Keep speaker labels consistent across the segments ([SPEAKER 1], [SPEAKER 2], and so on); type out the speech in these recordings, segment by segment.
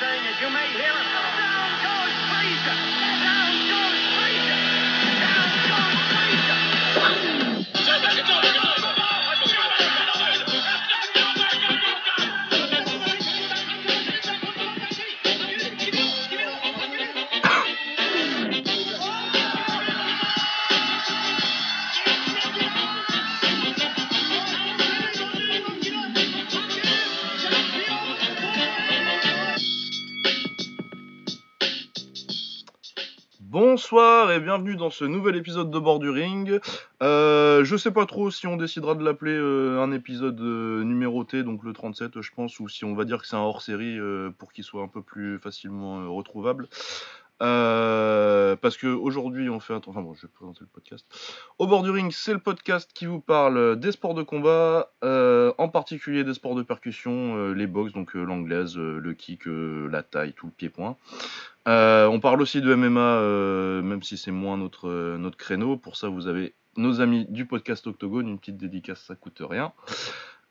[SPEAKER 1] saying, as you may hear him,
[SPEAKER 2] bienvenue dans ce nouvel épisode de Bord du Ring. Euh, je sais pas trop si on décidera de l'appeler euh, un épisode euh, numéroté, donc le 37 je pense, ou si on va dire que c'est un hors-série pour qu'il soit un peu plus facilement retrouvable. Parce que aujourd'hui on fait un... Enfin bon, je vais présenter le podcast. Au bord du ring, c'est le podcast qui vous parle des sports de combat, en particulier des sports de percussion, les box, donc l'anglaise, le kick, la taille, tout le pied-point. Euh, on parle aussi de MMA, euh, même si c'est moins notre, euh, notre créneau. Pour ça, vous avez nos amis du podcast Octogone, une petite dédicace, ça coûte rien.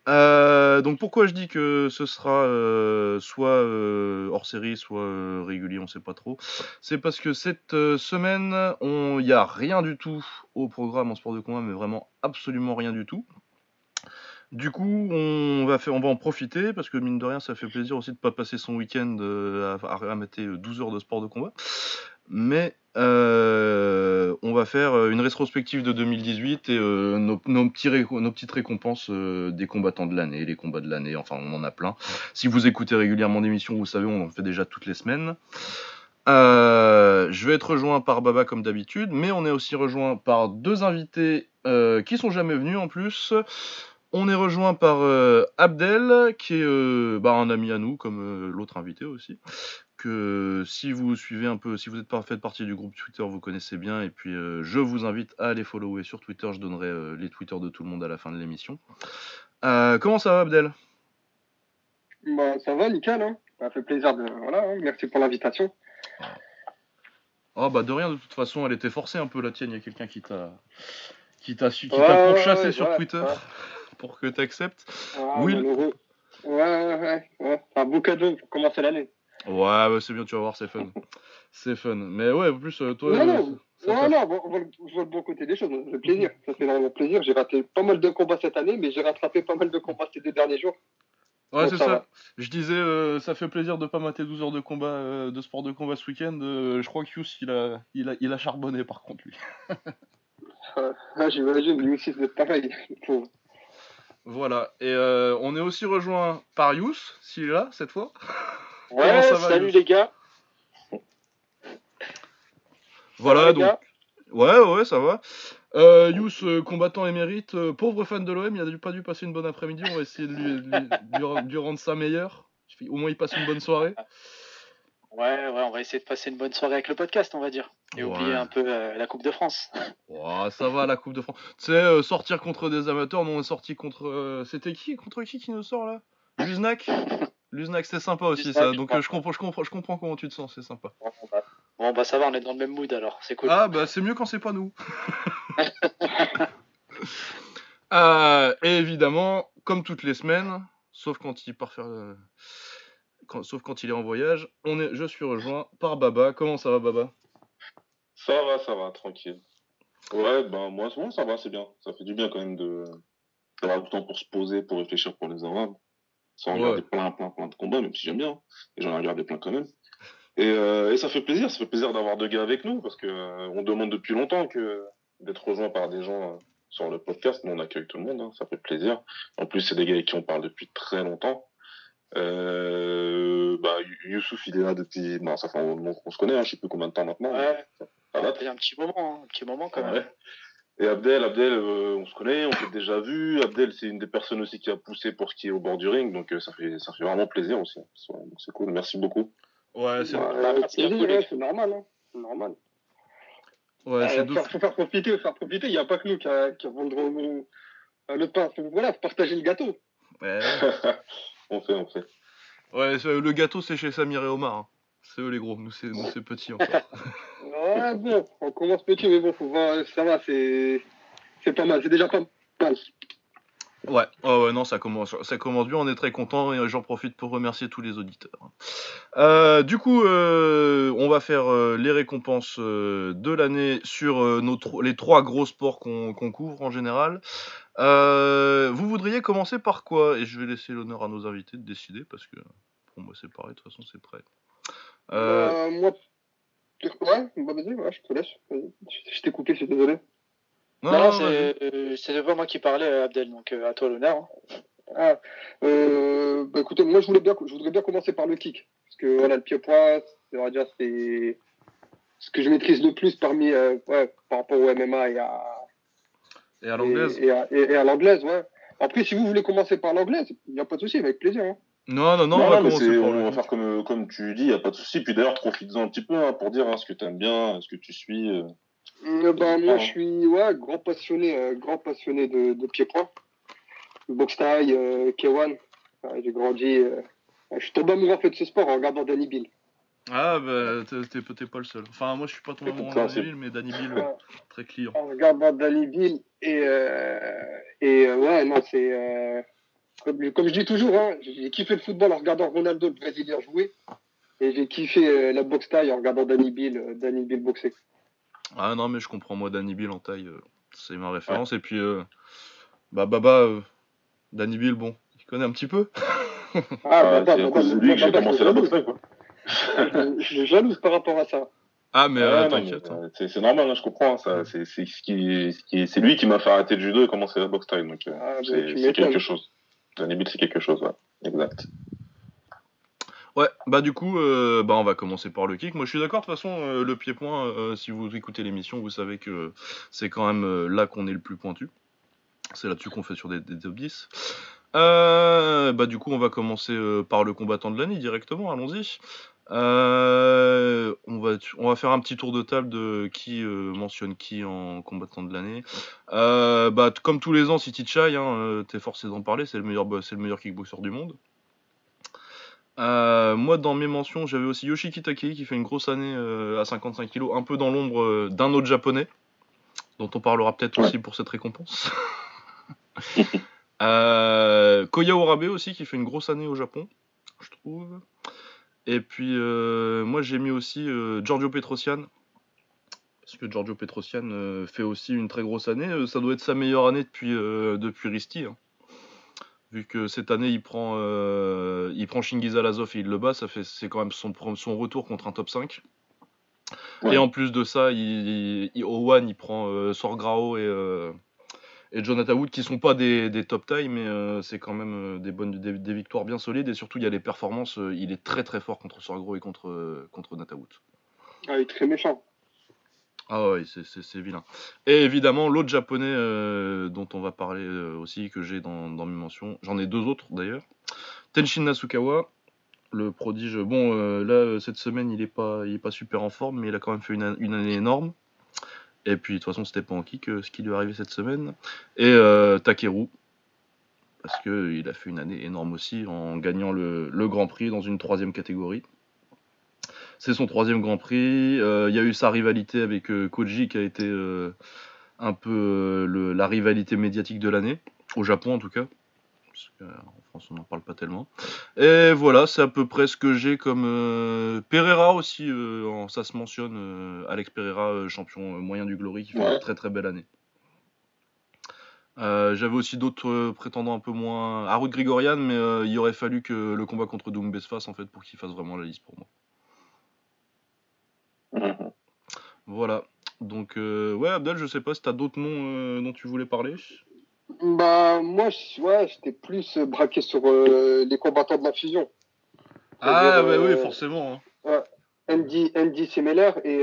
[SPEAKER 2] Donc pourquoi je dis que ce sera soit hors série, soit régulier, on sait pas trop. C'est parce que cette semaine, il n'y a rien du tout au programme en sport de combat, mais vraiment absolument rien du tout. Du coup, on va, en profiter parce que mine de rien, ça fait plaisir aussi de pas passer son week-end euh, à, à mater 12 heures de sport de combat. Mais euh, on va faire euh, une rétrospective de 2018 et euh, nos, petites récompenses euh, des combattants de l'année, les combats de l'année, enfin on en a plein. Si vous écoutez régulièrement l'émission, vous savez, on en fait déjà toutes les semaines. Euh, je vais être rejoint par Baba comme d'habitude, mais on est aussi rejoint par deux invités euh, qui sont jamais venus en plus. On est rejoint par euh, Abdel, qui est euh, bah, un ami à nous, comme euh, l'autre invité aussi. Que si vous suivez un peu, si vous êtes pas fait partie du groupe Twitter, vous connaissez bien. Et puis je vous invite à les follower sur Twitter. Je donnerai les Twitter de tout le monde à la fin de l'émission. Comment ça va, Abdel?
[SPEAKER 3] Bah, ça va, nickel. Hein. Ça fait plaisir de. Voilà, hein. merci pour l'invitation.
[SPEAKER 2] Oh bah de rien, de toute façon, elle était forcée un peu la tienne. Il y a quelqu'un qui t'a qui t'a qui
[SPEAKER 3] Ouais,
[SPEAKER 2] t'a
[SPEAKER 3] ouais,
[SPEAKER 2] pourchassé
[SPEAKER 3] ouais,
[SPEAKER 2] sur Twitter. Pour que tu acceptes.
[SPEAKER 3] Ah,
[SPEAKER 2] Oui.
[SPEAKER 3] malheureux. Ouais, ouais, ouais. Un beau cadeau pour commencer l'année.
[SPEAKER 2] Ouais, ouais, c'est bien, tu vas voir, c'est fun. c'est fun. Mais ouais, en plus, euh, toi,
[SPEAKER 3] Non, non, non, non, on voit, le- le bon côté des choses. Ça fait plaisir. Ça fait énormément plaisir. J'ai raté pas mal de combats cette année, mais j'ai rattrapé pas mal de combats ces deux derniers jours.
[SPEAKER 2] Ouais, c'est
[SPEAKER 3] ça
[SPEAKER 2] ça. Je disais, euh, ça fait plaisir de pas mater 12 heures de combat, euh, de sport de combat ce week-end. Euh, je crois que Hughes, il a, il, a, il a charbonné par contre, lui.
[SPEAKER 3] Ah, J'imagine, lui aussi, c'est pareil.
[SPEAKER 2] Voilà. Et euh, on est aussi rejoint par Yous, s'il est là, cette fois.
[SPEAKER 4] Ouais,
[SPEAKER 2] ça va,
[SPEAKER 4] salut les gars.
[SPEAKER 2] Voilà,
[SPEAKER 4] va,
[SPEAKER 2] donc.
[SPEAKER 4] gars?
[SPEAKER 2] Ouais, ouais, ça va. Euh, Yous, euh, combattant émérite, euh, pauvre fan de l'OM, il a dû- pas dû passer une bonne après-midi. On va essayer de lui, de lui rendre ça meilleur. Au moins, il passe une bonne soirée.
[SPEAKER 4] Ouais, ouais, on va essayer de passer une bonne soirée avec le podcast, on va dire. Et
[SPEAKER 2] Ouais.
[SPEAKER 4] oublier un peu euh, la Coupe de France.
[SPEAKER 2] Ouah, ça va, la Coupe de France. Tu sais, euh, sortir contre des amateurs, nous on est sorti contre. euh, C'était qui Contre qui qui nous sort là? Luznac? Luznac, c'est sympa aussi
[SPEAKER 4] Luznac,
[SPEAKER 2] ça. Donc je, comprends, je, comprends, je comprends comment tu te sens, c'est sympa.
[SPEAKER 4] Bon bah, bon, bah, ça va, on est dans le même mood alors, c'est cool.
[SPEAKER 2] Ah bah c'est mieux quand c'est pas nous. Et évidemment, comme toutes les semaines, sauf quand il part faire. euh, quand- sauf quand il est en voyage, on est, je suis rejoint par Baba. Comment ça va Baba?
[SPEAKER 5] Ça va, ça va, tranquille. Ouais, ben moi, moi ça va, c'est bien. Ça fait du bien quand même de d'avoir du temps pour se poser, pour réfléchir pour les Arabes. Sans
[SPEAKER 2] Ouais.
[SPEAKER 5] regarder plein, plein, plein de combats, même si j'aime bien. hein. Et j'en ai regardé plein quand même. Et, euh, et ça fait plaisir, ça fait plaisir d'avoir deux gars avec nous, parce que euh, on demande depuis longtemps que d'être rejoint par des gens euh, sur le podcast. Nous, on accueille tout le monde, hein, ça fait plaisir. En plus, c'est des gars avec qui on parle depuis très longtemps. Euh, bah, Youssouf, il est là depuis, bon, ça fait un moment qu'on se connaît, hein, je sais plus combien de temps maintenant.
[SPEAKER 4] Ouais,
[SPEAKER 5] ça date.
[SPEAKER 4] il y a un petit moment, hein, un petit moment quand même.
[SPEAKER 5] Et Abdel, Abdel, euh, on se connaît, on s'est déjà vu. Abdel, c'est une des personnes aussi qui a poussé pour ce qui est au bord du ring, donc euh, ça fait ça fait vraiment plaisir aussi. Donc c'est cool, merci beaucoup.
[SPEAKER 2] Ouais, c'est
[SPEAKER 4] Bah,
[SPEAKER 3] ouais, normal. Hein. C'est normal.
[SPEAKER 2] ouais,
[SPEAKER 3] Euh, faut, faut faire profiter, faut faire profiter. Il n'y a pas que nous qui, a- qui avons le droit au- euh, le pain. Voilà, faut partager le gâteau.
[SPEAKER 2] Ouais,
[SPEAKER 5] on fait, on fait.
[SPEAKER 2] ouais le gâteau c'est chez Samir et Omar. hein. C'est eux les gros, nous c'est nous c'est petit encore.
[SPEAKER 3] Ouais, bon, on commence petit, mais bon, faut voir, ça va, c'est, c'est pas mal, c'est déjà pas mal.
[SPEAKER 2] Ouais, ouais, ouais, non, ça commence, ça commence bien, on est très content et j'en profite pour remercier tous les auditeurs. Euh, du coup, euh, on va faire euh, les récompenses de l'année sur les trois gros sports qu'on couvre en général. Vous voudriez commencer par quoi? Et je vais laisser l'honneur à nos invités de décider parce que pour moi c'est pareil, de toute façon c'est prêt.
[SPEAKER 3] Moi, ouais, bah vas-y, je te laisse. Je t'ai coupé, suis désolé.
[SPEAKER 2] Non,
[SPEAKER 4] Non,
[SPEAKER 2] non,
[SPEAKER 4] c'est euh, c'est pas moi qui parlais, euh, Abdel, donc euh, à toi l'honneur. hein.
[SPEAKER 3] Ah, euh, bah écoutez, moi je voulais bien, je voudrais bien commencer par le kick, parce que voilà, le va dire, c'est ce que je maîtrise le plus parmi, euh, ouais, par rapport au MMA et à,
[SPEAKER 2] Et à l'anglaise
[SPEAKER 3] et, et à, et- et à l'anglaise, ouais. Après, si vous voulez commencer par l'anglaise, il n'y a pas de souci, avec plaisir. Hein.
[SPEAKER 2] Non, non, non,
[SPEAKER 5] Non,
[SPEAKER 2] on va commencer
[SPEAKER 5] on faire comme, comme tu dis, il a pas de souci. Puis d'ailleurs, profites-en un petit peu hein, pour dire hein, ce que tu aimes bien, ce que tu suis. euh.
[SPEAKER 3] Euh, ben, moi, je suis ouais, grand passionné, euh, grand passionné de, de pied-point. Boxe taille, euh, K1. Ouais, J'ai grandi. euh, je suis tombé amoureux en fait de ce sport en regardant Danny Bill.
[SPEAKER 2] Ah, bah, t'es t'es- pas le seul. Enfin, moi je suis pas tombé amoureux de. Danny Bill, mais Danny Bill, très client.
[SPEAKER 3] en regardant Danny Bill et euh, et euh, ouais non c'est comme, comme je dis toujours hein, j'ai kiffé le football en regardant Ronaldo le Brésilien jouer et j'ai kiffé la boxe taille en regardant Danny Bill Danny Bill boxer.
[SPEAKER 2] Ah non, mais je comprends, moi, Danny Bill en taille, euh, c'est ma référence. Et puis, euh, bah, Baba, euh, Danny Bill, bon, il connaît un petit peu.
[SPEAKER 3] Ah,
[SPEAKER 5] Ah,
[SPEAKER 3] bah, bah,
[SPEAKER 5] c'est à cause de lui que j'ai commencé la boxe quoi.
[SPEAKER 3] Je suis jalouse par rapport à ça.
[SPEAKER 2] Ah, mais
[SPEAKER 5] Ouais,
[SPEAKER 2] euh, t'inquiète. hein.
[SPEAKER 5] C'est normal, hein, je comprends. hein, ça, c'est c'est ce qui, ce qui- c'est lui qui m'a fait arrêter le judo et commencer la boxe taille. Donc,
[SPEAKER 3] Ah,
[SPEAKER 5] c'est quelque chose. Danny Bill, c'est quelque chose, ouais. Exact.
[SPEAKER 2] Ouais, bah, du coup, euh, bah, on va commencer par le kick. Moi, je suis d'accord, de toute façon, euh, le pied-point, euh, si vous écoutez l'émission, vous savez que c'est quand même là qu'on est le plus pointu. C'est là-dessus qu'on fait sur des, des top 10. Euh, bah, du coup, on va commencer par le combattant de l'année directement. Allons-y. On, va, faire un petit tour de table de qui mentionne qui en combattant de l'année. Bah, comme tous les ans, City Chai, hein, t'es forcé d'en parler, c'est le meilleur, c'est le meilleur kickboxer du monde. Euh, moi, dans mes mentions, j'avais aussi Yoshiki Takei qui fait une grosse année euh, à 55 kg, un peu dans l'ombre euh, d'un autre japonais, dont on parlera peut-être
[SPEAKER 5] Ouais.
[SPEAKER 2] aussi pour cette récompense. Koya Orabe aussi qui fait une grosse année au Japon, je trouve. Et puis moi j'ai mis aussi Giorgio Petrosian. Parce que Giorgio Petrosian fait aussi une très grosse année. Ça doit être sa meilleure année depuis, depuis Risti. hein. Vu que cette année il prend, euh, il prend Shingiz Alazov et il le bat, ça fait c'est quand même son, retour contre un top 5.
[SPEAKER 5] Ouais.
[SPEAKER 2] Et en plus de ça, il, au One il prend euh, Sorgrao et, euh, et Jonathan Wood qui sont pas des, des top tailles, mais euh, c'est quand même euh, des bonnes des, des victoires bien solides et surtout il y a les performances. euh, il est très très fort contre Sorgrao et contre contre Natawood.
[SPEAKER 3] Ah, il est très méchant.
[SPEAKER 2] Ah ouais, c'est- vilain. Et évidemment l'autre japonais euh, dont on va parler euh, aussi que j'ai dans, dans mes mentions, j'en ai deux autres d'ailleurs. Tenshin Nasukawa, le prodige. Bon euh, là cette semaine il est pas pas super en forme, mais il a quand même fait une, une année énorme. Et puis de toute façon c'était pas en kick ce qui lui est arrivé cette semaine. Et Takeru parce que il a fait une année énorme aussi en gagnant le, le Grand Prix dans une troisième catégorie. C'est son troisième Grand Prix. Euh, Il y a eu sa rivalité avec euh, Koji qui a été euh, un peu la rivalité médiatique de l'année, au Japon en tout cas. Parce qu'en France on n'en parle pas tellement. Et voilà, c'est à peu près ce que j'ai comme Pereira aussi, ça se mentionne, Alex Pereira, champion moyen du Glory, qui fait une très très belle année. J'avais aussi d'autres prétendants un peu moins. Harout Grigorian, mais il aurait fallu que le combat contre Doumbé se fasse en fait pour qu'il fasse vraiment la liste pour moi.
[SPEAKER 5] Mhm.
[SPEAKER 2] Voilà. Donc, euh, ouais, Abdel, je sais pas si t'as d'autres noms euh, dont tu voulais parler.
[SPEAKER 3] Bah moi je- ouais j'étais plus euh, braqué sur euh, les combattants de la fusion.
[SPEAKER 2] Ah, bah oui, forcément. hein.
[SPEAKER 3] Andy Andy Semeler et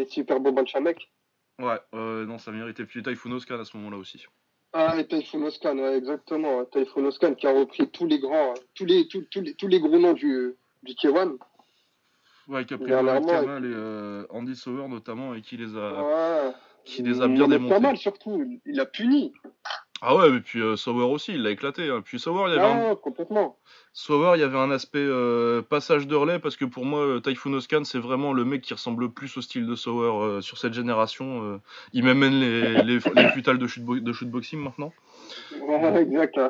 [SPEAKER 3] et, Super Boban Chamek.
[SPEAKER 2] Ouais, non, ça méritait plus Typhoon Oscar à ce moment-là aussi.
[SPEAKER 3] Ah, et Typhoon Oscan, ouais, exactement. ouais. Typhoon Oscan qui a repris tous les grands, tous les, tous, tous les, tous les gros noms du, du K1.
[SPEAKER 2] Ouais, qui a pris
[SPEAKER 3] Dernièrement,
[SPEAKER 2] Mohamed Kamal et euh, Andy Sauer notamment, et qui les a,
[SPEAKER 3] Ouais.
[SPEAKER 2] qui les a bien
[SPEAKER 3] Mais
[SPEAKER 2] démontés.
[SPEAKER 3] Pas mal surtout. Il a puni.
[SPEAKER 2] Ah ouais, et puis euh, Sauer aussi, il l'a éclaté. hein. Puis Sauer, il y avait un...
[SPEAKER 3] Ah, complètement.
[SPEAKER 2] Sauer, il y avait un aspect euh, passage de relais parce que pour moi, euh, Typhoon Oscan, c'est vraiment le mec qui ressemble le plus au style de Sauer euh, sur cette génération. il m'amène les, les, les futales de, de shootboxing maintenant.
[SPEAKER 3] Ouais, exact.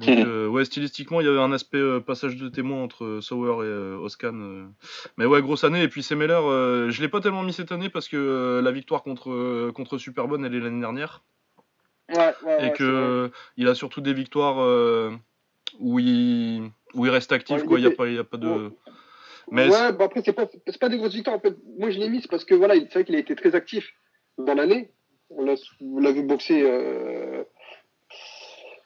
[SPEAKER 3] Ouais.
[SPEAKER 2] Donc, euh, ouais, stylistiquement, il y avait un aspect euh, passage de témoin entre euh, Sauer et euh, Oscan. Mais ouais, grosse année. Et puis euh, je l'ai pas tellement mis cette année parce que la victoire contre, contre Superbonne, elle est l'année dernière.
[SPEAKER 3] Ouais, ouais,
[SPEAKER 2] et
[SPEAKER 3] ouais, c'est
[SPEAKER 2] que il a surtout des victoires où, il, où il reste actif.
[SPEAKER 3] Ouais,
[SPEAKER 2] quoi. Il n'y a, pas- y a pas de.
[SPEAKER 3] Ouais.
[SPEAKER 2] Mais
[SPEAKER 3] ouais, bah après, c'est pas, c'est pas des grosses victoires. En fait, moi, je l'ai mis, c'est parce que voilà, c'est vrai qu'il a été très actif dans l'année. On l'a, on l'a vu boxer.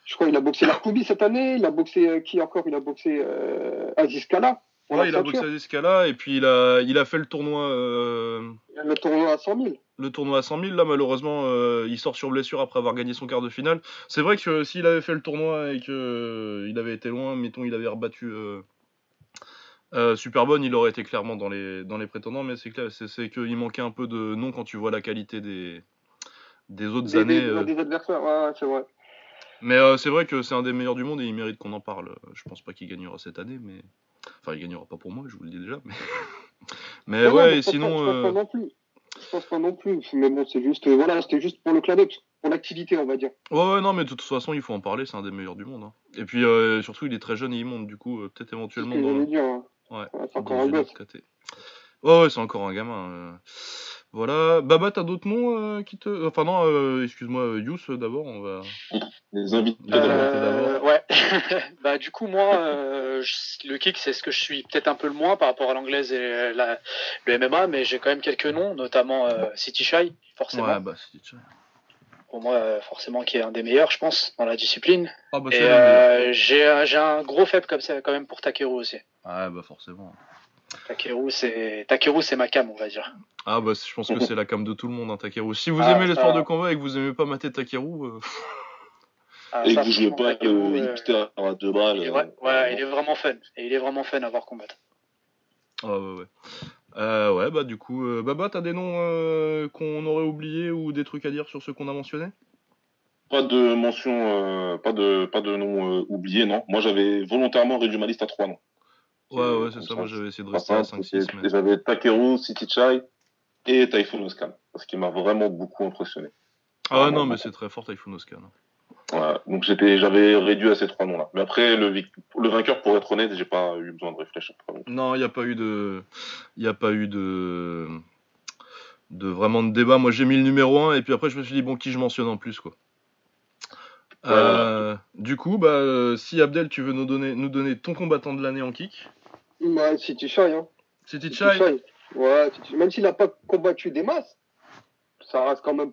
[SPEAKER 3] Je crois qu'il a boxé Larkoubi cette année. Il a boxé euh, qui encore? Il a boxé euh, Aziz Kala.
[SPEAKER 2] Ouais, il a boxé Escala et puis il a, il a fait le tournoi, euh,
[SPEAKER 3] Le tournoi à 100 000.
[SPEAKER 2] le tournoi à 100 000. Là, malheureusement, euh, il sort sur blessure après avoir gagné son quart de finale. C'est vrai que s'il avait fait le tournoi et que euh, il avait été loin, mettons, il avait rebattu Superbonne, il aurait été clairement dans les, dans les prétendants. Mais c'est clair, c'est, c'est qu'il manquait un peu de nom quand tu vois la qualité des, des autres
[SPEAKER 3] Des,
[SPEAKER 2] années.
[SPEAKER 3] des, des adversaires, ouais, ouais, c'est vrai.
[SPEAKER 2] Mais euh, c'est vrai que c'est un des meilleurs du monde et il mérite qu'on en parle. Je pense pas qu'il gagnera cette année, mais. Enfin, il gagnera pas pour moi, je vous le dis déjà. Mais, mais
[SPEAKER 3] Non, non,
[SPEAKER 2] ouais,
[SPEAKER 3] mais pense
[SPEAKER 2] sinon.
[SPEAKER 3] pas- je pense
[SPEAKER 2] euh,
[SPEAKER 3] pas non plus. Je pense pas non plus. Mais bon, c'est juste, euh, voilà, c'était juste pour le d'œil, pour l'activité, on va dire.
[SPEAKER 2] Ouais, ouais, non, mais de toute façon, il faut en parler, c'est un des meilleurs du monde. hein. Et puis, euh, surtout, il est très jeune et il monte, du coup, euh, peut-être
[SPEAKER 3] C'est ce
[SPEAKER 2] éventuellement
[SPEAKER 3] que
[SPEAKER 2] dans,
[SPEAKER 3] dire. hein.
[SPEAKER 2] ouais,
[SPEAKER 3] Ouais, c'est encore un gosse.
[SPEAKER 2] Ouais, ouais, c'est encore un gamin. Voilà. Baba, t'as d'autres noms euh, qui te. Enfin, non, euh, excuse-moi, euh, Youss, euh, d'abord, on va.
[SPEAKER 5] Les invités.
[SPEAKER 4] Euh,
[SPEAKER 2] d'abord.
[SPEAKER 4] ouais. bah du coup moi euh, je- le kick c'est ce que je suis peut-être un peu le moins par rapport à l'anglaise et la, le MMA mais j'ai quand même quelques noms notamment euh, City Shy forcément
[SPEAKER 2] Ouais, bah, c'est tiens.
[SPEAKER 4] pour moi forcément qui est un des meilleurs je pense dans la discipline
[SPEAKER 2] Ah, bah,
[SPEAKER 4] et euh, j'ai un- j'ai un gros faible comme ça quand même pour Takeru aussi
[SPEAKER 2] Ouais, bah, forcément.
[SPEAKER 4] Takeru c'est Takeru c'est ma cam on va dire
[SPEAKER 2] Ah, bah, je pense que c'est la cam de tout le monde, hein, Takeru. Si vous
[SPEAKER 4] Ah,
[SPEAKER 2] aimez les
[SPEAKER 4] ça-
[SPEAKER 2] sports de combat et que vous aimez pas mater Takeru. euh,
[SPEAKER 4] Ah,
[SPEAKER 5] Et
[SPEAKER 4] ça,
[SPEAKER 5] que vous jouez pas
[SPEAKER 4] euh,
[SPEAKER 5] hipster à deux balles.
[SPEAKER 4] il est,
[SPEAKER 5] euh,
[SPEAKER 4] vrai- ouais, il est vraiment fun et il est vraiment fun à voir combattre
[SPEAKER 2] Ah ouais, ouais. Euh, ouais, bah du coup, euh, Baba, t'as des noms euh, qu'on aurait oubliés ou des trucs à dire sur ceux qu'on a mentionnés?
[SPEAKER 5] Pas de mention, euh, pas de pas de nom euh, oublié, non. Moi, j'avais volontairement réduit ma liste à trois noms.
[SPEAKER 2] Ouais, ouais, c'est ça, moi j'avais essayé de rester à
[SPEAKER 5] simple,
[SPEAKER 2] 5-6,
[SPEAKER 5] c'était-
[SPEAKER 2] mais...
[SPEAKER 5] J'avais Takeru, City Chai et Typhoon Oscan, parce qu'il m'a vraiment beaucoup impressionné.
[SPEAKER 2] Ah ouais, non, mais c'est très fort, Typhoon Oscan.
[SPEAKER 5] Voilà. Donc j'avais réduit à ces trois noms-là. Mais après, le, le vainqueur, pour être honnête, j'ai pas eu besoin de réfléchir.
[SPEAKER 2] Non, il n'y a pas eu de... Il n'y a pas eu de... de vraiment de débat. Moi j'ai mis le numéro 1 et puis après je me suis dit, bon, qui je mentionne en plus, quoi.
[SPEAKER 5] Ouais,
[SPEAKER 2] Euh, du coup, bah, euh, si Abdel, tu veux nous donner, nous donner ton combattant de l'année en kick,
[SPEAKER 3] Ouais, City Shy, hein. City
[SPEAKER 2] Chai.
[SPEAKER 3] Ouais, même s'il n'a pas combattu des masses, ça reste quand même,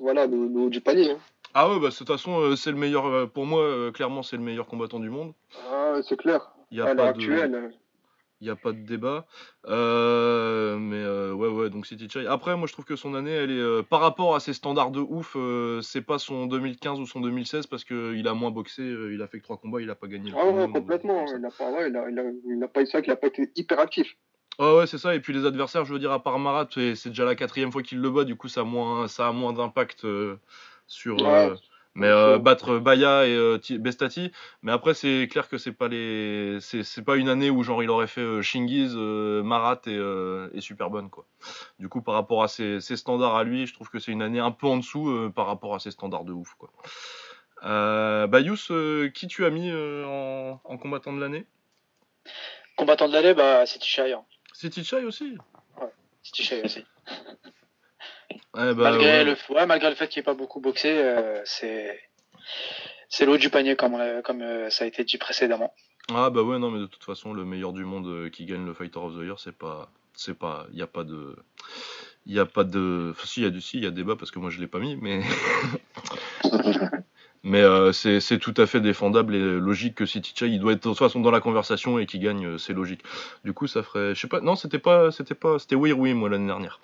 [SPEAKER 3] voilà, le, le haut du panier. Hein.
[SPEAKER 2] Ah ouais, bah de toute façon, euh, c'est le meilleur, euh, pour moi, euh, clairement, c'est le meilleur combattant du monde.
[SPEAKER 3] Ah, c'est clair.
[SPEAKER 2] Il n'y a,
[SPEAKER 3] À l'heure
[SPEAKER 2] de-
[SPEAKER 3] actuelle.
[SPEAKER 2] Il y a pas de débat. Euh, mais euh, ouais, ouais, donc City Chai. Après, moi, je trouve que son année, elle est, euh, par rapport à ses standards de ouf, c'est pas son 2015 ou son 2016 parce qu'il a moins boxé, il a fait que trois combats, il a pas gagné. le
[SPEAKER 3] Ah ouais, complètement. Il n'a pas, ouais, il a, il a, il a pas eu ça, qu'il n'a pas été hyper actif.
[SPEAKER 2] Ouais, ouais, c'est ça. Et puis les adversaires, je veux dire, à part Marat, c'est déjà la quatrième fois qu'il le bat, du coup, ça a moins, ça a moins d'impact sur.
[SPEAKER 3] Ouais,
[SPEAKER 2] mais euh, battre Baya et euh, Ti- Bestati. Mais après, c'est clair que c'est pas les, c'est c'est pas une année où genre il aurait fait euh, Shingiz, euh, Marat et, et Superbonne quoi. Du coup, par rapport à ses, ses standards à lui, je trouve que c'est une année un peu en dessous par rapport à ses standards de ouf quoi. Bayous, euh, qui tu as mis en, en combattant de l'année?
[SPEAKER 4] Combattant de l'année bah City Shy hein.
[SPEAKER 2] City Chai aussi?
[SPEAKER 4] City Shy aussi
[SPEAKER 2] Bah,
[SPEAKER 4] malgré,
[SPEAKER 2] ouais.
[SPEAKER 4] le, ouais, malgré le fait qu'il n'ait pas beaucoup boxé, euh, c'est c'est le haut du panier comme, comme euh, ça a été dit précédemment.
[SPEAKER 2] Ah bah ouais non mais de toute façon le meilleur du monde euh, qui gagne le Fighter of the Year c'est pas c'est pas il y a pas de il y a pas de enfin si il y a du si il y a débat parce que moi je l'ai pas mis mais mais euh, c'est c'est tout à fait défendable et logique que City Chai il doit être de toute façon dans la conversation et qu'il gagne c'est logique. Du coup ça ferait je sais pas non c'était pas c'était pas c'était Weir Oui moi l'année dernière.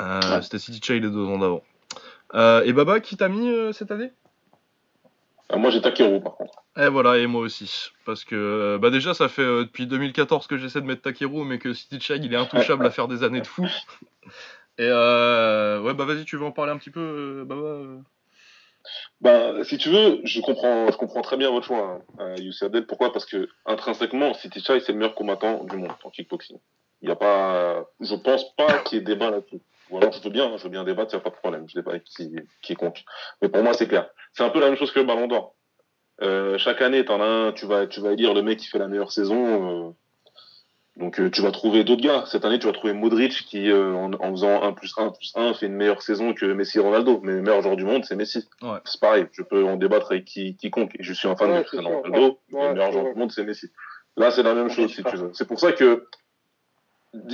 [SPEAKER 2] Euh,
[SPEAKER 5] Ouais.
[SPEAKER 2] C'était City Chai les deux ans d'avant. Euh, et Baba qui t'a mis euh, cette année?
[SPEAKER 5] Moi, j'ai Takeru, par contre.
[SPEAKER 2] Et voilà, et moi aussi. Parce que bah déjà, ça fait depuis 2014 que j'essaie de mettre Takeru, mais que City Chai, il est intouchable à faire des années de fou. Et ouais, bah vas-y, tu veux en parler un petit peu, Baba
[SPEAKER 5] Ben, si tu veux, je comprends, je comprends très bien votre choix, hein, Youssef. Pourquoi? Parce que intrinsèquement, City Chai, c'est le meilleur combattant du monde en kickboxing. Il y a pas, je pense pas qu'il y ait débat là-dessus. Ou alors je veux bien, je veux bien débattre, il n'y a pas de problème. Je débat avec qui, quiconque. Mais pour moi, c'est clair. C'est un peu la même chose que le Ballon d'Or. Euh, chaque année, t'en as un, tu vas, tu vas élire le mec qui fait la meilleure saison. euh, donc euh, tu vas trouver d'autres gars. Cette année, tu vas trouver Modric qui, euh, en, en faisant 1 plus 1 plus 1, fait une meilleure saison que Messi et Ronaldo. Mais le meilleur joueur du monde, c'est Messi.
[SPEAKER 2] Ouais.
[SPEAKER 5] C'est pareil, je peux en débattre avec qui, quiconque. Et je suis un fan
[SPEAKER 3] Ouais,
[SPEAKER 5] de Cristiano. Ronaldo.
[SPEAKER 3] Ouais,
[SPEAKER 5] le meilleur joueur du monde, c'est Messi. Là, c'est la même chose, si tu veux. C'est pour ça que,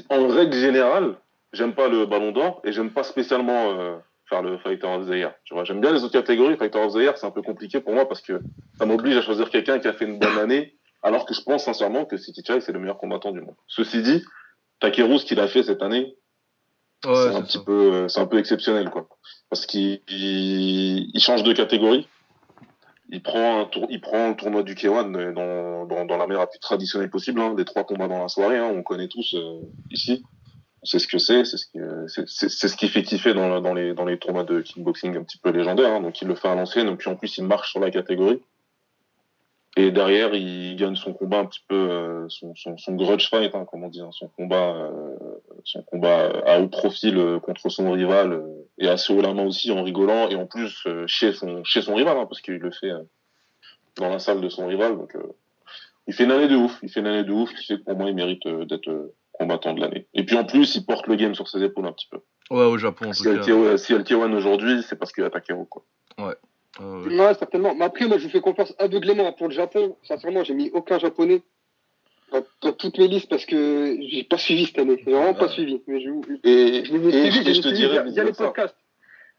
[SPEAKER 5] en règle générale, j'aime pas le Ballon d'Or et j'aime pas spécialement euh, faire le Fighter of the Year. Tu vois, j'aime bien les autres catégories. Fighter of the Year, c'est un peu compliqué pour moi parce que ça m'oblige à choisir quelqu'un qui a fait une bonne année, alors que je pense sincèrement que City Chai, c'est le meilleur combattant du monde. Ceci dit, Takeru, ce qu'il a fait cette année,
[SPEAKER 2] Ouais,
[SPEAKER 5] c'est un petit peu, euh, c'est un peu exceptionnel, quoi. Parce qu'il il, il change de catégorie. Il prend un tour, il prend le tournoi du K1 euh, dans, dans, dans la manière la plus traditionnelle possible, hein, des trois combats dans la soirée, hein, on connaît tous euh, ici. On sait ce que c'est, c'est ce qui, c'est, ce qui fait kiffer dans, dans les, dans les tournois de kickboxing un petit peu légendaires, hein, donc il le fait à l'ancienne, puis en plus il marche sur la catégorie. Et derrière, il gagne son combat un petit peu, euh, son, son, son grudge fight, hein, comme on dit, hein, son combat, euh, son combat à haut profil euh, contre son rival euh, et assez haut la main aussi en rigolant et en plus euh, chez son chez son rival hein, parce qu'il le fait euh, dans la salle de son rival donc il fait une année de ouf il fait une année de ouf qui fait que pour moi il mérite d'être combattant de l'année et puis en plus il porte le game sur ses épaules un petit peu
[SPEAKER 2] Ouais, au Japon en tout
[SPEAKER 5] si il y a le
[SPEAKER 2] cas.
[SPEAKER 5] K1 si il y a le K1 aujourd'hui c'est parce qu'il a Takeru quoi
[SPEAKER 2] Ouais, ouais.
[SPEAKER 3] Ouais, certainement. Mais après, moi, je vous fais confiance aveuglément pour le Japon. Sincèrement, j'ai mis aucun japonais dans, dans toutes mes listes parce que j'ai pas suivi cette année. J'ai vraiment pas suivi. Mais je,
[SPEAKER 5] et,
[SPEAKER 3] je ai
[SPEAKER 5] et,
[SPEAKER 3] je
[SPEAKER 5] te dirais
[SPEAKER 3] via, les podcasts.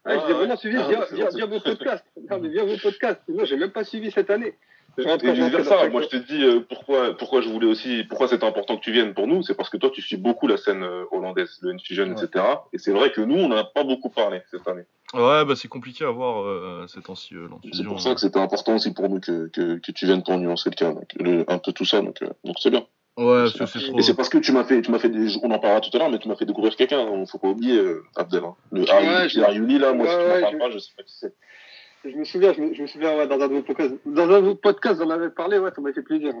[SPEAKER 5] Ah,
[SPEAKER 3] je l'ai
[SPEAKER 5] ouais.
[SPEAKER 3] vraiment suivi
[SPEAKER 5] Ah,
[SPEAKER 3] via vos podcasts. Non, mais via vos podcasts. Sinon, j'ai même pas suivi cette année.
[SPEAKER 5] Moi je te dis euh, pourquoi pourquoi je voulais aussi pourquoi c'est important que tu viennes pour nous, c'est parce que toi tu suis beaucoup la scène euh, hollandaise, le N-Fusion,
[SPEAKER 2] Ouais.
[SPEAKER 5] etc. Et c'est vrai que nous on n'a pas beaucoup parlé cette année.
[SPEAKER 2] Ouais, bah c'est compliqué à voir euh, ces temps-ci, euh,
[SPEAKER 5] C'est pour ça que c'était important aussi pour nous que, que, que tu viennes pour nuancer le cas, donc, le- un peu tout ça, donc euh, donc c'est bien.
[SPEAKER 2] Ouais,
[SPEAKER 5] C'est
[SPEAKER 2] c'est
[SPEAKER 5] Et
[SPEAKER 2] trop.
[SPEAKER 5] c'est parce que tu m'as fait, tu m'as fait des, on en parlera tout à l'heure, mais tu m'as fait découvrir quelqu'un, hein, faut pas oublier euh, Abdel. hein. Le
[SPEAKER 3] Ouais, je-
[SPEAKER 5] Ariuli là, moi
[SPEAKER 3] Ouais,
[SPEAKER 5] si tu m'en
[SPEAKER 3] ouais,
[SPEAKER 5] parles
[SPEAKER 3] je-
[SPEAKER 5] pas, je sais pas qui c'est.
[SPEAKER 3] Je me souviens, je me, je me souviens ouais, dans un de vos podcasts. Dans un de vos podcasts, j'en avais parlé, ouais, ça m'a fait plaisir.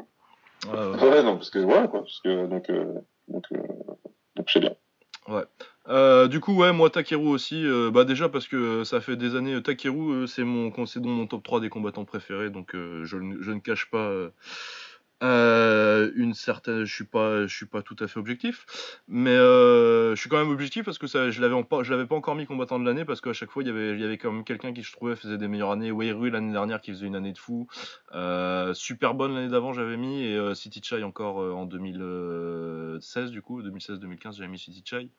[SPEAKER 2] Ouais, ouais.
[SPEAKER 5] Ouais non parce que voilà quoi, parce que donc euh, donc euh, donc c'est bien.
[SPEAKER 2] Euh, du coup, ouais, moi Takeru aussi. euh, bah déjà parce que euh, ça fait des années. euh, Takeru, euh, c'est mon, dans mon top 3 des combattants préférés, donc euh, je, ne- je ne cache pas euh, une certaine. Je suis pas, je suis pas tout à fait objectif, mais euh, je suis quand même objectif parce que ça, je l'avais, en je l'avais pas encore mis combattant de l'année parce qu'à chaque fois il y avait, il y avait quand même quelqu'un qui je trouvais faisait des meilleures années. Weiru l'année dernière qui faisait une année de fou. Euh, super bonne l'année d'avant j'avais mis et euh, City Chai encore euh, en 2016 du coup, 2016-2015 j'avais mis City Chai.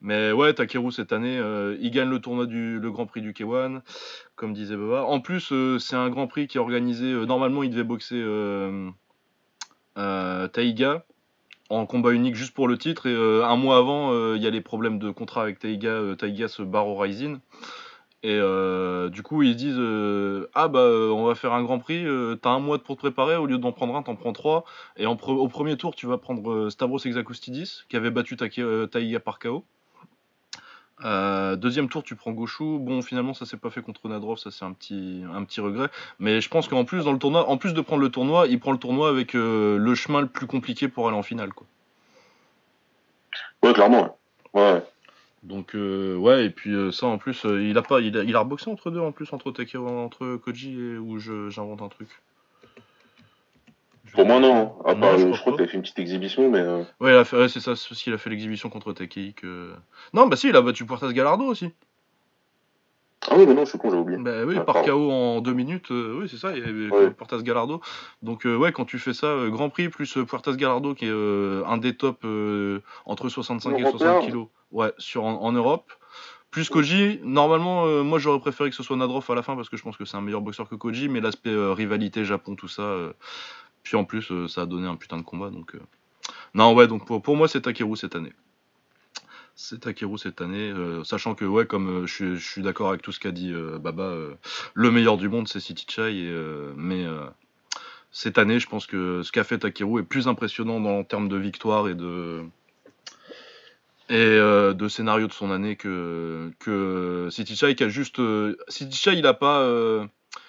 [SPEAKER 2] Mais ouais, Takeru cette année, euh, il gagne le tournoi du le Grand Prix du K1, comme disait Baba. En plus, euh, c'est un Grand Prix qui est organisé. euh, normalement, il devait boxer Taiga en combat unique juste pour le titre. Et euh, un mois avant, euh, il y a les problèmes de contrat avec Taiga. euh, Taiga se barre au Rising. Et euh, du coup, ils disent euh, Ah bah, euh, on va faire un Grand Prix. euh, T'as un mois pour te préparer. Au lieu d'en prendre un, t'en prends trois. Et au premier tour, tu vas prendre euh, Stavros Exakoustidis, qui avait battu euh, Taiga par KO. Euh, deuxième tour, tu prends Goshu. Bon, finalement, ça s'est pas fait contre Nadrov, ça c'est un petit, un petit regret. Mais je pense qu'en plus, dans le tournoi, en plus de prendre le tournoi, il prend le tournoi avec euh, le chemin le plus compliqué pour aller en finale, quoi.
[SPEAKER 5] Ouais clairement. Ouais.
[SPEAKER 2] Donc euh, ouais, et puis ça en plus, il a pas, il a, il a reboxé entre deux en plus entre Takeru, entre Koji et je, j'invente un truc.
[SPEAKER 5] Pour moi non. À
[SPEAKER 2] Non,
[SPEAKER 5] part,
[SPEAKER 2] je
[SPEAKER 5] je,
[SPEAKER 2] crois
[SPEAKER 5] qu'il a fait une petite exhibition, mais euh,
[SPEAKER 2] Ouais, c'est ça, c'est qu'il a fait l'exhibition contre Takei que. Non, bah si, il a battu Puertas Galardo aussi.
[SPEAKER 5] ah oui mais non je suis con j'ai oublié.
[SPEAKER 2] Bah oui,
[SPEAKER 5] Ah,
[SPEAKER 2] par
[SPEAKER 5] pardon.
[SPEAKER 2] KO en deux minutes, euh, oui, c'est ça, il y avait
[SPEAKER 5] Ouais.
[SPEAKER 2] Puertas. Donc, euh, ouais, quand tu fais ça, euh, Grand Prix plus euh, Puertas Galardo, qui est euh, un des tops euh, entre 65 et
[SPEAKER 3] Européen.
[SPEAKER 2] 60 kilos ouais, sur, en, en Europe. Plus Koji, normalement, euh, moi j'aurais préféré que ce soit Nadrov à la fin parce que je pense que c'est un meilleur boxeur que Koji, mais l'aspect euh, rivalité Japon, tout ça. Puis en plus, euh, ça a donné un putain de combat. Donc, euh, non, ouais, donc pour, pour moi, c'est Takeru cette année. C'est Takeru cette année, euh, sachant que, ouais, comme je suis, d'accord avec tout ce qu'a dit Baba, le meilleur du monde, c'est City Chai. Mais cette année, je pense que ce qu'a fait Takeru est plus impressionnant dans, en termes de victoire et de et de scénario de son année que que City Chai qui a juste City Chai il a pas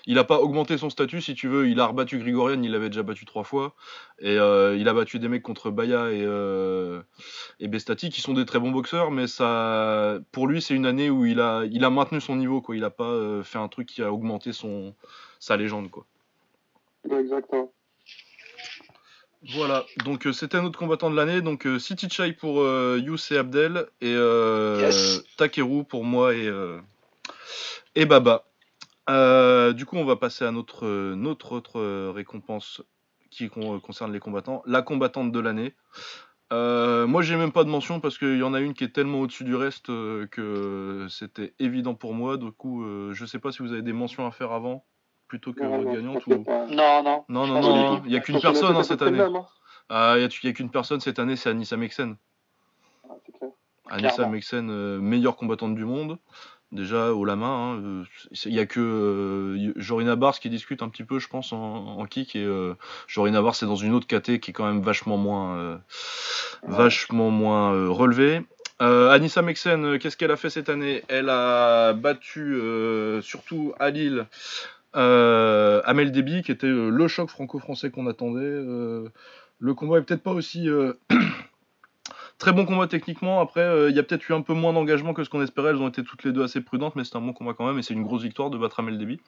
[SPEAKER 2] il a pas augmenté son statut, si tu veux. Il a rebattu Grigorian, il l'avait déjà battu trois fois. Et euh, il a battu des mecs contre Baya et, euh, et Bestati, qui sont des très bons boxeurs, mais ça, pour lui, c'est une année où il a, il a maintenu son niveau, quoi. Il a pas euh, fait un truc qui a augmenté son, sa légende, quoi.
[SPEAKER 3] Exactement.
[SPEAKER 2] Voilà, donc euh, c'était notre combattant de l'année. Donc euh, City Chai pour euh, Yous et Abdel et euh,
[SPEAKER 4] Yes.
[SPEAKER 2] Takeru pour moi et, euh, et Baba. Euh, du coup, on va passer à notre, euh, notre autre euh, récompense qui con- concerne les combattants, la combattante de l'année. Euh, moi, j'ai même pas de mention parce qu'il y en a une qui est tellement au-dessus du reste euh, que c'était évident pour moi. Du coup, euh, je sais pas si vous avez des mentions à faire avant plutôt que
[SPEAKER 3] Non,
[SPEAKER 2] votre
[SPEAKER 3] non,
[SPEAKER 2] gagnante ou.
[SPEAKER 4] Non, non.
[SPEAKER 2] Non, non, non, hein. il y a qu'une personne hein, cette année.
[SPEAKER 3] hein.
[SPEAKER 2] Ah, il n'y a, qu'une personne cette année, c'est Anissa Meksen.
[SPEAKER 3] Ah.
[SPEAKER 2] Anissa euh, meilleure combattante du monde. Déjà, au la main. hein, euh, Il n'y a que euh, Jorina Bars qui discute un petit peu, je pense, en, en kick. Et euh, Jorina Bars, c'est dans une autre KT qui est quand même vachement moins, euh, vachement moins relevée. Anissa euh, qu'est-ce qu'elle a fait cette année? Elle a battu, surtout à Lille, Amel Déby, qui était le choc franco-français qu'on attendait. Le combat est peut-être pas aussi très bon combat techniquement. Après, euh, il y a peut-être eu un peu moins d'engagement que ce qu'on espérait. Elles ont été toutes les deux assez prudentes, mais c'est un bon combat quand même. Et c'est une grosse victoire de battre Amel Déby.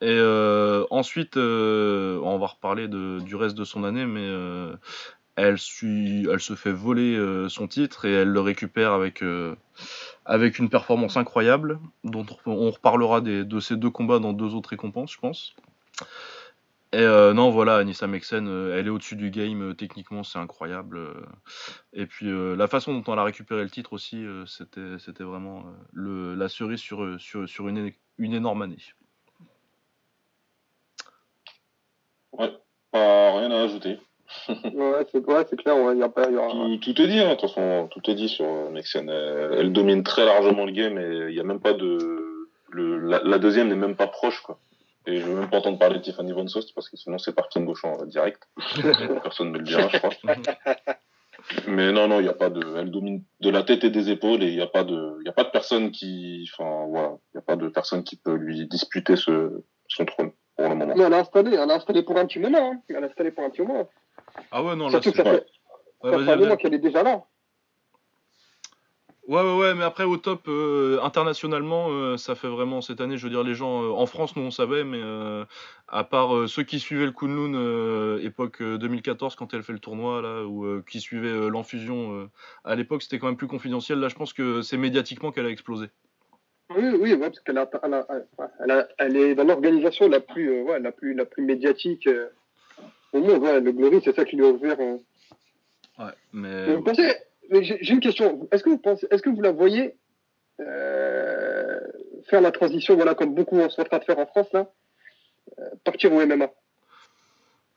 [SPEAKER 2] Et euh, ensuite, euh, on va reparler du reste de son année, mais elle, elle se fait voler son titre et elle le récupère avec, une performance incroyable, dont on on reparlera des- de ces deux combats dans deux autres récompenses, je pense. Et euh, non, voilà, Anissa Meksen, euh, elle est au-dessus du game, euh, techniquement, c'est incroyable. euh. et puis euh, la façon dont elle a récupéré le titre aussi, euh, c'était c'était vraiment euh, le, la cerise sur, sur, sur une, une énorme année.
[SPEAKER 5] Pas rien à ajouter.
[SPEAKER 3] Ouais, c'est ouais, c'est clair, ouais, il y a pas, il y aura-
[SPEAKER 5] Tout, tout est dit, hein, de toute façon, tout est dit sur. Elle, elle domine très largement le game et il n'y a même pas de. Le, la, la deuxième n'est même pas proche, quoi. Et je veux même pas entendre parler de Tiffany Von Sost parce que sinon c'est parking gauchant euh, direct. Personne ne le dira, je crois. Mais non, non, il n'y a pas de. Elle domine de la tête et des épaules et il n'y a pas de. Il y a pas de personne qui. Enfin, voilà. Il n'y a pas de personne qui peut lui disputer ce, son trône pour le moment.
[SPEAKER 3] Mais elle a installé, elle a installé pour un petit moment. Hein. Elle a installé pour un petit moment.
[SPEAKER 2] Ah ouais, non, là,
[SPEAKER 3] Surtout
[SPEAKER 2] c'est...
[SPEAKER 3] que ça fait,
[SPEAKER 2] Ouais,
[SPEAKER 3] ça fait un moment qu'elle est déjà là.
[SPEAKER 2] Ouais, ouais, ouais, mais après au top euh, internationalement, euh, ça fait vraiment cette année. Je veux dire, les gens euh, en France, nous on savait, mais à part ceux qui suivaient le Kunlun époque euh, 2014 quand elle fait le tournoi là, ou qui suivaient l'enfusion à l'époque, c'était quand même plus confidentiel. Là, je pense que c'est médiatiquement qu'elle a explosé.
[SPEAKER 3] Oui, oui, ouais, parce qu'elle a, elle a, elle a- elle est dans l'organisation la plus, ouais, la plus, la plus médiatique au monde. Ouais, le Glory, c'est ça qui lui a ouvert.
[SPEAKER 2] Ouais, mais
[SPEAKER 3] vous pensez, j'ai j'ai une question. Est-ce que vous pensez, est-ce que vous la voyez euh, faire la transition, voilà, comme beaucoup sont en train de faire en France là, euh, partir au MMA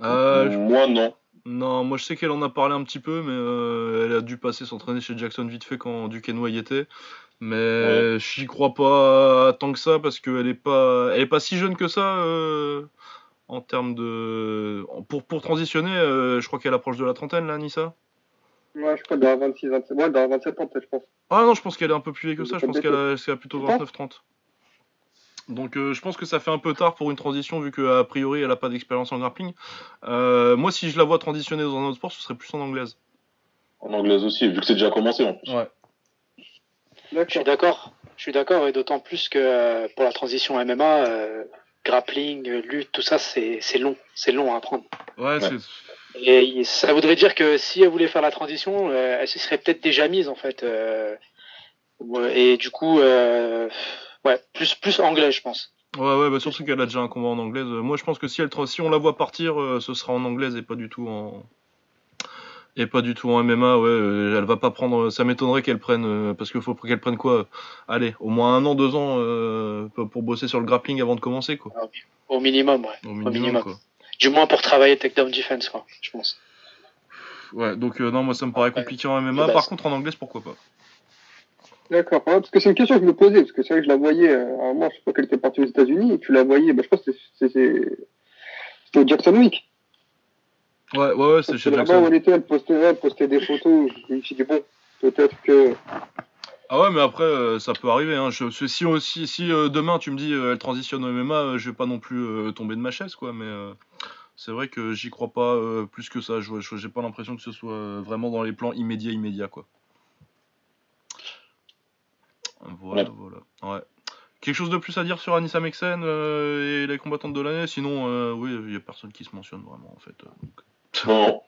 [SPEAKER 2] Euh,
[SPEAKER 5] Moi, non.
[SPEAKER 2] Non, moi je sais qu'elle en a parlé un petit peu, mais euh, elle a dû passer s'entraîner chez Jackson vite fait quand Duquesnoy y était. Mais j'y crois pas tant que ça parce qu'elle est pas, elle est pas si jeune que ça euh, en termes de, pour pour transitionner. euh, je crois qu'elle approche de la trentaine là, Nissa.
[SPEAKER 3] Ouais, je crois dans 26, 27, ouais, dans 27 ans peut-être, je pense.
[SPEAKER 2] Ah non, je pense qu'elle est un peu plus vieille que ça. Je pense qu'elle a, plutôt
[SPEAKER 3] Tu penses
[SPEAKER 2] 29-30. Donc euh, je pense que ça fait un peu tard pour une transition vu qu'a priori elle a pas d'expérience en grappling. Euh, moi si je la vois transitionner dans un autre sport, ce serait plus en anglaise.
[SPEAKER 5] En anglaise aussi, vu que c'est déjà commencé en plus.
[SPEAKER 2] Ouais.
[SPEAKER 4] Je suis
[SPEAKER 3] D'accord.
[SPEAKER 4] Je suis d'accord et d'autant plus que euh, pour la transition MMA, euh, grappling, lutte, tout ça, c'est c'est long. C'est long à apprendre.
[SPEAKER 2] Ouais, c'est
[SPEAKER 4] Et ça voudrait dire que si elle voulait faire la transition, euh, elle se serait peut-être déjà mise en fait. euh, ouais, et du coup, euh, ouais, plus plus anglais, je pense.
[SPEAKER 2] Ouais, ouais, bah surtout qu'elle a déjà un combat en anglaise. Euh, Moi, je pense que si, elle, si on la voit partir, euh, ce sera en anglaise et pas du tout en. Et pas du tout en MMA, ouais. euh, elle va pas prendre. Ça m'étonnerait qu'elle prenne. euh, parce qu'il faut qu'elle prenne quoi euh, Allez, au moins un an, deux ans euh, pour bosser sur le grappling avant de commencer, quoi.
[SPEAKER 4] Au minimum, ouais.
[SPEAKER 2] Au
[SPEAKER 4] Au
[SPEAKER 2] minimum,
[SPEAKER 4] minimum.
[SPEAKER 2] quoi.
[SPEAKER 4] Du moins pour travailler takedown defense, quoi. Je pense.
[SPEAKER 2] Ouais, donc euh, non, moi ça me paraît compliqué en MMA. Par contre, en anglaise, pourquoi pas?
[SPEAKER 3] D'accord. Ouais, parce que c'est une question que je me posais, parce que c'est vrai que je la voyais, euh, à un moment, je sais pas qu'elle était partie aux États-Unis, et tu la voyais, bah, je pense que c'est- c'est- c'est- c'était au Jackson Week.
[SPEAKER 2] Ouais, ouais, ouais, c'est chez
[SPEAKER 3] que là-bas où
[SPEAKER 2] Jackson.
[SPEAKER 3] elle était, elle postait, elle postait des photos, je me suis dit, bon, peut-être que.
[SPEAKER 2] Ah ouais, mais après, euh, ça peut arriver. Hein. Je, si si, si, si, euh, demain tu me dis euh, elle transitionne au MMA, je vais pas non plus tomber de ma chaise, quoi. Mais c'est vrai que j'y crois pas plus que ça. J'ai pas l'impression que ce soit vraiment dans les plans immédiats, immédiats, quoi. Voilà,
[SPEAKER 5] Ouais.
[SPEAKER 2] voilà. Ouais. Quelque chose de plus à dire sur Anissa Mexen et les combattantes de l'année? Sinon, oui, il y a personne qui se mentionne vraiment, en fait. donc.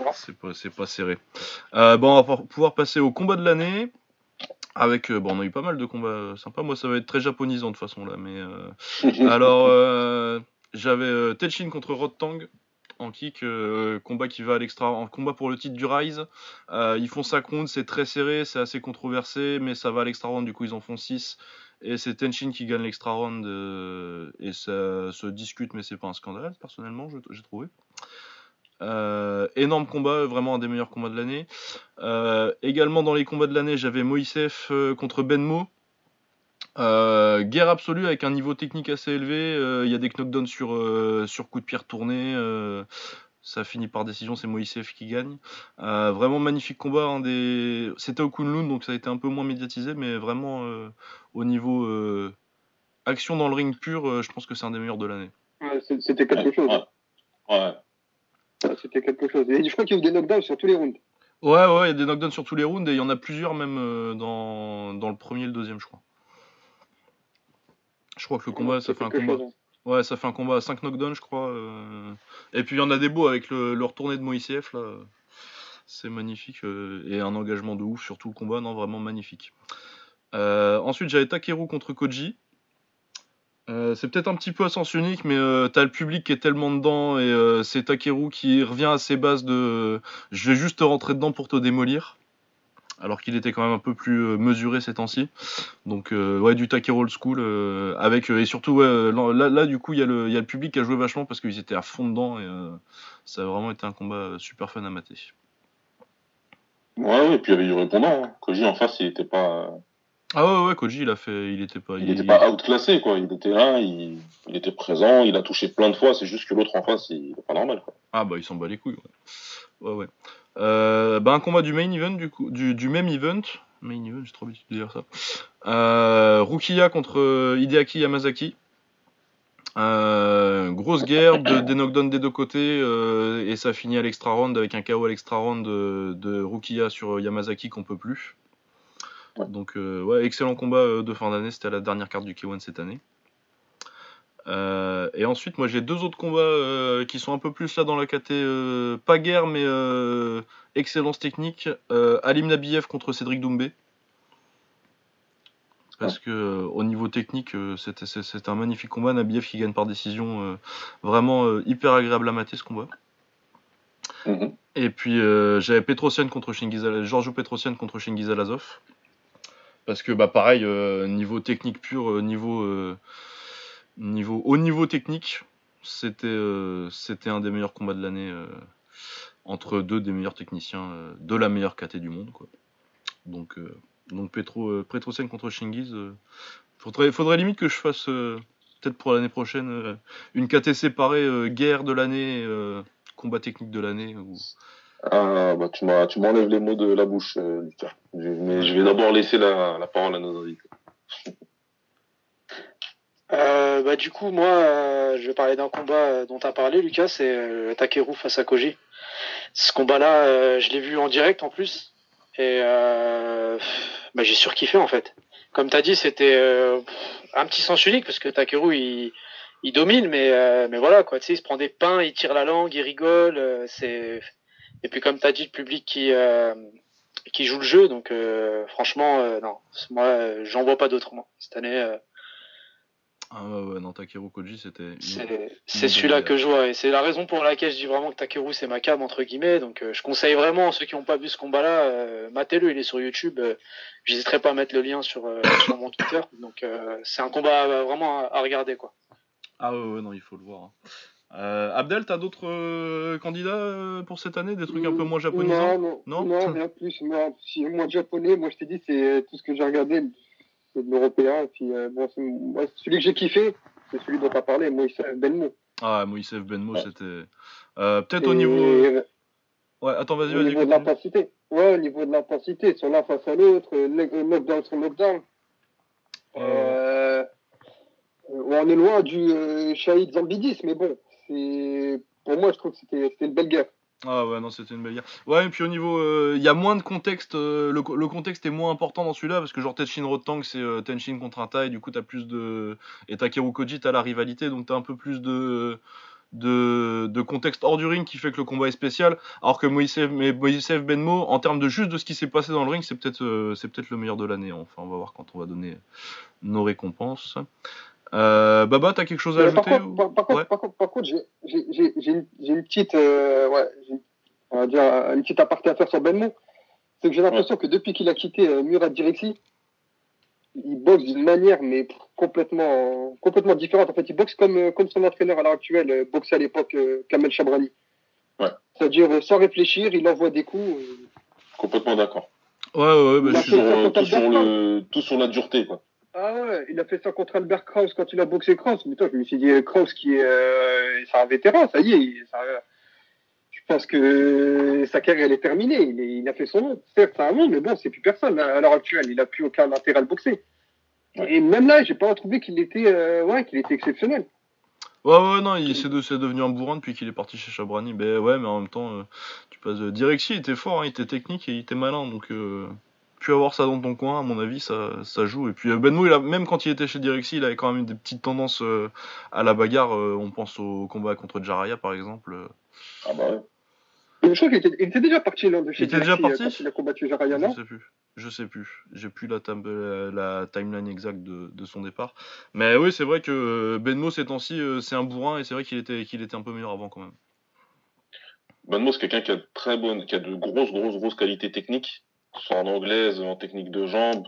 [SPEAKER 5] Non,
[SPEAKER 2] C'est pas, serré. Euh, bon, on va pouvoir passer au combat de l'année. Avec, euh, bon, on a eu pas mal de combats euh, sympas. Moi, ça va être très japonisant de toute façon là. Mais euh, alors, j'avais Tetshin contre Rod Tang en kick, euh, combat qui va à l'extra, en combat pour le titre du Rise. Euh, ils font 5 rounds, c'est très serré, c'est assez controversé, mais ça va à l'extra round. Du coup, ils en font 6 et c'est Tenshin qui gagne l'extra round euh, et ça se discute, mais c'est pas un scandale personnellement, j'ai trouvé. Euh, énorme combat, vraiment un des meilleurs combats de l'année. Euh, également dans les combats de l'année, j'avais Moïsef euh, contre Benmo. Euh, guerre absolue avec un niveau technique assez élevé. Euh, Il y a des knockdowns sur, euh, sur coup de pierre tourné. euh, ça finit par décision, c'est Moïsef qui gagne. Euh, vraiment magnifique combat. des... C'était au Kunlun, donc ça a été un peu moins médiatisé, mais vraiment euh, au niveau euh, action dans le ring pur, euh, je pense que c'est un des meilleurs de l'année.
[SPEAKER 3] Ouais, C'était quelque chose.
[SPEAKER 5] Ouais. Ouais.
[SPEAKER 3] C'était quelque chose. Et je crois qu'il y a eu des knockdowns sur tous les rounds.
[SPEAKER 2] Ouais, ouais, il y a des knockdowns sur tous les rounds et il y en a plusieurs même euh, dans, dans le premier et le deuxième, je crois. Je crois que le combat, ça fait un combat.
[SPEAKER 3] chose, hein.
[SPEAKER 2] Ouais, ça fait un combat à 5 knockdowns, je crois. euh. Et puis il y en a des beaux avec le, le retourné de Moïsef, là. C'est magnifique. euh, Et un engagement de ouf sur tout le combat, non, vraiment magnifique. Euh, ensuite, j'avais Takeru contre Koji. Euh, c'est peut-être un petit peu à sens unique, mais euh, t'as le public qui est tellement dedans et euh, c'est Takeru qui revient à ses bases de je vais juste te rentrer dedans pour te démolir. Alors qu'il était quand même un peu plus mesuré ces temps-ci. Donc, ouais, du Takeru old school. avec, et surtout, là, du coup, il y, a le- public qui a joué vachement parce qu'ils étaient à fond dedans et ça a vraiment été un combat super fun à mater.
[SPEAKER 5] Ouais, et puis il y avait du répondant. Hein. Koji en face, il était pas,
[SPEAKER 2] Ah ouais, ouais, Koji, il a fait. Il était pas.
[SPEAKER 5] il était pas outclassé, quoi. Il était là, il, il était présent, il a touché plein de fois. C'est juste que l'autre en face, il est pas normal, quoi.
[SPEAKER 2] Ah bah il s'en bat les couilles. Ouais, ouais. ouais. Euh, bah un combat du main event du coup, du, du même event. Main event, j'ai trop l'habitude de dire ça. Euh, Rukiya contre Hideaki Yamazaki. Euh, grosse guerre, de, des knockdowns des deux côtés euh, et ça finit à l'extra round avec un KO à l'extra round de, de Rukiya sur Yamazaki qu'on peut plus.
[SPEAKER 5] Ouais.
[SPEAKER 2] Donc euh, ouais, excellent combat euh, de fin d'année, c'était la dernière carte du K1 cette année. Euh, et ensuite, moi j'ai deux autres combats euh, qui sont un peu plus là dans la euh, pas guerre mais excellence technique. Alim Nabiev contre Cédric Doumbé. Parce que au niveau technique, c'était c'est- un magnifique combat. Nabiev qui gagne par décision, vraiment hyper agréable à mater ce combat.
[SPEAKER 5] Mhm.
[SPEAKER 2] Et puis j'avais Petrosian contre Shingiz Giorgio Petrosian contre Shingiz Alazov. Parce que bah pareil, euh, niveau technique pur, euh, niveau, euh, niveau au niveau technique, c'était c'était un des meilleurs combats de l'année entre deux des meilleurs techniciens de la meilleure KT du monde quoi. Donc donc Petro, Petrosian contre Shingiz, faudrait faudrait limite que je fasse peut-être pour l'année prochaine une KT séparée guerre de l'année, combat technique de l'année.
[SPEAKER 5] Ah, bah, tu m'as, tu m'enlèves les mots de la bouche, euh, Lucas. Mais je vais d'abord laisser la, parole à nos invités.
[SPEAKER 4] Euh, bah, du coup, moi, euh, je vais parler d'un combat euh, dont tu as parlé, Lucas, c'est Takeru face à Koji. Ce combat-là, je l'ai vu en direct en plus. Et bah, j'ai surkiffé en fait. Comme tu as dit, c'était un petit sens unique parce que Takeru, il, domine, mais, mais voilà, quoi. Tu sais, il se prend des pains, il tire la langue, il rigole. c'est... Et puis, comme tu as dit, le public qui, euh, qui joue le jeu. Donc, euh, franchement, euh, non, moi, j'en vois pas d'autres. moi. Cette année,
[SPEAKER 2] Ah ouais, ouais, non, Takeru Koji, c'était.
[SPEAKER 4] c'est celui-là que je vois et c'est la raison pour laquelle je dis vraiment que Takeru c'est ma cam entre guillemets donc euh, je conseille vraiment ceux qui n'ont pas vu ce combat-là euh, matez-le il est sur YouTube euh, j'hésiterai pas à mettre le lien sur sur mon Twitter donc c'est un combat vraiment à, à regarder quoi
[SPEAKER 2] Ah ouais, ouais, non, il faut le voir. hein. Euh, Abdel, t'as d'autres euh, candidats euh, pour cette année? Des trucs un peu moins japonisants?
[SPEAKER 3] Non,
[SPEAKER 2] Non?
[SPEAKER 3] non, non, rien plus. Moi, si, moi, japonais, moi, je t'ai dit, c'est tout ce que j'ai regardé, c'est de l'européen. Puis, euh, bon, moi, celui que j'ai kiffé, c'est celui dont tu as parlé, Moïse Benmo.
[SPEAKER 2] Ah, Moïse Benmo,
[SPEAKER 5] Ouais.
[SPEAKER 2] c'était. Euh, Peut-être au niveau. Ouais, attends, vas-y,
[SPEAKER 3] Au
[SPEAKER 2] vas-y.
[SPEAKER 3] niveau de l'intensité. Ouais, au niveau de l'intensité, ils sont l'un face à l'autre, euh, knock- euh, knockdown sur knockdown.
[SPEAKER 2] Ouais,
[SPEAKER 3] Euh, euh, on est loin du euh, Shahid Zambidis, mais bon, pour moi, je trouve que c'était une belle guerre.
[SPEAKER 2] Ah ouais, non, c'était une belle guerre. Ouais, et puis au niveau. euh, Il y a moins de contexte. euh, le, co- le contexte est moins important dans celui-là, parce que genre Tenshin Rotang, c'est euh, Tenshin contre un Tai, du coup, t'as plus de. Et Takeru Koji, t'as la rivalité, donc t'as un peu plus de. De, contexte hors du ring qui fait que le combat est spécial alors que Moïse mais Moïse Benmo en termes de juste de ce qui s'est passé dans le ring c'est peut-être euh, c'est peut-être le meilleur de l'année enfin on va voir quand on va donner nos récompenses euh, Baba t'as quelque chose à
[SPEAKER 3] par,
[SPEAKER 2] ajouter
[SPEAKER 3] contre,
[SPEAKER 2] ou-
[SPEAKER 3] par, par contre,
[SPEAKER 2] Ouais.
[SPEAKER 3] par contre, par contre, j'ai- une, petite, euh, ouais, on va dire euh, une petite aparté à faire sur Benmo. C'est que j'ai l'impression que depuis qu'il a quitté euh, Murat Direxi, il boxe d'une manière mais complètement, complètement différente. En fait, il boxe comme, euh, comme son entraîneur à l'heure actuelle euh, boxait à l'époque euh, Kamel Chabrani.
[SPEAKER 5] Ouais.
[SPEAKER 3] C'est-à-dire euh, sans réfléchir, il envoie des coups. euh,
[SPEAKER 5] Complètement d'accord.
[SPEAKER 2] ouais ouais, ouais bah, je
[SPEAKER 5] Tout
[SPEAKER 2] suis-
[SPEAKER 5] sur, euh, tout sur le, tout sur la dureté, quoi.
[SPEAKER 3] Ah ouais, il a fait ça contre Albert Kraus quand il a boxé Kraus. Mais toi, je me suis dit, euh, Kraus qui est, euh, c'est un vétéran, ça y est. ça- je pense que sa carrière elle est terminée. Il, est- il a fait son nom. Certes, c'est un nom, mais bon, c'est plus personne à l'heure actuelle. Il a plus aucun intérêt à le boxer.
[SPEAKER 5] Ouais.
[SPEAKER 3] Et même là, j'ai pas trouvé qu'il était, euh, ouais, qu'il était exceptionnel.
[SPEAKER 2] Ouais, ouais, non, il de- c'est devenu un bourrin depuis qu'il est parti chez Chabrani. Ben ouais, mais en même temps, euh, tu passes. de Direxi, il était fort, hein, il était technique et il était malin, donc. Puis avoir ça dans ton coin, à mon avis, ça, ça joue. Et puis euh, Benmo, il a, même quand il était chez Direxi, il avait quand même des petites tendances euh, à la bagarre. euh, on pense au combat contre Jaraya, par exemple.
[SPEAKER 5] Ah bah ouais.
[SPEAKER 3] Mais je crois qu'il était, il était déjà parti là, de chez
[SPEAKER 2] Il était déjà
[SPEAKER 3] euh,
[SPEAKER 2] parti
[SPEAKER 3] quand il a combattu Jaraya,
[SPEAKER 2] Je
[SPEAKER 3] non
[SPEAKER 2] sais plus. Je sais plus. J'ai plus la, tam- la, la timeline exacte de, de son départ. Mais oui, c'est vrai que Benmo, ces temps-ci, euh, c'est un bourrin et c'est vrai qu'il était, qu'il était un peu meilleur avant quand même.
[SPEAKER 5] Benmo, c'est quelqu'un qui a très bonnes, qui a de grosses, grosses, grosses qualités techniques, soit en anglaise, en technique de jambes,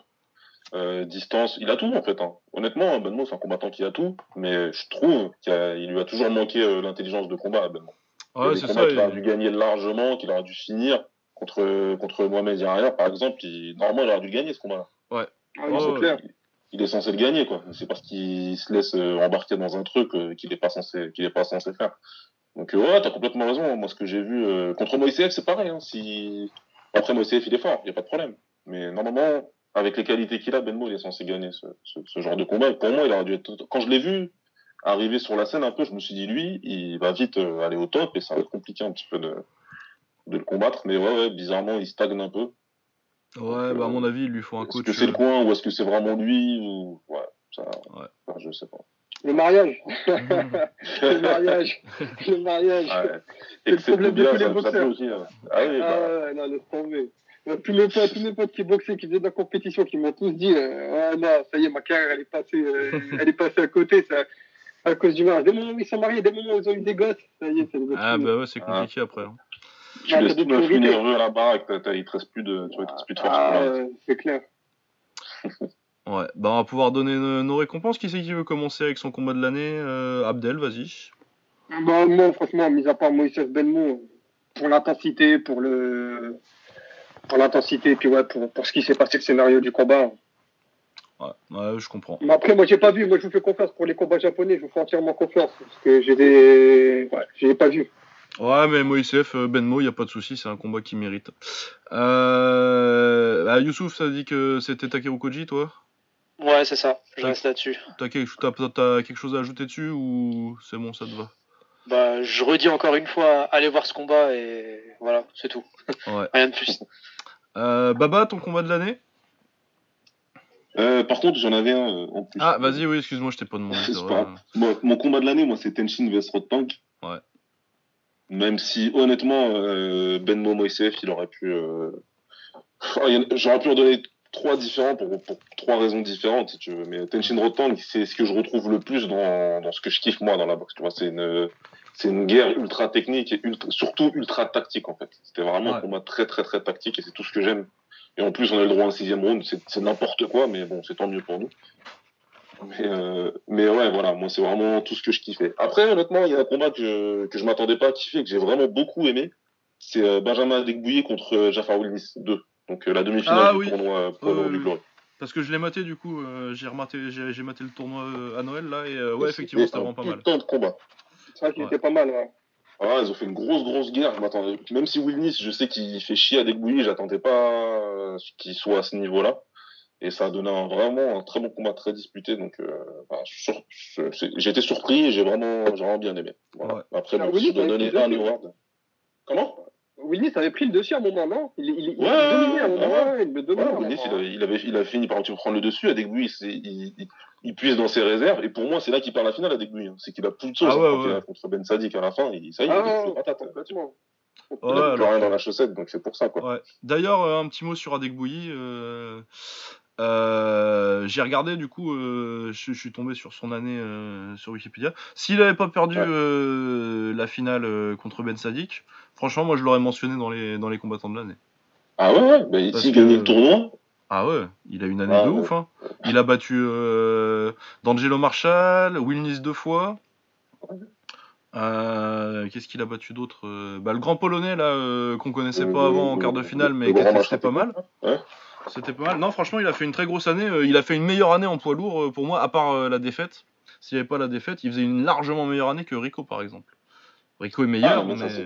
[SPEAKER 5] euh, distance. Il a tout, en fait. Hein. Honnêtement, Benmo, c'est un combattant qui a tout, mais je trouve qu'il a- il lui a toujours manqué euh, l'intelligence de combat à Benmo. Il a
[SPEAKER 2] Ouais, c'est
[SPEAKER 5] combats
[SPEAKER 2] ça.
[SPEAKER 5] qu'il aurait
[SPEAKER 2] et-
[SPEAKER 5] dû gagner largement, qu'il aurait dû finir contre, contre Mohamed Yaria, par exemple. Il, normalement, il aurait dû gagner ce combat-là.
[SPEAKER 3] Ah,
[SPEAKER 2] Oh,
[SPEAKER 3] oui, c'est
[SPEAKER 2] ouais.
[SPEAKER 3] clair.
[SPEAKER 5] Il est censé le gagner, quoi. C'est parce qu'il se laisse euh, embarquer dans un truc euh, qu'il n'est pas censé, qu'il est pas censé faire. Donc ouais, t'as complètement raison. Moi, ce que j'ai vu euh, contre Moïsef, c'est pareil. Hein. Si après Moïsef, il est fort, il y a pas de problème. Mais normalement, avec les qualités qu'il a, Benmo, il est censé gagner ce, ce, ce genre de combat. Et pour moi, il aurait dû être. Quand je l'ai vu arriver sur la scène un peu, je me suis dit lui, il va vite euh, aller au top et ça va être compliqué un petit peu de de le combattre. Mais ouais, ouais bizarrement, il stagne un peu.
[SPEAKER 2] Ouais, bah à mon avis, il lui faut un
[SPEAKER 5] Est-ce
[SPEAKER 2] coach.
[SPEAKER 5] que c'est le
[SPEAKER 2] euh,
[SPEAKER 5] coin ou est-ce que c'est vraiment lui ou ouais, ça,
[SPEAKER 2] Ouais.
[SPEAKER 5] enfin, je sais pas.
[SPEAKER 3] Le mariage. Le mariage. Le mariage.
[SPEAKER 5] Ouais.
[SPEAKER 3] C'est le problème de tous les
[SPEAKER 5] ça,
[SPEAKER 3] boxeurs.
[SPEAKER 5] aussi. hein. Ah oui,
[SPEAKER 3] Ah
[SPEAKER 5] bah,
[SPEAKER 3] ouais, non, laisse tomber. Tous mes potes, tous mes potes qui boxaient, qui faisaient de la compétition, qui m'ont tous dit, euh, ouais, non, ça y est, ma carrière, elle est passée, euh, elle est passée à côté, ça, à cause du mariage. Dès le moment où ils sont mariés, dès le moment où ils ont eu des gosses, ça y est, c'est les
[SPEAKER 2] Ah bah ouais, c'est compliqué après. hein.
[SPEAKER 5] tu
[SPEAKER 3] Ah,
[SPEAKER 5] laisses
[SPEAKER 3] des
[SPEAKER 5] tout
[SPEAKER 3] priorités.
[SPEAKER 5] nerveux à la baraque, il te reste plus de, tu vois, il te reste plus de force.
[SPEAKER 3] Ah, c'est clair.
[SPEAKER 2] Ouais, bah on va pouvoir donner nos, nos récompenses. Qui c'est qui veut commencer avec son combat de l'année Euh, Abdel, vas-y.
[SPEAKER 3] Bah, moi, franchement, mis à part Moïse Benmou, pour l'intensité, pour le, pour l'intensité, puis ouais, pour, pour ce qui s'est passé, le scénario du combat.
[SPEAKER 2] Ouais, ouais, je comprends.
[SPEAKER 3] Mais après, moi, j'ai pas vu. Moi, je vous fais confiance pour les combats japonais. Je vous fais entièrement confiance parce que j'ai des, ouais, j'ai pas vu.
[SPEAKER 2] Ouais, mais Moïsef, euh, Benmo, y a pas de souci, c'est un combat qui mérite. Euh... Bah, Youssouf, ça dit que c'était Takeru Koji, toi?
[SPEAKER 4] Ouais, c'est ça. Je reste là-dessus.
[SPEAKER 2] T'as quelque, quelque chose à ajouter dessus ou c'est bon, ça te va?
[SPEAKER 4] Bah, je redis encore une fois, allez voir ce combat et voilà, c'est tout.
[SPEAKER 2] Ouais.
[SPEAKER 4] Rien de plus.
[SPEAKER 2] Euh, Baba, ton combat de l'année?
[SPEAKER 5] Euh, par contre, j'en avais un euh, en plus.
[SPEAKER 2] Ah, vas-y, oui, excuse-moi, je t'ai pas demandé.
[SPEAKER 5] Pas mon combat de l'année, moi, c'est Tenshin vs Rotang.
[SPEAKER 2] Ouais.
[SPEAKER 5] Même si, honnêtement, euh, Benmo Moïsef, il aurait pu. euh, oh, J'aurais pu en donner trois différents pour, pour trois raisons différentes, si tu veux. Mais Tenshin Rotang, c'est ce que je retrouve le plus dans, dans ce que je kiffe, moi, dans la boxe. Tu vois, c'est une. C'est une guerre ultra technique et ultra- surtout ultra tactique en fait. C'était vraiment
[SPEAKER 2] Ouais.
[SPEAKER 5] un combat très très très tactique et c'est tout ce que j'aime. Et en plus on a le droit à un sixième round, c'est n'importe quoi, mais bon c'est tant mieux pour nous. Mais, euh, mais ouais, voilà, moi c'est vraiment tout ce que je kiffais. Après, honnêtement, il y a un combat que que je m'attendais pas à kiffer, que j'ai vraiment beaucoup aimé. C'est euh, Benjamin Adegbouye contre euh, Jafar Willis 2. Donc euh, la demi-finale
[SPEAKER 2] Ah
[SPEAKER 5] du
[SPEAKER 2] oui.
[SPEAKER 5] tournoi euh,
[SPEAKER 2] ouais,
[SPEAKER 5] du. Glory.
[SPEAKER 2] Parce que je l'ai maté du coup, euh, j'ai rematé, j'ai, j'ai maté le tournoi à Noël là et euh, ouais effectivement c'était vraiment pas mal.
[SPEAKER 5] Putain de combat.
[SPEAKER 3] C'est vrai qu'il
[SPEAKER 2] Ouais.
[SPEAKER 3] était pas mal. Ouais.
[SPEAKER 5] Ah, ils ont fait une grosse, grosse guerre. Je Même si Wilnis, je sais qu'il fait chier à Degbouli, j'attendais pas qu'il soit à ce niveau-là. Et ça a donné un, vraiment un très bon combat, très disputé. Donc, euh, enfin, sur- été surpris et j'ai vraiment, j'ai vraiment bien aimé. Voilà.
[SPEAKER 2] Ouais.
[SPEAKER 5] Après,
[SPEAKER 3] Ah,
[SPEAKER 5] bon,
[SPEAKER 3] Willis
[SPEAKER 5] si je dois donner un award. Comment?
[SPEAKER 3] Willis avait pris le dessus à un moment, non? Il, il,
[SPEAKER 5] Ouais,
[SPEAKER 3] dominait à un moment,
[SPEAKER 5] ouais,
[SPEAKER 3] il me dominait.
[SPEAKER 5] Ouais, Willis, il, avait, il, avait, il a fini par prendre le dessus. C'est- il, il, il puise dans ses réserves. Et pour moi, c'est là qu'il perd la finale à Degbouli. hein. C'est qu'il a plus de sauce
[SPEAKER 2] Ah
[SPEAKER 5] contre Ben Sadik à la fin. Il, ça y est,
[SPEAKER 3] Ah,
[SPEAKER 5] il patate.
[SPEAKER 3] complètement.
[SPEAKER 5] Il
[SPEAKER 2] Ouais,
[SPEAKER 5] a plus rien dans la chaussette, donc c'est pour ça, quoi.
[SPEAKER 2] D'ailleurs, euh, un petit mot sur. Euh, euh, J'ai regardé, du coup, euh, je, je suis tombé sur son année euh, sur Wikipédia. S'il n'avait pas perdu
[SPEAKER 5] Ouais.
[SPEAKER 2] la finale contre Ben Sadik, franchement, moi je l'aurais mentionné dans les, dans les combattants de l'année.
[SPEAKER 5] Ah ouais,
[SPEAKER 2] Parce
[SPEAKER 5] s'il gagnait le tournoi,
[SPEAKER 2] Ah ouais, il a une année
[SPEAKER 5] Ah
[SPEAKER 2] de
[SPEAKER 5] ouais.
[SPEAKER 2] ouf. Hein. Il a battu D'Angelo Marshall, Wilnis deux fois. Qu'est-ce qu'il a battu d'autre? Bah, Le grand polonais là qu'on connaissait pas avant en quart de
[SPEAKER 5] le-
[SPEAKER 2] finale, mais qui était- pas mal.
[SPEAKER 5] Ouais.
[SPEAKER 2] C'était pas mal. Non, franchement, il a fait une très grosse année. Euh, Il a fait une meilleure année en poids lourd euh, pour moi, à part euh, la défaite. S'il n'y avait pas la défaite, il faisait une largement meilleure année que Rico par exemple. Rico est
[SPEAKER 5] Ah,
[SPEAKER 2] meilleur,
[SPEAKER 5] mais
[SPEAKER 2] mais.
[SPEAKER 5] ça,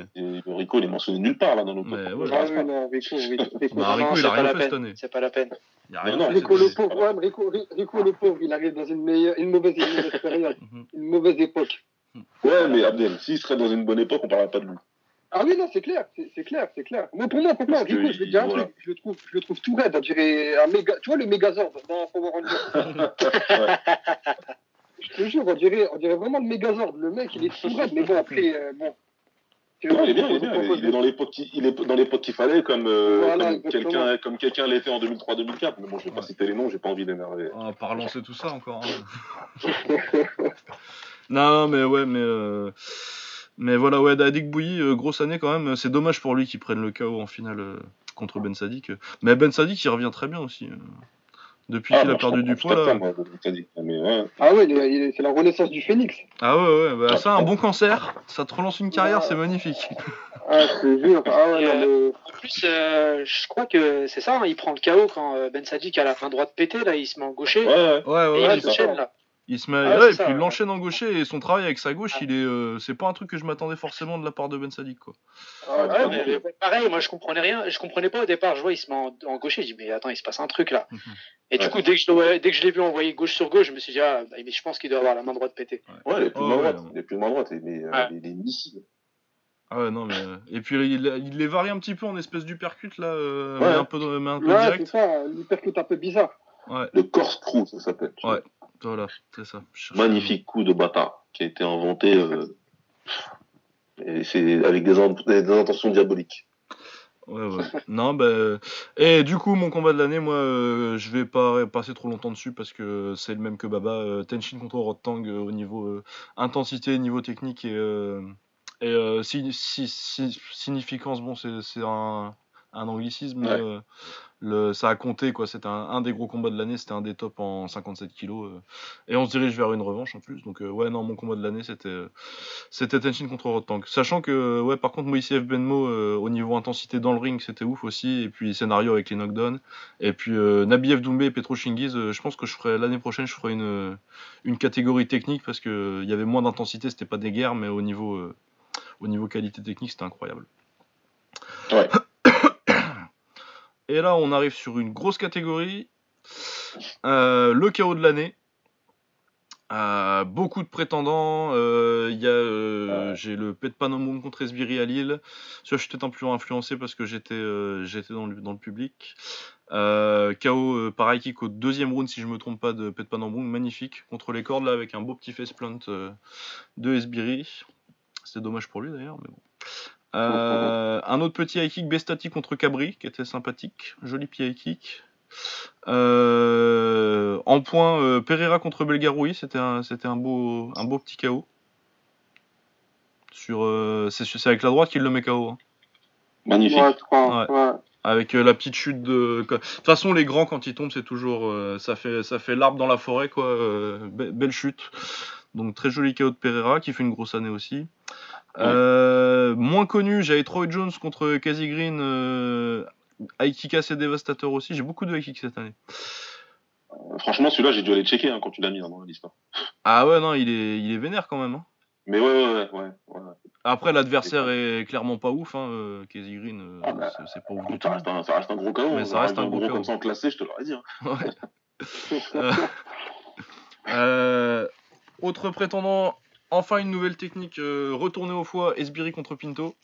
[SPEAKER 5] Rico, il est mentionné nulle part là dans nos
[SPEAKER 2] Mais ouais.
[SPEAKER 3] Ah non, Rico, Rico, Rico.
[SPEAKER 2] Bah, Rico,
[SPEAKER 4] Non,
[SPEAKER 2] il a
[SPEAKER 4] pas
[SPEAKER 2] rien
[SPEAKER 4] la
[SPEAKER 2] fait cette
[SPEAKER 4] peine,
[SPEAKER 2] année.
[SPEAKER 4] C'est pas la peine.
[SPEAKER 2] Il a rien
[SPEAKER 5] non,
[SPEAKER 2] fait
[SPEAKER 3] Rico
[SPEAKER 2] cette
[SPEAKER 3] le pauvre, ouais, Rico, Rico le pauvre, il arrive dans une meilleure, une mauvaise, une mauvaise période, une mauvaise époque.
[SPEAKER 5] Ouais, mais Abdel, s'il serait dans une bonne époque, on parlerait pas de lui.
[SPEAKER 3] Ah oui, non, c'est clair, c'est clair, c'est clair. Moi, pour moi, pour moi,
[SPEAKER 5] que
[SPEAKER 3] Rico, je vais te dire un
[SPEAKER 5] voilà.
[SPEAKER 3] truc, je le trouve, je le trouve tout raide, on dirait un méga, tu vois le Megazord dans Power Rangers. Je te jure, on dirait, on dirait vraiment le Megazord. Le mec, il est tout raide, mais bon, après, euh, bon.
[SPEAKER 5] Non, il est bien, il est bien. Il est, dans l'époque qui- il est dans l'époque qu'il fallait, comme, euh,
[SPEAKER 3] Voilà,
[SPEAKER 5] comme
[SPEAKER 3] exactement.
[SPEAKER 5] quelqu'un, comme quelqu'un l'était en 2003-2004. Mais bon, je vais pas citer les noms, j'ai pas envie d'énerver.
[SPEAKER 2] On va pas relancer tout ça encore. hein. non, mais ouais, mais. euh, Mais voilà, ouais, Dadik Bouilly, euh, grosse année quand même. C'est dommage pour lui qu'il prenne le KO en finale euh, contre Ben Sadik. Mais Ben Sadik, il revient très bien aussi. euh. Depuis qu'il a perdu du poids, là.
[SPEAKER 5] moi. Mais ouais.
[SPEAKER 3] Ah ouais, c'est la renaissance du phénix.
[SPEAKER 2] Ah ouais, ouais, bah ça, un bon cancer, ça te relance une carrière, c'est magnifique.
[SPEAKER 3] Ah, te jure. Ah ouais, non, mais...
[SPEAKER 4] En plus, euh, je crois que c'est ça, hein, il prend le KO quand euh, Ben Sadik a la main droite pétée, là, il se met en gaucher.
[SPEAKER 5] Ouais, ouais.
[SPEAKER 2] Ouais, ouais,
[SPEAKER 4] et
[SPEAKER 2] ouais,
[SPEAKER 4] il
[SPEAKER 2] il,
[SPEAKER 4] enchaîne, là.
[SPEAKER 2] Il se met.
[SPEAKER 4] Ah,
[SPEAKER 2] ouais,
[SPEAKER 4] c'est
[SPEAKER 2] et
[SPEAKER 4] ça,
[SPEAKER 2] puis il
[SPEAKER 4] ouais.
[SPEAKER 2] enchaîne en gaucher et son travail avec sa gauche, il est. euh, c'est pas un truc que je m'attendais forcément de la part de Ben Sadik, quoi.
[SPEAKER 3] Ah,
[SPEAKER 4] Ouais, mais,
[SPEAKER 3] mais-
[SPEAKER 4] mais pareil, moi je comprenais rien, je comprenais pas au départ. Je vois, il se met en, en gaucher, je dis mais attends, il se passe un truc là.
[SPEAKER 2] Mhm.
[SPEAKER 4] Et du
[SPEAKER 5] Ouais.
[SPEAKER 4] coup, dès que je, dès que je l'ai vu envoyer gauche sur gauche, je me suis dit ah, bah, mais je pense qu'il doit avoir la main droite pétée.
[SPEAKER 5] Ouais, il est plus
[SPEAKER 2] Oh,
[SPEAKER 5] main
[SPEAKER 2] ouais,
[SPEAKER 5] droite. Il est plus main droite. Il est, euh,
[SPEAKER 4] Ouais.
[SPEAKER 5] il est missile.
[SPEAKER 2] Ah ouais, non, mais. euh, Et puis il, il les varie un petit peu en espèce d'uppercut, là, euh,
[SPEAKER 5] Ouais.
[SPEAKER 2] mais un peu, mais un peu
[SPEAKER 3] Ouais, c'est
[SPEAKER 2] direct.
[SPEAKER 3] ça, l'hypercute un peu bizarre.
[SPEAKER 2] Ouais,
[SPEAKER 5] Le corkscrew, ça s'appelle.
[SPEAKER 2] Ouais. Voilà, c'est ça.
[SPEAKER 5] Magnifique coup de bâtard qui a été inventé. euh, et c'est avec des, in- des intentions diaboliques.
[SPEAKER 2] Ouais, ouais. non, bah. Et du coup, mon combat de l'année, moi, euh, je vais pas passer trop longtemps dessus parce que c'est le même que Baba. euh, Tenshin contre Rotang euh, au niveau euh, intensité, niveau technique et, et si- si- si- significance. Bon, c'est un, un anglicisme,
[SPEAKER 5] Ouais.
[SPEAKER 2] Le, ça a compté, quoi. C'était un, un des gros combats de l'année, c'était un des tops en 57 kilos. euh, et on se dirige vers une revanche en plus. Donc, euh, ouais, non, mon combat de l'année, c'était. euh, c'était Tenshin contre Rotang. Sachant que, ouais, par contre, Moïse. Benmo, euh, au niveau intensité dans le ring, c'était ouf aussi. Et puis, scénario avec les knockdowns. Et puis, euh, Nabiev Doumbé et Petro Chingiz, euh, je pense que je ferai, l'année prochaine, je ferai une, euh, une catégorie technique parce que euh, il y avait moins d'intensité, c'était pas des guerres, mais au niveau, euh, au niveau qualité technique, c'était incroyable.
[SPEAKER 5] Ouais.
[SPEAKER 2] Et là, on arrive sur une grosse catégorie. Euh, le chaos de l'année. Euh, beaucoup de prétendants. Euh, j'ai le Pet contre Esbiri à Lille. Je suis peut-être un peu influencé parce que j'étais, j'étais dans le, dans le public. KO par high kick au deuxième round, si je me trompe pas, de Pet magnifique contre les cordes là avec un beau petit face plant de Esbiri. C'était dommage pour lui d'ailleurs, mais bon. Euh, un autre petit high kick Bestati contre Cabri qui était sympathique, joli petit high kick. Euh, en point, euh, Pereira contre Belgaroui, c'était un, c'était un beau, un beau petit KO. Sur, euh, c'est, c'est avec la droite qu'il le met KO. hein.
[SPEAKER 5] Magnifique.
[SPEAKER 3] Ouais, je crois. Ouais.
[SPEAKER 2] Avec euh, la petite chute de. De toute façon, les grands, quand ils tombent, c'est toujours. euh, ça fait, ça fait l'arbre dans la forêt, quoi. euh, be- belle chute. Donc, très joli KO de Pereira, qui fait une grosse année aussi. Euh, moins connu, j'avais Troy Jones contre Casey Green. Euh, kick assez dévastateur aussi. J'ai beaucoup de high kick cette année.
[SPEAKER 5] Euh, Franchement, celui-là, j'ai dû aller checker hein, quand tu l'as mis hein, dans la liste. hein.
[SPEAKER 2] Ah ouais, non, il est, il est vénère quand même. hein.
[SPEAKER 5] Mais ouais, ouais, ouais. ouais, ouais.
[SPEAKER 2] Après, l'adversaire est clairement pas ouf. Hein. euh, Casey Green, euh,
[SPEAKER 5] Ah bah,
[SPEAKER 2] c'est- c'est pas ouf du tout.
[SPEAKER 5] Ça reste, un, ça reste un gros KO.
[SPEAKER 2] Mais ça reste un gros KO.
[SPEAKER 5] comme ça en classé, je te l'aurais dit. hein.
[SPEAKER 2] Ouais. Euh, euh, autre prétendant, enfin une nouvelle technique, euh, retourner au foie, Esbiri contre Pinto.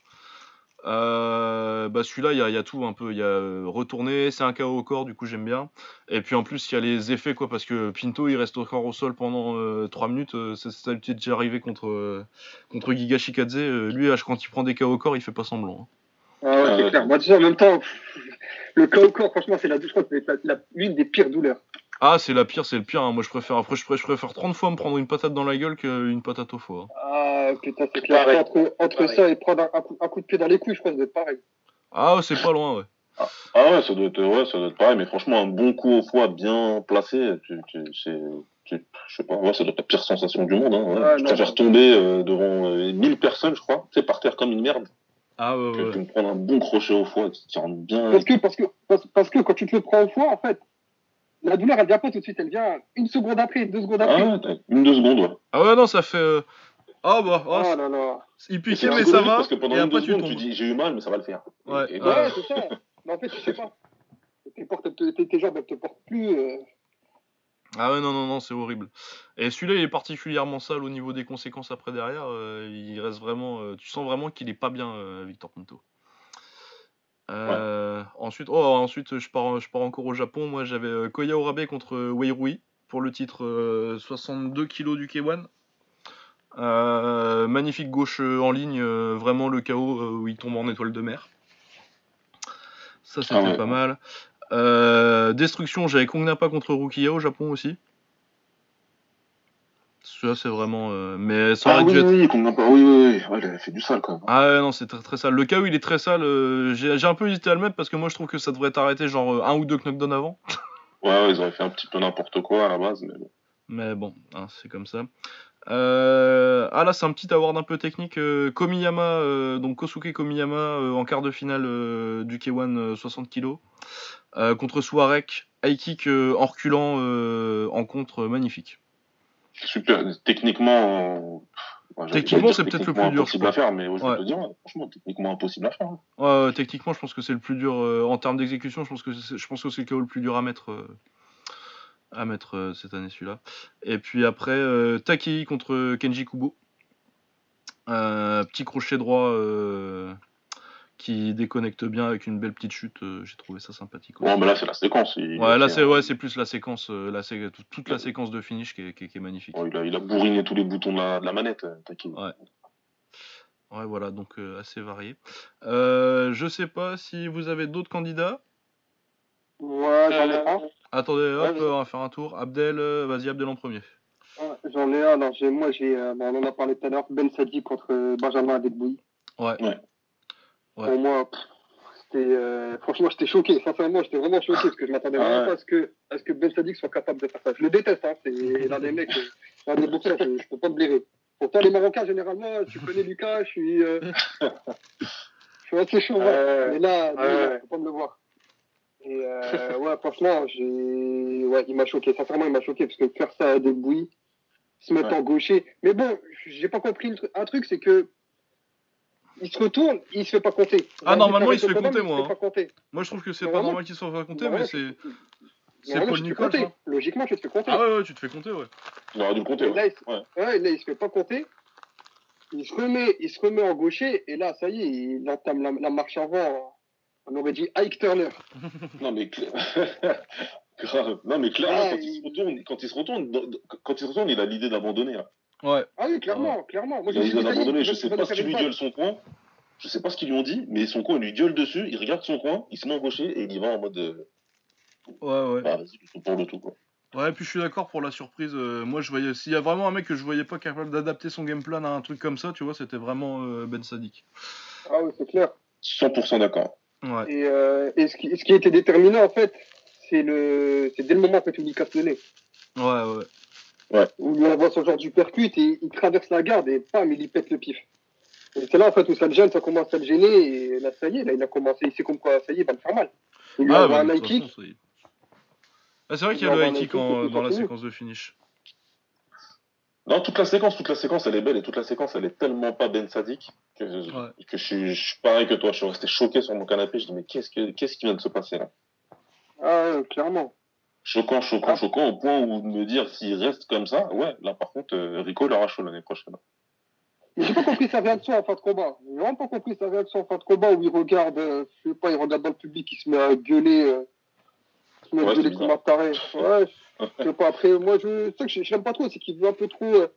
[SPEAKER 2] Euh, bah celui-là, il y a, tout un peu. Il y a euh, retourner, c'est un KO au corps, du coup j'aime bien. Et puis en plus, il y a les effets, quoi, parce que Pinto, il reste encore au sol pendant 3 minutes. euh, ça ça lui déjà arrivé contre, contre Giga Shikadze. Lui, quand il prend des KO au corps, il fait pas semblant. hein.
[SPEAKER 3] Ah c'est clair. Moi, déjà, en même temps, le cas au corps, franchement, c'est la, je l'une des pires douleurs.
[SPEAKER 2] Ah, c'est la pire, c'est le pire. hein. Moi, je préfère, après, je préfère, je préfère 30 fois me prendre une patate dans la gueule qu'une patate au foie. hein.
[SPEAKER 3] Ah, putain, c'est clair.
[SPEAKER 4] Pareil.
[SPEAKER 3] Entre, ça et prendre un, un coup, un coup de pied dans les couilles, je crois que ça doit être pareil.
[SPEAKER 2] Ah, ouais, c'est pas loin, ouais.
[SPEAKER 5] Ah ouais, ça doit être, ouais, ça doit être pareil, mais franchement, un bon coup au foie bien placé, tu, tu, c'est, tu- je sais pas, ouais, ça doit être la pire sensation du monde. Hein, ouais.
[SPEAKER 3] Ouais,
[SPEAKER 5] tu
[SPEAKER 3] non,
[SPEAKER 5] préfères
[SPEAKER 3] non.
[SPEAKER 5] tomber euh, devant euh, 1000 personnes, je crois, tu sais, par terre comme une merde,
[SPEAKER 2] Ah, ouais,
[SPEAKER 5] que,
[SPEAKER 2] ouais.
[SPEAKER 5] que me prendre un bon crochet au foie qui, qui rentre bien.
[SPEAKER 3] Parce que, parce, que, parce, parce que quand tu te le prends au foie, en fait, la douleur, elle vient pas tout de suite. Elle vient une seconde après, deux secondes
[SPEAKER 5] Ah
[SPEAKER 3] après.
[SPEAKER 5] ouais, t'as une, deux secondes, ouais.
[SPEAKER 2] Ah, ouais, non, ça fait. euh, Ah, bah, oh,
[SPEAKER 3] Oh là là.
[SPEAKER 2] il piquait, mais ça va.
[SPEAKER 5] Parce que pendant
[SPEAKER 2] Et
[SPEAKER 5] une,
[SPEAKER 2] après, tu
[SPEAKER 5] secondes, tu dis, j'ai eu mal, mais ça va le faire.
[SPEAKER 2] Ouais,
[SPEAKER 5] et
[SPEAKER 2] ouais.
[SPEAKER 3] Ouais, c'est ça. Mais en fait, tu sais pas. Tes, portes, tes, tes- tes jambes, elles te portent plus. euh,
[SPEAKER 2] Ah, ouais, non, non, non, c'est horrible. Et celui-là, il est particulièrement sale au niveau des conséquences après derrière. euh, il reste vraiment. euh, tu sens vraiment qu'il est pas bien, euh, Victor Pinto. Euh, Ensuite, oh, ensuite je, pars, je pars encore au Japon. Moi, j'avais euh, Koya Orabe contre euh, Wei Rui pour le titre euh, 62 kg du K1. Euh, magnifique gauche en ligne, vraiment le euh, où il tombe en étoile de mer. Ça, c'était
[SPEAKER 5] Ah ouais.
[SPEAKER 2] pas mal. Destruction, j'avais Kongnapa contre Rukiya au Japon aussi. Celui-là, c'est vraiment. euh, Mais ça aurait
[SPEAKER 5] Ah
[SPEAKER 2] dû
[SPEAKER 5] oui,
[SPEAKER 2] être.
[SPEAKER 5] oui, a pas- oui, oui, oui, ouais, il avait fait du sale quand même.
[SPEAKER 2] Ah ouais, non, c'est très, très sale. Le KO, il est très sale. euh, J'ai un peu hésité à le mettre parce que moi, je trouve que ça devrait être arrêté genre euh, un ou deux knockdowns avant.
[SPEAKER 5] Ouais, ouais, ils auraient fait un petit peu n'importe quoi à la base, mais bon.
[SPEAKER 2] Mais bon, hein, c'est comme ça. Euh, Ah là, c'est un petit award un peu technique. euh, Komiyama, donc Kosuke Komiyama en quart de finale du K1 euh, 60 kg contre Suarek. High kick en reculant en contre, magnifique.
[SPEAKER 5] Super, techniquement. ouais,
[SPEAKER 2] Techniquement, c'est peut-être le plus dur,
[SPEAKER 5] impossible à faire, mais ouais, je dire, franchement, techniquement impossible à faire. hein.
[SPEAKER 2] Ouais, techniquement, je pense que c'est le plus dur euh, en termes d'exécution. Je pense que c'est, je pense que c'est le KO le plus dur à mettre, euh, à mettre euh, cette année celui-là. Et puis après, euh, Takei contre Kenji Kubo. Euh, petit crochet droit euh, qui déconnecte bien avec une belle petite chute. euh, j'ai trouvé ça sympathique. aussi.
[SPEAKER 5] Bon, mais là, c'est la séquence. Il,
[SPEAKER 2] ouais, là c'est ouais, c'est plus la séquence, euh, la sé- toute- la séquence de finish qui est, qui est- qui est magnifique.
[SPEAKER 5] Il, a, il a bourriné tous les boutons de la, de la manette, euh.
[SPEAKER 2] Ouais. Ouais, voilà, donc euh, assez varié. Euh, je sais pas si vous avez d'autres candidats.
[SPEAKER 3] Ouais, j'en ai un.
[SPEAKER 2] Attendez, hop,
[SPEAKER 3] Ouais,
[SPEAKER 2] on va faire un tour. Abdel, euh, vas-y, Abdel en premier.
[SPEAKER 3] Ouais, J'en ai un. Alors, j'ai, moi, j'ai, euh, bon, on en a parlé tout à l'heure, Ben Sadi contre Benjamin Adekboui.
[SPEAKER 2] Ouais.
[SPEAKER 5] Ouais.
[SPEAKER 2] Ouais.
[SPEAKER 3] Pour moi, euh, franchement, j'étais choqué. Sincèrement, j'étais vraiment choqué parce que je m'attendais
[SPEAKER 5] Ah
[SPEAKER 3] vraiment
[SPEAKER 5] ouais.
[SPEAKER 3] pas à ce que, à ce que Ben Sadik soit capable de faire ça. Je le déteste, hein. C'est l'un des mecs, euh, l'un des boxeurs, je, je peux pas me blairer. Pourtant, les Marocains, généralement, tu connais Lucas, je suis, euh, je suis assez chaud. Ouais. Mais là, je peux pas me le voir. Et euh, ouais, franchement, j'ai, ouais, il m'a choqué. Sincèrement, il m'a choqué parce que faire ça à des bouilles, se mettre
[SPEAKER 5] Ouais.
[SPEAKER 3] en gaucher. Mais bon, j'ai pas compris le truc. un truc, c'est que il se retourne, il se fait pas compter.
[SPEAKER 2] Ah,
[SPEAKER 3] Dans
[SPEAKER 2] normalement,
[SPEAKER 3] le
[SPEAKER 2] il se fait compter, moi,
[SPEAKER 3] se
[SPEAKER 2] hein.
[SPEAKER 3] fait pas compter.
[SPEAKER 2] Moi, je trouve que c'est pas normal qu'il soit pas compté, mais c'est. C'est Paul Nicole,
[SPEAKER 3] compter. Logiquement, tu te fais compter.
[SPEAKER 2] Ah ouais, ouais, tu te fais compter, ouais.
[SPEAKER 5] Il aurait dû le compter. Ouais.
[SPEAKER 3] là, il, se-
[SPEAKER 5] Ouais.
[SPEAKER 3] ouais, là, il se fait pas compter. Il se remet, il se remet en gaucher, et là, ça y est, il entame la, la marche avant. On aurait dit Ike Turner.
[SPEAKER 5] Non, mais grave. Non, mais clairement,
[SPEAKER 3] Ah,
[SPEAKER 5] quand il...
[SPEAKER 3] il-
[SPEAKER 5] se retourne, quand il se retourne, quand il se retourne, il a l'idée d'abandonner. là.
[SPEAKER 2] Ouais.
[SPEAKER 3] Ah oui, clairement, clairement. Moi,
[SPEAKER 5] Il a
[SPEAKER 3] je me suis
[SPEAKER 5] l'idée
[SPEAKER 3] dit, ça y est,
[SPEAKER 5] d'abandonner.
[SPEAKER 3] il
[SPEAKER 5] Je sais
[SPEAKER 3] il
[SPEAKER 5] pas ce
[SPEAKER 3] faire
[SPEAKER 5] qui
[SPEAKER 3] une
[SPEAKER 5] lui gueule son coin. Je sais pas ce qu'ils lui ont dit, mais son coin, il lui gueule dessus. Il regarde son coin, il se met en gaucher et il y va en mode. euh,
[SPEAKER 2] Ouais, ouais.
[SPEAKER 5] Bah, vas-y, tout pour le tout. Quoi.
[SPEAKER 2] Ouais, puis je suis d'accord pour la surprise. euh, moi, je voyais. S'il y a vraiment un mec que je voyais pas capable d'adapter son game plan à un truc comme ça, tu vois, c'était vraiment euh, Ben Sadik.
[SPEAKER 3] Ah oui, c'est clair.
[SPEAKER 5] 100% d'accord.
[SPEAKER 2] Ouais.
[SPEAKER 3] Et, euh, et ce, qui, ce qui était déterminant, en fait, c'est le, c'est dès le moment que tu lui casses le nez.
[SPEAKER 2] Ouais, ouais.
[SPEAKER 3] Où lui envoie son genre du percute et il traverse la garde et bam, il y pète le pif. Et c'est là, en fait, où ça le gêne, ça commence à le gêner et là, ça y est, là, il a commencé, il sait comme quoi, ça y est, il va le faire mal. Il lui
[SPEAKER 2] Ah,
[SPEAKER 3] envoie
[SPEAKER 2] bah,
[SPEAKER 3] un high kick.
[SPEAKER 2] façon, Ah, c'est vrai
[SPEAKER 3] Il
[SPEAKER 2] qu'il y a le high kick en- dans la séquence de finish.
[SPEAKER 5] Non, toute la séquence, toute la séquence, elle est belle et toute la séquence, elle est tellement pas Ben Sadik que,
[SPEAKER 2] Ouais.
[SPEAKER 5] que je, suis, pareil que toi. Je suis resté choqué sur mon canapé. Je dis mais qu'est-ce que qu'est-ce qui vient de se passer là?
[SPEAKER 3] Ah, ouais, clairement.
[SPEAKER 5] Choquant, choquant,
[SPEAKER 3] Ah.
[SPEAKER 5] choquant au point où de me dire s'il reste comme ça, ouais, là par contre, euh, Rico l'aura chaud l'année prochaine.
[SPEAKER 3] Mais j'ai pas compris sa réaction en fin de combat. J'ai vraiment pas compris sa réaction en fin de combat où il regarde, euh, je sais pas, il regarde dans le public, il se met à gueuler, euh, il se met à gueuler comme un taré. Ouais, je sais pas. Après, moi, je, c'est ça que l'aime pas trop, c'est qu'il veut un peu trop, euh,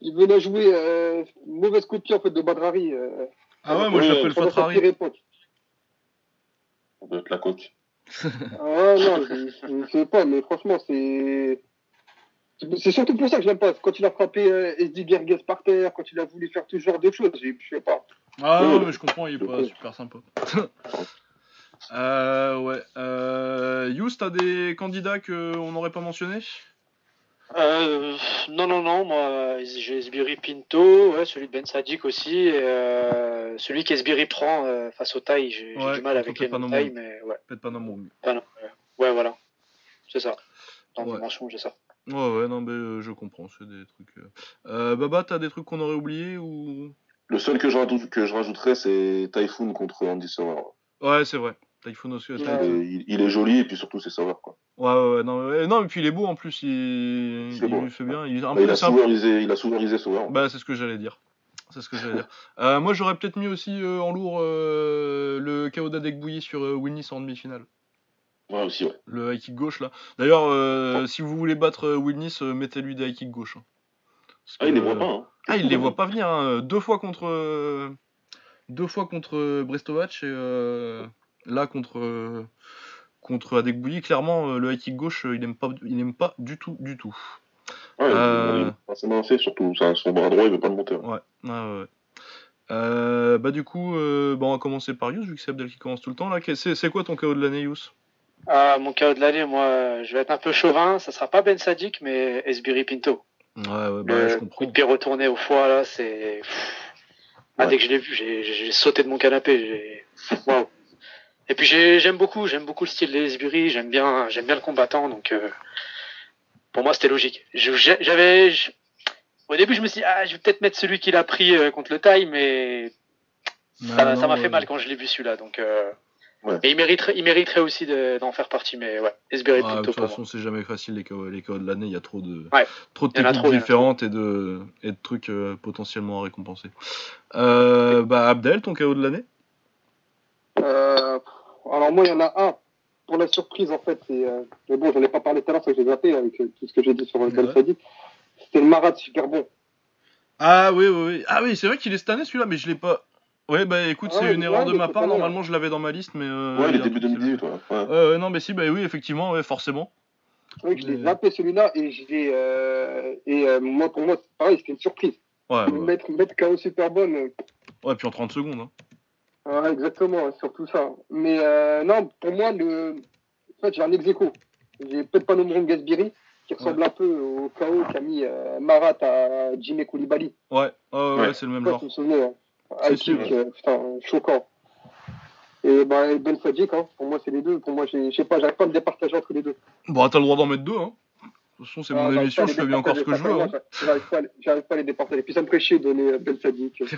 [SPEAKER 3] il venait jouer euh, une mauvaise copie en fait de Badrari. Euh,
[SPEAKER 2] Ah ouais, moi je l'appelle Fatrari.
[SPEAKER 5] Ça doit être la coque.
[SPEAKER 3] Ah non, je, je, je sais pas, mais franchement, c'est. C'est surtout pour ça que je l'aime pas. Quand il a frappé euh, SD Gerges par terre, quand il a voulu faire tout ce genre de choses, je sais pas.
[SPEAKER 2] Ah
[SPEAKER 5] Ouais,
[SPEAKER 2] mais je comprends, il est pas super sympa. euh, ouais. Euh, Yous, t'as des candidats qu'on n'aurait pas mentionnés?
[SPEAKER 4] Euh, non, non, non, moi j'ai Esbiri Pinto, ouais, celui de Ben Sadik aussi, et euh, celui qu'Esbiri prend euh, face aux tailles. J'ai
[SPEAKER 2] Ouais,
[SPEAKER 4] du mal avec les tailles, mais ouais,
[SPEAKER 2] Peut-être pas
[SPEAKER 4] non, ouais. ouais, voilà, c'est ça. Dans
[SPEAKER 2] Ouais.
[SPEAKER 4] j'ai ça.
[SPEAKER 2] Ouais, ouais, non, mais euh, je comprends, c'est des trucs. euh. Euh, Baba, t'as des trucs qu'on aurait oubliés ou?
[SPEAKER 5] Le seul que je, rajoute, que je rajouterais, c'est Typhoon contre Andy Sauer.
[SPEAKER 2] Ouais, c'est vrai. Typhoon aussi.
[SPEAKER 5] Il, il est joli et puis surtout c'est Sauer quoi.
[SPEAKER 2] Ouais, ouais, ouais, non, ouais, non, et puis il est beau en plus, il,
[SPEAKER 5] C'est
[SPEAKER 2] il
[SPEAKER 5] beau.
[SPEAKER 2] lui fait bien. Il,
[SPEAKER 5] Bah,
[SPEAKER 2] peu,
[SPEAKER 5] a
[SPEAKER 2] un-
[SPEAKER 5] souverisé, il a souverisé.
[SPEAKER 2] Bah, c'est ce que j'allais dire. C'est ce que j'allais dire. Euh, moi, j'aurais peut-être mis aussi euh, en lourd euh, le KO d'Adek Bouilly sur euh, Winnis en demi-finale.
[SPEAKER 5] Ouais aussi ouais.
[SPEAKER 2] Le high kick gauche là. D'ailleurs, si vous voulez battre Winnis, mettez-lui des high kick gauche. hein.
[SPEAKER 5] Ah il les voit pas hein.
[SPEAKER 2] Ah, il les voit pas venir. hein. Deux fois contre. Deux fois contre Brestovac et là contre. euh, Contre Adek Bouilly, clairement, euh, le high kick gauche, euh, il aime pas, il aime pas du tout, du tout.
[SPEAKER 5] Ouais,
[SPEAKER 2] Euh.
[SPEAKER 5] est assez surtout son bras droit il veut pas le monter. hein.
[SPEAKER 2] Ouais, ouais, ouais. Euh, bah du coup, euh, bah, on va commencer par Yous, vu que c'est Abdel qui commence tout le temps là. C'est quoi ton KO de l'année, Yous
[SPEAKER 4] Ah, mon KO de l'année, moi, je vais être un peu chauvin, ça sera pas Ben Sadik, mais Esbiri Pinto.
[SPEAKER 2] Ouais, ouais, bah, je
[SPEAKER 4] le coup
[SPEAKER 2] comprends.
[SPEAKER 4] de pied retourné au foie, là, c'est. Ah,
[SPEAKER 5] Ouais.
[SPEAKER 4] dès que je l'ai vu, j'ai- sauté de mon canapé. j'ai- Waouh. Et puis j'ai- j'aime beaucoup, j'aime beaucoup le style des j'aime bien, j'aime bien le combattant, donc euh, pour moi c'était logique. J'avais, au début je me suis dit, ah, je vais peut-être mettre celui qu'il a pris euh, contre le taille, mais ça
[SPEAKER 2] Ah,
[SPEAKER 4] ça m'a
[SPEAKER 2] ouais.
[SPEAKER 4] fait mal quand je l'ai vu celui-là, donc. euh,
[SPEAKER 5] Ouais.
[SPEAKER 4] Et il mériterait, il mériterait aussi de- d'en faire partie, mais ouais, Esbiri
[SPEAKER 2] Ah, de
[SPEAKER 4] Pinto
[SPEAKER 2] toute
[SPEAKER 4] pour
[SPEAKER 2] façon, c'est jamais facile les KO, les KO de l'année. Il y a trop de,
[SPEAKER 4] Ouais.
[SPEAKER 2] trop de techniques
[SPEAKER 4] trop,
[SPEAKER 2] différentes et de, et de trucs euh, potentiellement à récompenser. Euh, bah Abdel, ton KO de l'année?
[SPEAKER 3] Euh, alors moi, il y en a un. Pour la surprise, en fait, c'est. Euh, mais bon, j'en ai pas parlé tout à l'heure, ça que j'ai zappé avec euh, tout ce que j'ai dit sur le
[SPEAKER 2] Ouais.
[SPEAKER 3] Ben Sadik. C'était le Marat super bon.
[SPEAKER 2] Ah oui, oui, oui. Ah oui, c'est vrai qu'il est cette année celui-là, mais je l'ai pas. Ouais, bah écoute,
[SPEAKER 3] Ouais,
[SPEAKER 2] c'est une
[SPEAKER 3] ouais,
[SPEAKER 2] erreur de ma part. Normalement, je l'avais dans ma liste, mais. euh,
[SPEAKER 5] Ouais,
[SPEAKER 2] il
[SPEAKER 5] est début
[SPEAKER 2] truc qui s'est
[SPEAKER 5] 2018, ouais. ouais.
[SPEAKER 2] Ouais, ouais, non, mais si, bah oui, effectivement, ouais, forcément.
[SPEAKER 3] C'est vrai que je l'ai
[SPEAKER 2] Mais-
[SPEAKER 3] zappé celui-là et je l'ai. Euh, et euh, moi, pour moi, c'est pareil, c'était une surprise.
[SPEAKER 2] Ouais, ouais.
[SPEAKER 3] Mettre, mettre KO super bonne. euh,
[SPEAKER 2] Ouais, puis en 30 secondes. Hein.
[SPEAKER 3] Ouais, exactement, surtout ça. Mais euh, non, pour moi, le... en fait, j'ai un ex aequo. J'ai peut-être pas nommé Gasbiri, qui ressemble un peu au KO qu'a mis euh, Marat à Jimmy Koulibaly.
[SPEAKER 2] Ouais, ouais, ouais,
[SPEAKER 5] Ouais.
[SPEAKER 2] c'est le même genre.
[SPEAKER 3] souvenais, hein.
[SPEAKER 2] Sûr.
[SPEAKER 3] euh, putain, choquant. Et bah, Ben Sadik, hein, pour moi, c'est les deux. Pour moi, j'ai- je sais pas, j'arrive pas à me départager entre les deux.
[SPEAKER 2] Bon, t'as le droit d'en mettre deux, hein. De toute façon, c'est
[SPEAKER 3] Ah,
[SPEAKER 2] mon émission, je fais bien encore ce que je veux. hein.
[SPEAKER 3] J'arrive pas, à les- j'arrive pas à les départager. Puis ça me ferait chier de donner Ben Sadik.
[SPEAKER 2] Ouais.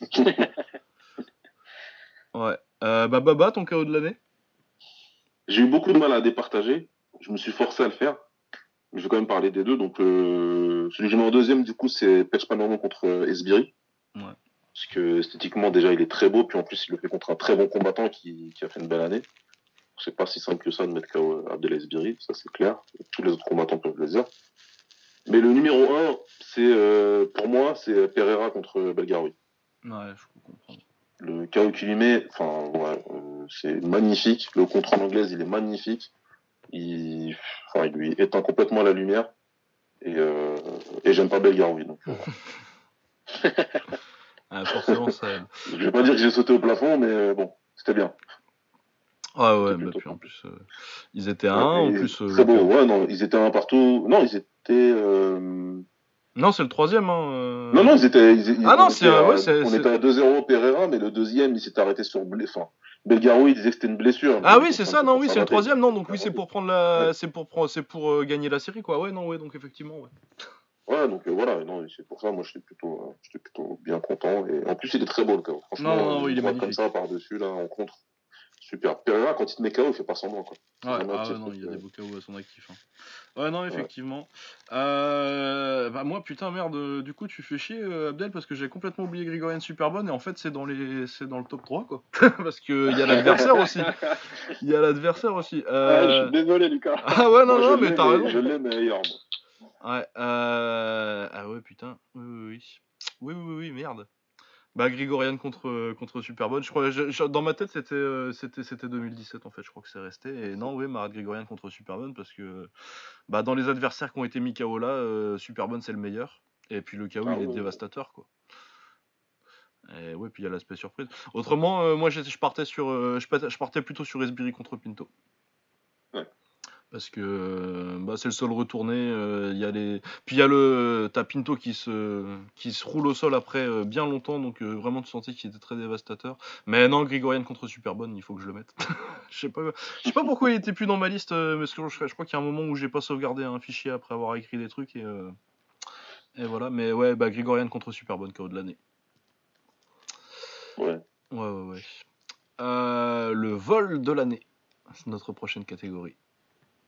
[SPEAKER 2] Euh, bah, Baba, ton KO de l'année?
[SPEAKER 5] J'ai eu beaucoup de mal à départager. Je me suis forcé à le faire. Je vais quand même parler des deux. Donc, euh, celui que je mets en deuxième, du coup, c'est Panormo contre euh, Esbiri.
[SPEAKER 2] Ouais.
[SPEAKER 5] Parce que esthétiquement, déjà, il est très beau. Puis en plus, il le fait contre un très bon combattant qui, qui a fait une belle année. C'est pas si simple que ça de mettre KO Abdel Esbiri, ça c'est clair. Tous les autres combattants peuvent le dire. Mais le numéro un, c'est euh, pour moi, c'est Pereira contre Belgaroui.
[SPEAKER 2] Ouais, je peux comprendre.
[SPEAKER 5] Le KO qu'il lui met, enfin, ouais, euh, c'est magnifique. Le contre en anglaise, il est magnifique. Il, enfin, il lui éteint complètement la lumière. Et, euh, et j'aime pas Belgaroui. Donc, euh,
[SPEAKER 2] Ah, forcément, ça aide.
[SPEAKER 5] je vais pas dire que j'ai sauté au plafond, mais bon, c'était bien.
[SPEAKER 2] Ouais, ouais, bah, puis en plus, euh, ils étaient à 1, en plus. euh,
[SPEAKER 5] Très beau. Ouais, non, ils étaient un partout. Non, ils étaient. euh,
[SPEAKER 2] Non, c'est le troisième, hein. euh.
[SPEAKER 5] Non, non, ils étaient. ils-
[SPEAKER 2] Ah non,
[SPEAKER 5] on
[SPEAKER 2] c'est- ouais,
[SPEAKER 5] On était à 2-0 Pereira, mais le deuxième, il s'était arrêté sur. blé- Enfin, Belgaroui, il disait que c'était une blessure.
[SPEAKER 2] Ah oui, c'est ça, non, oui, c'est le troisième, non, donc oui, c'est pour prendre la,
[SPEAKER 5] Ouais.
[SPEAKER 2] c'est pour prendre, c'est pour euh, gagner la série, quoi. Ouais, non, ouais, donc effectivement, ouais.
[SPEAKER 5] Ouais, donc euh, voilà, non, c'est pour ça, moi, j'étais plutôt, euh, j'étais plutôt bien content. Et en plus, il est très beau, le KO. Franchement,
[SPEAKER 2] Non, non, il est magnifique.
[SPEAKER 5] comme ça, par-dessus, là, en contre. Super. Pereira, quand il te met KO, il fait pas semblant, quoi.
[SPEAKER 2] Ouais, ah ouais, non, il y a des beaux KO à son actif. hein. Ouais, non, effectivement. Euh, bah, moi, putain, merde, euh, du coup, tu fais chier, euh, Abdel, parce que j'ai complètement oublié Grigorian Superbonne, et en fait, c'est dans, les... c'est dans le top 3, quoi. parce qu'il y a l'adversaire aussi. Il y a l'adversaire aussi.
[SPEAKER 3] Je suis désolé, Lucas.
[SPEAKER 2] Ah ouais, non,
[SPEAKER 5] Moi,
[SPEAKER 2] non, mais t'as raison.
[SPEAKER 5] Je l'ai, moi.
[SPEAKER 2] Ouais, euh... Ah ouais, putain. Oui, oui, oui. Oui, oui, oui, merde. Bah, Grigorian contre, contre Superbonne. Je crois, je- je- dans ma tête, c'était, euh, c'était, c'était 2017, en fait. Je crois que c'est resté. Et non, oui, Marat Grigorian contre Superbonne, parce que bah, dans les adversaires qui ont été mis KO là, euh, Superbonne, c'est le meilleur. Et puis le KO,
[SPEAKER 5] Ah
[SPEAKER 2] il est
[SPEAKER 5] ouais.
[SPEAKER 2] dévastateur, quoi. Et ouais, puis il y a l'aspect surprise. Autrement, euh, moi, j'étais- je partais sur, euh, je partais- je partais plutôt sur Esbiri contre Pinto. Parce que euh, bah, c'est le seul retourné. euh, Il y a les... Puis il y a le. T'as Pinto qui se... qui se roule au sol après euh, bien longtemps, donc euh, vraiment tu sentais qu'il était très dévastateur. Mais non, Grigorian contre Superbonne, il faut que je le mette. Je sais pas, je sais pas pourquoi il était plus dans ma liste, euh, mais je, crois qu'il y a un moment où j'ai pas sauvegardé un fichier après avoir écrit des trucs et, euh, et voilà. Mais ouais, bah Grigorian contre Superbonne KO de l'année.
[SPEAKER 5] Ouais.
[SPEAKER 2] Ouais, ouais, ouais. Euh, le vol de l'année, c'est notre prochaine catégorie.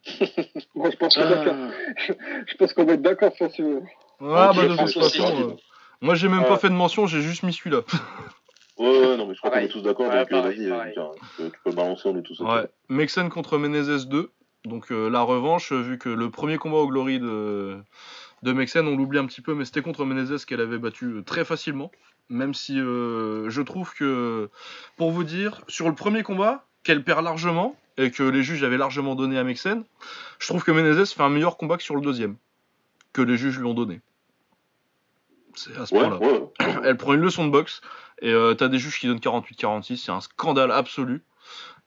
[SPEAKER 3] Moi, je pense qu'on va,
[SPEAKER 4] Ah.
[SPEAKER 3] va être d'accord sur ce.
[SPEAKER 2] Ouais, bah de toute façon, euh, moi j'ai même
[SPEAKER 4] Ouais.
[SPEAKER 2] pas fait de mention, j'ai juste mis celui-là.
[SPEAKER 5] Ouais, ouais, non, mais je crois qu'on est tous d'accord, donc euh, vas-y. Lucas, tu peux- balancer, on est tous ok.
[SPEAKER 2] Ouais, Mexen contre Menezes 2. Donc euh, la revanche, euh, vu que le premier combat au Glory de, de Mexen, on l'oublie un petit peu, mais c'était contre Menezes qu'elle avait battu euh, très facilement. Même si euh, je trouve que, pour vous dire, sur le premier combat, qu'elle perd largement, et que les juges avaient largement donné à Mexen, je trouve que Menezes fait un meilleur combat que sur le deuxième, que les juges lui ont donné. C'est à ce
[SPEAKER 5] Ouais,
[SPEAKER 2] point-là.
[SPEAKER 5] ouais.
[SPEAKER 2] Elle prend une leçon de boxe et euh, t'as des juges qui donnent 48-46, c'est un scandale absolu.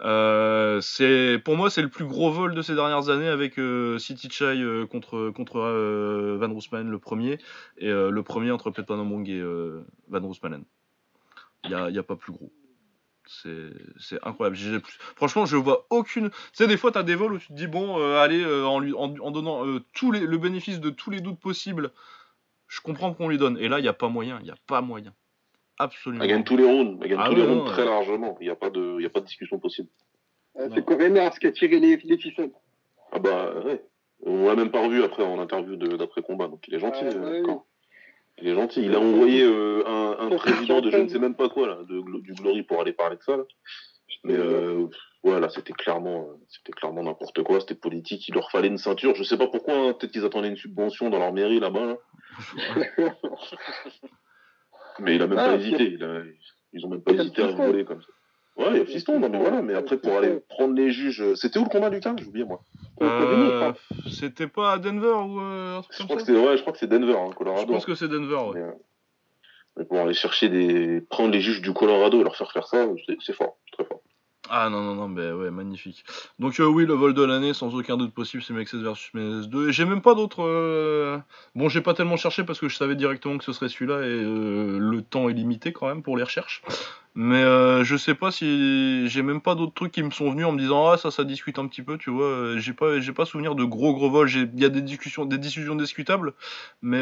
[SPEAKER 2] Euh, c'est pour moi c'est le plus gros vol de ces dernières années avec euh, City Chai euh, contre contre euh, Van Roosmalen le premier et le premier entre Petpanamong et Van Roosmalen. Il y a, y a pas plus gros. C'est incroyable. Franchement, je vois aucune. Tu sais, des fois, tu as des vols où tu te dis, bon, euh, allez, euh, en, lui, en, en donnant euh, tous les, le bénéfice de tous les doutes possibles, je comprends qu'on lui donne. Et là, il n'y a pas moyen. Il n'y a pas moyen. Absolument.
[SPEAKER 5] Elle gagne tous les rounds, elle gagne
[SPEAKER 2] Ah
[SPEAKER 5] tous les rounds très largement. Il n'y a, pas de- il y a pas de discussion possible.
[SPEAKER 3] Euh. C'est Corénard qui a tiré les, les ficelles.
[SPEAKER 5] Ah bah ouais. On l'a même pas revu après en interview d'après-combat, donc il est gentil.
[SPEAKER 3] Ouais.
[SPEAKER 5] Il est gentil. Il a envoyé euh, un, un président de je ne sais même pas quoi, là, de, du Glory pour aller parler de ça. Là. Mais euh, voilà, c'était clairement, euh, c'était clairement n'importe quoi. C'était politique. Il leur fallait une ceinture. Je sais pas pourquoi. hein, Peut-être qu'ils attendaient une subvention dans leur mairie là-bas. là. Mais il a même
[SPEAKER 3] Ah,
[SPEAKER 5] pas hésité. Il a- ils ont même pas hésité à voler comme ça. Ouais, il y a Fiston, non mais voilà. Mais après, pour aller prendre les juges, c'était où le combat, Lucas J'ai oublié moi.
[SPEAKER 2] Euh, C'était pas à Denver ou euh, un truc
[SPEAKER 5] Je
[SPEAKER 2] comme
[SPEAKER 5] crois que
[SPEAKER 2] ça
[SPEAKER 5] c'est ouais, je crois que c'est Denver, hein,
[SPEAKER 2] Je
[SPEAKER 5] Colorado.
[SPEAKER 2] pense que c'est Denver, ouais.
[SPEAKER 5] Mais, euh, mais pour aller chercher des, prendre les juges du Colorado et leur faire faire ça, c'est fort, très fort.
[SPEAKER 2] Ah non, non, non, mais ouais, magnifique. Donc euh, oui, le vol de l'année, sans aucun doute possible, c'est Mexes versus Menez 2. Et j'ai même pas d'autres... euh, Bon, j'ai pas tellement cherché parce que je savais directement que ce serait celui-là et euh, le temps est limité quand même pour les recherches. Mais je sais pas si... J'ai même pas d'autres trucs qui me sont venus en me disant « Ah, ça, ça discute un petit peu, tu vois. J'ai pas, j'ai pas souvenir de gros gros vols. Il y a des discussions, des discussions discutables, mais...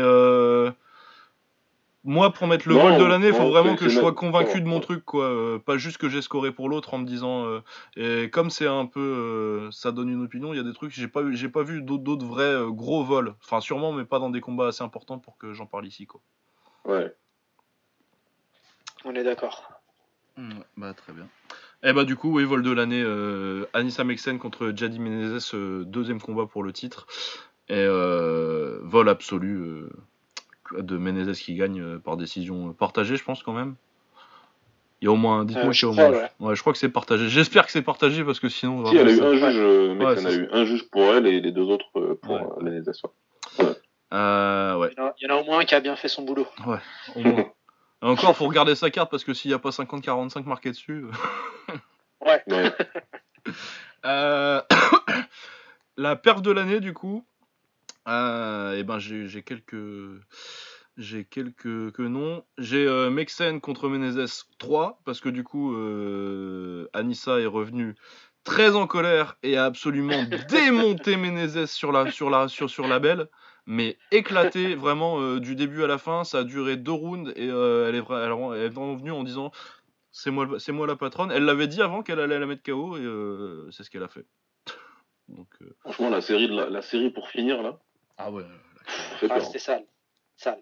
[SPEAKER 2] Moi, pour mettre le
[SPEAKER 5] Non,
[SPEAKER 2] vol de l'année, il faut vraiment que je sois convaincu de mon truc, quoi. Euh, pas juste que j'ai scoré pour l'autre en me disant. euh, Et comme c'est un peu, euh, ça donne une opinion. Il y a des trucs j'ai pas, vu- j'ai pas vu d'autres, vrais euh, gros vols. Enfin, sûrement, mais pas dans des combats assez importants pour que j'en parle ici, quoi.
[SPEAKER 5] Ouais.
[SPEAKER 4] On est d'accord.
[SPEAKER 2] bah très bien. Et bah du coup, oui, vol de l'année, euh, Anissa Mexen contre Jadi Menezes, euh, deuxième combat pour le titre. Et euh, vol absolu euh, de Menezes qui gagne euh, par décision partagée, je pense quand même. Il y a au moins, dites-moi
[SPEAKER 4] Euh,
[SPEAKER 2] a au
[SPEAKER 4] je
[SPEAKER 2] moins.
[SPEAKER 4] crois,
[SPEAKER 2] ouais. je crois que c'est partagé. J'espère que c'est partagé parce que sinon.
[SPEAKER 5] Si, elle a eu un juge, euh,
[SPEAKER 2] Ouais,
[SPEAKER 5] a eu un juge pour elle et les deux autres euh, pour
[SPEAKER 2] Ouais.
[SPEAKER 5] euh, Menezes, ouais.
[SPEAKER 2] ça- Euh, ouais,
[SPEAKER 4] Il y, en a, au moins un qui a bien fait son boulot.
[SPEAKER 2] au moins. Et Encore, faut regarder sa carte parce que s'il n'y a pas 50-45 marqué dessus. euh,
[SPEAKER 4] Ouais.
[SPEAKER 5] Ouais.
[SPEAKER 2] Euh, la perf de l'année, du coup, euh, eh ben, j'ai quelques. J'ai quelques que noms. J'ai euh, Mexen contre Menezes 3, parce que du coup, euh, Anissa est revenue très en colère et a absolument démonté Menezes sur la, sur la, sur, sur la belle. mais éclaté vraiment euh, du début à la fin. Ça a duré deux rounds et euh, elle, est, elle, elle est vraiment venue en disant c'est moi, c'est moi la patronne. Elle l'avait dit avant qu'elle allait la mettre KO et euh, c'est ce qu'elle a fait. Donc, euh,
[SPEAKER 5] Franchement, la série, de la, la série pour finir, là,
[SPEAKER 2] ah ouais.
[SPEAKER 4] Ah, c'était sale. Sale.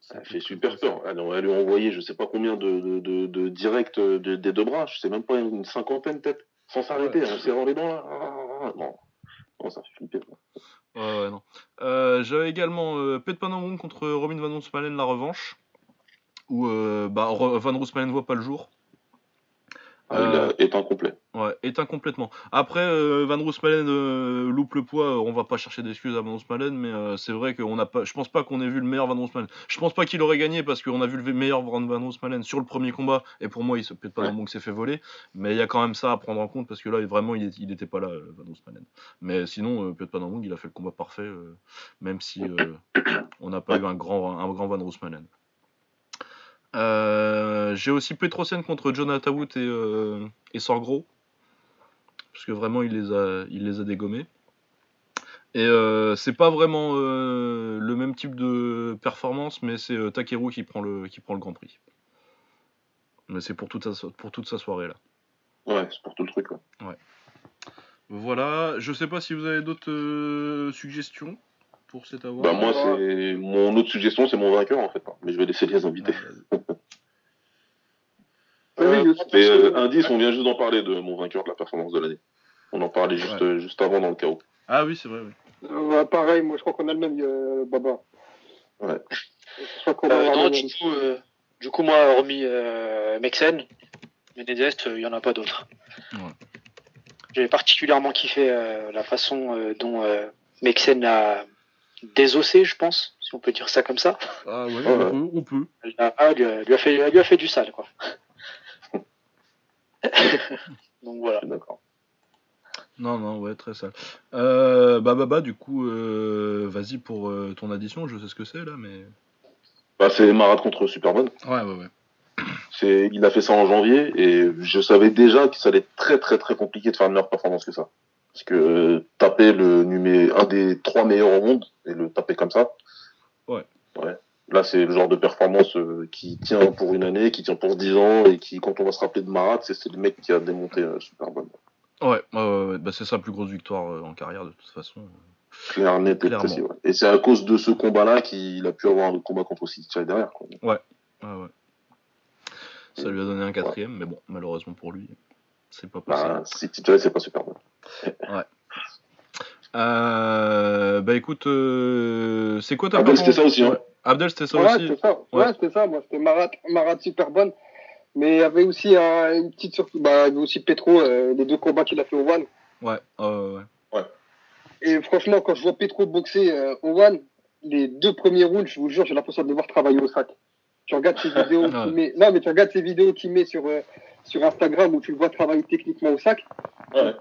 [SPEAKER 5] Ça fait super peur. Elle, elle lui a envoyé je sais pas combien de, de, de, de directs euh, de- des deux bras, je sais même pas, une cinquantaine peut-être, sans s'arrêter, en serrant les dents là. Ah, ah, ah, Non, non ça fait flipper.
[SPEAKER 2] Ouais, ouais, non. Euh, J'avais également euh, Pet Panamon contre Robin Van Roosmalen, la revanche. Où euh, bah, Van Roosmalen voit pas le jour.
[SPEAKER 5] Ah, il
[SPEAKER 2] Euh,
[SPEAKER 5] est incomplet.
[SPEAKER 2] Ouais, éteint complètement. Après, euh, Van Roosmalen euh, loupe le poids. euh, On va pas chercher d'excuses à Van Roosmalen, mais euh, c'est vrai qu'on n'a pas. Je pense pas qu'on ait vu le meilleur Van Roosmalen. Je pense pas qu'il aurait gagné parce qu'on a vu le meilleur Van Roosmalen sur le premier combat. Et pour moi, il se peut pas
[SPEAKER 5] Ouais.
[SPEAKER 2] qui s'est fait voler. Mais il y a quand même ça à prendre en compte parce que là, vraiment, il, est- il était pas là, euh, Van Roosmalen. Mais sinon, euh, Piotr Panamong, il a fait le combat parfait, euh, même si euh, on n'a pas eu un grand, un grand Van Roosmalen. Euh, J'ai aussi Petrosian contre Jonathan Wood et, euh, et Sorgro. Parce que vraiment, il les a, il les a dégommés. Et euh, c'est pas vraiment le même type de performance, mais c'est Takeru qui prend, le, qui prend le Grand Prix. Mais c'est pour toute sa, pour toute sa soirée là.
[SPEAKER 5] Ouais, c'est pour tout le truc. ouais.
[SPEAKER 2] Voilà, je sais pas si vous avez d'autres suggestions pour cet avoir.
[SPEAKER 5] Bah, moi, c'est mon autre suggestion, c'est mon vainqueur en fait. hein. Mais je vais laisser les invités.
[SPEAKER 3] Oui,
[SPEAKER 4] Euh,
[SPEAKER 3] aussi.
[SPEAKER 5] Mais euh, indice, on vient juste d'en parler de mon vainqueur de la performance de l'année. On en parlait juste,
[SPEAKER 2] Ouais.
[SPEAKER 5] euh, juste avant dans le chaos.
[SPEAKER 2] Ah oui, c'est vrai, oui.
[SPEAKER 3] Euh, ouais, pareil, moi je crois qu'on a le même, euh, Baba.
[SPEAKER 5] Ouais.
[SPEAKER 3] Je crois qu'on
[SPEAKER 4] Euh, du coup, euh, du coup, moi, hormis euh, Mexen, Menezes, il n'y en a pas d'autres.
[SPEAKER 2] Ouais.
[SPEAKER 4] J'ai particulièrement kiffé euh, la façon euh, dont euh, Mexen a désossé, je pense, si on peut dire ça comme ça.
[SPEAKER 2] Ah ouais,
[SPEAKER 5] Ouais.
[SPEAKER 2] on peut, on peut.
[SPEAKER 4] Elle a- ah, lui, a, lui a fait, lui a fait du sale, quoi. Donc voilà.
[SPEAKER 5] Je suis d'accord.
[SPEAKER 2] Non, non, ouais, très sale. Euh, bah, bah, bah, du coup, euh, vas-y pour euh, ton addition, je sais ce que c'est là, mais.
[SPEAKER 5] Bah, c'est Marat contre Superman.
[SPEAKER 2] Ouais, ouais, ouais.
[SPEAKER 5] C'est, il a fait ça en janvier et je savais déjà que ça allait être très très très compliqué de faire une meilleure performance que ça. Parce que euh, taper le numéro un des trois meilleurs au monde et le taper comme ça.
[SPEAKER 2] Ouais.
[SPEAKER 5] Ouais. Là, c'est le genre de performance euh, qui tient pour une année, qui tient pour dix ans et qui, quand on va se rappeler de Marat, c'est, le mec qui a démonté euh, Superman.
[SPEAKER 2] Ouais, ouais, ouais, ouais. Bah, c'est sa plus grosse victoire euh, en carrière de toute façon.
[SPEAKER 5] Clair, net et précis. Ouais. Et c'est à cause de ce combat-là qu'il a pu avoir un combat contre City derrière. Quoi.
[SPEAKER 2] Ouais, ouais. Ça lui a donné un quatrième, mais bon, malheureusement pour lui, c'est pas possible.
[SPEAKER 5] Bah, City c'est pas Superman.
[SPEAKER 2] Euh, bah écoute, euh, c'est quoi ta
[SPEAKER 5] Abdel, c'était ça aussi, hein.
[SPEAKER 2] Ouais. Abdel, c'était ça
[SPEAKER 3] ouais,
[SPEAKER 2] aussi
[SPEAKER 3] ça. Ouais,
[SPEAKER 2] Ouais.
[SPEAKER 3] c'était ça. Moi, c'était Marat, Marat super bonne. Mais il y avait aussi un- une petite surprise. Bah, il y avait aussi Petro, euh, les deux combats qu'il a fait au One.
[SPEAKER 2] Ouais, euh, ouais.
[SPEAKER 3] Et franchement, quand je vois Petro boxer euh, au One, les deux premiers rounds, je vous jure, j'ai l'impression de le voir travailler au sac. Tu regardes ses vidéos qu'il
[SPEAKER 2] ouais.
[SPEAKER 3] met. Non, mais tu regardes ses vidéos qu'il met sur, euh, sur Instagram où tu le vois travailler techniquement au sac.
[SPEAKER 5] Ouais.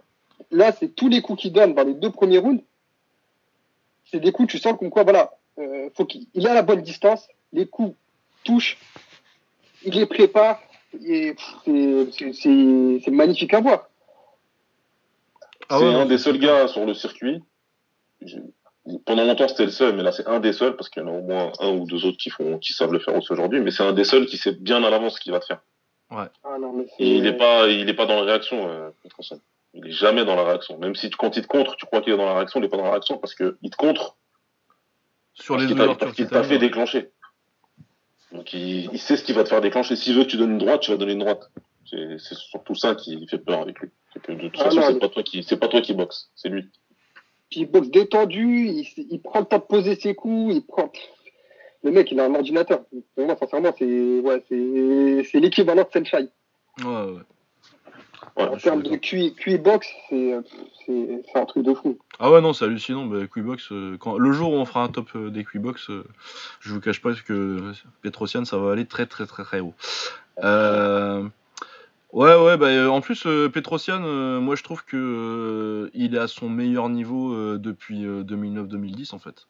[SPEAKER 3] Là, c'est tous les coups qu'il donne dans les deux premiers rounds. C'est des coups, tu sens comme quoi, voilà, euh, faut qu'il il a la bonne distance, les coups touchent, il les prépare, et c'est- magnifique à voir.
[SPEAKER 2] Ah
[SPEAKER 5] c'est
[SPEAKER 2] ouais,
[SPEAKER 5] un des seuls gars sur le circuit. Pendant longtemps, c'était le seul, mais là, c'est un des seuls, parce qu'il y en a au moins un ou deux autres qui, font, qui savent le faire aussi aujourd'hui, mais c'est un des seuls qui sait bien à l'avance ce qu'il va te faire.
[SPEAKER 3] Ah non, mais c'est-
[SPEAKER 5] Et il n'est pas, il est pas dans la réaction, euh, Petrosen. Il est jamais dans la réaction. Même si tu- quand il te contre, tu crois qu'il est dans la réaction, il n'est pas dans la réaction parce qu'il te contre
[SPEAKER 2] Sur les
[SPEAKER 5] parce qu'il t'a fait
[SPEAKER 2] ouais.
[SPEAKER 5] déclencher. Donc il, il sait ce qu'il va te faire déclencher. S'il veut que tu donnes une droite, tu vas donner une droite. C'est surtout ça qui fait peur avec lui. Que de toute
[SPEAKER 3] Ah
[SPEAKER 5] façon, c'est
[SPEAKER 3] mais-
[SPEAKER 5] pas toi qui, c'est pas toi qui boxe, c'est lui.
[SPEAKER 3] Puis il boxe détendu, il, il prend le temps de poser ses coups, il prend. Le mec, il a un ordinateur. Pour moi, sincèrement, c'est ouais, c'est c'est l'équivalent de Senshai.
[SPEAKER 2] Ouais, ouais.
[SPEAKER 5] Ouais,
[SPEAKER 3] En termes de. QI, QI box, c'est un truc de fou.
[SPEAKER 2] Ah ouais, non, c'est hallucinant. Bah, Quibox, euh, quand... le jour où on fera un top euh, des Quibox, euh, je vous cache pas que Petrosian, ça va aller très très très très haut. Euh, Ouais, ouais, bah, euh, en plus, euh, Petrosian, euh, moi je trouve que euh, il est à son meilleur niveau euh, depuis euh, 2009-2010 en fait.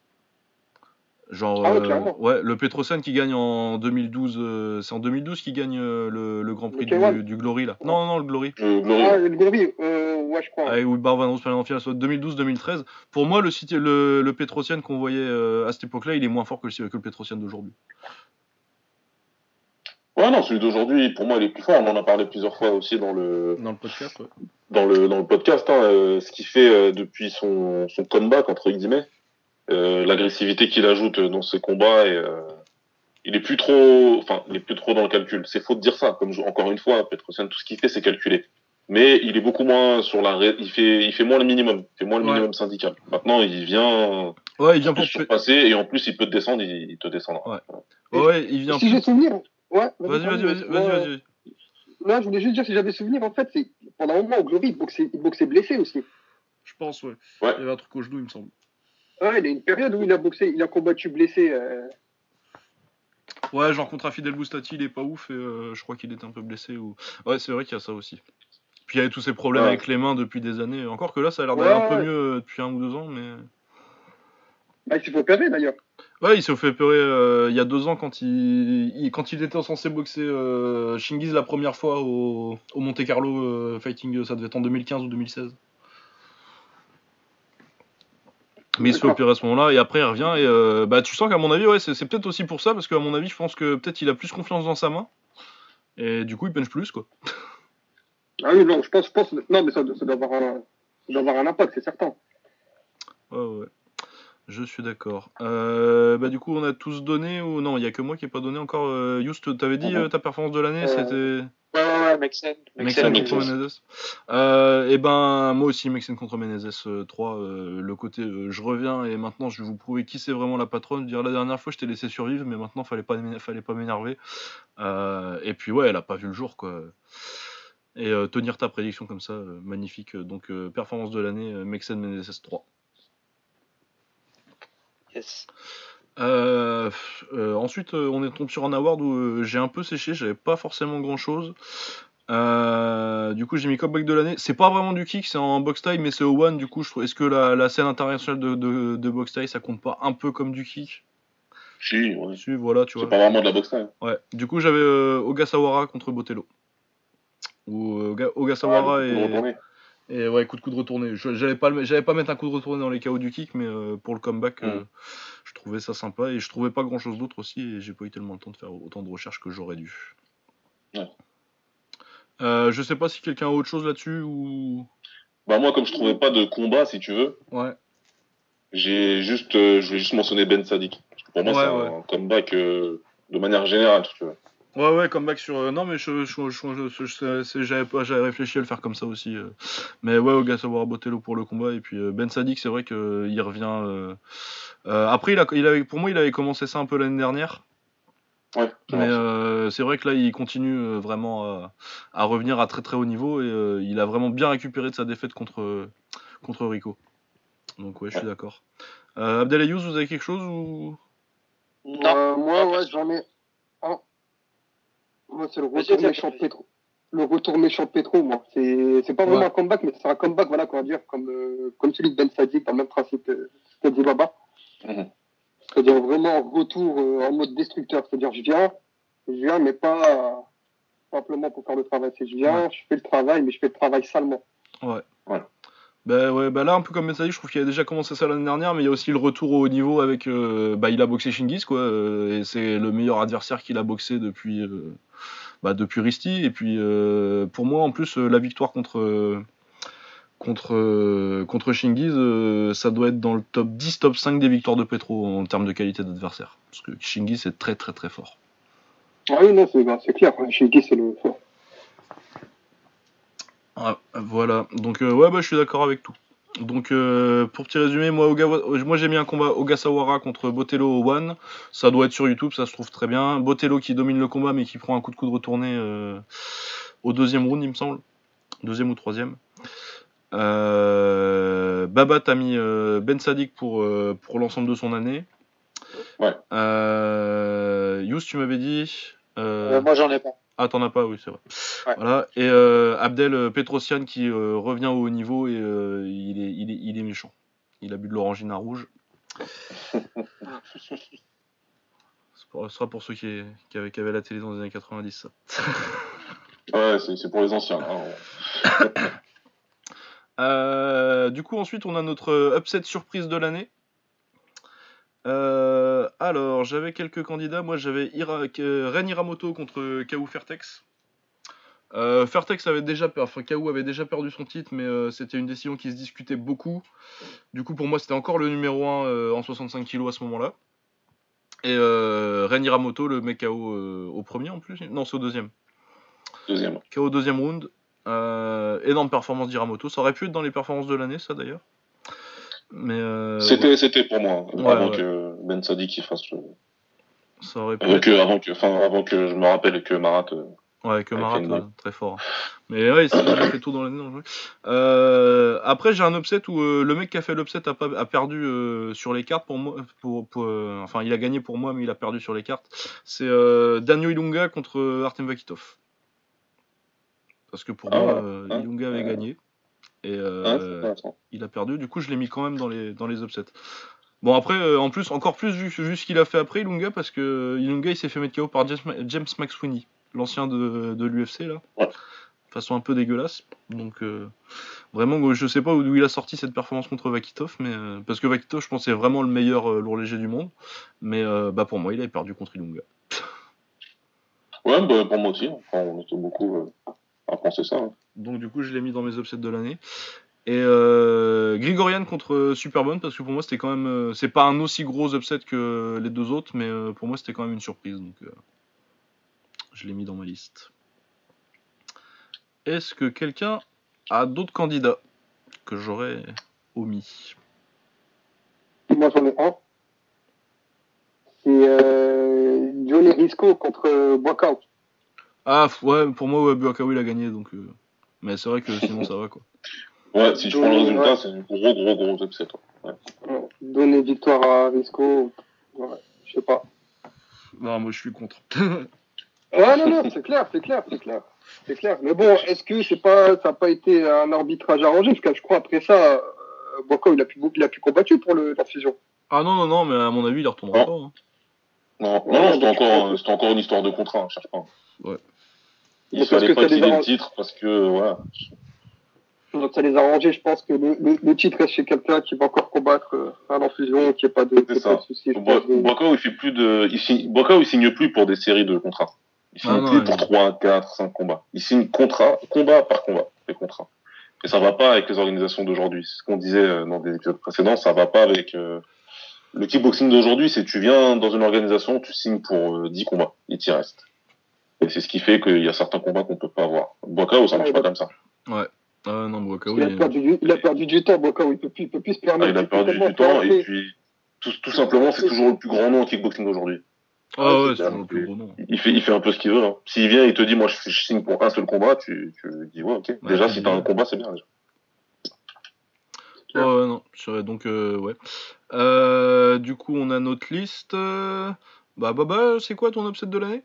[SPEAKER 2] Genre,
[SPEAKER 3] Ah ouais,
[SPEAKER 2] euh, ouais, le Petrosian qui gagne en 2012, euh, c'est en 2012 qu'il gagne euh, le, le Grand Prix
[SPEAKER 3] Le K1.
[SPEAKER 2] du, du Glory là. Non, non, le Glory.
[SPEAKER 5] Le Glory,
[SPEAKER 3] Ah, le Glory, euh, ouais, je crois.
[SPEAKER 2] avec où Barvan Rose en finale, soit 2012-2013. Pour moi, le, City- le, le Petrosian qu'on voyait euh, à cette époque-là, il est moins fort que le, que le Petrosian d'aujourd'hui.
[SPEAKER 5] Ouais, non, celui d'aujourd'hui, pour moi, il est plus fort. On en a parlé plusieurs fois aussi dans le,
[SPEAKER 2] Dans le podcast, ouais.
[SPEAKER 5] dans le, dans le podcast. Hein, euh, ce qu'il fait euh, depuis son, son comeback, entre guillemets, l'agressivité qu'il ajoute dans ses combats, et, euh, il est plus trop, enfin, il est plus trop dans le calcul. C'est faux de dire ça. Comme je- encore une fois, Petrosian, tout ce qu'il fait, c'est calculé. Mais il est beaucoup moins sur la, ré- il fait, il fait moins le minimum, il fait moins le
[SPEAKER 2] Ouais.
[SPEAKER 5] minimum syndical. Maintenant, il vient
[SPEAKER 2] Ouais, il vient pour.
[SPEAKER 5] surpasser et en plus, il peut te descendre, il, il te descendra.
[SPEAKER 2] Ouais, il vient.
[SPEAKER 3] Si j'ai souvenir, ouais.
[SPEAKER 2] Vas-y, vas-y, vas-y,
[SPEAKER 3] Ouais.
[SPEAKER 2] vas-y, vas-y.
[SPEAKER 3] Non, je voulais juste dire si j'avais souvenir, en fait, c'est pendant un moment où Glory, il boxait, il boxait blessé aussi.
[SPEAKER 2] Je pense, ouais.
[SPEAKER 5] Ouais.
[SPEAKER 2] Il y avait un truc au genou, il me semble.
[SPEAKER 3] Ouais, il y a une période où il a boxé, il a combattu blessé. euh,
[SPEAKER 2] Ouais, genre contre Fidel Boustati, il est pas ouf et euh, je crois qu'il était un peu blessé. Ou... Ouais, c'est vrai qu'il y a ça aussi. Puis il y avait tous ces problèmes
[SPEAKER 5] Ouais.
[SPEAKER 2] avec les mains depuis des années. Encore que là, ça a l'air d'aller
[SPEAKER 3] Ouais,
[SPEAKER 2] un peu mieux euh, depuis un ou deux ans, mais.
[SPEAKER 3] Bah, il s'est fait opérer d'ailleurs.
[SPEAKER 2] Ouais, il s'est fait peurer euh, il y a deux ans quand il, il- quand il était censé boxer Shingiz la première fois au, au Monte Carlo Fighting, ça devait être en 2015 ou 2016. Mais il se fait opérer à ce moment-là et après il revient et euh, bah tu sens qu'à mon avis ouais c'est c'est peut-être aussi pour ça parce qu'à mon avis je pense que peut-être il a plus confiance dans sa main et du coup il punch plus quoi.
[SPEAKER 3] Ah oui, non, je pense, je pense, non, mais ça, ça doit avoir un, ça doit avoir un impact, c'est certain.
[SPEAKER 2] Ouais ouais. Je suis d'accord. Euh, bah du coup on a tous donné ou non il y a que moi qui ai pas donné encore. Euh, Youst t'avais dit
[SPEAKER 5] Mhm.
[SPEAKER 2] euh, ta performance de l'année
[SPEAKER 3] Euh,
[SPEAKER 2] c'était
[SPEAKER 4] Ouais, ouais, ouais, Mexen.
[SPEAKER 2] Mexen
[SPEAKER 5] Mexen,
[SPEAKER 2] contre. Menezes. Euh, et ben moi aussi Mexen contre Menezes euh, 3 euh, le côté euh, je reviens et maintenant je vais vous prouver qui c'est vraiment la patronne dire la dernière fois je t'ai laissé survivre mais maintenant fallait pas fallait pas m'énerver et puis ouais elle a pas vu le jour quoi et tenir ta prédiction comme ça magnifique donc performance de l'année Mexen Menezes 3
[SPEAKER 4] Yes.
[SPEAKER 2] Euh, euh, ensuite, euh, on est tombé sur un award où euh, j'ai un peu séché, j'avais pas forcément grand chose. du coup, j'ai mis comeback de l'année. C'est pas vraiment du kick, c'est en box style, mais c'est au one. Du coup, je trouve. Est-ce que la, la scène internationale de, de, de box style, ça compte pas un peu comme du kick?
[SPEAKER 5] Si, ouais.
[SPEAKER 2] Si, voilà, tu
[SPEAKER 5] C'est
[SPEAKER 2] vois.
[SPEAKER 5] pas vraiment de la boxe hein.
[SPEAKER 2] Ouais. Du coup, j'avais euh, Ogasawara contre Botello. Ou euh, Oga- Ogasawara
[SPEAKER 5] Ouais,
[SPEAKER 2] et. Et ouais, coup de coup de retourné. Je- J'allais pas, j'allais pas mettre un coup de retourné dans les KO du kick, mais euh, pour le comeback, euh,
[SPEAKER 5] Mm.
[SPEAKER 2] je trouvais ça sympa et je trouvais pas grand chose d'autre aussi et j'ai pas eu tellement le temps de faire autant de recherches que j'aurais dû.
[SPEAKER 5] Ouais.
[SPEAKER 2] Euh, je sais pas si quelqu'un a autre chose là-dessus ou.
[SPEAKER 5] Bah moi, comme je trouvais pas de combat, si tu veux,
[SPEAKER 2] Ouais.
[SPEAKER 5] j'ai juste, euh, je voulais juste mentionner Ben Sadik. Pour moi,
[SPEAKER 2] Ouais,
[SPEAKER 5] c'est un comeback de manière générale, si tu veux.
[SPEAKER 2] Ouais, ouais, comeback sur. euh, non, mais je, je, je- je- je- c'est- j'avais pas, j'avais réfléchi à le faire comme ça aussi. euh. Mais ouais, Ogasawara Botello pour le combat et puis euh, Ben Sadik, c'est vrai qu'il revient. euh, euh, après, il a, il avait, pour moi, il avait commencé ça un peu l'année dernière.
[SPEAKER 5] Ouais.
[SPEAKER 2] Mais euh, c'est vrai que là, il continue euh, vraiment à, à revenir à très très haut niveau et euh, il a vraiment bien récupéré de sa défaite contre, contre Rico. Donc ouais, je suis
[SPEAKER 5] Ouais.
[SPEAKER 2] d'accord. Euh, Abdel Ayouz, vous avez quelque chose ou?
[SPEAKER 4] Non.
[SPEAKER 3] Euh, moi, ouais, j'en ai. Moi, c'est le retour méchant. Petro. Le retour méchant de Petro, moi. C'est c'est pas vraiment
[SPEAKER 2] Ouais.
[SPEAKER 3] un comeback, mais c'est un comeback, voilà, qu'on va dire, comme, euh, comme celui de Ben Sadik, dans le même principe que, que dit Baba.
[SPEAKER 5] Mhm.
[SPEAKER 3] C'est-à-dire vraiment retour euh, en mode destructeur. C'est-à-dire, je viens, je viens, mais pas simplement pour faire le travail. C'est je viens, je fais le travail, mais je fais le travail salement.
[SPEAKER 2] Bah ouais, bah là un peu comme Metsadi, je trouve qu'il a déjà commencé ça l'année dernière, mais il y a aussi le retour au haut niveau avec, euh, bah il a boxé Shingiz quoi, euh, et c'est le meilleur adversaire qu'il a boxé depuis, euh, depuis Risti, et puis euh, pour moi en plus euh, la victoire contre contre Shingiz, ça doit être dans le top 10, top 5 des victoires de Petro en termes de qualité d'adversaire, parce que Shingiz c'est très très très fort.
[SPEAKER 3] Ah oui, non, c'est bah, clair. Shinki, c'est le.
[SPEAKER 2] Ah, voilà, donc euh, ouais, bah, je suis d'accord avec tout. Donc euh, pour petit résumé, moi, Ogawa- moi j'ai mis un combat Ogasawara contre Botello au One. Ça doit être sur YouTube, ça se trouve très bien. Botello qui domine le combat mais qui prend un coup de coude retourné euh, au deuxième round, il me semble. Deuxième ou troisième. Euh, Baba t'as mis euh, Ben Sadik pour, euh, pour l'ensemble de son année.
[SPEAKER 5] Ouais.
[SPEAKER 2] Euh, Yous, tu m'avais dit. euh,
[SPEAKER 4] Euh, moi, j'en ai pas.
[SPEAKER 2] Ah, t'en as pas, oui, c'est vrai.
[SPEAKER 4] Ouais.
[SPEAKER 2] Voilà. Et euh, Abdel euh, Petrosian qui euh, revient au haut niveau et euh, il, est, il, est, il est méchant. Il a bu de l'orangina rouge. Ce sera pour ceux qui, qui, avaient, qui avaient la télé dans les années 90, ça.
[SPEAKER 5] Ouais, c'est c'est pour les anciens. hein.
[SPEAKER 2] Du coup, ensuite, on a notre upset surprise de l'année. Euh, alors, j'avais quelques candidats. Moi, j'avais Ira... euh, Ren Hiramoto contre K.O. Fairtex. Euh, Fairtex avait déjà, per- enfin KO avait déjà perdu son titre, mais euh, c'était une décision qui se discutait beaucoup. Du coup, pour moi, c'était encore le numéro 1 en 65 kg à ce moment-là. Et Ren Hiramoto, le mec KO au premier en plus. Non, c'est au deuxième.
[SPEAKER 5] Deuxième.
[SPEAKER 2] KO au deuxième round. Énorme performance d'Hiramoto. Ça aurait pu être dans les performances de l'année, ça d'ailleurs. Mais euh,
[SPEAKER 5] C'était, c'était pour moi, hein,
[SPEAKER 2] Ouais,
[SPEAKER 5] avant
[SPEAKER 2] ouais.
[SPEAKER 5] que Ben Sadi qui fasse le.
[SPEAKER 2] ça aurait pu
[SPEAKER 5] Avant
[SPEAKER 2] être.
[SPEAKER 5] que, avant que, enfin, avant que je me rappelle que Marat. euh,
[SPEAKER 2] Ouais, que
[SPEAKER 5] Avec
[SPEAKER 2] Marat, ouais, très fort. Mais ouais, c'est- il fait tout dans l'année. dans le jeu. Euh, après, j'ai un upset où euh, le mec qui a fait l'upset a, pas- a perdu euh, sur les cartes pour moi. Pour, pour, enfin, il a gagné pour moi, mais il a perdu sur les cartes. C'est Daniel Ilunga contre Artem Vakitov. Parce que pour
[SPEAKER 5] Ah,
[SPEAKER 2] moi, Ilunga avait gagné. Et euh,
[SPEAKER 5] hein,
[SPEAKER 2] il a perdu. Du coup, je l'ai mis quand même dans les, dans les upsets. Bon, après, euh, en plus, encore plus vu, vu ce qu'il a fait après, Ilunga, parce que Ilunga, il s'est fait mettre KO par James, McSweeney, l'ancien de, de l'UFC, là.
[SPEAKER 5] Ouais.
[SPEAKER 2] De façon un peu dégueulasse. Donc, euh, vraiment, je sais pas d'où il a sorti cette performance contre Vakitov, mais, euh, parce que Vakitov, je pense, c'est vraiment le meilleur lourd léger du monde. Mais bah, pour moi, il avait perdu contre Ilunga.
[SPEAKER 5] Ouais, bah, pour moi aussi. Enfin, on était beaucoup ça. hein.
[SPEAKER 2] Donc du coup, je l'ai mis dans mes upsets de l'année. Et euh, Grigorian contre Superbone, parce que pour moi, c'était quand même... euh, c'est pas un aussi gros upset que les deux autres, mais euh, pour moi, c'était quand même une surprise. Donc euh, je l'ai mis dans ma liste. Est-ce que quelqu'un a d'autres candidats que j'aurais omis?
[SPEAKER 3] Moi, j'en ai un. C'est euh, Johnny Risco contre Boakao.
[SPEAKER 2] Ah, ouais, pour moi, ouais, il a gagné, donc... euh, Mais c'est vrai que sinon, ça va, quoi.
[SPEAKER 5] Ouais, si tu prends le
[SPEAKER 3] Ouais.
[SPEAKER 5] résultat, c'est un gros, gros, gros upset. ouais.
[SPEAKER 3] Ouais. Donner victoire à Risco. Ouais, je sais pas.
[SPEAKER 2] Non, moi, je suis contre.
[SPEAKER 3] Ouais, non, non, c'est clair, c'est clair, c'est clair. C'est clair. Mais bon, est-ce que c'est pas, ça n'a pas été un arbitrage arrangé? Parce que je crois après ça, euh, Boakao, il a plus, il a plus combattu pour le, la fusion.
[SPEAKER 2] ah non, non, non, mais à mon avis, il retournera
[SPEAKER 5] Non.
[SPEAKER 2] pas. hein.
[SPEAKER 5] Non, non, c'était encore, encore une histoire de contrat, hein, cherche pas.
[SPEAKER 2] Ouais.
[SPEAKER 5] Il
[SPEAKER 3] Mais parce
[SPEAKER 5] fallait
[SPEAKER 3] que
[SPEAKER 5] pas ait le titre parce que, voilà.
[SPEAKER 3] Donc ça les a arrangés, je pense que le, le, le titre reste chez quelqu'un qui va encore combattre euh, à l'enfusion, qui n'y a pas de, pas de souci. je
[SPEAKER 5] Bo-
[SPEAKER 3] pense, de-
[SPEAKER 5] Boakao, il fait plus de, il signe, Boakao, il signe plus pour des séries de contrats. Il signe
[SPEAKER 2] Ah
[SPEAKER 5] plus pour 3, 4, 5 combats. Il signe contrat, combat par combat, les contrats. Et ça va pas avec les organisations d'aujourd'hui. C'est ce qu'on disait euh, dans des épisodes précédents, ça va pas avec, euh, le kickboxing d'aujourd'hui, c'est tu viens dans une organisation, tu signes pour euh, 10 combats, il t'y reste. Et c'est ce qui fait qu'il y a certains combats qu'on peut pas avoir. Boakao, ça marche
[SPEAKER 3] Ouais,
[SPEAKER 5] pas
[SPEAKER 3] bah-
[SPEAKER 5] comme ça.
[SPEAKER 2] Ah non, Buakawa,
[SPEAKER 3] il, a
[SPEAKER 2] il est-
[SPEAKER 3] perdu du, il a perdu du temps, Boakao, il peut plus, il peut plus se
[SPEAKER 5] Ah,
[SPEAKER 3] permettre.
[SPEAKER 5] il a perdu du temps et puis tout, tout simplement c'est toujours le plus grand nom en kickboxing d'aujourd'hui.
[SPEAKER 2] Ah
[SPEAKER 5] Ouais,
[SPEAKER 2] ouais,
[SPEAKER 5] c'est
[SPEAKER 2] toujours le plus gros nom.
[SPEAKER 5] Il fait, il fait un peu ce qu'il veut. Hein. S'il vient et te dit moi je, je signe pour un seul combat, tu, tu dis ouais ok.
[SPEAKER 2] Ouais,
[SPEAKER 5] déjà si t'as un combat c'est bien déjà.
[SPEAKER 2] Ouais, ouais, non, je serais donc, euh, ouais. Euh, du coup, on a notre liste. euh, Bah, Baba, c'est quoi ton upset de l'année?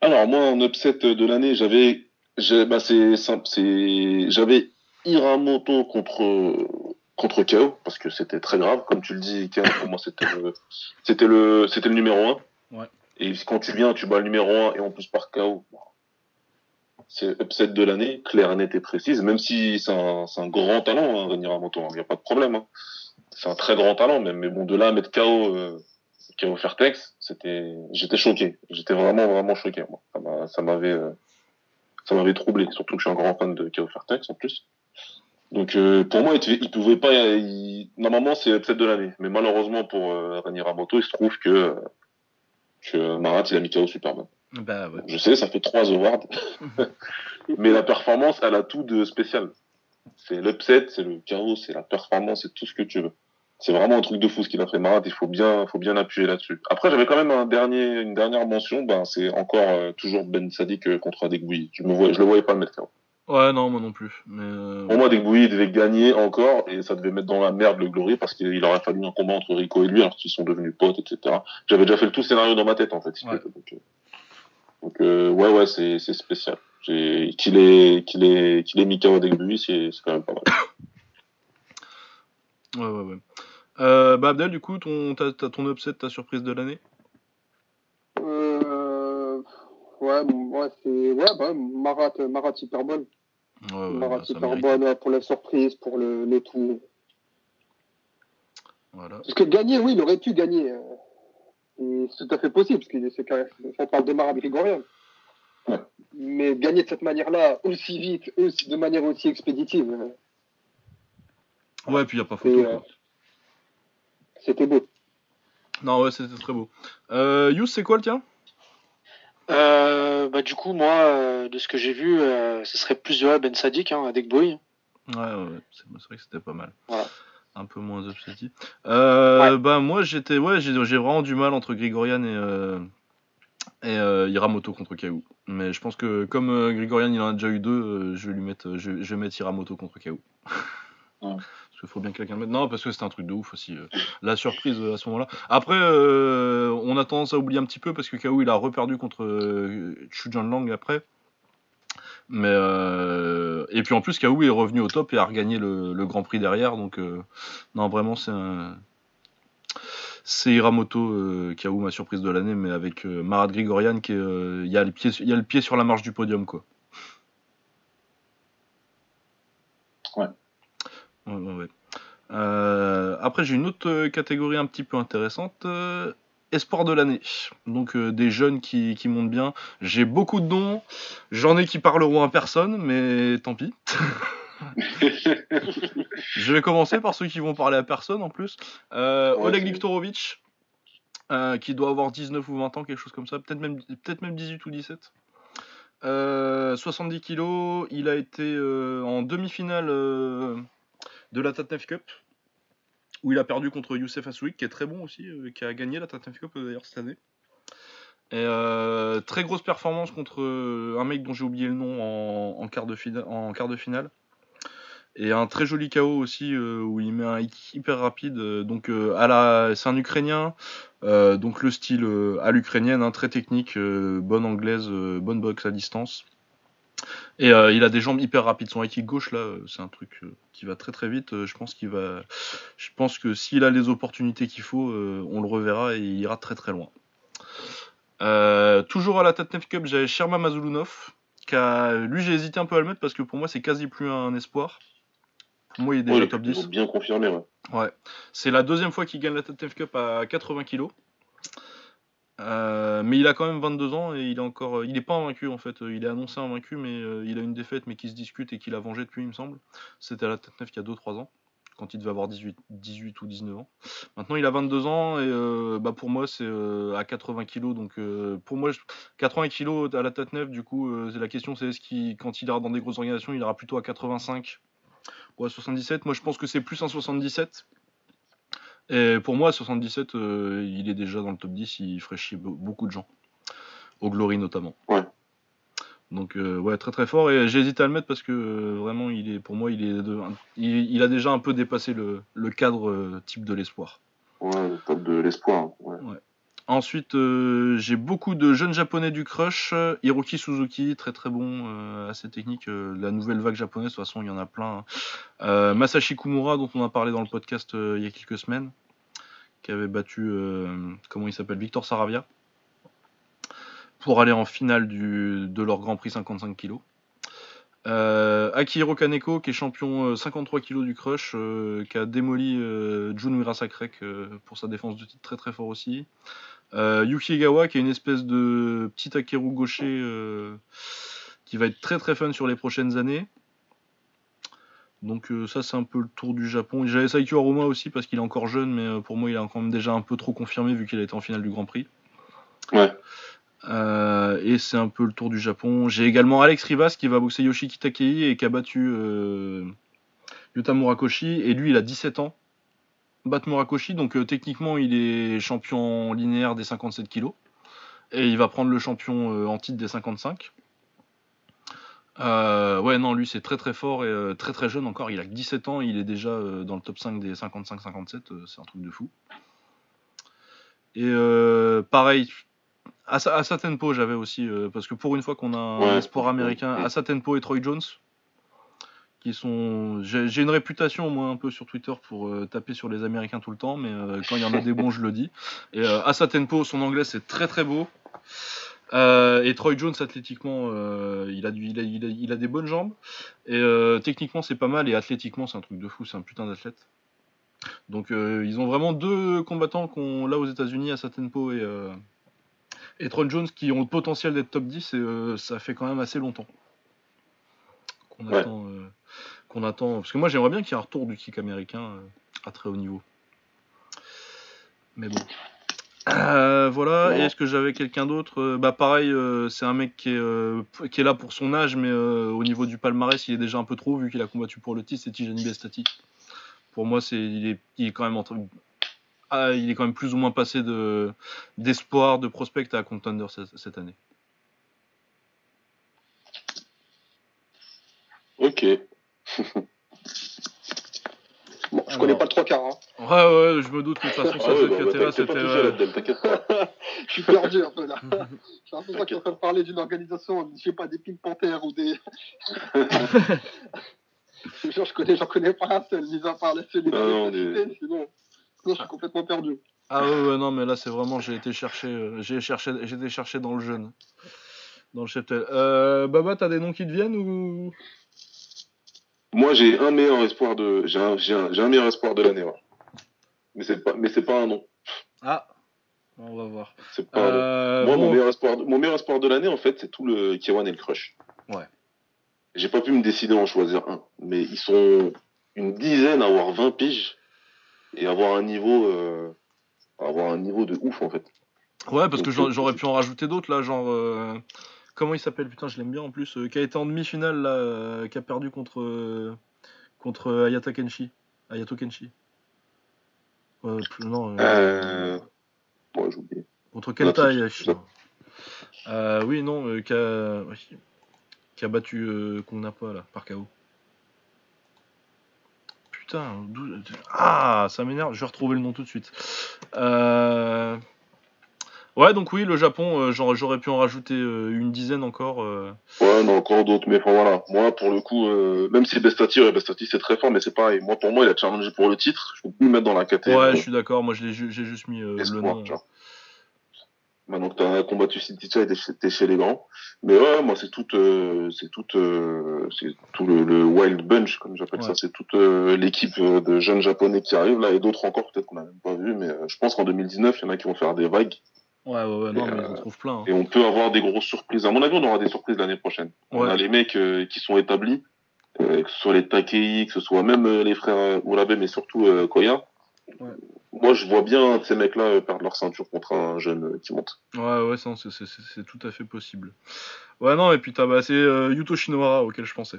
[SPEAKER 5] Alors moi en upset de l'année j'avais, j'ai- bah c'est simple, c'est j'avais Hiramoto contre contre KO parce que c'était très grave comme tu le dis KO pour moi c'était le c'était le c'était le numéro 1
[SPEAKER 2] Ouais.
[SPEAKER 5] et quand tu viens tu bats le numéro 1 et en plus par KO c'est upset de l'année claire nette et précise même si c'est un, c'est un grand talent hein, Ren Hiramoto il n'y a pas de problème hein. c'est un très grand talent même mais bon de là à mettre KO euh, KO Fairtex c'était j'étais choqué j'étais vraiment vraiment choqué moi ça m'a- ça m'avait euh, ça m'avait troublé surtout que je suis un grand fan de KO Fairtex en plus donc euh, pour moi, il, il pouvait pas. il- Normalement, c'est upset de l'année, mais malheureusement pour euh, Rani Ramoto, il se trouve que que Marat il a mis KO Superman.
[SPEAKER 2] Bah, ouais.
[SPEAKER 5] Je sais, ça fait trois awards, mais la performance, elle a tout de spécial. C'est l'upset, c'est le KO, c'est la performance, c'est tout ce que tu veux. C'est vraiment un truc de fou ce qu'il a fait Marat. Il faut bien, faut bien appuyer là-dessus. Après, j'avais quand même un dernier, une dernière mention. Ben, c'est encore euh, toujours Ben Sadik euh, contre Adekbouyi. Je me vois, je le voyais pas le mettre.
[SPEAKER 2] Ouais, non, moi non plus. Mais, euh,
[SPEAKER 5] Pour moi, Degboui il devait gagner encore et ça devait mettre dans la merde le Glory parce qu'il aurait fallu un combat entre Rico et lui alors qu'ils sont devenus potes, etc. J'avais déjà fait le tout scénario dans ma tête en fait. si
[SPEAKER 2] Ouais.
[SPEAKER 5] Donc, euh, donc, ouais, ouais, c'est c'est spécial. Qu'il ait, qu'il ait, qu'il ait mis KO Degboui, c'est c'est quand même pas mal.
[SPEAKER 2] ouais, ouais, ouais. Euh, bah, Abdel, du coup, ton, t'as, t'as ton upset, ta surprise de l'année?
[SPEAKER 3] Euh, ouais, bon, ouais, c'est, ouais, bah, Marat, Marat Superbone.
[SPEAKER 2] Ouais, ouais,
[SPEAKER 3] Mara
[SPEAKER 2] bah,
[SPEAKER 3] bonne ouais, pour la surprise, pour le, le tout.
[SPEAKER 2] Voilà.
[SPEAKER 3] Parce que gagner, oui, il aurait pu gagner. euh, et C'est tout à fait possible, parce que c'est quand même, on parle de Marat Grigorian.
[SPEAKER 5] Ouais.
[SPEAKER 3] Mais gagner de cette manière-là, aussi vite, aussi, de manière aussi expéditive,
[SPEAKER 2] Ouais, puis il n'y a pas photo.
[SPEAKER 3] euh,
[SPEAKER 2] quoi.
[SPEAKER 3] c'était beau.
[SPEAKER 2] Non, ouais, c'était très beau. Euh, Yous, c'est quoi le tien?
[SPEAKER 4] Euh, bah, du coup, moi, euh, de ce que j'ai vu, euh, ce serait plus ouais, Ben Sadik, hein, avec Boy.
[SPEAKER 2] Ouais, ouais, ouais, c'est vrai que c'était pas mal.
[SPEAKER 4] Voilà.
[SPEAKER 2] Un peu moins. Euh, Bah, moi, j'étais. Ouais, j'ai vraiment du mal entre Grigorian et. Euh, et euh, Hiramoto contre K.O. Mais je pense que comme euh, Grigorian il en a déjà eu deux, euh, je vais lui mettre, je, je vais mettre Hiramoto contre KO.
[SPEAKER 5] Ouais.
[SPEAKER 2] Parce qu'il faut bien que quelqu'un le mette. Non, parce que c'était un truc de ouf aussi. euh, la surprise euh, à ce moment-là. Après, euh, on a tendance à oublier un petit peu parce que KO il a reperdu contre Chu Lang après. Mais et puis en plus KO est revenu au top et a regagné le, Grand Prix derrière. Donc non, vraiment c'est un. C'est Hiramoto KO ma surprise de l'année, mais avec Marat Grigorian qui il y a le pied, il y a le pied sur la marche du podium quoi.
[SPEAKER 5] Ouais.
[SPEAKER 2] Ouais, ouais, ouais. Euh, après, j'ai une autre euh, catégorie un petit peu intéressante. euh, espoir de l'année. Donc, euh, des jeunes qui, qui montent bien. J'ai beaucoup de noms. J'en ai qui parleront à personne, mais tant pis. Je vais commencer par ceux qui vont parler à personne en plus. Oleg euh, qui doit avoir 19 ou 20 ans, quelque chose comme ça. Peut-être même, peut même 18 ou 17. Euh, 70 kilos. Il a été euh, en demi-finale euh, de la Tatnef Cup, où il a perdu contre Youssef Assouik, qui est très bon aussi, euh, qui a gagné la Tatnef Cup euh, d'ailleurs cette année. Euh, très grosse performance contre un mec dont j'ai oublié le nom en, quart, de finale. Et un très joli KO aussi où il met un hyper rapide. c'est un Ukrainien, donc le style à l'ukrainienne, hein, très technique, bonne anglaise, bonne boxe à distance. Et euh, il a des jambes hyper rapides. Son high kick gauche là, euh, c'est un truc euh, qui va très très vite. Je pense qu'il va, je pense que s'il a les opportunités qu'il faut, on le reverra et il ira très très loin. Euh, toujours à la Tatnef Cup, j'avais Sherma Mazulunov. A, lui, j'ai hésité un peu à le mettre parce que pour moi, c'est quasi plus un espoir. Pour moi, il est déjà
[SPEAKER 5] Ouais,
[SPEAKER 2] top
[SPEAKER 5] faut
[SPEAKER 2] 10.
[SPEAKER 5] bien confirmé, ouais.
[SPEAKER 2] Ouais. C'est la deuxième fois qu'il gagne la Tatnef Cup à 80 kg. Mais il a quand même 22 ans et il est encore, il est pas invaincu en fait. Il est annoncé invaincu, mais euh, il a une défaite, mais qui se discute et qu'il a vengé depuis, il me semble. C'était à la Tatnef il y a 2-3 ans, quand il devait avoir 18, 18 ou 19 ans. Maintenant, il a 22 ans et euh, bah, pour moi, c'est euh, à 80 kg. Donc euh, pour moi, je- 80 kg à la Tatnef, du coup, euh, la question, c'est est-ce qu'il, quand il ira dans des grosses organisations, il ira plutôt à 85 ou à 77 Moi, je pense que c'est plus un 77. Et pour moi, à 77, euh, il est déjà dans le top 10, il ferait chier be- beaucoup de gens. Au Glory notamment.
[SPEAKER 5] Ouais.
[SPEAKER 2] Donc euh, ouais, très très fort. Et j'ai hésité à le mettre parce que euh, vraiment, il est, pour moi, il, est de- il, il a déjà un peu dépassé le, le cadre type de l'espoir.
[SPEAKER 5] Ouais, le top de l'espoir. hein, Ouais.
[SPEAKER 2] Ensuite, euh, j'ai beaucoup de jeunes japonais du crush. Hiroki Suzuki, très très bon, euh, assez technique. Euh, la nouvelle vague japonaise, de toute façon, il y en a plein. hein. Euh, Masashi Kumura, dont on a parlé dans le podcast il y a quelques semaines, qui avait battu, comment il s'appelle, Victor Saravia, pour aller en finale du, de leur Grand Prix 55 kg. Akihiro Kaneko, qui est champion euh, 53 kg du crush, qui a démoli Jun Wirasakrek pour sa défense de titre très très fort aussi. Euh, Yuki Egawa, qui est une espèce de petit Takeru gaucher euh, qui va être très très fun sur les prochaines années. Donc euh, ça c'est un peu le tour du Japon. J'avais Saikyo Aruma aussi parce qu'il est encore jeune, mais euh, pour moi il est quand même déjà un peu trop confirmé vu qu'il a été en finale du Grand Prix.
[SPEAKER 5] Ouais.
[SPEAKER 2] Euh, et c'est un peu le tour du Japon. J'ai également Alex Rivas qui va boxer Yoshiki Takei et qui a battu Yuta Murakoshi. Et lui il a 17 ans. Bat Murakoshi, donc euh, techniquement il est champion linéaire des 57 kilos. Et il va prendre le champion euh, en titre des 55. Euh, ouais, non, lui c'est très très fort et très très jeune encore. Il a que 17 ans, il est déjà dans le top 5 des 55-57, euh, c'est un truc de fou. Et pareil, Asa Tenpo j'avais aussi, parce que pour une fois qu'on a un
[SPEAKER 5] Ouais.
[SPEAKER 2] espoir américain,
[SPEAKER 5] Ouais.
[SPEAKER 2] Asa Tenpo et Troy Jones, qui sont. J'ai une réputation, moi, un peu sur Twitter pour euh, taper sur les Américains tout le temps, mais euh, quand il y en a des bons, je le dis. Et euh, Asa Tenpo, son anglais c'est très très beau. Euh, et Troy Jones, athlétiquement, il, a du, il, a, il, a, il a des bonnes jambes. Et techniquement, c'est pas mal. Et athlétiquement, c'est un truc de fou. C'est un putain d'athlète. Donc, ils ont vraiment deux combattants qu'on là aux États-Unis, à Satenpo et, et Troy Jones, qui ont le potentiel d'être top 10. Et ça fait quand même assez longtemps qu'on
[SPEAKER 5] Ouais.
[SPEAKER 2] attend, qu'on attend. Parce que moi, j'aimerais bien qu'il y ait un retour du kick américain euh, à très haut niveau. Mais bon. Euh, voilà,
[SPEAKER 5] Ouais.
[SPEAKER 2] et est-ce que j'avais quelqu'un d'autre? Euh, Bah pareil, euh, c'est un mec qui est, euh, p- qui est là pour son âge, mais au niveau du palmarès, il est déjà un peu trop, vu qu'il a combattu pour le titre, c'est Tijani Bestati. Pour moi, c'est, il, est, il est quand même entre... ah, il est quand même plus ou moins passé de, d'espoir, de prospect à contender cette, cette année.
[SPEAKER 5] Ok.
[SPEAKER 3] Bon, je
[SPEAKER 2] Alors.
[SPEAKER 3] connais pas le trois quarts. Hein.
[SPEAKER 2] Ouais, ouais, je me doute que de toute façon,
[SPEAKER 5] Ah
[SPEAKER 2] ça,
[SPEAKER 5] ouais,
[SPEAKER 2] cette
[SPEAKER 5] bah, bah,
[SPEAKER 2] c'était...
[SPEAKER 3] Je suis perdu un peu là. J'ai l'impression que je suis en train de parler d'une organisation, je sais pas, des Pink Panthers ou des. Genre, je connais, j'en connais pas un seul, mis à part la
[SPEAKER 5] Ah non,
[SPEAKER 3] sinon, sinon, je suis complètement perdu.
[SPEAKER 2] Ah ouais, ouais, non, mais là, c'est vraiment, j'ai été chercher, euh, j'ai cherché, j'ai été chercher dans le jeune, dans le cheptel. Euh, Baba, t'as des noms qui te viennent ou?
[SPEAKER 5] Moi, j'ai un meilleur espoir de, j'ai un, j'ai un, j'ai un meilleur espoir de l'année. ouais. Mais c'est pas, mais c'est pas un nom.
[SPEAKER 2] Ah, on va voir.
[SPEAKER 5] C'est pas un nom.
[SPEAKER 2] Euh,
[SPEAKER 5] Moi,
[SPEAKER 2] bon,
[SPEAKER 5] mon meilleur espoir, de- mon meilleur espoir de l'année, en fait, c'est tout le Kiwan et le Crush.
[SPEAKER 2] Ouais.
[SPEAKER 5] J'ai pas pu me décider à en choisir un, mais ils sont une dizaine à avoir 20 piges et avoir un niveau, euh, avoir un niveau de ouf en fait.
[SPEAKER 2] ouais, parce que
[SPEAKER 5] donc,
[SPEAKER 2] j'aurais pu en rajouter d'autres là, genre euh, comment il s'appelle Putain, je l'aime bien en plus, euh, qui a été en demi-finale là, euh, qui a perdu contre euh, contre Ayata Kenshi, Ayato Kenshi. Euh, non.
[SPEAKER 5] Bon, oublié.
[SPEAKER 2] Contre Kenta. Euh, oui, non, euh, qui, a, oui, qui a battu euh, Kongnapa là, par KO. Putain, ah, ça m'énerve, je vais retrouver le nom tout de suite. Euh, Ouais, donc oui, le Japon, euh, j'aurais pu en rajouter euh, une dizaine encore. euh.
[SPEAKER 5] Ouais, non, encore d'autres, mais enfin voilà. Moi, pour le coup, même si Bestati, ouais, Bestati c'est très fort, mais c'est pareil. Moi, pour moi, il a challengé pour le titre. Je peux plus le mettre dans la catégorie.
[SPEAKER 2] Ouais, je suis d'accord, moi je l'ai ju- j'ai juste mis le nom.
[SPEAKER 5] tu. Maintenant que t'as combattu City t'es chez, les grands. Mais ouais, moi, c'est tout, euh, c'est tout, euh, c'est tout le, le Wild Bunch, comme j'appelle
[SPEAKER 2] Ouais.
[SPEAKER 5] ça. C'est toute euh, l'équipe de jeunes japonais qui arrivent là, et d'autres encore, peut-être qu'on n'a même pas vu, mais je pense qu'en 2019, il y en a qui vont faire des vagues,
[SPEAKER 2] Ouais, ouais, ouais, non,
[SPEAKER 5] Et,
[SPEAKER 2] mais
[SPEAKER 5] euh,
[SPEAKER 2] ils en trouvent plein. hein.
[SPEAKER 5] et on peut avoir des grosses surprises. À mon avis, on aura des surprises l'année prochaine. On a les mecs euh, qui sont établis, euh, que ce soit les Takei, que ce soit même euh, les frères euh, Urabe, mais surtout euh, Koya.
[SPEAKER 2] Ouais.
[SPEAKER 5] Moi, je vois bien ces mecs-là euh, perdre leur ceinture contre un jeune euh, qui monte.
[SPEAKER 2] Ouais, ouais, c'est- tout à fait possible. Ouais, non, et puis t'as bah, c'est euh, Yuto Shinohara auquel je pensais.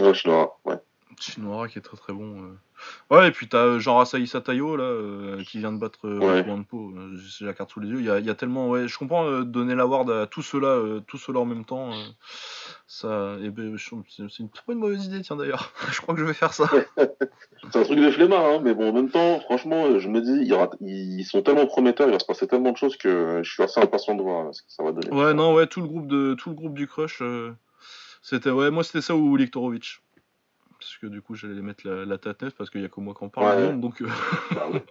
[SPEAKER 5] Ouais, l'aurai. Ouais.
[SPEAKER 2] Shinohara qui est très très bon. euh. Ouais, et puis t'as euh, genre Asahi Satayo là, euh, qui vient de battre euh,
[SPEAKER 5] Ouais.
[SPEAKER 2] Euh, J'ai la carte sous les yeux. Il y a, y a tellement. Ouais, je comprends euh, donner l'award à tous ceux-là, euh, tous ceux-là en même temps. ça, et ben, c'est une, pas une mauvaise idée, tiens d'ailleurs. je crois que je vais faire ça.
[SPEAKER 5] C'est un truc de flemmard, hein, mais bon, en même temps, franchement, je me dis, il y aura, ils sont tellement prometteurs, il va se passer tellement de choses que je suis assez impatient de voir ce que ça va donner.
[SPEAKER 2] Ouais, non, ouais, tout le groupe de tout le groupe du crush. c'était ouais, moi c'était ça ou Liktorovic. Parce que du coup j'allais mettre la, la tête nef parce qu'il y a que moi qui en parle
[SPEAKER 5] Ouais.
[SPEAKER 2] donc. euh,
[SPEAKER 5] Bah ouais.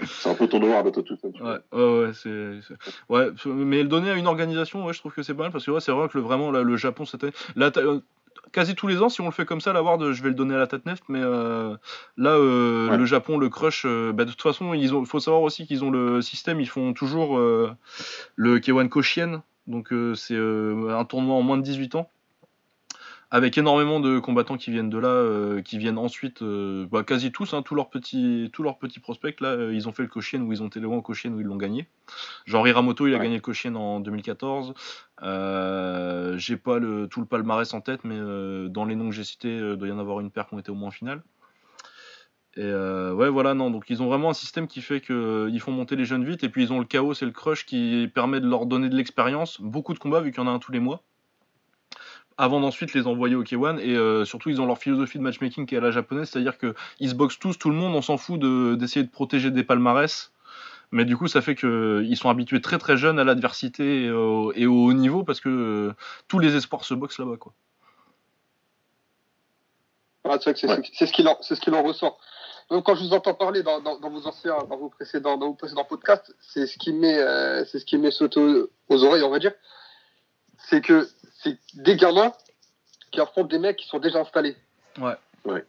[SPEAKER 5] C'est un peu ton devoir de toi tout. vois.
[SPEAKER 2] Ouais, ouais, c'est, c'est- ouais, mais le donner à une organisation, ouais, je trouve que c'est pas mal parce que ouais, c'est vrai que le, vraiment là, le Japon cette année, euh, quasi tous les ans, si on le fait comme ça, l'award, je vais le donner à la tête nef, mais euh, là, euh, le Japon, le crush, bah, de toute façon, ont, faut savoir aussi qu'ils ont le système, ils font toujours le K1 Koshien, donc c'est un tournoi en moins de 18 ans. Avec énormément de combattants qui viennent de là, euh, qui viennent ensuite, euh, bah, quasi tous, hein, tous leurs petits, tous leurs petits prospects là, euh, ils ont fait le Koshien où ils ont été loin au Koshien où ils l'ont gagné. Genre Hiramoto, il a
[SPEAKER 5] Ouais.
[SPEAKER 2] gagné le Koshien en 2014. Euh, j'ai pas le, tout le palmarès en tête, mais dans les noms que j'ai cités, euh, doit y en avoir une paire qui ont été au moins en finale. Et euh, ouais, voilà, non. Donc ils ont vraiment un système qui fait qu'ils font monter les jeunes vite, et puis ils ont le chaos et le crush qui permet de leur donner de l'expérience, beaucoup de combats vu qu'il y en a un tous les mois avant d'ensuite les envoyer au K1 et euh, surtout ils ont leur philosophie de matchmaking qui est à la japonaise, c'est-à-dire que ils se boxent tous, tout le monde, on s'en fout de- d'essayer de, protéger des palmarès, mais du coup ça fait que ils sont habitués très très jeunes à l'adversité et, au- et au haut niveau parce que euh, tous les espoirs se boxent là-bas quoi.
[SPEAKER 3] Ah, c'est vrai que c'est
[SPEAKER 5] Ouais.
[SPEAKER 3] c'est ce qu'il en, ce qu'il en ressort. même quand je vous entends parler dans, dans, dans vos anciens, dans vos précédents, dans vos précédents podcasts, c'est ce qui met, euh, c'est ce qui met sauté aux, aux oreilles, on va dire. C'est que c'est des gamins qui affrontent des mecs qui sont déjà installés.
[SPEAKER 2] Ouais.
[SPEAKER 5] Ouais.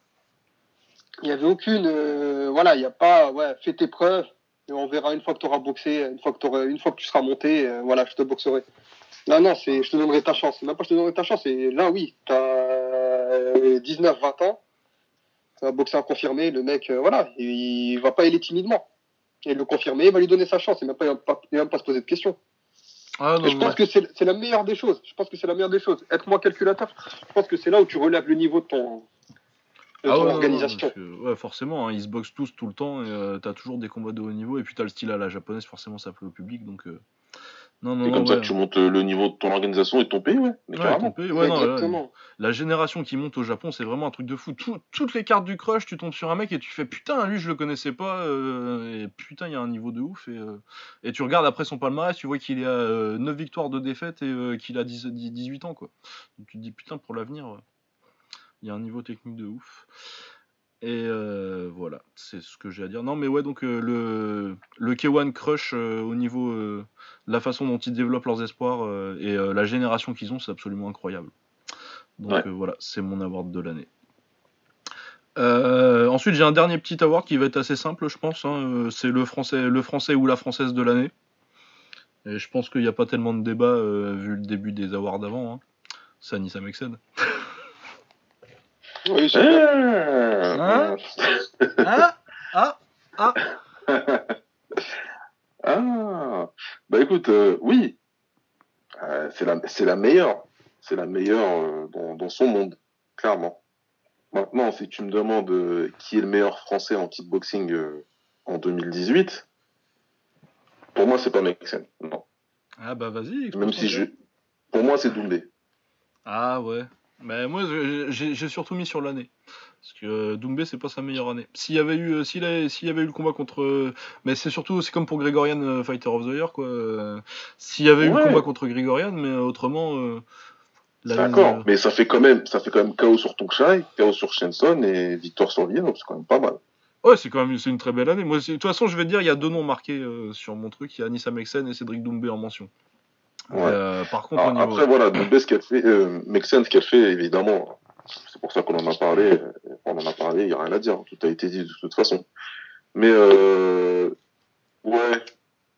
[SPEAKER 3] Il n'y avait aucune, euh, voilà, il n'y a pas, ouais, fais tes preuves et on verra une fois que tu auras boxé, une fois que, t'auras- une fois que tu seras monté, euh, voilà, je te boxerai. Non, non, c'est, je te donnerai ta chance. Même pas je te donnerai ta chance, et là, oui, tu as 19, 20 ans, tu vas boxer un confirmé, le mec, euh, voilà, il, il va pas aller timidement. Et le confirmé, il va lui donner sa chance, il ne va même pas, il va même pas se poser de questions.
[SPEAKER 2] Ah non,
[SPEAKER 3] Et je pense que c'est la meilleure des choses. Je pense que c'est la meilleure des choses. Être moins calculateur, je pense que c'est là où tu relèves le niveau de ton, de
[SPEAKER 2] Ah
[SPEAKER 3] ton
[SPEAKER 2] ouais,
[SPEAKER 3] organisation.
[SPEAKER 2] que- ouais, forcément, hein, ils se boxent tous tout le temps et euh, t'as toujours des combats de haut niveau. Et puis t'as le style à la japonaise, forcément, ça plaît au public. Donc, euh, non, non,
[SPEAKER 5] C'est
[SPEAKER 2] non,
[SPEAKER 5] comme ça que tu montes euh, le niveau de ton organisation et de ton pays, ouais. Mais
[SPEAKER 2] Ouais,
[SPEAKER 5] carrément.
[SPEAKER 2] ton pays, ouais, non, ouais,
[SPEAKER 3] Exactement.
[SPEAKER 2] la génération qui monte au Japon, c'est vraiment un truc de fou. Tout- toutes les cartes du crush, tu tombes sur un mec et tu fais putain, lui je le connaissais pas, euh, et putain, il y a un niveau de ouf. Et, euh, et tu regardes après son palmarès, tu vois qu'il est à euh, 9 victoires de défaite et qu'il a 10 10 18 ans, quoi. Donc tu te dis putain, pour l'avenir, il y a un niveau technique de ouf. Et euh, voilà, c'est ce que j'ai à dire. Non, mais ouais, donc euh, le, le K1 Crush euh, au niveau euh, de la façon dont ils développent leurs espoirs euh, et euh, la génération qu'ils ont, c'est absolument incroyable. Donc
[SPEAKER 5] Ouais.
[SPEAKER 2] euh, voilà, c'est mon award de l'année. Euh, ensuite, j'ai un dernier petit award qui va être assez simple, je pense. hein. Euh, C'est le français, le français ou la française de l'année. Et je pense qu'il n'y a pas tellement de débat euh, vu le début des awards d'avant. Hein. C'est Anissa Mexen.
[SPEAKER 3] Oui, c'est.
[SPEAKER 5] Ah,
[SPEAKER 2] Ah Ah Ah
[SPEAKER 5] Ah, bah écoute, euh, oui, Euh, c'est la, c'est la meilleure, c'est la meilleure euh, dans, dans son monde, clairement. Maintenant, si tu me demandes qui est le meilleur français en kickboxing en 2018, pour moi, c'est pas Mexen, non.
[SPEAKER 2] Ah bah vas-y.
[SPEAKER 5] Même si je, pour moi, c'est Doumbé.
[SPEAKER 2] Ah ouais. Mais moi je- j'ai surtout mis sur l'année. Parce que euh, Doumbé c'est pas sa meilleure année. S'il y avait eu euh, s'il avait- s'il y avait eu le combat contre euh, mais c'est surtout c'est comme pour Grégorian euh, Fighter of the Year quoi. S'il y avait eu le combat contre Grégorian mais autrement euh,
[SPEAKER 5] D'accord, mais ça fait quand même, ça fait quand même KO sur Tongshai, KO sur Shenson et victoire sur Vienne, c'est quand même pas mal.
[SPEAKER 2] Ouais, c'est quand même c'est une très belle année. Moi de toute façon, je vais te dire il y a deux noms marqués euh, sur mon truc, il y a Anissa Mexen et Cédric Doumbé en mention.
[SPEAKER 5] Ouais.
[SPEAKER 2] Euh, par contre niveau
[SPEAKER 5] Après, voilà, Doumbé, ce qu'elle fait, euh, Mexen, ce qu'elle fait, évidemment, c'est pour ça qu'on en a parlé, on en a parlé, il n'y a rien à dire, tout a été dit de toute façon. Mais, euh, ouais,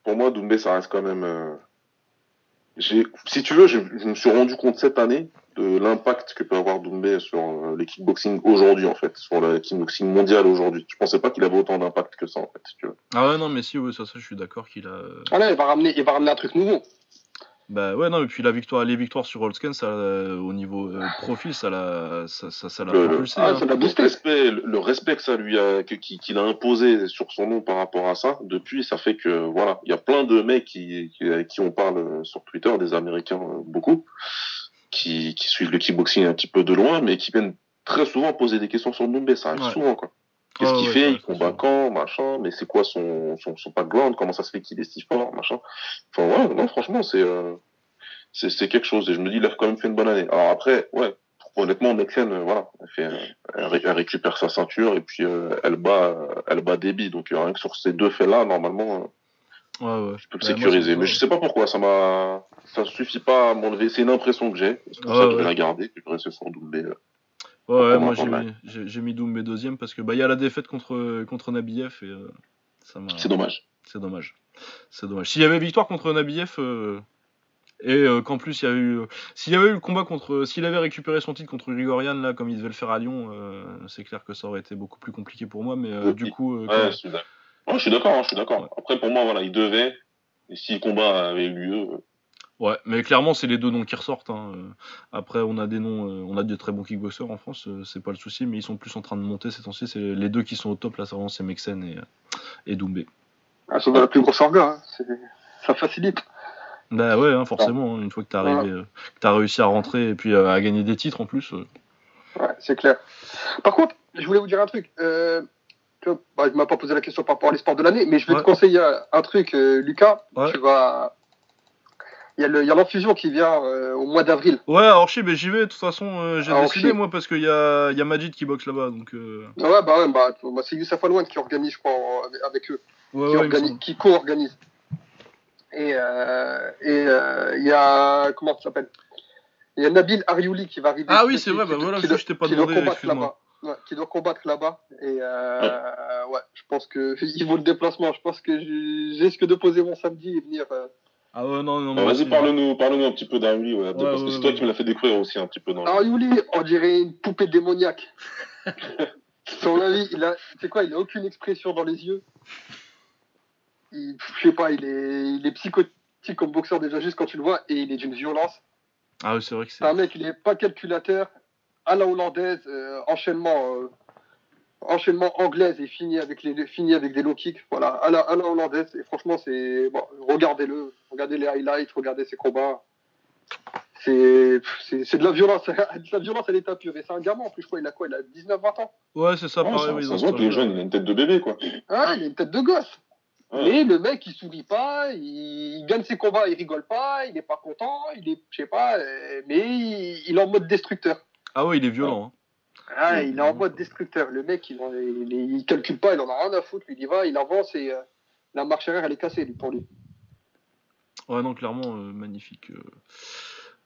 [SPEAKER 5] pour moi, Doumbé, ça reste quand même, euh, j'ai, si tu veux, je, je me suis rendu compte cette année de l'impact que peut avoir Doumbé sur euh, les kickboxing aujourd'hui, en fait, sur le kickboxing mondial aujourd'hui. Je pensais pas qu'il avait autant d'impact que ça, en fait, si tu veux.
[SPEAKER 2] Ah ouais non mais si ouais ça, ça je suis d'accord qu'il a
[SPEAKER 3] Ah là, il va ramener, il va ramener un truc nouveau.
[SPEAKER 2] Bah ouais, non, et puis la victoire, les victoires sur Holsken, ça, euh, au niveau euh, profil, ça l'a, ça, ça, ça l'a
[SPEAKER 5] Le-
[SPEAKER 2] propulsé.
[SPEAKER 3] Ah,
[SPEAKER 2] hein.
[SPEAKER 3] ça l'a
[SPEAKER 5] le
[SPEAKER 3] boosté.
[SPEAKER 5] respect, le respect que ça lui a, qu'il a imposé sur son nom par rapport à ça, depuis, ça fait que voilà, il y a plein de mecs qui, qui, avec qui on parle euh, sur Twitter, des Américains euh, beaucoup, qui, qui suivent le kickboxing un petit peu de loin, mais qui viennent très souvent poser des questions sur Doumbé. Ça arrive
[SPEAKER 2] Ouais.
[SPEAKER 5] souvent, quoi. Qu'est-ce
[SPEAKER 2] Ouais,
[SPEAKER 5] qu'il
[SPEAKER 2] ouais,
[SPEAKER 5] fait Il
[SPEAKER 2] c'est
[SPEAKER 5] combat Machin. Mais c'est quoi son, son, son background Comment ça se fait qu'il est si fort Machin? Enfin, ouais, non, franchement, c'est euh, c'est c'est quelque chose. Et je me dis, il a quand même fait une bonne année. Alors après, ouais, honnêtement, Nexen, euh, voilà, elle, fait, elle, ré- elle récupère sa ceinture et puis euh, elle bat elle bat Déby. Donc euh, rien que sur ces deux faits-là, normalement, euh,
[SPEAKER 2] Ouais, ouais.
[SPEAKER 5] je peux le
[SPEAKER 2] moi,
[SPEAKER 5] sécuriser. Mais je sais pas pourquoi, ça m'a ça suffit pas à m'enlever. C'est une impression que j'ai. C'est pour
[SPEAKER 2] Ouais,
[SPEAKER 5] ça que je vais la garder, je vais Doumbé. euh.
[SPEAKER 2] Ouais, moi j'ai mis, j'ai, j'ai mis Doumbé deuxième parce que bah il y a la défaite contre contre Nabiev et euh, ça m'a.
[SPEAKER 5] C'est dommage.
[SPEAKER 2] C'est dommage. C'est dommage. S'il y avait victoire contre Nabiev euh, et euh, qu'en plus il y a eu, s'il y avait eu le combat contre, s'il avait récupéré son titre contre Grigorian là comme il devait le faire à Lyon, c'est clair que ça aurait été beaucoup plus compliqué pour moi. Mais
[SPEAKER 5] Oui.
[SPEAKER 2] du coup,
[SPEAKER 5] Ouais, je suis d'accord. Ouais, je suis d'accord, hein, je suis d'accord. Après, pour moi, voilà, il devait. Et si le combat avait eu lieu,
[SPEAKER 2] Ouais, mais clairement, c'est les deux noms qui ressortent. hein. Euh, Après, on a des noms, euh, on a de très bons kickboxers en France, euh, c'est pas le souci, mais ils sont plus en train de monter ces temps-ci. C'est les deux qui sont au top là, c'est vraiment c'est Mexen et, et Doumbé.
[SPEAKER 3] Ah, ça va la plus grosse orga. Hein. Ça facilite.
[SPEAKER 2] Bah ouais, hein, forcément, une fois que t'as arrivé, que t'as réussi à rentrer et puis à gagner des titres en plus.
[SPEAKER 3] Ouais, c'est clair. Par contre, je voulais vous dire un truc. Euh, bah, je m'as pas posé la question par rapport à l'esport de l'année, mais je vais
[SPEAKER 2] Ouais.
[SPEAKER 3] te conseiller un truc, euh, Lucas.
[SPEAKER 2] Ouais.
[SPEAKER 3] Tu vas, il y a le- l'enfusion qui vient euh, au mois d'avril.
[SPEAKER 2] Ouais, alors je sais, mais j'y vais. De toute façon, euh, j'ai
[SPEAKER 3] Ah,
[SPEAKER 2] décidé moi parce qu'il y a, il y a Majid qui boxe là-bas, donc. euh,
[SPEAKER 3] Ah Ouais, bah ouais, bah, bah, c'est Youssef Alouane qui organise, je crois, avec- avec eux.
[SPEAKER 2] Ouais,
[SPEAKER 3] qui,
[SPEAKER 2] ouais,
[SPEAKER 3] organise- qui co-organise. Et euh, et, euh, il y a comment ça s'appelle? Il y a Nabil Ariouli qui va arriver.
[SPEAKER 2] Ah oui, c'est vrai,
[SPEAKER 3] qui-
[SPEAKER 2] bah voilà,
[SPEAKER 3] qui
[SPEAKER 2] je
[SPEAKER 3] doit-
[SPEAKER 2] t'ai pas
[SPEAKER 3] qui doit
[SPEAKER 2] demandé,
[SPEAKER 3] là-bas. Ouais, qui doit combattre là-bas. Et euh, ouais. je pense que il vaut le déplacement. Je pense que j'ai j'ai risque de poser mon samedi et venir. euh.
[SPEAKER 2] Ah ouais, non, non,
[SPEAKER 5] Bah,
[SPEAKER 2] non.
[SPEAKER 5] Vas-y, parle-nous parle un petit peu d'Aruli, ouais, parce que
[SPEAKER 2] ouais,
[SPEAKER 5] c'est toi
[SPEAKER 2] ouais.
[SPEAKER 5] qui me l'as fait découvrir aussi un petit peu dans le.
[SPEAKER 3] Ariouli, on dirait une poupée démoniaque. Son avis, il a, c'est quoi Il a aucune expression dans les yeux. Il, je sais pas, il est, il est psychotique comme boxeur déjà juste quand tu le vois et il est d'une violence.
[SPEAKER 2] Ah oui, c'est vrai que c'est.
[SPEAKER 3] C'est un mec, il est pas calculateur, à la hollandaise, euh, enchaînement, euh, enchaînement anglaise et fini avec les, fini avec des low kicks. Voilà, à la, à la hollandaise. Et franchement, c'est bon, regardez-le, regardez les highlights, regardez ses combats. C'est, de la violence, de la violence à l'état pur. Et c'est un gamin en plus, je crois, il a quoi Il a 19-20 ans?
[SPEAKER 2] Ouais, c'est ça,
[SPEAKER 5] Ouais,
[SPEAKER 2] pareil,
[SPEAKER 5] ça,
[SPEAKER 2] oui.
[SPEAKER 5] ça
[SPEAKER 2] dans
[SPEAKER 5] se voit
[SPEAKER 2] ce
[SPEAKER 5] que les jeunes, il a une tête de bébé, quoi.
[SPEAKER 3] Ah, il a une tête de gosse.
[SPEAKER 5] Ouais.
[SPEAKER 3] Mais le mec, il sourit pas, il gagne ses combats, il rigole pas, il est pas content, il est, je sais pas, euh, mais il, il est en mode destructeur.
[SPEAKER 2] Ah ouais, il est violent. hein.
[SPEAKER 3] Ah, il est en mode destructeur. Le mec, il, en- il, il calcule pas, il en a rien à foutre. Lui, il y va, il avance et euh, la marche arrière, elle est cassée lui, pour lui.
[SPEAKER 2] Ouais, non, clairement, euh, magnifique. euh.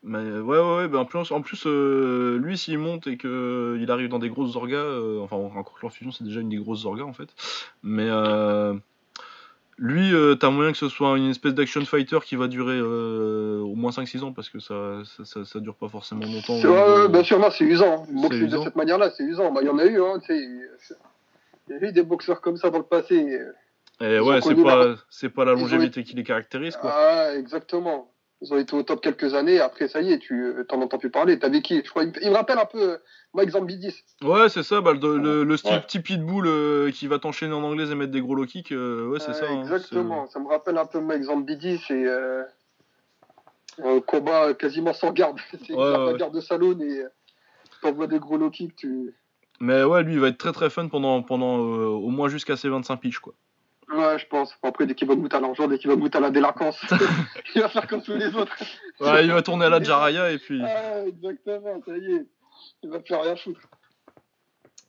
[SPEAKER 2] Mais ouais, ouais, ouais, bah, en plus, en plus lui, s'il monte et qu'il arrive dans des grosses orgas, enfin, encore que l'enfusion, c'est déjà une des grosses orgas en fait. Mais lui, euh, t'as moyen que ce soit une espèce d'action fighter qui va durer euh, au moins 5-6 ans parce que ça, ça, ça, ça dure pas forcément longtemps.
[SPEAKER 3] Ouais, ouais, bien sûr, non, c'est usant. Boxer de cette manière-là, c'est usant. Bah, Il y en a eu, hein. Il y a eu des boxeurs comme ça dans le passé.
[SPEAKER 2] Et
[SPEAKER 3] Ils
[SPEAKER 2] ouais, c'est pas, c'est pas la
[SPEAKER 3] ont
[SPEAKER 2] longévité qui les caractérise, quoi.
[SPEAKER 3] Ah, exactement. Ils ont été au top quelques années. Après, ça y est, tu euh, t'en entends plus parler. T'avais qui Je crois, il, il me rappelle un peu euh, Mike Zambidis.
[SPEAKER 2] Ouais, c'est ça, bah, le, le, le style
[SPEAKER 5] Ouais.
[SPEAKER 2] petit pitbull euh, qui va t'enchaîner en anglais et mettre des gros low kicks, euh, ouais, c'est
[SPEAKER 3] Euh,
[SPEAKER 2] ça. hein,
[SPEAKER 3] exactement. ça me rappelle un peu Mike Zambidis. Euh, un combat quasiment sans garde. C'est
[SPEAKER 2] Ouais,
[SPEAKER 3] la garde de saloon et t'envoies des gros low kicks. Tu...
[SPEAKER 2] Mais ouais, lui, il va être très très fun pendant, pendant euh, au moins jusqu'à ses 25 pitchs, quoi.
[SPEAKER 3] Ouais, je pense. Après, dès qu'il va goûter à l'argent, dès qu'il va goûter à la délinquance, il va faire comme tous les autres.
[SPEAKER 2] Ouais, il va tourner à la Jaraya et puis.
[SPEAKER 3] Ah, exactement, ça y est. Il va plus rien foutre.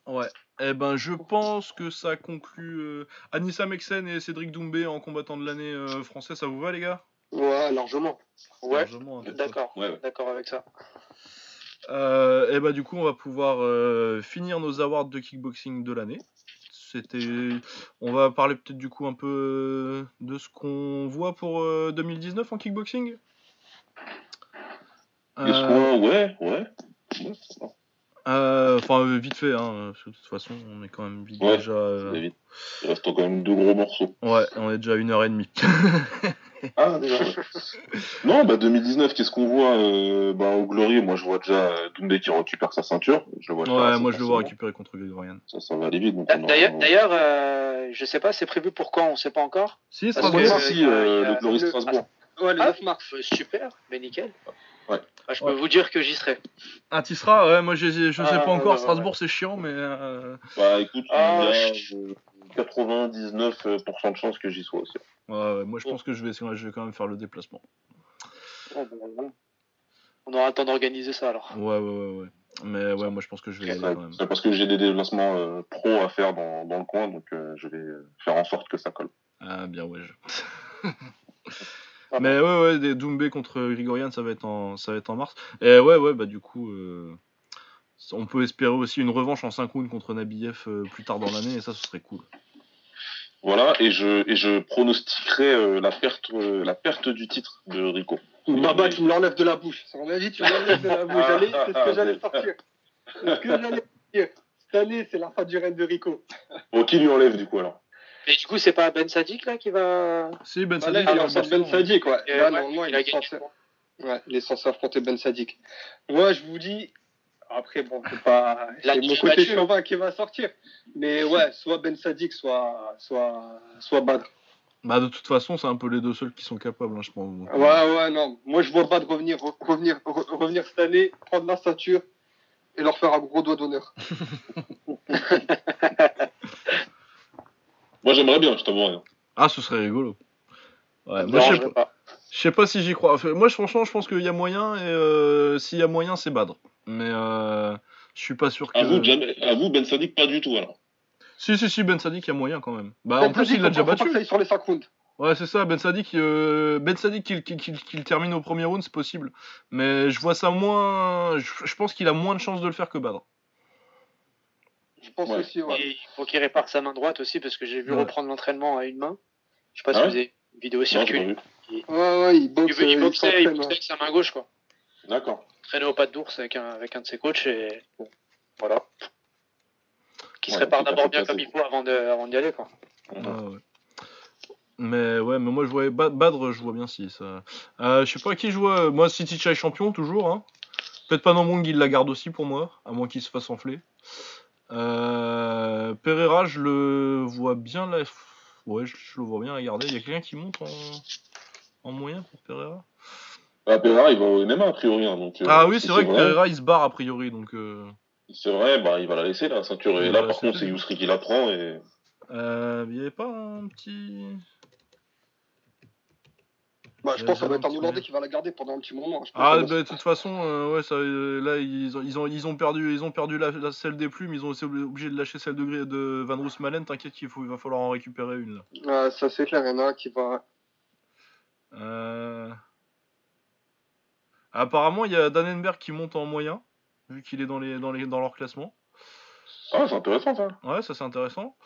[SPEAKER 2] Ouais. Eh ben, je pense que ça conclut euh, Anissa Mexen et Cédric Doumbé en combattant de l'année euh, français. Ça vous va, les gars?
[SPEAKER 3] Ouais, largement.
[SPEAKER 4] Ouais,
[SPEAKER 2] Largement, hein,
[SPEAKER 4] d'accord.
[SPEAKER 5] Ouais, ouais.
[SPEAKER 4] D'accord avec ça.
[SPEAKER 2] Euh, et bah du coup on va pouvoir euh, finir nos awards de kickboxing de l'année. C'était, on va parler peut-être du coup un peu euh, de ce qu'on voit pour euh, 2019 en kickboxing? Euh,
[SPEAKER 5] ouais, ouais.
[SPEAKER 2] Euh, Enfin euh, vite fait, hein, parce que de toute façon on est quand même vite
[SPEAKER 5] Ouais,
[SPEAKER 2] déjà. euh,
[SPEAKER 5] vite. Il reste quand même deux gros morceaux.
[SPEAKER 2] ouais, on est déjà à une heure et demie.
[SPEAKER 5] Ah, déjà, ouais. Non, bah 2019, qu'est-ce qu'on voit euh, bah, Au Glory, moi je vois déjà euh, Doumbé qui récupère sa ceinture. Je le vois
[SPEAKER 2] ouais, moi je le vois récupérer contre Gregorian.
[SPEAKER 5] Ça, ça va aller vite.
[SPEAKER 4] D'ailleurs, euh, je sais pas, c'est prévu pour quand On sait pas encore.
[SPEAKER 2] Si, Strasbourg.
[SPEAKER 4] que-
[SPEAKER 5] si, euh, le Glory
[SPEAKER 3] le-
[SPEAKER 5] Strasbourg.
[SPEAKER 3] Ouais, le
[SPEAKER 4] Ah,
[SPEAKER 3] 9 mars.
[SPEAKER 4] euh, super, mais nickel.
[SPEAKER 5] Ouais.
[SPEAKER 4] Ah, je
[SPEAKER 2] Ouais.
[SPEAKER 4] peux vous dire que j'y serai.
[SPEAKER 2] Ah, tu seras Ouais, moi j'ai- j'ai- je sais
[SPEAKER 4] Ah,
[SPEAKER 2] pas
[SPEAKER 4] ouais,
[SPEAKER 2] encore.
[SPEAKER 4] ouais,
[SPEAKER 2] Strasbourg c'est chiant, mais. euh,
[SPEAKER 5] Bah écoute,
[SPEAKER 4] Ah,
[SPEAKER 5] il y a
[SPEAKER 4] je-
[SPEAKER 5] euh, 99% de chances que j'y sois aussi.
[SPEAKER 2] Ouais, ouais, moi je pense que je vais, je vais quand même faire le déplacement.
[SPEAKER 4] Oh, bon, bon. On aura le temps d'organiser ça alors.
[SPEAKER 2] Ouais, ouais, ouais, ouais. Mais ouais, moi je pense que je vais y aller
[SPEAKER 5] Ouais,
[SPEAKER 2] quand même.
[SPEAKER 5] C'est parce que j'ai des déplacements euh, pro à faire dans, dans le coin, donc euh, je vais euh, faire en sorte que ça colle.
[SPEAKER 2] Ah, bien, ouais. je-
[SPEAKER 4] Ah
[SPEAKER 2] Mais ouais, ouais, des Doumbé contre Grigorian, ça va être en, ça va être en mars. Et ouais, ouais, bah du coup, euh, on peut espérer aussi une revanche en 5 rounds contre Nabiev euh, plus tard dans l'année, et ça, ce serait cool.
[SPEAKER 5] Voilà, et je, et je pronostiquerai euh, la, perte, euh, la perte du titre de Rico.
[SPEAKER 3] Baba, tu me l'enlèves de la bouche. Ça m'a dit, tu me l'enlèves de la bouche. C'est ce que j'allais sortir. C'est ce que j'allais dire. Cette année, c'est la fin du règne de Rico.
[SPEAKER 5] Bon, qui lui enlève du coup alors?
[SPEAKER 4] Et du coup, c'est pas Ben Sadik là qui va.
[SPEAKER 2] Si, Ben Sadik,
[SPEAKER 3] il en Ben Sadik, ouais.
[SPEAKER 4] Et,
[SPEAKER 3] Là,
[SPEAKER 4] ouais,
[SPEAKER 3] normalement, il
[SPEAKER 4] il a
[SPEAKER 3] est
[SPEAKER 4] gagné.
[SPEAKER 3] censé... Ouais, il est censé affronter Ben Sadik. Moi, je vous dis... Après, bon, c'est pas... C'est mon côté chauvin qui va sortir. Mais ouais, soit Ben Sadik, soit, soit, soit Badr.
[SPEAKER 2] Bah, de toute façon, c'est un peu les deux seuls qui sont capables, hein, je pense. Donc, euh,
[SPEAKER 3] Ouais, ouais, non. Moi, je vois Badr revenir, re- revenir, re- revenir cette année, prendre la ceinture et leur faire un gros doigt d'honneur.
[SPEAKER 5] Moi j'aimerais bien, je t'avoue rien.
[SPEAKER 2] Ah, ce serait rigolo. Ouais, moi, je sais pas.
[SPEAKER 4] pas.
[SPEAKER 2] Je Je sais pas si j'y crois. Enfin, moi, je- franchement, je pense qu'il y a moyen, et euh, s'il y a moyen, c'est Badr. Mais euh, je suis pas sûr que.
[SPEAKER 5] À vous, à vous, Ben Sadik, pas du tout alors.
[SPEAKER 2] Si, si, si, Ben Sadik, il y a moyen quand même. Bah,
[SPEAKER 3] Ben
[SPEAKER 2] en plus,
[SPEAKER 3] Sadik,
[SPEAKER 2] il l'a déjà
[SPEAKER 3] pas
[SPEAKER 2] battu.
[SPEAKER 3] sur les 5 rounds.
[SPEAKER 2] Ouais, c'est ça, Ben Sadik, euh, ben Sadik qu'il termine au premier round, c'est possible. Mais je vois ça moins. Je, je pense qu'il a moins de chances de le faire que Badr.
[SPEAKER 3] Je pense
[SPEAKER 5] Ouais.
[SPEAKER 3] aussi, ouais.
[SPEAKER 4] Et il faut qu'il répare sa main droite aussi parce que j'ai vu
[SPEAKER 2] Ouais.
[SPEAKER 4] reprendre l'entraînement à une main. Je sais pas
[SPEAKER 5] Ah
[SPEAKER 4] si vous avez une vidéo circule.
[SPEAKER 3] Ouais, ouais, il boxe.
[SPEAKER 4] il
[SPEAKER 3] euh,
[SPEAKER 4] boxait, il boxait
[SPEAKER 3] ouais.
[SPEAKER 4] avec sa main gauche quoi.
[SPEAKER 5] D'accord.
[SPEAKER 4] Traîné au pas d'ours avec un, avec un de ses coachs et bon, voilà. Qui se
[SPEAKER 5] Ouais,
[SPEAKER 4] répare d'abord bien comme il faut avant de- avant d'y aller quoi.
[SPEAKER 2] Ah ouais. Mais ouais, mais moi je vois Ba- Badr, je vois bien si ça. Euh, je sais pas qui je vois. Moi, City Chai champion toujours. Hein. Peut-être pas Nambong, il la garde aussi pour moi, à moins qu'il se fasse enfler. Euh, Pereira, je le vois bien là. Ouais, je, je le vois bien la garder. Il y a quelqu'un qui monte en, en moyen pour Pereira?
[SPEAKER 5] Ah, Pereira, il va au NMA a priori. hein, donc, euh,
[SPEAKER 2] Ah oui, c'est vrai que Pereira il se barre a priori donc. euh,
[SPEAKER 5] C'est vrai, bah, il va la laisser la ceinture. Et là, par contre, c'est Yousri qui la prend. Et...
[SPEAKER 2] euh, il y avait pas un petit.
[SPEAKER 3] Bah, je pense que ça va être un Hollandais qui va la garder pendant un petit moment. Je pense
[SPEAKER 2] Ah, bah, de toute façon, euh, ouais, ça, euh, là, ils ont, ils, ont, ils ont perdu, ils ont perdu la, la- celle des plumes, ils ont été obligés de lâcher celle de, de Van Roosmalen. T'inquiète qu'il faut, il va falloir en récupérer une là.
[SPEAKER 3] Ouais, ça c'est clair, il y en a un qui va.
[SPEAKER 2] Apparemment, il y a Dannenberg qui monte en moyen, vu qu'il est dans, les, dans, les, dans leur classement.
[SPEAKER 5] Ah, c'est intéressant ça.
[SPEAKER 2] Ouais, ça c'est intéressant.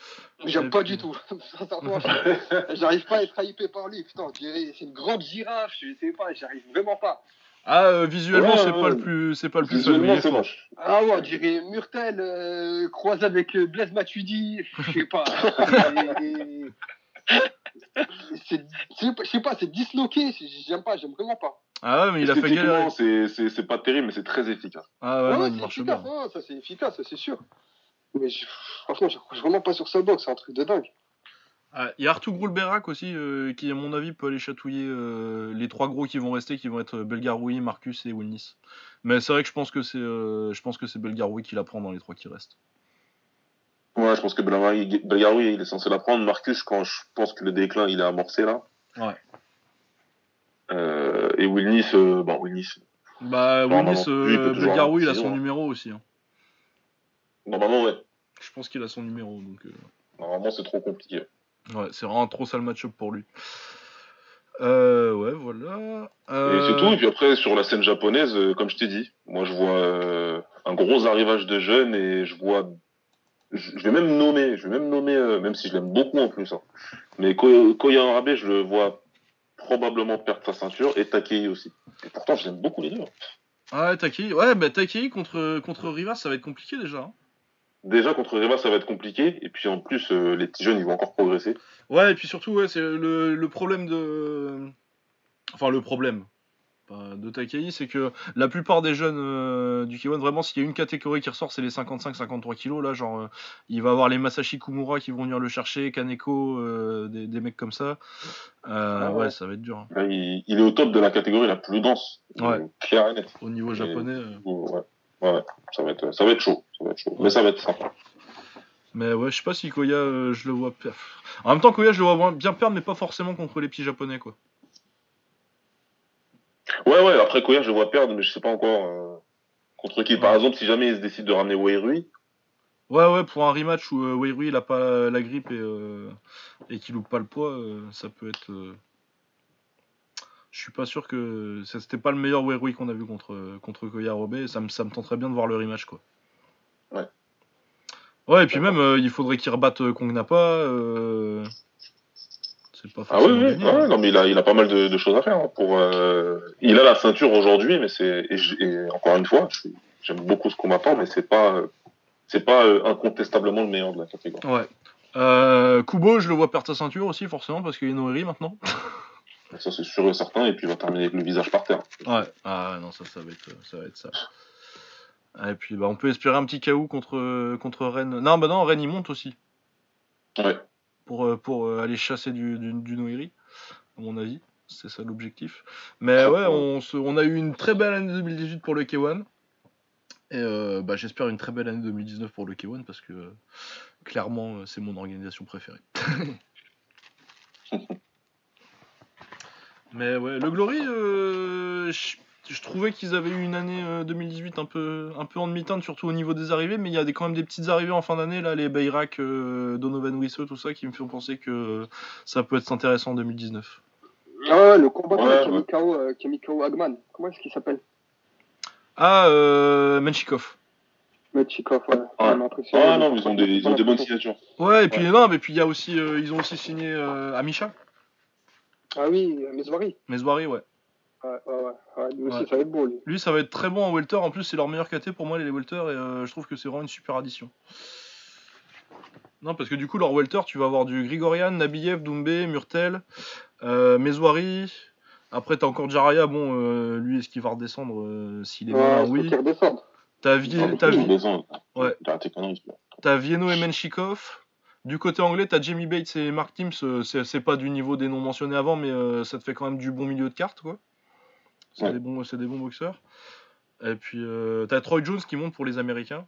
[SPEAKER 3] J'aime pas
[SPEAKER 2] puis-
[SPEAKER 3] du tout. Sincèrement, j'arrive pas à être hypé par lui. Putain, c'est une grande girafe. Je sais pas, j'arrive vraiment pas.
[SPEAKER 2] Ah, euh, visuellement,
[SPEAKER 5] Ouais,
[SPEAKER 2] c'est
[SPEAKER 5] ouais.
[SPEAKER 2] pas le plus, c'est pas le plus fun,
[SPEAKER 5] Visuellement,
[SPEAKER 2] mais il est
[SPEAKER 5] c'est
[SPEAKER 2] fort.
[SPEAKER 5] moche.
[SPEAKER 3] Ah ouais, on dirait Murtel euh, croisé avec euh, Blaise Matuidi. Je sais pas. Je sais pas, c'est disloqué. J'aime pas, j'aime vraiment pas.
[SPEAKER 2] Ah ouais, mais il a fait galérer.
[SPEAKER 5] C'est- pas terrible, mais c'est très efficace.
[SPEAKER 2] Ah ouais, non,
[SPEAKER 3] ouais,
[SPEAKER 2] il
[SPEAKER 3] c'est
[SPEAKER 2] marche
[SPEAKER 3] efficace,
[SPEAKER 2] bien.
[SPEAKER 3] hein, ça c'est efficace, c'est sûr. Mais je- franchement, j'accroche vraiment pas sur sa boxe, c'est un truc de dingue.
[SPEAKER 2] Ah, Il y a Artur Grulberak aussi, euh, qui à mon avis peut aller chatouiller euh, les trois gros qui vont rester, qui vont être euh, Belgaroui, Marcus et Wilnis. Mais c'est vrai que je pense que c'est, euh, je pense que c'est Belgaroui qui la prend dans les trois qui restent.
[SPEAKER 5] Ouais, je pense que Belgaroui, Belgaroui, il est censé la prendre. Marcus, quand je pense que le déclin, il est amorcé là.
[SPEAKER 2] Ouais.
[SPEAKER 5] Euh, et Wilnis, euh, bon, Wilnis,
[SPEAKER 2] Bah Wilnis,
[SPEAKER 5] il
[SPEAKER 2] euh, Belgaroui, il a son numéro aussi. hein.
[SPEAKER 5] normalement, ouais.
[SPEAKER 2] Je pense qu'il a son numéro, donc
[SPEAKER 5] Normalement, c'est trop compliqué.
[SPEAKER 2] ouais, c'est vraiment un trop sale match-up pour lui. Euh, ouais, voilà.
[SPEAKER 5] Et c'est tout. Et puis après, sur la scène japonaise, euh, comme je t'ai dit, moi, je vois un gros arrivage de jeunes et je vois. Je vais même nommer, je vais même nommer, même si je l'aime beaucoup en plus. hein. Mais Ko- Koya Arabe, je le vois probablement perdre sa ceinture et Takei aussi. Et pourtant, je l'aime beaucoup les deux. hein.
[SPEAKER 2] Ah, Takei, ouais, bah Takei contre contre Rivas, ça va être compliqué déjà. hein.
[SPEAKER 5] Déjà, contre Reva, ça va être compliqué. Et puis en plus, euh, les petits jeunes, ils vont encore progresser.
[SPEAKER 2] Ouais, et puis surtout, ouais, c'est le, le problème de. Enfin, le problème de Takei, c'est que la plupart des jeunes euh, du K1, vraiment, s'il y a une catégorie qui ressort, c'est les 55-53 kilos. Là, genre, euh, il va avoir les Masashi Kumura qui vont venir le chercher, Kaneko, euh, des, des mecs comme ça.
[SPEAKER 5] Ah
[SPEAKER 2] ouais.
[SPEAKER 5] ouais.
[SPEAKER 2] ça va être dur. hein.
[SPEAKER 5] Là, il, il est au top de la catégorie la plus dense.
[SPEAKER 2] Ouais.
[SPEAKER 5] Clair et net.
[SPEAKER 2] Au niveau
[SPEAKER 5] Et-
[SPEAKER 2] japonais.
[SPEAKER 5] Ouais. Ouais. Ça va être, ça va être chaud. Ça va être chaud. Mais ça va être sympa.
[SPEAKER 2] Mais ouais, je sais pas si Koya, je le vois. En même temps, Koya, je le vois bien perdre, mais pas forcément contre les petits japonais, quoi.
[SPEAKER 5] Ouais, ouais, après Koya, je vois perdre, mais je sais pas encore euh, contre qui. Par
[SPEAKER 2] Ouais.
[SPEAKER 5] exemple, si jamais il se décide de ramener Wairui,
[SPEAKER 2] Ouais, ouais, pour un rematch où euh, Weirui il a pas la grippe et, euh, et qu'il loupe pas le poids, euh, ça peut être. euh, Je suis pas sûr que c'était pas le meilleur Weirui qu'on a vu contre contre Koya Robe. et Ça me ça me tenterait bien de voir le rematch quoi.
[SPEAKER 5] Ouais.
[SPEAKER 2] Ouais, et puis même il faudrait qu'il rebatte Kong Napa. euh, C'est pas
[SPEAKER 5] Ah oui, oui, ouais, non, mais il a, il a pas mal de, de choses à faire. hein, pour, euh, Il a la ceinture aujourd'hui, mais c'est et, encore une fois, j'aime beaucoup ce combattant, mais c'est pas, c'est pas euh, incontestablement le meilleur de la catégorie.
[SPEAKER 2] Ouais. Euh, Kubo, je le vois perdre sa ceinture aussi forcément parce qu'il est Noiri maintenant.
[SPEAKER 5] Ça c'est sûr et certain, et puis il va terminer avec le visage par terre.
[SPEAKER 2] Ouais, ah non, ça, ça va être ça. Va être ça. Et puis bah, on peut espérer un petit KO contre, contre Rennes. Non, bah non, Rennes il monte aussi
[SPEAKER 5] Ouais.
[SPEAKER 2] Pour, euh, pour euh, aller chasser du, du, du Noiri, à mon avis. C'est ça l'objectif. Mais ouais, on, se- on a eu une très belle année 2018 pour le K1. Et euh, bah, j'espère une très belle année 2019 pour le K1 parce que euh, clairement c'est mon organisation préférée. Mais ouais, le Glory, euh, je, je trouvais qu'ils avaient eu une année euh, 2018 un peu, un peu en demi-teinte, surtout au niveau des arrivées, mais il y a des, quand même des petites arrivées en fin d'année, là, les Bayrak, euh, Donovan Wisseux, tout ça, qui me font penser que euh, ça peut être intéressant en 2019.
[SPEAKER 3] Ah ouais, le combattant
[SPEAKER 5] Ouais,
[SPEAKER 3] KO, euh, qui a mis KO Hagman. Comment est-ce qu'il s'appelle?
[SPEAKER 2] Ah, euh, Menchikov.
[SPEAKER 3] Metchikov, ouais. Impressionné.
[SPEAKER 5] Ah non, mais ils ont des, ils ont des bonnes signatures.
[SPEAKER 2] Ouais, et puis non, mais puis il y a aussi, euh, ils ont aussi signé euh, Amisha,
[SPEAKER 3] Ah oui, Mesvari.
[SPEAKER 2] Meswari, ouais.
[SPEAKER 3] Ouais, ouais, ouais. ouais. Lui aussi, ça va être beau, lui.
[SPEAKER 2] Lui, ça va être très bon en welter. En plus, c'est leur meilleur KT pour moi, les welter, et euh, je trouve que c'est vraiment une super addition. Non, parce que du coup, leur welter, tu vas avoir du Grigorian, Nabiev, Doumbé, Murtel, euh. Après, t'as encore Jaraya. Bon, euh, lui, est-ce qu'il va redescendre euh, S'il est
[SPEAKER 3] faut
[SPEAKER 2] oui. T'as Vienno et Menchikov. Du côté anglais, t'as Jamie Bates et Mark Timms. C'est c'est pas du niveau des noms mentionnés avant, mais euh, ça te fait quand même du bon milieu de carte, quoi. C'est
[SPEAKER 5] Ouais.
[SPEAKER 2] des, bons, c'est des bons boxeurs. Et puis, euh, t'as Troy Jones qui monte pour les Américains.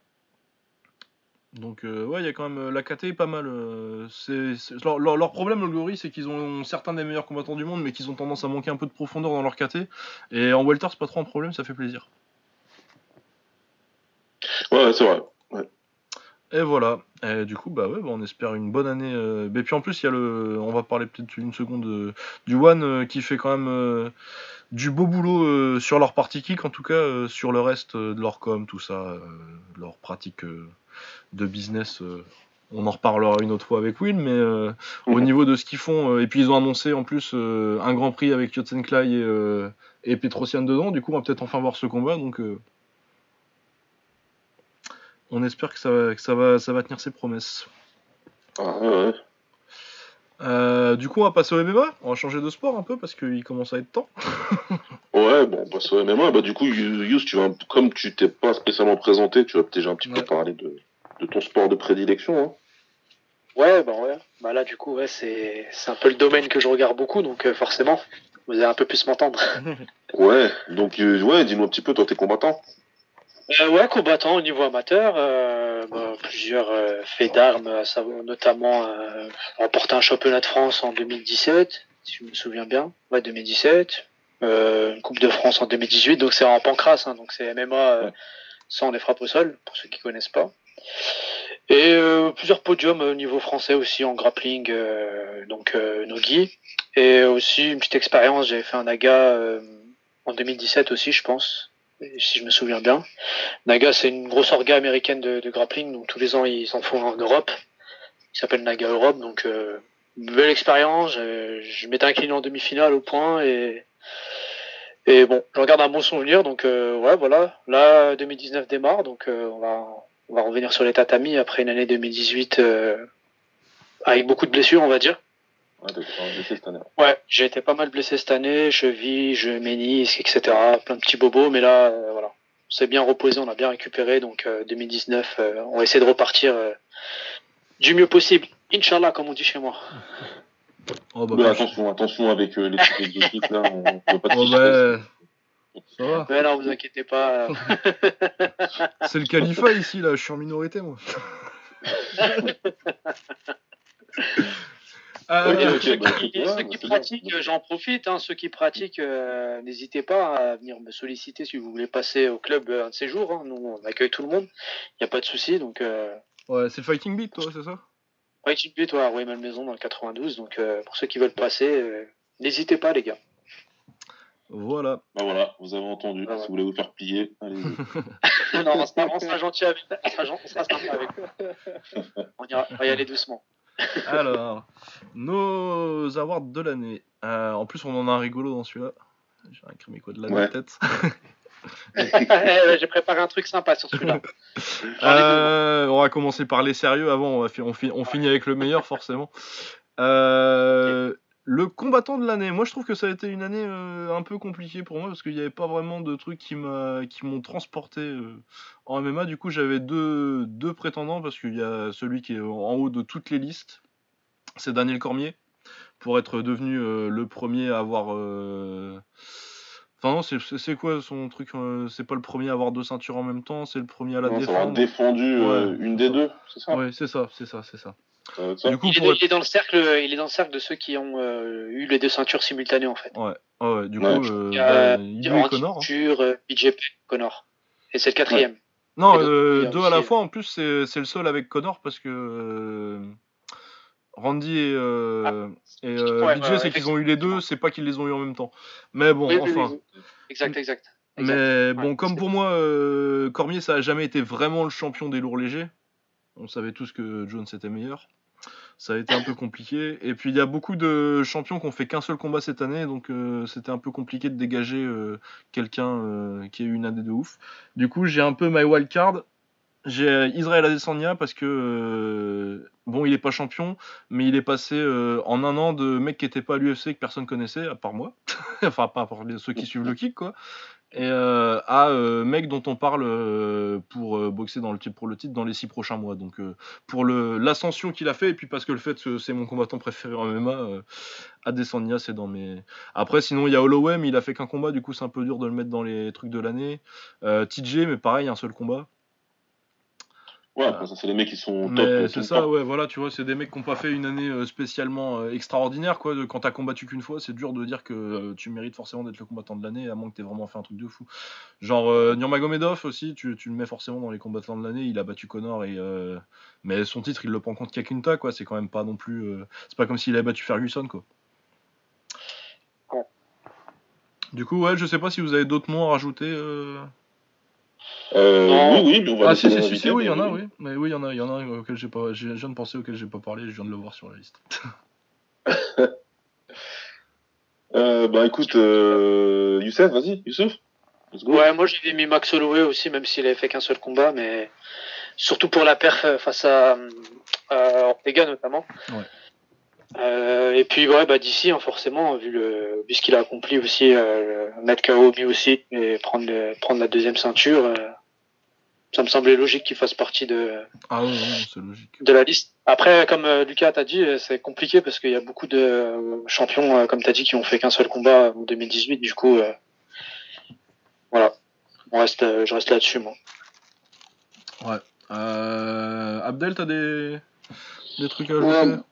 [SPEAKER 2] Donc, euh, ouais, il y a quand même. euh, La KT est pas mal. euh, c'est leur, leur- leur problème, le Glory, c'est qu'ils ont certains des meilleurs combattants du monde, mais qu'ils ont tendance à manquer un peu de profondeur dans leur KT. Et en Welter, c'est pas trop un problème, ça fait plaisir.
[SPEAKER 5] Ouais, ouais, c'est vrai.
[SPEAKER 2] Et voilà. Et du coup, bah ouais, bah on espère une bonne année. euh, Et puis en plus, il y a le. On va parler peut-être une seconde euh, du One euh, qui fait quand même euh, du beau boulot euh, sur leur partie kick, en tout cas euh, sur le reste euh, de leur com, tout ça, euh, leur pratique euh, de business. euh, on en reparlera une autre fois avec Will, mais euh, au
[SPEAKER 5] Mhm.
[SPEAKER 2] niveau de ce qu'ils font, euh, et puis ils ont annoncé en plus euh, un grand prix avec Yotsenklai et, euh, et Petrosian dedans, du coup on va peut-être enfin voir ce combat, donc euh, on espère que ça, va- que ça, va, ça va tenir ses promesses.
[SPEAKER 5] Ah, ouais, ouais.
[SPEAKER 2] Euh, du coup on va passer au MMA, on va changer de sport un peu parce qu'il commence à être temps.
[SPEAKER 5] Ouais, bon, on passe au MMA. Bah, du coup, Yous, tu vas, comme tu t'es pas spécialement présenté, tu vas déjà un petit
[SPEAKER 2] Ouais.
[SPEAKER 5] peu parler de, de ton sport de prédilection. Hein.
[SPEAKER 4] Ouais, bah ouais. Bah là, du coup, ouais, c'est c'est un peu le domaine que je regarde beaucoup, donc euh, forcément, vous allez un peu plus m'entendre.
[SPEAKER 5] Ouais, donc, euh, ouais, dis-nous un petit peu, toi, t'es combattant.
[SPEAKER 4] Euh, ouais, combattant au niveau amateur, euh, bah, plusieurs euh, faits d'armes, à savoir notamment euh, remporter un championnat de France en 2017, si je me souviens bien. Ouais, 2017. Euh, une Coupe de France en 2018, donc c'est en pancrace, hein, donc c'est MMA euh, sans les frappes au sol, pour ceux qui connaissent pas. Et euh, plusieurs podiums au niveau français aussi en grappling, euh, donc euh, Nogi. Et aussi une petite expérience, j'avais fait un Naga euh, en 2017 aussi, je pense, si je me souviens bien. Naga, c'est une grosse orga américaine de, grappling, donc tous les ans ils en font en Europe. Il s'appelle Naga Europe, donc euh, belle expérience. Je, je m'étais incliné en demi-finale au point et et bon, je regarde un bon souvenir, donc euh, ouais, voilà. Là, 2019 démarre, donc euh, on va on va revenir sur les tatamis après une année 2018 euh, avec beaucoup de blessures, on va dire.
[SPEAKER 5] Ouais, t'es un blessé cette année.
[SPEAKER 4] Ouais, j'ai été pas mal blessé cette année, cheville, je ménisque, etc. Plein de petits bobos, mais là, euh, voilà. On s'est bien reposé, on a bien récupéré, donc euh, 2019, euh, on va essayer de repartir euh, du mieux possible. Inch'Allah, comme on dit chez moi.
[SPEAKER 2] Oh bah, bah,
[SPEAKER 5] attention, attention avec euh, les petites exotiques, là, on on peut pas te
[SPEAKER 2] oh, bah, ça va.
[SPEAKER 4] Mais non, vous inquiétez pas. euh,
[SPEAKER 2] C'est le califat ici, là, je suis en minorité moi. Euh,
[SPEAKER 5] Ok, ok.
[SPEAKER 4] ceux
[SPEAKER 5] bah,
[SPEAKER 4] qui,
[SPEAKER 5] ouais,
[SPEAKER 4] ceux
[SPEAKER 5] bah,
[SPEAKER 4] qui pratiquent, j'en profite. Hein, ceux qui pratiquent, euh, n'hésitez pas à venir me solliciter si vous voulez passer au club euh, un de ces jours. hein. Nous, on accueille tout le monde. Il n'y a pas de souci. Donc, euh,
[SPEAKER 2] Ouais, c'est le Fighting Beat, toi, c'est ça?
[SPEAKER 4] Ouais, tu peux, toi, à Roy Malmaison dans le 92. Donc, euh, pour ceux qui veulent passer, euh, n'hésitez pas, les gars.
[SPEAKER 2] Voilà.
[SPEAKER 5] Bah voilà, vous avez entendu.
[SPEAKER 4] Ah ouais.
[SPEAKER 5] Si vous voulez vous faire piller, allez-y.
[SPEAKER 4] non, on sera, on sera gentil avec, on sera, on sera sympa avec vous. On, ira, on va y aller doucement.
[SPEAKER 2] Alors, nos awards de l'année. Euh, en plus, on en a un rigolo dans celui-là. J'ai un crémico de la
[SPEAKER 5] Ouais.
[SPEAKER 2] tête.
[SPEAKER 4] Ouais, J'ai préparé un truc sympa sur celui-là.
[SPEAKER 2] Euh, on va commencer par les sérieux avant, on, va fi- on, fi- on finit avec le meilleur forcément. Euh, le combattant de l'année, moi je trouve que ça a été une année euh, un peu compliquée pour moi parce qu'il n'y avait pas vraiment de trucs qui m'ont transporté euh, en MMA. Du coup j'avais deux, deux prétendants parce qu'il y a celui qui est en haut de toutes les listes, c'est Daniel Cormier pour être devenu euh, le premier à avoir... Enfin non, c'est- quoi son truc C'est pas le premier à avoir deux ceintures en même temps, c'est le premier à la
[SPEAKER 5] Non, ça
[SPEAKER 2] défendre.
[SPEAKER 5] défendu euh,
[SPEAKER 2] Ouais,
[SPEAKER 5] une des
[SPEAKER 2] ça.
[SPEAKER 5] deux, c'est ça?
[SPEAKER 2] Ouais, c'est ça, c'est ça, c'est ça.
[SPEAKER 5] Euh, ça
[SPEAKER 2] Du coup,
[SPEAKER 4] Il est,
[SPEAKER 2] pour
[SPEAKER 4] il est dans le cercle, il est dans le cercle de ceux qui ont euh, eu les deux ceintures simultanées en fait.
[SPEAKER 2] Ouais, ouais, du
[SPEAKER 5] Ouais.
[SPEAKER 2] coup, euh,
[SPEAKER 4] Il y a
[SPEAKER 2] bah, Connor. hein.
[SPEAKER 4] Euh, BJP, Connor. Et c'est le quatrième.
[SPEAKER 2] Non, euh, deux
[SPEAKER 4] aussi-
[SPEAKER 2] à la fois, en plus, c'est le seul avec Connor parce que euh, Randy et, euh, et euh,
[SPEAKER 4] Ouais,
[SPEAKER 2] BJ,
[SPEAKER 4] ouais, ouais,
[SPEAKER 2] c'est qu'ils ont eu les deux, c'est pas qu'ils les ont eu en même temps. Mais bon,
[SPEAKER 3] Oui,
[SPEAKER 2] enfin.
[SPEAKER 3] oui.
[SPEAKER 4] Exact, exact. exact.
[SPEAKER 2] Mais bon,
[SPEAKER 4] Ouais,
[SPEAKER 2] comme pour moi, euh, Cormier, ça a jamais été vraiment le champion des lourds légers. On savait tous que Jones était meilleur. Ça a été un peu compliqué. Et puis il y a beaucoup de champions qui ont fait qu'un seul combat cette année, donc euh, c'était un peu compliqué de dégager euh, quelqu'un euh, qui a eu une année de ouf. Du coup, j'ai un peu my wild card. J'ai Israël Adesanya parce que bon, il est pas champion, mais il est passé en un an de mec qui était pas à l'UFC que personne connaissait à part moi, enfin pas à part ceux qui suivent le kick quoi, et euh, à euh, mec dont on parle euh, pour euh, boxer dans le titre pour le titre dans les six prochains mois. Donc pour l'ascension qu'il a fait et puis parce que le fait que c'est mon combattant préféré en MMA, Adesanya c'est dans mes. Après sinon il y a Holloway mais il a fait qu'un combat, du coup c'est un peu dur de le mettre dans les trucs de l'année. TJ mais pareil un seul combat.
[SPEAKER 5] Ouais, ça, c'est les mecs qui sont top.
[SPEAKER 2] Mais c'est ça,
[SPEAKER 5] top.
[SPEAKER 2] ouais, voilà, tu vois, c'est des mecs qui n'ont pas fait une année euh, spécialement euh, extraordinaire, quoi. Quand t'as combattu qu'une fois, c'est dur de dire que euh, tu mérites forcément d'être le combattant de l'année, à moins que t'aies vraiment fait un truc de fou. Genre, euh, Nurmagomedov aussi, tu, tu le mets forcément dans les combattants de l'année, il a battu Connor, et, euh, mais son titre, il le prend contre Kakunta, quoi. C'est quand même pas non plus. euh, c'est pas comme s'il avait battu Ferguson, quoi.
[SPEAKER 3] Ouais.
[SPEAKER 2] Du coup, ouais, je sais pas si vous avez d'autres noms à rajouter. Euh.
[SPEAKER 5] Euh, oui, oui, mais on va
[SPEAKER 2] Ah, si, si, si, oui, il y en a, oui. Mais oui, il y en a, il y en a un auquel j'ai pas. j'ai- Je viens de penser auquel j'ai pas parlé, je viens de le voir sur la liste.
[SPEAKER 5] Euh, bah écoute, euh, Youssef, vas-y, Youssef.
[SPEAKER 4] Ouais, moi j'avais mis Max Holloway aussi, même s'il avait fait qu'un seul combat, mais surtout pour la perf euh, face à, à Ortega notamment.
[SPEAKER 2] Ouais.
[SPEAKER 4] Euh, et puis ouais, bah d'ici hein, forcément, vu le vu ce qu'il a accompli aussi, euh, mettre KO lui aussi et prendre le- prendre la deuxième ceinture, euh, ça me semblait logique qu'il fasse partie de
[SPEAKER 2] Ah ouais, ouais, logique.
[SPEAKER 4] de la liste. Après, comme euh, Lucas t'a dit, euh, c'est compliqué parce qu'il y a beaucoup de euh, champions, euh, comme t'as dit, qui ont fait qu'un seul combat en 2018. Du coup, euh, voilà, on reste, euh, je reste là-dessus moi.
[SPEAKER 2] Euh, Abdel, t'as des... des trucs à
[SPEAKER 3] Ouais,
[SPEAKER 2] ajouter?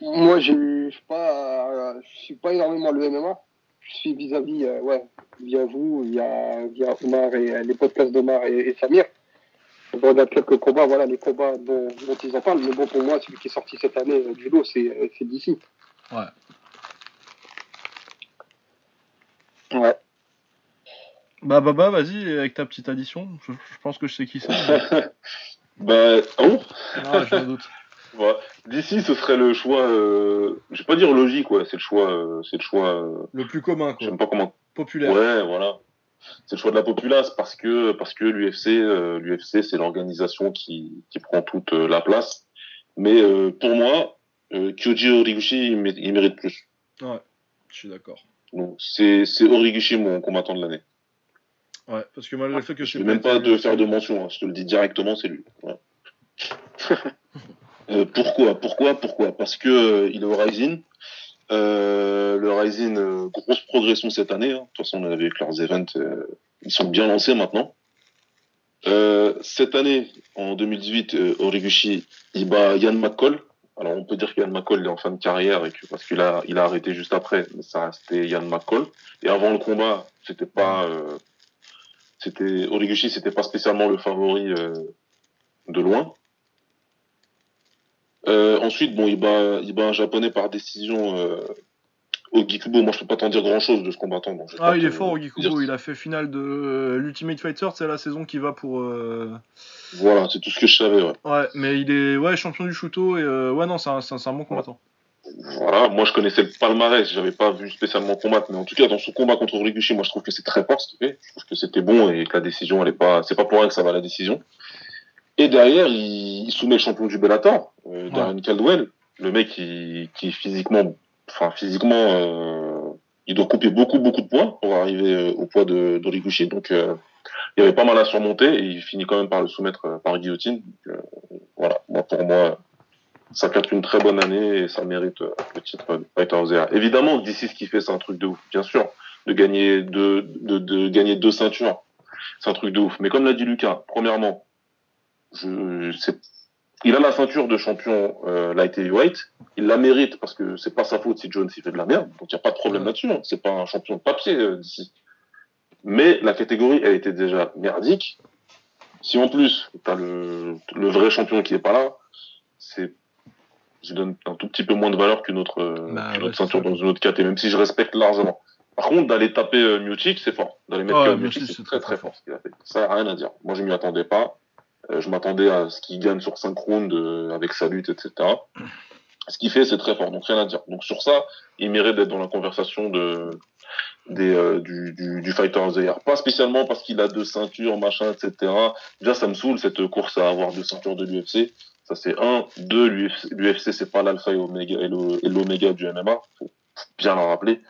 [SPEAKER 3] Moi, je suis pas, euh, je suis pas énormément le MMA. Je suis vis-à-vis, euh, ouais, via vous, via, via Omar et euh, les podcasts d'Omar et, et Samir. Je regarde quelques combats, voilà, les combats dont, dont ils en parlent. Mais bon, pour moi, celui qui est sorti cette année du lot, c'est c'est d'ici.
[SPEAKER 2] Ouais.
[SPEAKER 3] Ouais.
[SPEAKER 2] Bah, Baba, vas-y, avec ta petite addition. Je, je pense que je sais qui c'est.
[SPEAKER 5] bah, ah bon
[SPEAKER 2] Ah, je me doute.
[SPEAKER 5] D'ici, ce serait le choix. Euh, je vais pas dire logique, ouais. C'est le choix. euh, c'est le choix. Euh,
[SPEAKER 2] Le plus commun, quoi.
[SPEAKER 5] J'aime pas comment.
[SPEAKER 2] Populaire.
[SPEAKER 5] Ouais, voilà. C'est le choix de la populace parce que parce que l'UFC, euh, l'UFC, c'est l'organisation qui qui prend toute la place. Mais pour moi, Kyoji Horiguchi, il, mé- il mérite plus.
[SPEAKER 2] Ouais, je suis d'accord.
[SPEAKER 5] Donc c'est c'est Horiguchi mon combattant de l'année.
[SPEAKER 2] Ouais, parce que malgré le fait que
[SPEAKER 5] Je même pas de faire de mention. hein. Je te le dis directement, c'est lui. Ouais. Euh, pourquoi Pourquoi Pourquoi? Parce que euh, il est au Rising. Euh, le Rising, euh, grosse progression cette année. hein. De toute façon, on avait avec leurs events, euh, ils sont bien lancés maintenant. Cette année, en 2018, euh, Horiguchi, il bat Yann McCall. Alors, on peut dire que Yann McCall est en fin de carrière et que, parce qu'il a, il a arrêté juste après, mais ça restait Yann McCall. Et avant le combat, c'était pas, c'était Horiguchi, c'était pas spécialement le favori de loin. Euh, ensuite, bon, il bat, il bat un japonais par décision euh, au Gikubo. Moi, je peux pas t'en dire grand chose de ce combattant. donc
[SPEAKER 2] Ah, il est fort,
[SPEAKER 5] dire-
[SPEAKER 2] Ogikubo. Il a fait finale de euh, l'Ultimate Fighter, c'est la saison qui va pour. euh,
[SPEAKER 5] Voilà, c'est tout ce que je savais. Ouais.
[SPEAKER 2] Ouais, mais il est ouais, champion du Shuto et euh, ouais, non, c'est un, c'est un- bon combattant.
[SPEAKER 5] Voilà, moi je connaissais le palmarès, j'avais pas vu spécialement combattre, mais en tout cas dans son combat contre Horiguchi, moi je trouve que c'est très fort ce qu'il fait. Je trouve que c'était bon et que la décision, elle est pas, c'est pas pour rien que ça va la décision. Et derrière, il, il soumet le champion du Bellator, euh, Darren Caldwell, le mec qui, qui physiquement, enfin physiquement, euh, il doit couper beaucoup beaucoup de poids pour arriver euh, au poids de d'Horiguchi, donc euh, il y avait pas mal à surmonter et il finit quand même par le soumettre par guillotine. Donc, voilà, moi pour moi, ça capte une très bonne année et ça mérite le titre de Fighter of the Year. Évidemment, d'ici ce qu'il fait, c'est un truc de ouf, bien sûr, de gagner de, de gagner deux ceintures, c'est un truc de ouf. Mais comme l'a dit Lucas, premièrement, je, il a la ceinture de champion euh, light heavyweight. Il la mérite parce que c'est pas sa faute si Jones il fait de la merde. Donc il n'y a pas de problème là-dessus. hein. C'est pas un champion de papier euh, d'ici. Mais la catégorie, elle était déjà merdique. Si en plus, t'as le, le vrai champion qui est pas là, c'est, je donne un tout petit peu moins de valeur qu'une autre, euh,
[SPEAKER 2] Bah, ouais,
[SPEAKER 5] autre ceinture dans une autre catégorie, même si je respecte largement. Par contre, d'aller taper euh, c'est fort. D'aller mettre
[SPEAKER 2] Miocic, c'est
[SPEAKER 5] très
[SPEAKER 2] très,
[SPEAKER 5] très fort ce qu'il a fait. Ça, y a rien à dire. Moi, je m'y attendais pas. Euh, je m'attendais à ce qu'il gagne sur 5 rounds euh, avec sa lutte, etc. Ce qu'il fait, c'est très fort. Donc, rien à dire. Donc, sur ça, il mérite d'être dans la conversation de, des, euh, du, du, du Fighter of the Year. Pas spécialement parce qu'il a deux ceintures, machin, etc. Déjà, ça me saoule cette course à avoir deux ceintures de l'UFC. Ça, c'est un. Deux, l'UFC, c'est pas l'alpha et l'oméga du MMA. Faut bien le rappeler.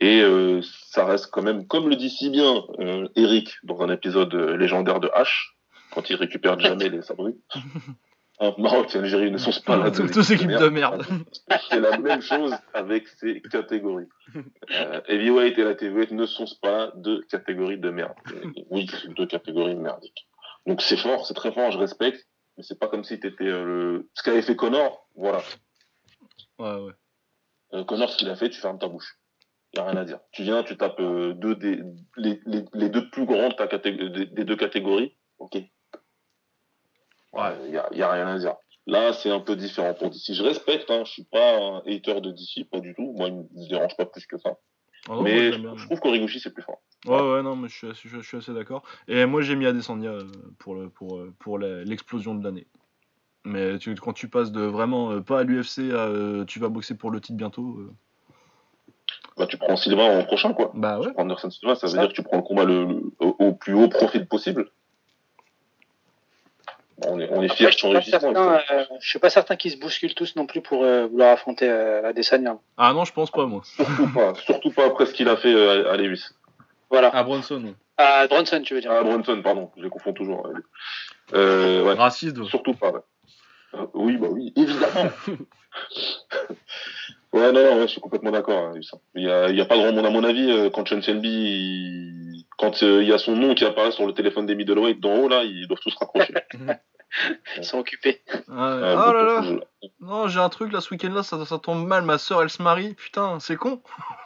[SPEAKER 5] Et euh, ça reste quand même, comme le dit si bien euh, Eric dans un épisode euh, légendaire de H, quand il récupère jamais les sabris. Un Maroc et Algérie ne sont pas là.
[SPEAKER 2] Équipes de merde.
[SPEAKER 5] C'est la même chose avec ces catégories. Euh, heavyweight et la heavyweight ne sont pas deux catégories de merde. Et oui, c'est deux catégories merdiques. Donc c'est fort, c'est très fort, je respecte. Mais c'est pas comme si t'étais euh, le... ce qu'avait fait Connor. Voilà.
[SPEAKER 2] Ouais, ouais.
[SPEAKER 5] Euh, Connor, ce qu'il a fait, tu fermes ta bouche. Y a rien à dire. Tu viens, tu tapes euh, deux des, les, les, les deux plus grands de ta catég- des, des deux catégories. Ok. Ouais, y a, y a rien à dire. Là, c'est un peu différent pour DC. Je respecte, hein, je suis pas un hater de DC, pas du tout. Moi, il me dérange pas plus que ça.
[SPEAKER 2] Ah moi,
[SPEAKER 5] mais je trouve qu'Origuchi, c'est plus fort.
[SPEAKER 2] Ouais, ouais, non, mais je suis, assez- je, je suis assez d'accord. Et moi, j'ai mis Adesanya euh, pour, le, pour, euh, pour l'explosion de l'année. Mais tu, quand tu passes de vraiment euh, pas à l'UFC à euh, tu vas boxer pour le titre bientôt, euh,
[SPEAKER 5] Bah, tu prends Sylvain en prochain, quoi.
[SPEAKER 2] bah ouais.
[SPEAKER 5] Tu prends Anderson Silva, ça veut
[SPEAKER 4] Ça.
[SPEAKER 5] dire que tu prends le combat le, le- au, au plus haut profil possible. On est, on est
[SPEAKER 4] Après,
[SPEAKER 5] fiers
[SPEAKER 4] je
[SPEAKER 5] de son
[SPEAKER 4] suis pas
[SPEAKER 5] enregistrement.
[SPEAKER 4] certain, euh, je suis pas certain qu'ils se bousculent tous non plus pour euh, vouloir affronter euh, Adesanya.
[SPEAKER 2] Ah non, je pense pas, moi.
[SPEAKER 5] Surtout pas, surtout pas après ce qu'il a fait euh, à, à Lewis.
[SPEAKER 4] Voilà.
[SPEAKER 2] Ah, Bronson, oui.
[SPEAKER 4] À Bronson, tu veux dire.
[SPEAKER 5] Ah, Brunson, pardon, je les confonds toujours. Euh, ouais,
[SPEAKER 2] Raciste.
[SPEAKER 5] surtout pas. ouais. Euh, oui, bah oui, évidemment. ouais, non, non, ouais, je suis complètement d'accord. hein, ça. Il y a, il y a pas grand monde, à mon avis, euh, quand Chen Il- quand euh, il y a son nom qui apparaît sur le téléphone des middleweight d'en haut, là, ils doivent tous se rapprocher.
[SPEAKER 4] Ils sont occupés.
[SPEAKER 2] Ah, ouais.
[SPEAKER 5] Euh,
[SPEAKER 2] Ah là là.
[SPEAKER 5] de-
[SPEAKER 2] Non, j'ai un truc là ce week-end là, ça, ça tombe mal. Ma soeur elle se marie. Putain, c'est con.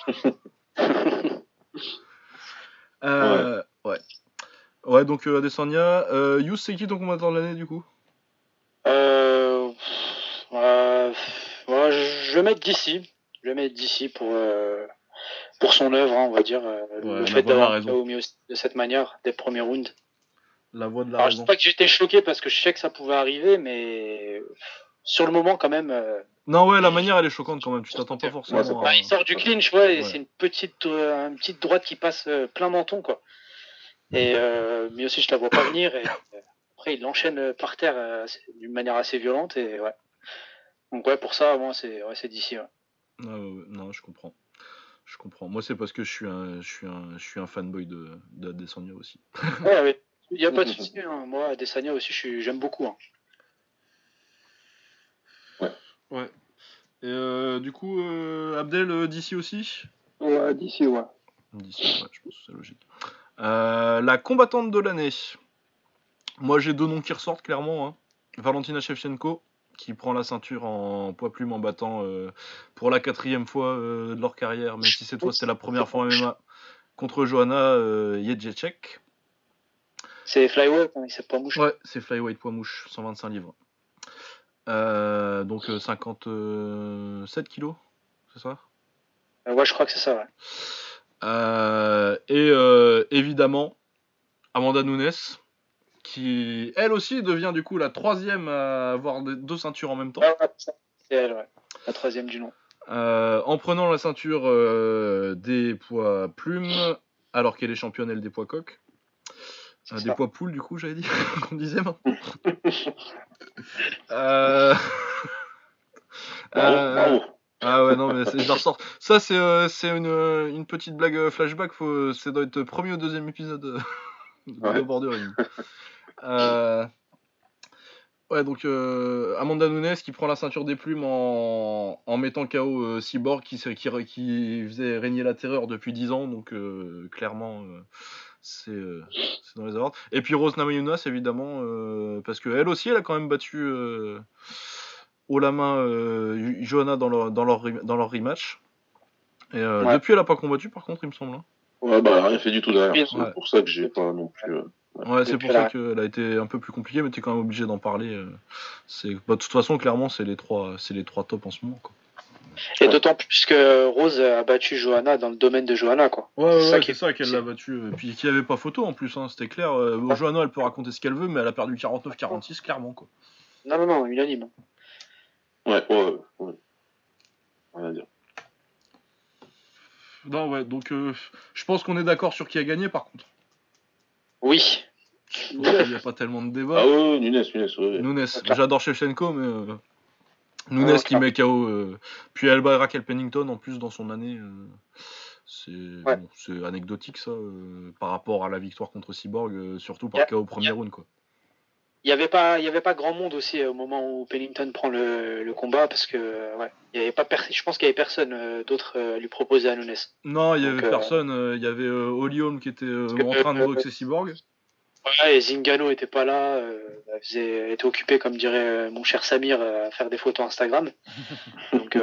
[SPEAKER 2] Euh, ouais. Ouais, donc euh, Adesanya. Euh, Yous, c'est qui ton combattant de l'année du coup?
[SPEAKER 4] Euh, euh, ouais, je je vais mettre d'ici. Je vais mettre d'ici pour euh, pour son œuvre, hein, on va dire. euh,
[SPEAKER 2] Ouais,
[SPEAKER 4] le fait d'avoir
[SPEAKER 2] raison.
[SPEAKER 4] mis de cette manière des premiers rounds.
[SPEAKER 2] La voix de la
[SPEAKER 4] Alors, je
[SPEAKER 2] raison.
[SPEAKER 4] pas que j'étais choqué parce que je sais que ça pouvait arriver, mais sur le moment quand même. euh,
[SPEAKER 2] Non, ouais, la manière elle est choquante quand même. Tu t'attends pas forcément.
[SPEAKER 5] Ouais,
[SPEAKER 4] bah, il sort du clinch, ouais, et
[SPEAKER 2] Ouais.
[SPEAKER 4] c'est une petite euh, une petite droite qui passe euh, plein menton, quoi. Et mais aussi je la vois pas venir. Et après il l'enchaîne par terre d'une manière assez violente et ouais. Donc ouais, pour ça, moi c'est ouais, c'est d'ici.
[SPEAKER 2] Non, je comprends. Je comprends. Moi, c'est parce que je suis un, je suis un, je suis un fanboy de d'Adesanya aussi.
[SPEAKER 4] Ouais, ouais. Il y a pas de souci. Hein. Moi, Adesanya aussi, je suis- j'aime beaucoup. Hein.
[SPEAKER 2] Ouais. Et euh, du coup, euh, Abdel, euh, d'ici aussi?
[SPEAKER 3] Ouais, d'ici, ouais.
[SPEAKER 2] D'ici, ouais, je pense que c'est logique. Euh, la combattante de l'année. Moi, j'ai deux noms qui ressortent clairement. hein. Valentina Shevchenko, qui prend la ceinture en poids plume en battant euh, pour la quatrième fois euh, de leur carrière, même si cette fois c'était la première fois en MMA, contre Johanna euh, Jedrzejczyk.
[SPEAKER 4] C'est flyweight, hein, c'est pas mouche.
[SPEAKER 2] Ouais, c'est flyweight poids mouche, 125 livres. Donc euh, 57 kilos, c'est ça?
[SPEAKER 4] Ouais, je crois que c'est ça. Ouais.
[SPEAKER 2] Et évidemment, Amanda Nunes, qui elle aussi devient du coup la troisième à avoir deux ceintures en même temps.
[SPEAKER 4] Ouais, c'est elle, ouais. La troisième du nom.
[SPEAKER 2] Euh, en prenant la ceinture euh, des poids plumes, alors qu'elle est championne elle des poids coques. Euh, des poids poules, du coup, j'avais dit, qu'on disait maintenant. euh...
[SPEAKER 5] Bravo,
[SPEAKER 2] euh,
[SPEAKER 5] bravo.
[SPEAKER 2] Ah ouais, non, mais je ressors. Ça, c'est une, une petite blague flashback. Faut, ça doit être le premier ou deuxième épisode euh, de
[SPEAKER 5] Ouais.
[SPEAKER 2] Bordering. euh... Ouais, donc euh, Amanda Nunes qui prend la ceinture des plumes en, en mettant KO euh, Cyborg qui, qui, qui faisait régner la terreur depuis 10 ans. Donc euh, clairement, C'est dans les awards. Et puis Rose Namajunas, évidemment, parce qu'elle aussi, elle a quand même battu haut la main Johanna dans leur, dans, leur, dans leur rematch. Et
[SPEAKER 4] Ouais.
[SPEAKER 2] depuis, elle a pas combattu, par contre, il me semble. hein.
[SPEAKER 5] Ouais, bah, elle a rien fait du tout derrière. C'est
[SPEAKER 2] ouais.
[SPEAKER 5] pour ça que j'ai pas non plus. euh,
[SPEAKER 2] Ouais, c'est pour ça qu'elle a été un peu plus compliquée, mais t'es quand même obligé d'en parler. euh. C'est, bah, de toute façon, clairement, c'est les trois, c'est les trois tops en ce moment. Quoi.
[SPEAKER 4] Et d'autant plus que Rose a battu Johanna dans le domaine de Johanna, quoi.
[SPEAKER 2] Ouais,
[SPEAKER 4] C'est ça qui est-
[SPEAKER 2] ça qu'elle l'a battu. euh, Puis qu'il n'y avait pas photo en plus, hein, c'était clair. Euh, bon, Johanna, elle peut raconter ce qu'elle veut, mais elle a perdu 49-46, clairement. Quoi.
[SPEAKER 4] Non, non, non, unanime.
[SPEAKER 5] Ouais, ouais, ouais. ouais. Rien à dire.
[SPEAKER 2] Non, ouais, donc euh, je pense qu'on est d'accord sur qui a gagné par contre.
[SPEAKER 4] Oui.
[SPEAKER 2] Il n'y a pas tellement de débat.
[SPEAKER 5] Ah ouais, Nunes, Nunes, ouais.
[SPEAKER 2] Nunes,
[SPEAKER 4] Claire.
[SPEAKER 2] j'adore Shevchenko, mais euh, Nunes
[SPEAKER 4] Ouais,
[SPEAKER 2] qui
[SPEAKER 4] clair.
[SPEAKER 2] met KO. euh, puis bat Raquel Pennington en plus dans son année. euh, c'est
[SPEAKER 4] Ouais.
[SPEAKER 2] bon, c'est anecdotique ça par rapport à la victoire contre Cyborg, surtout par KO au premier round. Quoi.
[SPEAKER 4] Il n'y avait, pas- il y avait pas grand monde aussi euh, au moment où Pennington prend le, le combat parce que euh, ouais, il y avait pas je pense qu'il y avait personne euh, d'autre euh, lui proposer à Nunes.
[SPEAKER 2] Non, il y avait personne. euh, Il y avait euh, Holm qui était euh, en train de boxer Cyborg.
[SPEAKER 4] Ouais, et Zingano était pas là, elle, faisait, était occupée, comme dirait mon cher Samir, à faire des photos Instagram. Donc,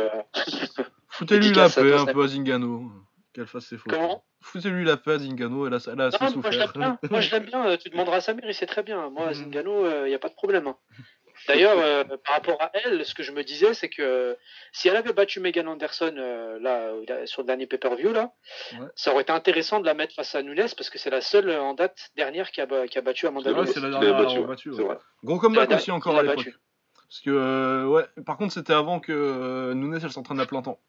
[SPEAKER 2] Foutez-lui la
[SPEAKER 4] à
[SPEAKER 2] paix un peu à Zingano. Qu'elle fasse ses photos.
[SPEAKER 4] Comment?
[SPEAKER 2] Foutez-lui la paix à Zingano, elle a, elle a assez
[SPEAKER 4] non, moi je l'aime
[SPEAKER 2] souffert.
[SPEAKER 4] bien. Moi je l'aime bien. euh, Tu demanderas à Samir, il sait très bien. Moi,
[SPEAKER 2] Mhm.
[SPEAKER 4] Zingano, il n'y a pas de problème. hein. D'ailleurs, euh, par rapport à elle, ce que je me disais, c'est que euh, si elle avait battu Megan Anderson euh, là euh, sur le dernier pay-per-view là,
[SPEAKER 2] Ouais.
[SPEAKER 4] ça aurait été intéressant de la mettre face à Nunes parce que c'est la seule euh, en date dernière qui a, qui a battu Amanda Nunes.
[SPEAKER 2] c'est la dernière
[SPEAKER 5] a
[SPEAKER 2] à
[SPEAKER 5] battu, ouais.
[SPEAKER 2] Gros comeback aussi encore à
[SPEAKER 4] a
[SPEAKER 2] l'époque. Parce que, euh, ouais, par contre, c'était avant que euh, Nunes elle s'entraîne à plein temps.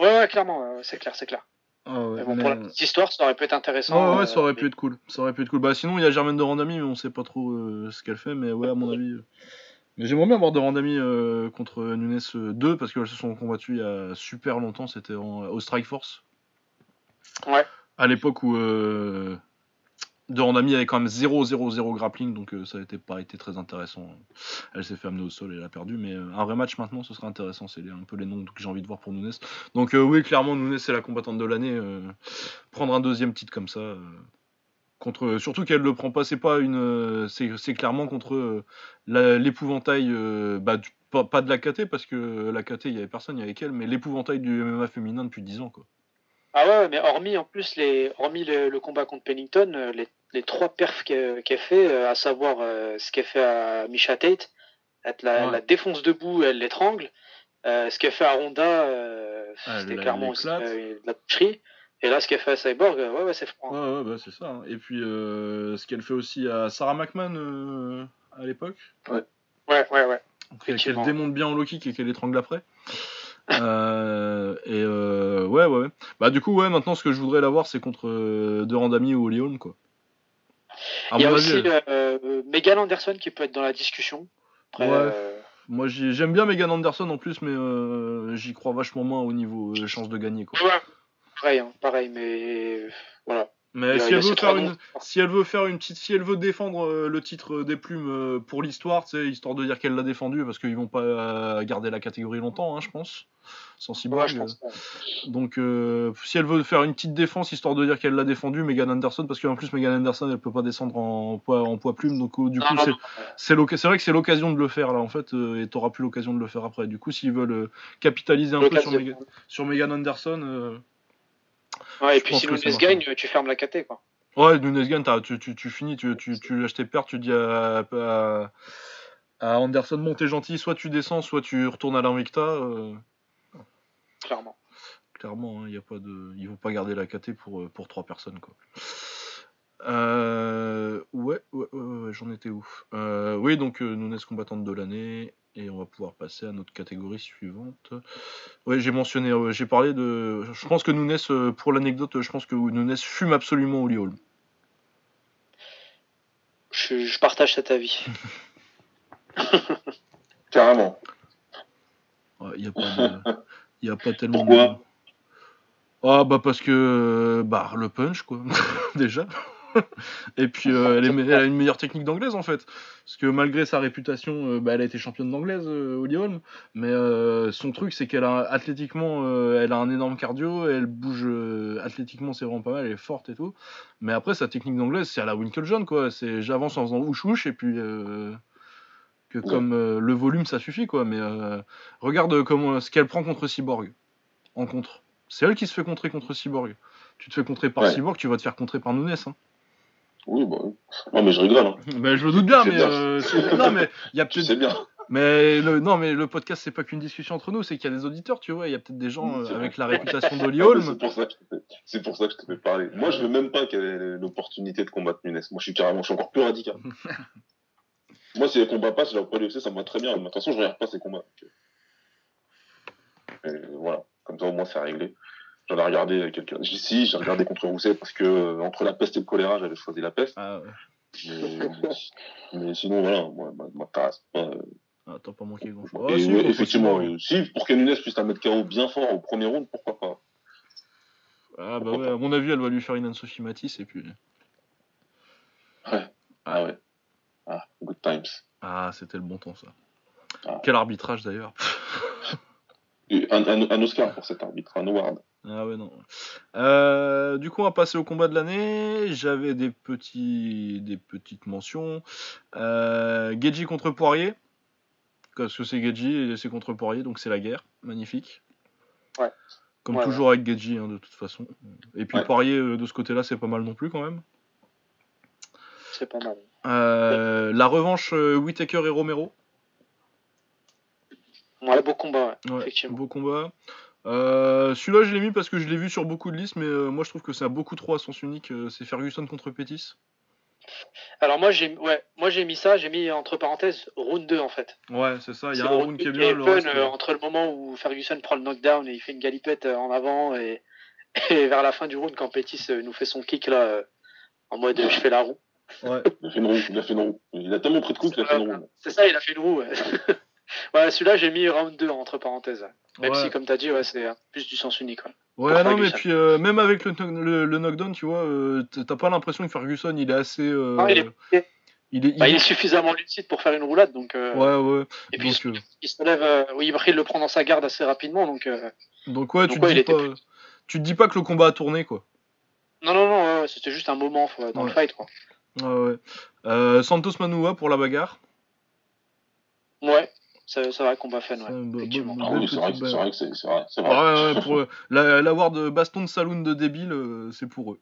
[SPEAKER 4] Ouais, ouais, clairement, euh, c'est clair, c'est clair.
[SPEAKER 2] Ah ouais,
[SPEAKER 4] Mais bon,
[SPEAKER 2] mais-
[SPEAKER 4] pour la petite histoire, ça aurait pu être intéressant.
[SPEAKER 2] Ouais, ouais,
[SPEAKER 4] euh,
[SPEAKER 2] ça aurait
[SPEAKER 4] mais-
[SPEAKER 2] pu être cool. Ça aurait pu être cool. Bah, sinon, il y a Germaine de Randami, mais on sait pas trop euh, ce qu'elle fait. Mais ouais, à mon avis. euh, Mais j'aimerais bien voir de Randami contre Nunes euh, 2 parce qu'elles se sont combattues il y a super longtemps. C'était en- au Strike Force.
[SPEAKER 4] Ouais.
[SPEAKER 2] À l'époque où euh, de Randami avait quand même 0-0-0 grappling, donc euh, ça a été, pas été très intéressant. Elle s'est fait amener au sol et elle a perdu. Mais euh, un vrai match maintenant, ce serait intéressant. C'est un peu les noms que j'ai envie de voir pour Nunes. Donc euh, oui, clairement, Nunes c'est la combattante de l'année. prendre un deuxième titre comme ça. contre, surtout qu'elle le prend pas, c'est pas une, c'est clairement contre l'épouvantail, bah, pas, de la KT parce que la KT il y avait personne, il y avait qu'elle, mais l'épouvantail du MMA féminin depuis 10 ans.
[SPEAKER 4] Ah ouais, mais hormis en plus les, hormis le, le combat contre Pennington, les, les trois perfs qu'elle fait, euh, à savoir euh, ce qu'elle fait à Misha Tate, elle la,
[SPEAKER 2] Ouais.
[SPEAKER 4] la défonce debout, elle l'étrangle. Euh, ce qu'elle fait à Ronda, euh, c'était
[SPEAKER 2] la-
[SPEAKER 4] clairement aussi euh, de la boucherie. Et là, ce qu'elle fait à Cyborg, ouais, ouais, c'est franc.
[SPEAKER 2] Ouais, ouais, bah, c'est ça. hein. Et puis ce qu'elle fait aussi à Sarah McMahon à l'époque,
[SPEAKER 4] Ouais, ouais, ouais.
[SPEAKER 2] qu'elle qu'elle démonte bien en low kick et qu'elle étrangle après. Et ouais, ouais, ouais. Bah du coup, ouais, maintenant ce que je voudrais l'avoir, c'est contre euh, De Randami ou Holly Holm, quoi.
[SPEAKER 4] Il y a aussi euh, Megan Anderson qui peut être dans la discussion. Après,
[SPEAKER 2] Ouais.
[SPEAKER 4] euh,
[SPEAKER 2] Moi j'aime bien Megan Anderson en plus, mais euh, j'y crois vachement moins au niveau euh, chance de gagner quoi.
[SPEAKER 4] ouais, pareil, hein, pareil, mais voilà.
[SPEAKER 2] Mais si elle veut faire une, si elle veut faire une petite, si elle veut défendre euh, le titre des plumes euh, pour l'histoire, tu sais, histoire de dire qu'elle l'a défendu, parce qu'ils vont pas euh, garder la catégorie longtemps, hein, je pense, sans
[SPEAKER 4] Ouais, ouais.
[SPEAKER 2] Donc euh, si elle veut faire une petite défense histoire de dire qu'elle l'a défendu, Megan Anderson, parce qu'en plus Megan Anderson elle peut pas descendre en poids, en poids plume, donc euh, du coup c'est vrai que c'est l'occasion de le faire là en fait, euh, et t'auras plus l'occasion de le faire après. Du coup s'ils veulent euh, capitaliser un peu sur, sur Megan Anderson, euh,
[SPEAKER 4] Ouais, et puis si Nunes
[SPEAKER 2] c'est
[SPEAKER 4] gagne, tu fermes la KT, quoi.
[SPEAKER 2] ouais Nunes gagne, tu, tu, tu finis, tu, tu, tu lâches tes pertes, tu dis à, à, à Anderson bon t'es gentil, soit tu descends, soit tu retournes à l'Invicta. euh,
[SPEAKER 4] Clairement.
[SPEAKER 2] Clairement, hein, y a pas de... ils vont pas garder la KT pour, euh, pour trois personnes. Quoi. Euh, ouais, ouais, ouais, ouais, ouais, j'en étais où Euh, Oui, donc euh, Nunes combattante de l'année, et on va pouvoir passer à notre catégorie suivante. Ouais, j'ai mentionné, euh, j'ai parlé de. Je pense que Nunes, euh, pour l'anecdote, je pense que Nunes fume absolument Oli Holm.
[SPEAKER 4] Je, je partage cet avis.
[SPEAKER 5] Carrément.
[SPEAKER 2] Il n'y a, pas de- y a pas tellement
[SPEAKER 5] Pourquoi?
[SPEAKER 2] de. Ah, bah parce que. Bah, le punch, quoi, déjà. et puis euh, elle, est- elle a une meilleure technique d'anglaise en fait. Parce que malgré sa réputation, euh, bah, elle a été championne d'anglaise, euh, Holly Holm. Mais euh, son truc, c'est qu'elle a athlétiquement, euh, elle a un énorme cardio, elle bouge euh, athlétiquement, c'est vraiment pas mal, elle est forte et tout. Mais après, sa technique d'anglaise, c'est à la Winklejohn quoi. C'est j'avance en faisant ouch ouch et puis. euh, que comme euh, le volume ça suffit quoi mais euh, regarde comment ce qu'elle prend contre Cyborg en contre c'est elle qui se fait contrer contre Cyborg tu te fais contrer par
[SPEAKER 5] Ouais.
[SPEAKER 2] Cyborg tu vas te faire contrer par Nunes hein.
[SPEAKER 5] Oui, bah oui. Non, mais je rigole. Hein.
[SPEAKER 2] Ben, je me doute bien mais
[SPEAKER 5] bien.
[SPEAKER 2] euh, c'est- non mais il y a peut-être
[SPEAKER 5] bien.
[SPEAKER 2] mais le, non mais le podcast c'est pas qu'une discussion entre nous c'est qu'il y a des auditeurs tu vois il y a peut-être des gens euh, avec la réputation d'Holly
[SPEAKER 5] C'est pour ça que je te fais- c'est pour ça que je te fais parler. Moi, je veux même pas qu'elle ait l'opportunité de combattre Nunes. Moi, je suis carrément, je suis encore plus radical. Moi, si les combats passent, je leur pas l'UFC, ça me va très bien. Mais de toute façon, je regarde pas ces combats. donc, euh, et voilà. Comme ça, au moins, c'est réglé. J'en ai regardé quelqu'un. Si, j'ai regardé contre Rousset parce que euh, entre la peste et le choléra, j'avais choisi la peste.
[SPEAKER 2] ah, ouais.
[SPEAKER 5] Mais, mais sinon, voilà, moi, ma- m'intéresse pas.
[SPEAKER 2] Ah, t'as pas manqué grand chose
[SPEAKER 5] ouais, effectivement, euh, si, pour que Nunes puisse la mettre KO bien fort au premier round, pourquoi pas
[SPEAKER 2] ah bah ouais à mon avis elle va lui faire une Anne-Sophie Matisse et puis
[SPEAKER 5] Ah ouais. Ah, good times.
[SPEAKER 2] ah c'était le bon temps ça
[SPEAKER 5] Ah.
[SPEAKER 2] quel arbitrage d'ailleurs
[SPEAKER 5] un- un Oscar pour cet arbitre, un award.
[SPEAKER 2] Ah ouais, non. Euh, du coup, on va passer au combat de l'année. J'avais des, petits, des petites mentions. Euh, Geji contre Poirier. Parce que c'est Geji et c'est contre Poirier, donc c'est la guerre. Magnifique.
[SPEAKER 4] Ouais.
[SPEAKER 2] Comme
[SPEAKER 4] Ouais,
[SPEAKER 2] toujours avec Geji, hein, de toute façon. Et puis. Poirier, euh, de ce côté-là, c'est pas mal non plus quand même.
[SPEAKER 4] C'est pas mal.
[SPEAKER 2] Euh, la revanche Whittaker et Romero.
[SPEAKER 4] Ouais, beau combat, effectivement.
[SPEAKER 2] beau combat. Euh, Celui-là, je l'ai mis parce que je l'ai vu sur beaucoup de listes, mais euh, moi je trouve que c'est un beaucoup trop à sens unique. Euh, c'est Ferguson contre Pettis.
[SPEAKER 4] Alors moi j'ai ouais, moi j'ai mis ça, j'ai mis entre parenthèses round 2 en fait.
[SPEAKER 2] Ouais, c'est ça. Il y a
[SPEAKER 4] le
[SPEAKER 2] un
[SPEAKER 4] round
[SPEAKER 2] round qui est
[SPEAKER 4] 2
[SPEAKER 2] bien, le reste,
[SPEAKER 4] euh, entre le moment où Ferguson prend le knockdown et il fait une galipette en avant et, et vers la fin du round quand Pettis euh, nous fait son kick là euh, en mode euh, je fais la roue.
[SPEAKER 2] Ouais.
[SPEAKER 5] Il a fait une roue, il a fait une roue. Il a tellement pris de coups qu'il a fait une roue.
[SPEAKER 4] C'est ça, il a fait une roue. Ouais. voilà, celui-là j'ai mis round 2 entre parenthèses. Même
[SPEAKER 2] Ouais.
[SPEAKER 4] si comme t'as dit ouais, c'est euh, plus du sens unique. Ouais.
[SPEAKER 2] Ouais, non, mais puis euh, même avec le, le, le knockdown, tu vois, euh, t'as pas l'impression que Ferguson il est assez. euh,
[SPEAKER 4] Ah, il est-
[SPEAKER 2] il est- il
[SPEAKER 4] Bah, il
[SPEAKER 2] est-
[SPEAKER 4] suffisamment lucide pour faire une roulade donc
[SPEAKER 2] Ouais, ouais.
[SPEAKER 4] et puis
[SPEAKER 2] Donc,
[SPEAKER 4] il se lève oui il le prend dans sa garde assez rapidement donc
[SPEAKER 2] donc ouais, tu
[SPEAKER 4] Donc
[SPEAKER 2] te
[SPEAKER 4] ouais,
[SPEAKER 2] dis
[SPEAKER 4] était
[SPEAKER 2] pas. Tu te dis pas que le combat a tourné, quoi.
[SPEAKER 4] non non non ouais, ouais, c'était juste un moment dans
[SPEAKER 2] Ouais.
[SPEAKER 4] le fight quoi.
[SPEAKER 2] Ouais, ouais. Santos Manoua pour la bagarre.
[SPEAKER 4] Ouais, c'est vrai combat fun
[SPEAKER 2] C'est
[SPEAKER 4] ouais.
[SPEAKER 5] Ah oui, c'est vrai, c'est vrai que c'est vrai.
[SPEAKER 2] Ouais,
[SPEAKER 5] vrai.
[SPEAKER 2] ouais, pour euh, la- l'award baston de saloon de débile, euh, c'est pour eux.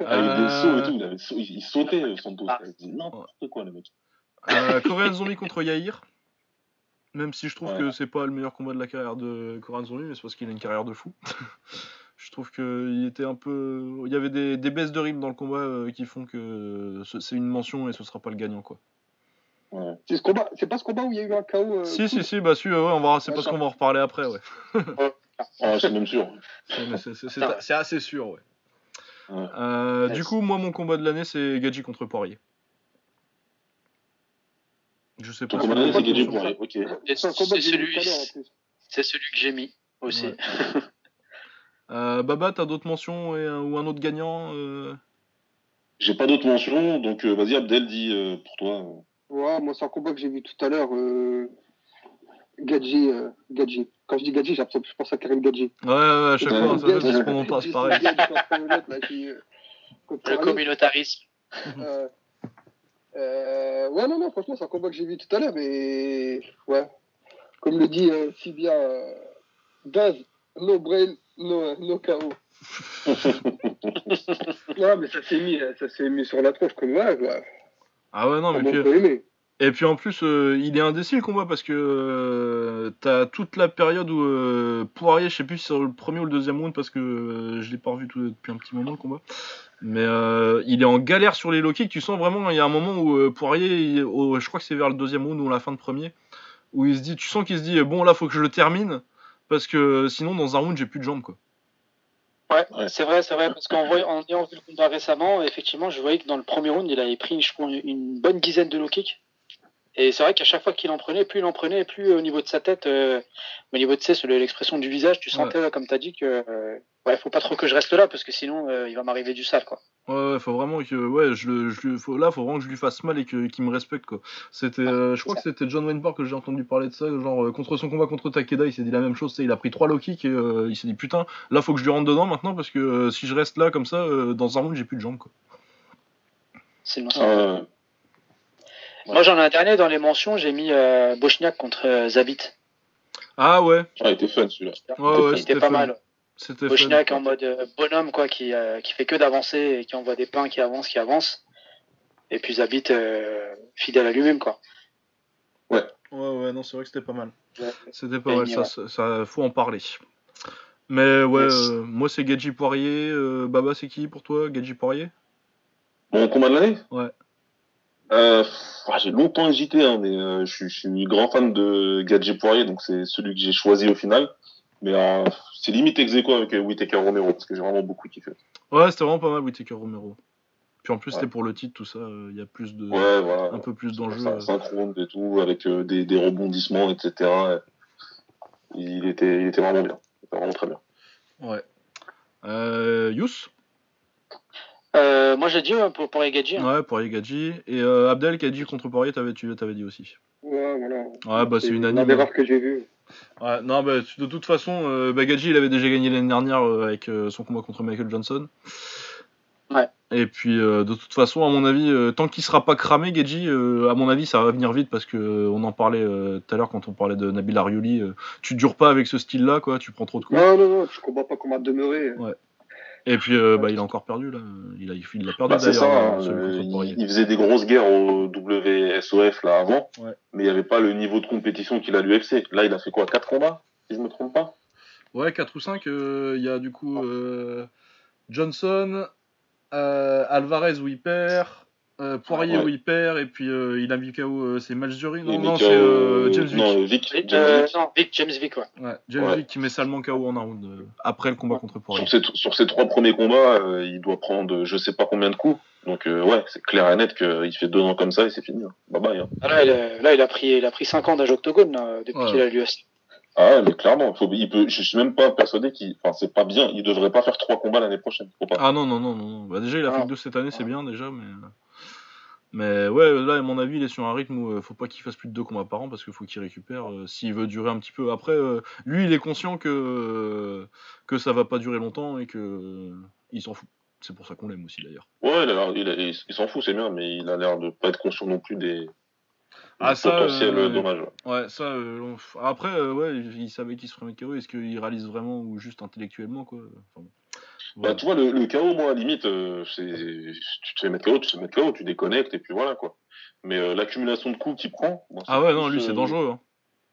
[SPEAKER 5] Avec des
[SPEAKER 2] Euh,
[SPEAKER 5] sauts et tout, il, avait, sau- il, il sautait euh, Santos.
[SPEAKER 4] Ah.
[SPEAKER 5] N'importe quoi, le mec.
[SPEAKER 2] Euh, Korean Zombie contre Yair. Même si je trouve
[SPEAKER 5] Ouais.
[SPEAKER 2] que c'est pas le meilleur combat de la carrière de Korean Zombie, mais c'est parce qu'il a une carrière de fou. je trouve qu'il était un peu. Il y avait des, des baisses de rythme dans le combat euh, qui font que ce- c'est une mention et ce sera pas le gagnant quoi.
[SPEAKER 5] Ouais.
[SPEAKER 3] C'est ce combat, c'est pas ce combat où il y a eu un KO. euh,
[SPEAKER 2] si, si, si, bah si, ouais, on va, c'est
[SPEAKER 3] Ouais,
[SPEAKER 2] parce qu'on va en reparler après, ouais.
[SPEAKER 5] Ah, c'est même sûr.
[SPEAKER 2] C'est- assez sûr, ouais.
[SPEAKER 5] Ouais.
[SPEAKER 2] Euh,
[SPEAKER 4] Yes.
[SPEAKER 2] Du coup, moi, mon combat de l'année, c'est Gadji contre Poirier. Je sais
[SPEAKER 5] Ton
[SPEAKER 2] pas. si
[SPEAKER 5] combat c'est Gadji. Poirier. Ok.
[SPEAKER 3] C'est
[SPEAKER 4] celui, que j'ai mis aussi.
[SPEAKER 2] Ouais. Euh, Baba, t'as d'autres mentions et ou un autre gagnant euh,
[SPEAKER 5] J'ai pas d'autres mentions, donc euh, vas-y, Abdel, dis euh, pour toi. Euh.
[SPEAKER 3] Ouais, moi, c'est un combat que j'ai vu tout à l'heure. Euh... Gadji, euh, Gadji. Quand je dis Gadji, je pense à Karim Gadji.
[SPEAKER 2] Ouais, ouais, ouais, à chaque fois, ça, ça, c'est ce qu'on entend, c'est pareil.
[SPEAKER 4] Le communautarisme.
[SPEAKER 3] Euh, euh, ouais, non, non, franchement, c'est un combat que j'ai vu tout à l'heure, mais ouais. Comme le dit euh, si bien euh, Daz, no brain, no, no KO. non, mais ça s'est mis, ça s'est mis sur la tronche comme ouais, ouais.
[SPEAKER 2] Ah ouais, non, mais
[SPEAKER 3] Comment
[SPEAKER 2] puis,
[SPEAKER 3] aimer
[SPEAKER 2] et puis en plus, euh, il est indécis le combat parce que euh, t'as toute la période où euh, Poirier, je sais plus si c'est le premier ou le deuxième round parce que euh, je l'ai pas revu tout- depuis un petit moment le combat. Mais euh, il est en galère sur les low kicks. Tu sens vraiment, il y a un moment où Poirier, il- je crois que c'est vers le deuxième round ou la fin de premier, où il se dit, tu sens qu'il se dit, bon là, faut que je le termine parce que sinon dans un round j'ai plus de jambes quoi.
[SPEAKER 4] Ouais,
[SPEAKER 5] Ouais.
[SPEAKER 4] c'est vrai, c'est vrai, parce qu'en voyant- en ayant vu le combat récemment, effectivement, je voyais que dans le premier round, il avait pris, je crois, une bonne dizaine de low kicks. Et c'est vrai qu'à chaque fois qu'il en prenait, plus il en prenait, plus au niveau de sa tête, euh, au niveau de sur l'expression du visage, tu sentais, comme tu as dit, que euh, ouais, faut pas trop que je reste là parce que sinon euh, il va m'arriver du sale quoi.
[SPEAKER 2] Ouais, ouais, faut vraiment que, ouais, je le, je, le- faut, là, faut vraiment que je lui fasse mal et que, qu'il me respecte, quoi. C'était, euh, je crois que c'était John Wayne Park que j'ai entendu parler de ça, genre, euh, contre son combat contre Takeda, il s'est dit la même chose, tu sais, il a pris trois low kicks et euh, il s'est dit, putain, là, faut que je lui rentre dedans maintenant parce que euh, si je reste là comme ça, euh, dans un round, j'ai plus de jambes, quoi.
[SPEAKER 4] C'est le
[SPEAKER 5] ouais.
[SPEAKER 4] Moi j'en ai un dernier dans les mentions, j'ai mis euh, Bochniak contre euh, Zabit.
[SPEAKER 2] Ah ouais,
[SPEAKER 5] Ah, il était fun celui-là.
[SPEAKER 2] ouais, ouais,
[SPEAKER 4] C'était
[SPEAKER 2] c'était
[SPEAKER 4] pas
[SPEAKER 2] fun.
[SPEAKER 4] mal.
[SPEAKER 2] C'était
[SPEAKER 4] Bochniak en mode euh, bonhomme quoi, qui, euh, qui fait que d'avancer et qui envoie des pains qui avancent, qui avancent. Et puis Zabit euh, fidèle à lui-même quoi.
[SPEAKER 2] Ouais, ouais, non, c'est vrai que c'était pas mal.
[SPEAKER 4] Ouais.
[SPEAKER 2] C'était pas
[SPEAKER 4] Et
[SPEAKER 2] mal, ça,
[SPEAKER 4] ouais.
[SPEAKER 2] ça, ça- faut en parler. Mais ouais,
[SPEAKER 4] Yes.
[SPEAKER 2] euh, moi c'est Gadji Poirier, euh, Baba c'est qui pour toi, Gadji Poirier?
[SPEAKER 5] Mon combat de l'année?
[SPEAKER 2] Ouais.
[SPEAKER 5] Euh, ah, j'ai longtemps hésité, hein, mais euh, je, suis, je suis grand fan de Gadget Poirier, donc c'est celui que j'ai choisi au final. Mais euh, c'est limite ex aequo avec euh, Whittaker Romero, parce que j'ai vraiment beaucoup kiffé.
[SPEAKER 2] Ouais, c'était vraiment pas mal, Whittaker Romero. Puis en plus,
[SPEAKER 5] Ouais.
[SPEAKER 2] c'était pour le titre, tout ça, il y a plus de.
[SPEAKER 5] Ouais, voilà.
[SPEAKER 2] un peu plus d'enjeux.
[SPEAKER 5] Ça-
[SPEAKER 2] euh.
[SPEAKER 5] Synchrone et tout, avec euh, des, des rebondissements, etc. Il était, il était vraiment bien. Il était vraiment très bien.
[SPEAKER 2] Ouais. Euh, Yous
[SPEAKER 4] Euh, moi j'ai dit pour, pour Egadji. hein.
[SPEAKER 2] Ouais, Poirier Gadji. Et euh, Abdel qui a dit contre Poirier, t'avais, tu dit aussi.
[SPEAKER 3] Ouais, voilà.
[SPEAKER 2] Ouais, bah c'est unanime.
[SPEAKER 3] Des rares que j'ai vu.
[SPEAKER 2] Ouais, non, bah de toute façon, euh, Gadji il avait déjà gagné l'année dernière euh, avec euh, son combat contre Michael Johnson.
[SPEAKER 4] Ouais.
[SPEAKER 2] Et puis euh, de toute façon, à mon avis, euh, tant qu'il sera pas cramé, Gadji, euh, à mon avis, ça va venir vite parce que on en parlait tout à l'heure quand on parlait de Nabil Arioli. tu dures pas avec ce style-là, quoi. Tu prends trop de coups.
[SPEAKER 3] Non, non, non, tu combats pas comme à demeurer.
[SPEAKER 2] Et puis, euh, bah, il a encore perdu là. Il a, il l'a perdu
[SPEAKER 5] Bah,
[SPEAKER 2] d'ailleurs.
[SPEAKER 5] ça,
[SPEAKER 2] euh,
[SPEAKER 5] euh, il, il faisait des grosses guerres au WSOF là avant,
[SPEAKER 2] Ouais.
[SPEAKER 5] mais il n'y avait pas le niveau de compétition qu'il a à l'UFC. Là, il a fait quoi 4 combats, si je me trompe pas?
[SPEAKER 2] Ouais, 4 ou 5, il y a du coup euh, Johnson, euh, Alvarez où il perd, euh, Poirier
[SPEAKER 5] Ouais.
[SPEAKER 2] où il perd, et puis euh, il a mis KO, euh, c'est Non,
[SPEAKER 5] Il
[SPEAKER 2] non,
[SPEAKER 5] met
[SPEAKER 2] c'est euh, James Vick.
[SPEAKER 5] Non, Vic. James
[SPEAKER 4] euh,
[SPEAKER 5] Vick.
[SPEAKER 4] non, Vic, James Vic, ouais.
[SPEAKER 2] Ouais, James
[SPEAKER 5] Ouais.
[SPEAKER 2] Vick qui met salement KO en un round euh, après le combat contre Poirier.
[SPEAKER 5] Sur ses, sur ses trois premiers combats, euh, il doit prendre je sais pas combien de coups. Donc euh, ouais, c'est clair et net qu'il fait deux ans comme ça et c'est fini. hein. Bye bye. hein.
[SPEAKER 4] Ah, Là, il a, là, il a pris, il a pris 5 ans d'âge octogone là, depuis
[SPEAKER 2] Ouais.
[SPEAKER 4] qu'il a l'UFC.
[SPEAKER 5] Ah ouais, mais clairement, faut, il peut, je suis même pas persuadé qu'il, enfin c'est pas bien, il devrait pas faire trois combats l'année prochaine. Faut pas.
[SPEAKER 2] Ah non, non, non, non. non. Bah, déjà, il a fait
[SPEAKER 4] Ah.
[SPEAKER 2] que deux cette année, c'est bien déjà, mais. Mais ouais, là, à mon avis, il est sur un rythme où euh, faut pas qu'il fasse plus de deux combats par an parce qu'il faut qu'il récupère euh, s'il veut durer un petit peu. Après, euh, lui, il est conscient que, euh, que ça va pas durer longtemps et que il s'en fout. C'est pour ça qu'on l'aime aussi d'ailleurs.
[SPEAKER 5] Ouais, il, a l'air- il, a- il- il s'en fout, c'est bien, mais il a l'air de pas être conscient non plus des,
[SPEAKER 2] Ah, ça,
[SPEAKER 5] potentiels
[SPEAKER 2] euh,
[SPEAKER 5] dommages. ouais.
[SPEAKER 2] Ça. euh, Après, euh, ouais, il savait qu'il se ferait mettre KO. Est-ce qu'il réalise vraiment ou juste intellectuellement quoi Enfin, bon.
[SPEAKER 5] Bah, tu vois, le, le KO, moi, à la limite, euh, c'est, tu te fais mettre KO, tu te fais mettre KO, tu déconnectes et puis voilà quoi. Mais euh, l'accumulation de coups qu'il prend,
[SPEAKER 2] Ah ouais, non, lui, c'est
[SPEAKER 5] euh,
[SPEAKER 2] dangereux. hein.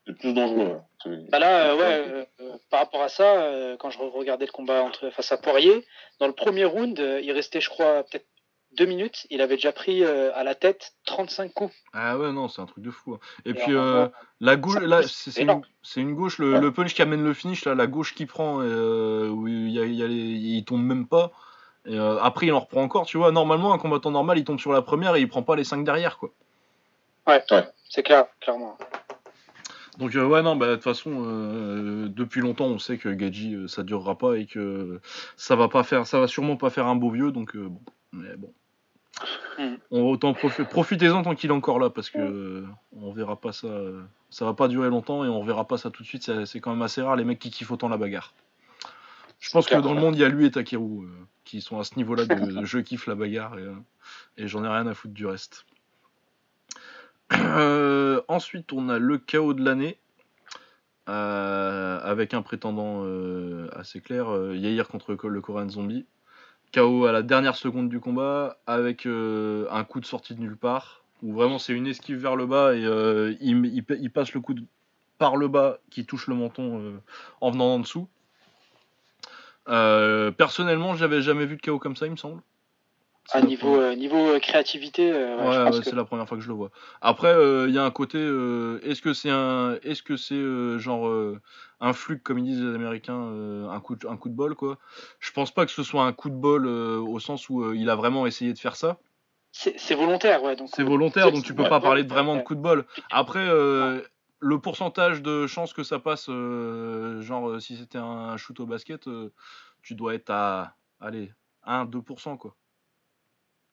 [SPEAKER 5] C'est plus dangereux. C'est-
[SPEAKER 4] Bah là, euh, ouais, par rapport à ça, euh, quand je regardais le combat entre face à Poirier, dans le premier round, euh, il restait, je crois, peut-être deux minutes. Il avait déjà pris euh, à la tête 35 coups.
[SPEAKER 2] Ah ouais, non, c'est un truc de fou. hein. Et,
[SPEAKER 4] Et
[SPEAKER 2] puis, euh, la gauche, là, c'est une, gauche, le,
[SPEAKER 5] Ouais.
[SPEAKER 2] le punch qui amène le finish, là, la gauche qui prend, euh, où il, y a, il, y a les- il tombe même pas. Et, euh, après, il en reprend encore, tu vois. Normalement, un combattant normal, il tombe sur la première et il prend pas les 5 derrière, quoi.
[SPEAKER 4] C'est clair, clairement.
[SPEAKER 2] Donc, euh, ouais, non, bah, de toute façon, euh, depuis longtemps, on sait que Gadji, euh, ça durera pas et que ça va pas faire, ça va sûrement pas faire un beau vieux, donc euh, bon. Mais bon.
[SPEAKER 4] Mm.
[SPEAKER 2] On va autant profi- profitez-en tant qu'il est encore là parce que euh, on verra pas ça. euh, ça va pas durer longtemps et on verra pas ça tout de suite. C'est c'est quand même assez rare les mecs qui kiffent autant la bagarre. Je pense que
[SPEAKER 4] clair.
[SPEAKER 2] dans le monde, il y a lui et Takeru euh, qui sont à ce niveau-là de, de je kiffe la bagarre et, euh, et j'en ai rien à foutre du reste. Euh, ensuite, on a le chaos de l'année. euh, avec un prétendant euh, assez clair, euh, Yair contre le, le Korean Zombie. KO à la dernière seconde du combat avec euh, un coup de sortie de nulle part. Où vraiment c'est une esquive vers le bas et euh, il, passe le coup par le bas qui touche le menton euh, en venant en dessous. Personnellement, j'avais jamais vu de KO comme ça, il me semble. C'est
[SPEAKER 4] À niveau, euh, niveau euh, créativité, euh, ouais,
[SPEAKER 2] Ouais,
[SPEAKER 4] je pense
[SPEAKER 2] ouais,
[SPEAKER 4] que
[SPEAKER 2] c'est la première fois que je le vois. Après, euh, il y a un côté. euh, est-ce que c'est un, est-ce que c'est euh, genre euh, un fluke comme ils disent les Américains, euh, un coup, de, un coup de bol quoi? Je pense pas que ce soit un coup de bol euh, au sens où euh, il a vraiment essayé de faire ça.
[SPEAKER 4] c'est volontaire, ouais. donc,
[SPEAKER 2] C'est volontaire, donc tu peux
[SPEAKER 5] ouais,
[SPEAKER 2] pas parler de
[SPEAKER 4] ouais,
[SPEAKER 2] vraiment de coup de bol. Après, euh, le pourcentage de chances que ça passe, euh, genre si c'était un shoot au basket, euh, tu dois être à, allez, 1-2%, quoi.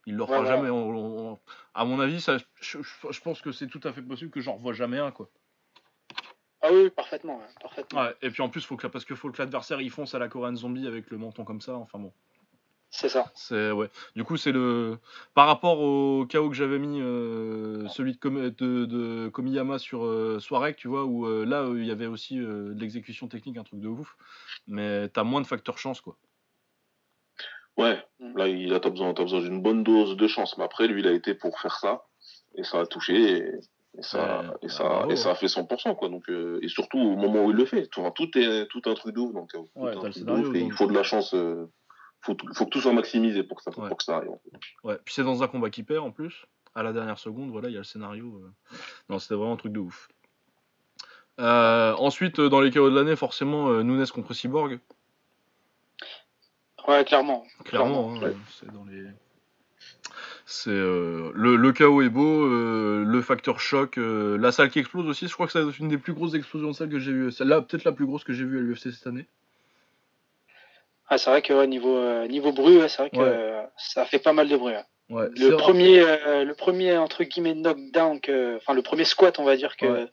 [SPEAKER 2] Il le fera
[SPEAKER 4] voilà.
[SPEAKER 2] jamais. on- on- à mon avis, ça, je, pense que c'est tout à fait possible que j'en revoie jamais un, quoi.
[SPEAKER 4] Ah oui, parfaitement. parfaitement.
[SPEAKER 2] Ouais, et puis en plus, faut que, parce que faut que l'adversaire il fonce à la Korean Zombie avec le menton comme ça, enfin bon.
[SPEAKER 4] C'est ça.
[SPEAKER 2] C'est ouais. Du coup, c'est le par rapport au KO que j'avais mis, euh, celui de, Kom- de, de Komiyama sur euh, Soirek, tu vois, où euh, là euh, il y avait aussi de l'exécution technique, un truc de ouf. Mais t'as moins de facteurs chance, quoi.
[SPEAKER 5] Ouais,
[SPEAKER 4] Mm.
[SPEAKER 5] là, il a t'as besoin, t'as besoin d'une bonne dose de chance. Mais après, lui, il a été pour faire ça. Et ça a touché. Et, et ça,
[SPEAKER 2] Ouais,
[SPEAKER 5] et,
[SPEAKER 2] bah,
[SPEAKER 5] ça,
[SPEAKER 2] bravo,
[SPEAKER 5] et ça a fait 100%, quoi. Donc, euh, et surtout au moment où il le fait. Tout, enfin, tout est tout un truc de ouf. Donc, euh, tout
[SPEAKER 2] Ouais,
[SPEAKER 5] un
[SPEAKER 2] t'as le
[SPEAKER 5] truc de
[SPEAKER 2] scénario,
[SPEAKER 5] ouf, et
[SPEAKER 2] donc.
[SPEAKER 5] il faut de la chance. euh, faut, faut que tout soit maximisé pour que ça,
[SPEAKER 2] Ouais.
[SPEAKER 5] pour que ça arrive. en fait.
[SPEAKER 2] Ouais. Puis c'est dans un combat qui perd en plus. À la dernière seconde, voilà, il y a le scénario. euh. Non, c'était vraiment un truc de ouf. Euh, ensuite, dans les KO de l'année, forcément, Nunes contre Cyborg.
[SPEAKER 4] Ouais, clairement.
[SPEAKER 2] Clairement, hein,
[SPEAKER 5] ouais.
[SPEAKER 2] c'est dans les. C'est euh, le, le chaos est beau, euh, le facteur choc, euh, la salle qui explose aussi. Je crois que c'est une des plus grosses explosions de salle que j'ai vues. Celle-là, peut-être la plus grosse que j'ai vue à l'UFC cette année.
[SPEAKER 4] Ah, c'est vrai que ouais, niveau, niveau bruit, ouais, c'est vrai que ça fait pas mal de bruit. Le premier, le premier entre guillemets knockdown, enfin le premier squat, on va dire que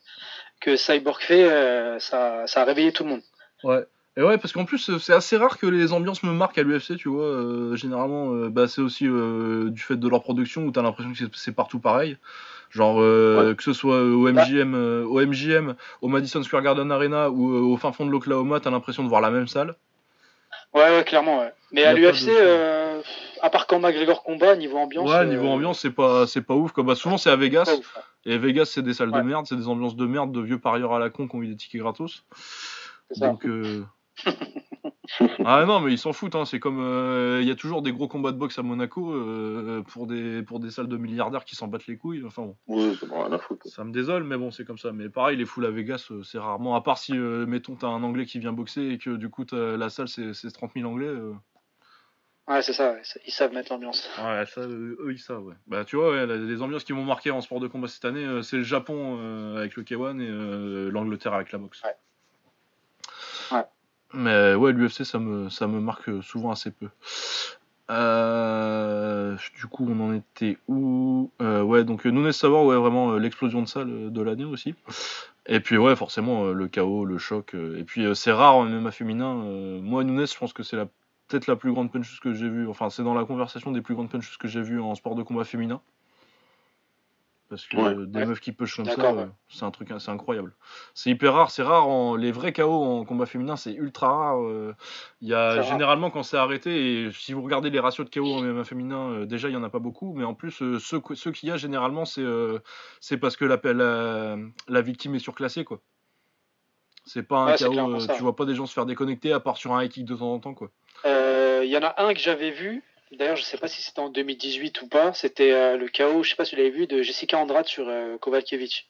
[SPEAKER 4] que Cyborg fait, ça, ça a réveillé tout le monde.
[SPEAKER 2] Ouais. Et ouais, parce qu'en plus, euh, c'est assez rare que les ambiances me marquent à l'UFC, tu vois. euh, généralement, euh, bah, c'est aussi euh, du fait de leur production où t'as l'impression que c'est- partout pareil. Genre, que ce soit au MGM, euh, au MGM, au Madison Square Garden Arena ou au fin fond de l'Oklahoma, t'as l'impression de voir la même salle.
[SPEAKER 4] Ouais, ouais, clairement. Ouais. Mais à l'UFC,
[SPEAKER 2] de-
[SPEAKER 4] à part quand McGregor combat, niveau ambiance.
[SPEAKER 2] ouais, niveau ambiance, c'est pas, c'est pas ouf. Quoi. Bah, souvent, c'est à Vegas.
[SPEAKER 4] pas ouf, ouais.
[SPEAKER 2] Et Vegas, c'est des salles de merde, c'est des ambiances de merde, de vieux parieurs à la con qui ont eu des tickets gratos.
[SPEAKER 4] C'est ça.
[SPEAKER 2] Donc. ah non, mais ils s'en foutent. Hein. C'est comme euh, il y a toujours des gros combats de boxe à Monaco euh, pour des pour des salles de milliardaires qui s'en battent les couilles. Enfin bon,
[SPEAKER 5] ça n'a rien à foutre.
[SPEAKER 2] ça me désole, mais bon, c'est comme ça. Mais pareil, les foules à Vegas, euh, c'est rarement. À part si, euh, mettons, t'as un Anglais qui vient boxer et que du coup t'as- la salle c'est c'est 30 000 Anglais. euh,
[SPEAKER 4] Ouais, c'est ça. ouais. Ils savent mettre l'ambiance.
[SPEAKER 2] Ouais, ça, euh, eux, ils savent, ouais. Bah, tu vois, ouais, les ambiances qui m'ont marqué en sport de combat cette année, euh, c'est le Japon euh, avec le K1 et euh, l'Angleterre avec la boxe.
[SPEAKER 4] Ouais.
[SPEAKER 2] Mais ouais, l'UFC, ça me, ça marque souvent assez peu. Euh, du coup, on en était où? Euh, Ouais, donc euh, Nunes Savoir, ouais, vraiment euh, l'explosion de salle euh, de l'année aussi. Et puis, ouais, forcément, euh, le chaos, le choc. euh, et puis, euh, c'est rare en MMA féminin. euh, moi, Nunes, je pense que c'est peut-être la plus grande puncheuse que j'ai vue. Enfin, c'est dans la conversation des plus grandes puncheuses que j'ai vues en sport de combat féminin. Parce que
[SPEAKER 5] Ouais.
[SPEAKER 2] euh, des
[SPEAKER 4] Ouais.
[SPEAKER 2] meufs qui push comme ça, euh,
[SPEAKER 4] ouais.
[SPEAKER 2] c'est un truc, c'est incroyable. C'est hyper rare, c'est rare. En, les vrais KO en combat féminin, c'est ultra rare. euh, Il y a
[SPEAKER 4] C'est rare.
[SPEAKER 2] généralement quand c'est arrêté, et si vous regardez les ratios de KO en MMA féminin, euh, déjà il y en a pas beaucoup, mais en plus euh, ceux, ceux qu'il y a généralement, c'est euh, c'est parce que la, la, la victime est surclassée quoi. C'est pas un KO, euh, tu vois pas des gens se faire déconnecter à part sur un high kick de temps en temps quoi.
[SPEAKER 4] Euh, Il y en a un que j'avais vu. D'ailleurs, je sais pas si c'était en 2018 ou pas. C'était euh, le KO, je sais pas si vous l'avez vu, de Jessica Andrade sur euh, Kovalkiewicz.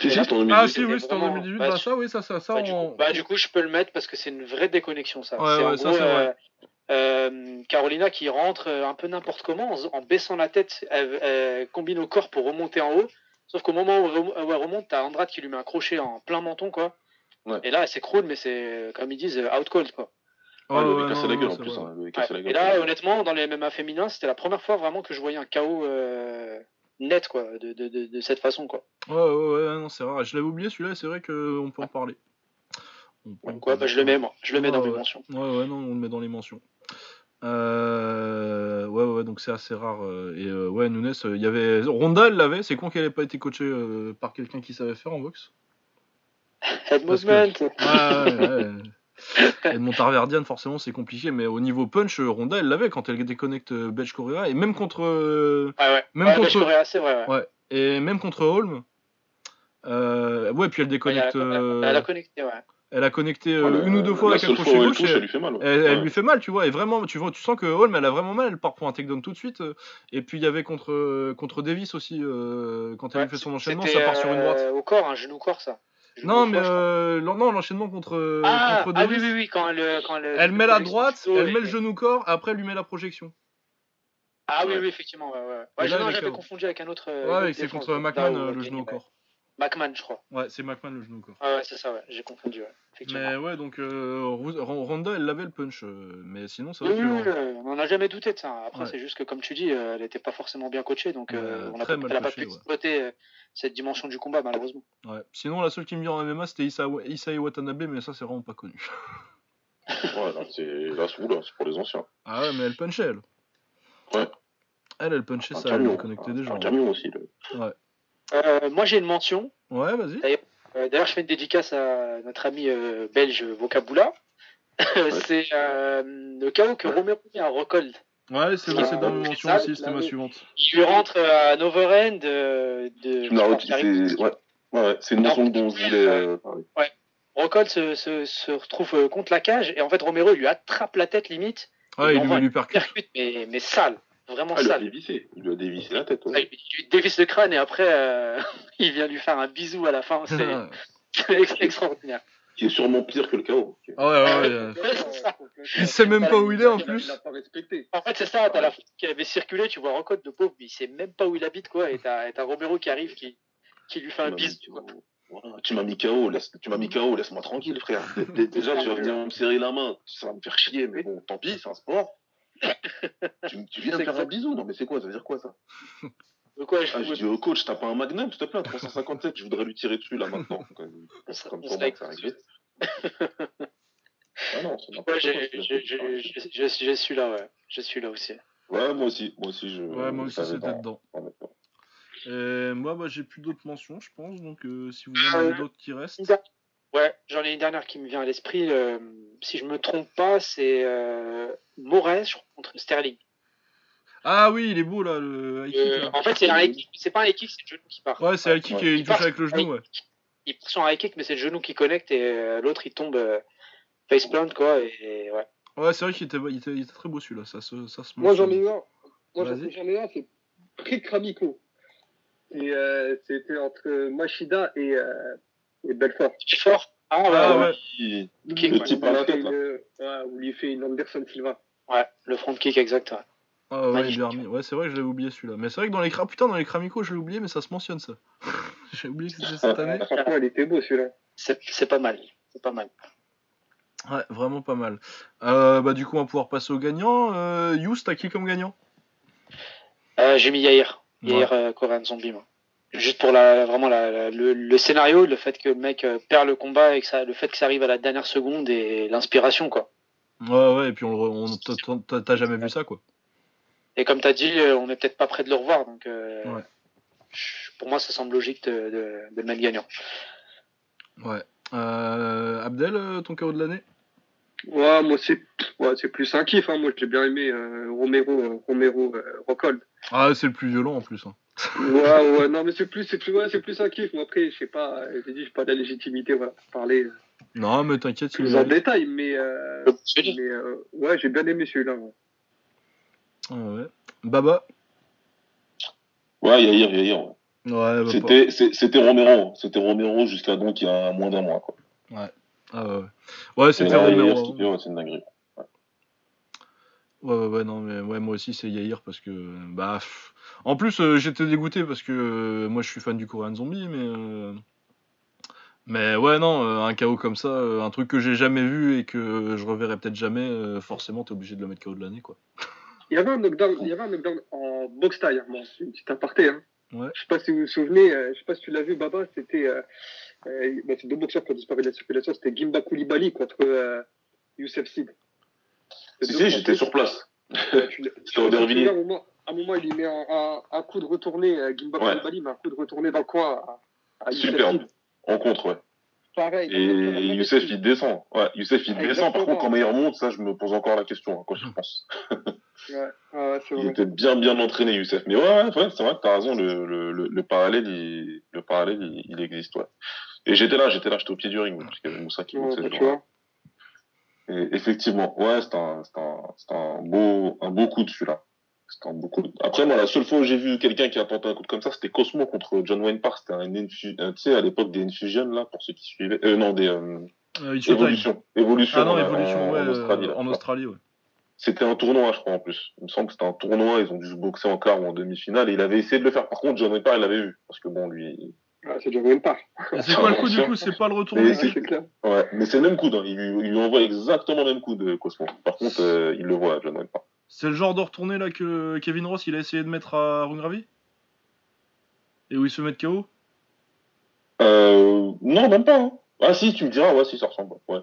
[SPEAKER 5] Si, si, en 2018.
[SPEAKER 2] Ah si oui, c'était en
[SPEAKER 4] vraiment-
[SPEAKER 2] 2018,
[SPEAKER 4] bah,
[SPEAKER 2] bah, ça oui, ça, ça, ça
[SPEAKER 4] Bah, du,
[SPEAKER 2] on-
[SPEAKER 4] coup, bah, du coup, je peux le mettre parce que c'est une vraie déconnexion, ça.
[SPEAKER 2] Ouais,
[SPEAKER 4] c'est en
[SPEAKER 2] ouais, ça,
[SPEAKER 4] gros,
[SPEAKER 2] c'est vrai.
[SPEAKER 4] euh, euh, Carolina qui rentre un peu n'importe comment, en, en baissant la tête, elle, elle combine au corps pour remonter en haut. Sauf qu'au moment où elle remonte, t'as Andrade qui lui met un crochet en plein menton, quoi.
[SPEAKER 5] Ouais.
[SPEAKER 4] Et là, elle s'écroule, mais c'est, comme ils disent, out cold, quoi.
[SPEAKER 2] Ouais,
[SPEAKER 5] Ouais, il
[SPEAKER 2] ouais,
[SPEAKER 5] lui a cassé
[SPEAKER 2] non,
[SPEAKER 5] la
[SPEAKER 2] non,
[SPEAKER 5] gueule en
[SPEAKER 2] c'est
[SPEAKER 5] plus. hein,
[SPEAKER 4] Ouais.
[SPEAKER 5] la
[SPEAKER 4] Et là, honnêtement, dans les MMA féminins, c'était la première fois vraiment que je voyais un KO euh, net, quoi, de, de, de, de cette façon, quoi.
[SPEAKER 2] Ouais, ouais, ouais, non, c'est rare. Je l'avais oublié celui-là, et c'est vrai qu'on peut en parler. On peut en
[SPEAKER 4] Donc, ouais, bah,
[SPEAKER 2] parler.
[SPEAKER 4] je le mets, moi. Je le mets
[SPEAKER 2] Ouais,
[SPEAKER 4] dans mes
[SPEAKER 2] ouais.
[SPEAKER 4] mentions.
[SPEAKER 2] Ouais, ouais, non, on le met dans les mentions. Euh, ouais, ouais, donc c'est assez rare. euh, Et euh, ouais, Nunes, euh, il y avait. Ronda, elle l'avait. C'est con qu'elle ait pas été coachée euh, par quelqu'un qui savait faire en boxe.
[SPEAKER 4] Head
[SPEAKER 2] que-
[SPEAKER 4] movement.
[SPEAKER 2] Ouais, ouais, ouais. Edmond Tarverdian, forcément, c'est compliqué. Mais au niveau punch, Ronda, elle l'avait quand elle déconnecte euh, Belge Correa. Et même contre. euh,
[SPEAKER 4] Ouais, ouais.
[SPEAKER 2] Même
[SPEAKER 4] ouais,
[SPEAKER 2] contre-
[SPEAKER 4] je ferais assez, ouais.
[SPEAKER 2] Et même contre Holm. Euh, ouais, puis elle déconnecte.
[SPEAKER 4] Elle a, elle a connecté, ouais.
[SPEAKER 2] Elle a connecté euh, une ou deux fois avec un crochet gauche.
[SPEAKER 5] elle lui fait mal. ouais.
[SPEAKER 2] Elle, elle
[SPEAKER 5] Ouais.
[SPEAKER 2] lui fait mal, tu vois, et vraiment, tu vois, tu sens que Holm, elle a vraiment mal, elle part pour un takedown tout de suite. Et puis il y avait contre, contre Davis aussi, euh, quand elle
[SPEAKER 4] Ouais,
[SPEAKER 2] lui fait son enchaînement, ça part sur une droite.
[SPEAKER 4] Au corps, un genou corps, ça.
[SPEAKER 2] Non, mais euh, non, l'enchaînement contre, euh,
[SPEAKER 4] ah,
[SPEAKER 2] contre
[SPEAKER 4] ah oui, oui, oui, quand elle, quand elle,
[SPEAKER 2] Elle met la droite, elle
[SPEAKER 4] et-
[SPEAKER 2] met le genou corps, après elle lui met la projection.
[SPEAKER 4] Ah oui, oui, effectivement, ouais, ouais. Ouais, j'avais confondu avec un autre. euh,
[SPEAKER 2] Ouais, c'est contre McMahon euh, le genou au corps.
[SPEAKER 4] McMahon, je crois.
[SPEAKER 2] Ouais, c'est McMahon le genou, quoi.
[SPEAKER 4] Ah ouais, c'est ça, ouais. J'ai confondu, ouais. Effectivement.
[SPEAKER 2] Mais ouais, donc euh, Ro- Ro- Ronda, elle avait le punch. euh, mais sinon,
[SPEAKER 4] Oui,
[SPEAKER 2] vrai
[SPEAKER 4] oui, oui, euh, on n'en a jamais douté de ça. Après,
[SPEAKER 2] Ouais.
[SPEAKER 4] c'est juste que, comme tu dis, euh, elle n'était pas forcément bien coachée, donc euh,
[SPEAKER 2] Ouais,
[SPEAKER 4] on a pas- elle n'a pas pu
[SPEAKER 2] ouais.
[SPEAKER 4] exploiter cette dimension du combat, malheureusement.
[SPEAKER 2] Ouais. Sinon, la seule qui me vient en MMA, c'était Isa... Isae Watanabe, mais ça, c'est vraiment pas connu.
[SPEAKER 5] Ouais, là, c'est pour les anciens.
[SPEAKER 2] Ah ouais, mais elle punchait, elle.
[SPEAKER 5] Ouais.
[SPEAKER 2] Elle, elle punchait
[SPEAKER 5] Un
[SPEAKER 2] ça, elle
[SPEAKER 5] camion.
[SPEAKER 2] connectait
[SPEAKER 5] un-
[SPEAKER 2] des gens.
[SPEAKER 5] Un camion aussi. le-
[SPEAKER 4] Euh, moi, j'ai une mention.
[SPEAKER 2] Ouais, vas-y.
[SPEAKER 4] Euh, D'ailleurs, je fais une dédicace à notre ami euh, belge Vocabula. c'est euh, le chaos que Romero met à Rockhold.
[SPEAKER 2] Ouais, c'est c'est dans mentions
[SPEAKER 3] ça,
[SPEAKER 2] aussi, c'était ma suivante.
[SPEAKER 4] Il lui rentre euh, à un overhand euh, de.
[SPEAKER 5] Retiré,
[SPEAKER 4] arrive-
[SPEAKER 5] c'est ouais. Ouais, ouais, c'est une
[SPEAKER 4] Non.
[SPEAKER 5] notion dont je voulais euh, parler.
[SPEAKER 4] Rockhold se, se, se retrouve euh, contre la cage et en fait Romero il lui attrape la tête limite,
[SPEAKER 2] Ouais,
[SPEAKER 4] Il
[SPEAKER 2] lui lui percute.
[SPEAKER 4] percute mais, mais sale, vraiment
[SPEAKER 5] Ah, il lui a
[SPEAKER 4] sale.
[SPEAKER 5] dévissé. Il lui a dévissé la tête. ouais.
[SPEAKER 4] Il lui dévisse le crâne et après euh, il vient lui faire un bisou à la fin, c'est c'est ex- extraordinaire.
[SPEAKER 5] Qui est sûrement pire que le chaos.
[SPEAKER 2] Ah ouais, ouais, ouais. euh, Il sait même pas où il est, en plus.
[SPEAKER 3] Il a pas respecté.
[SPEAKER 4] En fait c'est ça, t'as la qui avait circulé, tu vois Rockhold de pauvre, mais il sait même pas où il habite quoi et t'as Romero qui arrive qui, qui lui fait un bisou.
[SPEAKER 5] mis-
[SPEAKER 4] quoi.
[SPEAKER 5] Voilà, tu m'as mis KO, laisse, tu m'as mis KO, laisse-moi tranquille, frère. Dé- dé- Déjà, tu vas venir me serrer la main, ça va me faire chier, mais bon, tant pis, c'est un sport. Tu, tu viens
[SPEAKER 3] C'est
[SPEAKER 5] faire un
[SPEAKER 3] exact.
[SPEAKER 5] bisou, non mais c'est quoi, ça veut dire quoi ça?
[SPEAKER 4] De quoi je
[SPEAKER 5] ah, Je dis au coach, t'as pas un magnum, s'il te plaît, un 357, je voudrais lui tirer dessus là maintenant. Comme, comme ça,
[SPEAKER 4] se
[SPEAKER 5] ça arrive. Ah non, c'est
[SPEAKER 4] Ouais,
[SPEAKER 5] c'est
[SPEAKER 4] j'ai suis là, ouais. Je suis là aussi.
[SPEAKER 5] Ouais, moi aussi, moi aussi, je.
[SPEAKER 2] Ouais, moi
[SPEAKER 5] je
[SPEAKER 2] aussi, c'était
[SPEAKER 5] dans-
[SPEAKER 2] dedans.
[SPEAKER 5] dans mes plans.
[SPEAKER 2] Et moi, bah, j'ai plus d'autres mentions, je pense. Donc, euh, si vous en
[SPEAKER 4] Euh,
[SPEAKER 2] avez d'autres qui restent.
[SPEAKER 4] Ouais, j'en ai une dernière qui me vient à l'esprit. euh, si je me trompe pas, c'est euh, Moraes je crois, contre Sterling.
[SPEAKER 2] Ah oui, il est beau là, le high kick.
[SPEAKER 4] Euh,
[SPEAKER 2] là.
[SPEAKER 4] en fait, c'est un high kick, c'est pas un high kick, c'est le genou qui part.
[SPEAKER 2] Ouais, c'est high kick
[SPEAKER 5] Ouais.
[SPEAKER 2] et il
[SPEAKER 4] Il
[SPEAKER 2] touche avec le genou, ouais.
[SPEAKER 4] Il part sur un high kick, mais c'est le genou qui connecte et euh, l'autre il tombe euh, face plant quoi. Et, et ouais.
[SPEAKER 2] Ouais, c'est vrai qu'il était, il était, il était très beau celui-là, ça se, ça se
[SPEAKER 3] Moi, j'en ai un. Moi, j'en ai un, c'est Rick Ramico. Et euh, c'était entre Machida et, euh, et Belfort.
[SPEAKER 4] Tu es fort Ah ouais,
[SPEAKER 2] Ah
[SPEAKER 4] ouais.
[SPEAKER 2] ouais.
[SPEAKER 5] Il-
[SPEAKER 4] Ok,
[SPEAKER 5] Le
[SPEAKER 4] ouais.
[SPEAKER 5] type
[SPEAKER 3] Où
[SPEAKER 5] à
[SPEAKER 3] il une- ouais, où il fait une Anderson Silva.
[SPEAKER 4] Ouais, le front kick exact. ouais.
[SPEAKER 2] Ah ouais. Ouais, c'est vrai que je l'avais oublié celui-là. Mais c'est vrai que dans les putain, dans les Kramiko, je l'ai oublié, mais ça se mentionne ça. J'ai oublié que c'était cette année.
[SPEAKER 3] Franchement, il était beau celui-là.
[SPEAKER 4] C'est pas mal. C'est pas mal.
[SPEAKER 2] Ouais, vraiment pas mal. Euh, bah, du coup, on va pouvoir passer au gagnant. Euh, Yous, t'as qui comme gagnant?
[SPEAKER 4] Euh, J'ai mis Yair.
[SPEAKER 2] Ouais.
[SPEAKER 4] Yair euh, Zombie, moi. Juste pour la, vraiment la, la- le, le scénario, le fait que le mec euh, perd le combat et que ça, le fait que ça arrive à la dernière seconde et l'inspiration, quoi.
[SPEAKER 2] Ouais, ouais, et puis on, le re- on... t'as- t'as- t'as jamais vu ça, quoi.
[SPEAKER 4] Et comme tu as dit, euh, on n'est peut-être pas près de le revoir. Donc, euh,
[SPEAKER 2] Ouais.
[SPEAKER 4] je- pour moi, ça semble logique de, de, de le mettre gagnant.
[SPEAKER 2] Ouais. Euh, Abdel, ton KO de l'année?
[SPEAKER 3] Ouais, moi, c'est ouais, c'est plus un kiff. Hein. Moi, j'ai bien aimé euh, Romero, euh, Romero euh, Rockhold.
[SPEAKER 2] Ah, c'est le plus violent en plus. hein.
[SPEAKER 3] Ouais, ouais, non, mais c'est plus, c'est plus, ouais, c'est plus un kiff. Moi, après, je sais pas, j'ai dit, j'ai pas de la légitimité, voilà, pour parler euh,
[SPEAKER 2] Non, mais t'inquiète, il
[SPEAKER 3] plus
[SPEAKER 2] est
[SPEAKER 3] en détail, mais, euh, mais euh, ouais, j'ai bien aimé celui-là. ouais.
[SPEAKER 2] Ah ouais. Baba?
[SPEAKER 5] Ouais, Yair, Yair. ouais.
[SPEAKER 2] Ouais, bah,
[SPEAKER 5] C'était, c'est- c'était Romero. C'était Romero jusqu'à donc il y a moins d'un mois, quoi.
[SPEAKER 2] Ah ouais, ouais. Ouais,
[SPEAKER 5] Et
[SPEAKER 2] c'était
[SPEAKER 5] là, Yair,
[SPEAKER 2] Romero.
[SPEAKER 5] ouais, c'est une dinguerie.
[SPEAKER 2] Ouais, ouais, ouais, non, mais ouais, moi aussi c'est Yair parce que. Bah. pff. En plus, euh, j'étais dégoûté parce que euh, moi je suis fan du Korean Zombie, mais. euh, Mais ouais, non, euh, un KO comme ça, euh, un truc que j'ai jamais vu et que je reverrai peut-être jamais, euh, forcément t'es obligé de le mettre KO de l'année, quoi.
[SPEAKER 3] Il y avait un knockdown, il y avait un knockdown en boxe taille, hein. bon, c'est une petite aparté. Hein.
[SPEAKER 2] Ouais.
[SPEAKER 3] Je sais pas si vous vous souvenez, euh, je sais pas si tu l'as vu, Baba, c'était, euh, euh, bah, c'est deux boxeurs qui ont disparu de la circulation, c'était Gimba Koulibaly contre euh, Youssef Sid.
[SPEAKER 5] Si, si, j'étais sur place. Sur Aubervilliers.
[SPEAKER 3] À un moment, à un moment, il lui met un, un, un coup de retourné, euh, Gimba
[SPEAKER 5] Ouais.
[SPEAKER 3] Met un coup de retourné dans à, à Youssef
[SPEAKER 5] Superbe. En contre, ouais.
[SPEAKER 3] Pareil.
[SPEAKER 5] Et Youssef, il descend. Ouais, Youssef, il descend. Par contre, comment il remonte, ça, je me pose encore la question, hein, quand j'y pense.
[SPEAKER 3] Ouais, ouais,
[SPEAKER 5] Il
[SPEAKER 3] vrai.
[SPEAKER 5] était bien, bien entraîné, Youssef. Mais ouais, ouais, ouais, c'est vrai que t'as raison, le, le, le, le parallèle, il, le parallèle, il, il existe, ouais. Et j'étais là, j'étais là, j'étais au pied du ring, parce qu'il y avait Moussa qui
[SPEAKER 3] Ouais,
[SPEAKER 5] boxait
[SPEAKER 3] bah,
[SPEAKER 5] ce
[SPEAKER 3] tu
[SPEAKER 5] jour-là.
[SPEAKER 3] vois.
[SPEAKER 5] Et effectivement, ouais, c'est un, c'est un, c'est un beau, un beau coup de celui-là. C'était un beau coup de- Après, moi, la seule fois où j'ai vu quelqu'un qui a tenté un coup de comme ça, c'était Cosmo contre John Wayne Park. C'était un infu... un- tu sais, à l'époque des Infusion, là, pour ceux qui suivaient. Euh, non, des, euh,
[SPEAKER 2] Euh.
[SPEAKER 5] Évolution. Évolution.
[SPEAKER 2] Ah non, Évolution,
[SPEAKER 5] en,
[SPEAKER 2] ouais,
[SPEAKER 5] en Australie,
[SPEAKER 2] euh,
[SPEAKER 5] là.
[SPEAKER 2] en Australie, ouais.
[SPEAKER 5] C'était un tournoi, je crois, en plus. Il me semble que c'était un tournoi, ils ont dû se boxer en quart ou en demi-finale, et il avait essayé de le faire. Par contre, John Wayne Park, il l'avait vu. Parce que bon, lui,
[SPEAKER 3] Ah, ça dure même pas.
[SPEAKER 2] C'est quoi le coup du coup C'est pas le retour
[SPEAKER 5] Mais c'est-
[SPEAKER 3] c'est clair.
[SPEAKER 5] Ouais, mais c'est le même coude. Hein. Il, lui- il lui envoie exactement le même coup de Cosmo. Par contre, euh, il le voit, John Wayne pas.
[SPEAKER 2] C'est le genre de retourné là que Kevin Ross il a essayé de mettre à Rungravi? Et où il se met de KO
[SPEAKER 5] Euh, non, même pas. Hein. Ah si, tu me diras, ouais, si, ça ressemble. Ouais.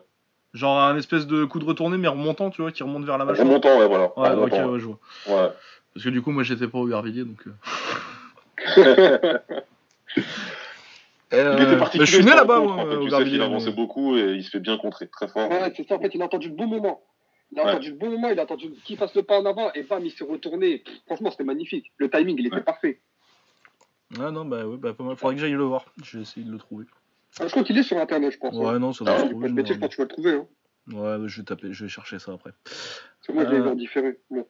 [SPEAKER 2] Genre un espèce de coup de retourné mais remontant, tu vois, qui remonte vers la mâchoire.
[SPEAKER 5] Remontant, ouais, voilà.
[SPEAKER 2] Ouais, ok, ouais, je vois.
[SPEAKER 5] ouais.
[SPEAKER 2] Parce que du coup, moi j'étais pas au Garvilliers donc. euh.
[SPEAKER 5] Il était
[SPEAKER 2] Euh,
[SPEAKER 5] particulier,
[SPEAKER 2] mais je suis né là-bas, moi, au
[SPEAKER 5] Tu sais qu'il avançait
[SPEAKER 2] mais-
[SPEAKER 5] beaucoup et il se fait bien contrer, très fort.
[SPEAKER 3] Ouais, c'est ça, en fait, il a attendu le bon moment. Il a
[SPEAKER 5] Ouais.
[SPEAKER 3] attendu le bon moment, il a attendu qu'il fasse le pas en avant et bam, il s'est retourné. Pff, Franchement, c'était magnifique. Le timing, il était
[SPEAKER 5] Ouais.
[SPEAKER 3] parfait.
[SPEAKER 2] Ah non, bah ouais, bah pas mal. Faudrait que j'aille le voir. Je vais essayer de le trouver.
[SPEAKER 3] Ah, je crois qu'il est sur internet, je pense. hein.
[SPEAKER 2] Ouais, non, ça doit
[SPEAKER 5] Ah,
[SPEAKER 2] se
[SPEAKER 3] Je dis
[SPEAKER 2] trouver.
[SPEAKER 3] pas de
[SPEAKER 2] je
[SPEAKER 3] bêtises,
[SPEAKER 2] me
[SPEAKER 3] je pense que tu vas le trouver. Hein.
[SPEAKER 2] Ouais, je vais taper, je vais chercher ça après.
[SPEAKER 3] Parce que moi, je l'ai
[SPEAKER 2] Euh,
[SPEAKER 3] en différé. Bon.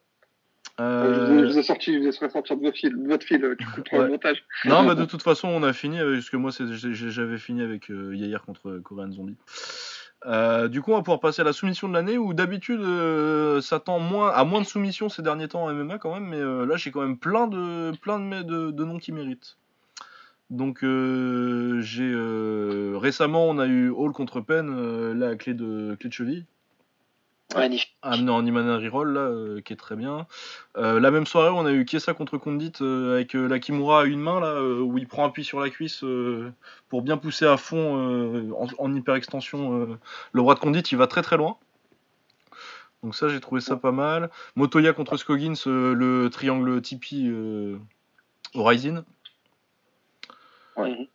[SPEAKER 2] Euh,
[SPEAKER 3] vous ai, je vous ai sorti, vous ai sortir de votre fil, votre fil euh, tu couperas
[SPEAKER 2] Ouais.
[SPEAKER 3] le montage.
[SPEAKER 2] Non, bah de toute façon, on a fini avec parce que moi, j'avais fini avec euh, Yair contre Korean Zombie. Euh, du coup, on va pouvoir passer à la soumission de l'année où d'habitude, euh, ça tend moins à moins de soumissions ces derniers temps en MMA quand même, mais euh, là, j'ai quand même plein de plein de, de, de noms qui méritent. Donc, euh, j'ai euh, récemment, on a eu Hall contre Penn, euh, la clé de clé de cheville.
[SPEAKER 4] Magnifique.
[SPEAKER 2] amené en Reroll là, euh, qui est très bien. Euh, la même soirée, on a eu Kiesa contre Condit euh, avec euh, la Kimura à une main là, euh, où il prend appui sur la cuisse euh, pour bien pousser à fond euh, en, en hyper extension. euh, le bras de Condit, il va très très loin. Donc ça, j'ai trouvé ça pas mal. Motoya contre Scoggins, euh, le triangle Tipeee euh.
[SPEAKER 5] Ouais.
[SPEAKER 4] Mhm.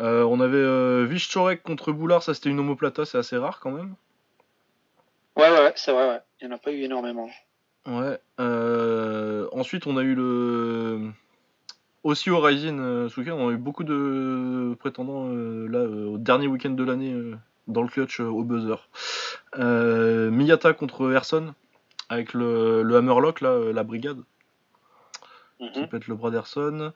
[SPEAKER 2] Euh, on avait euh, Vish Chorek contre Boulard, ça c'était une omoplata, c'est assez rare quand même.
[SPEAKER 4] Ouais, ouais, ouais, c'est vrai, ouais. Il n'y en a pas eu énormément.
[SPEAKER 2] Ouais. euh, ensuite, on a eu le. Aussi au Rising euh, on a eu beaucoup de prétendants euh, là, au dernier week-end de l'année dans le clutch au buzzer. Miyata contre Erson avec le, le Hammerlock, là, la brigade qui
[SPEAKER 4] Mhm.
[SPEAKER 2] pète le bras d'Erson.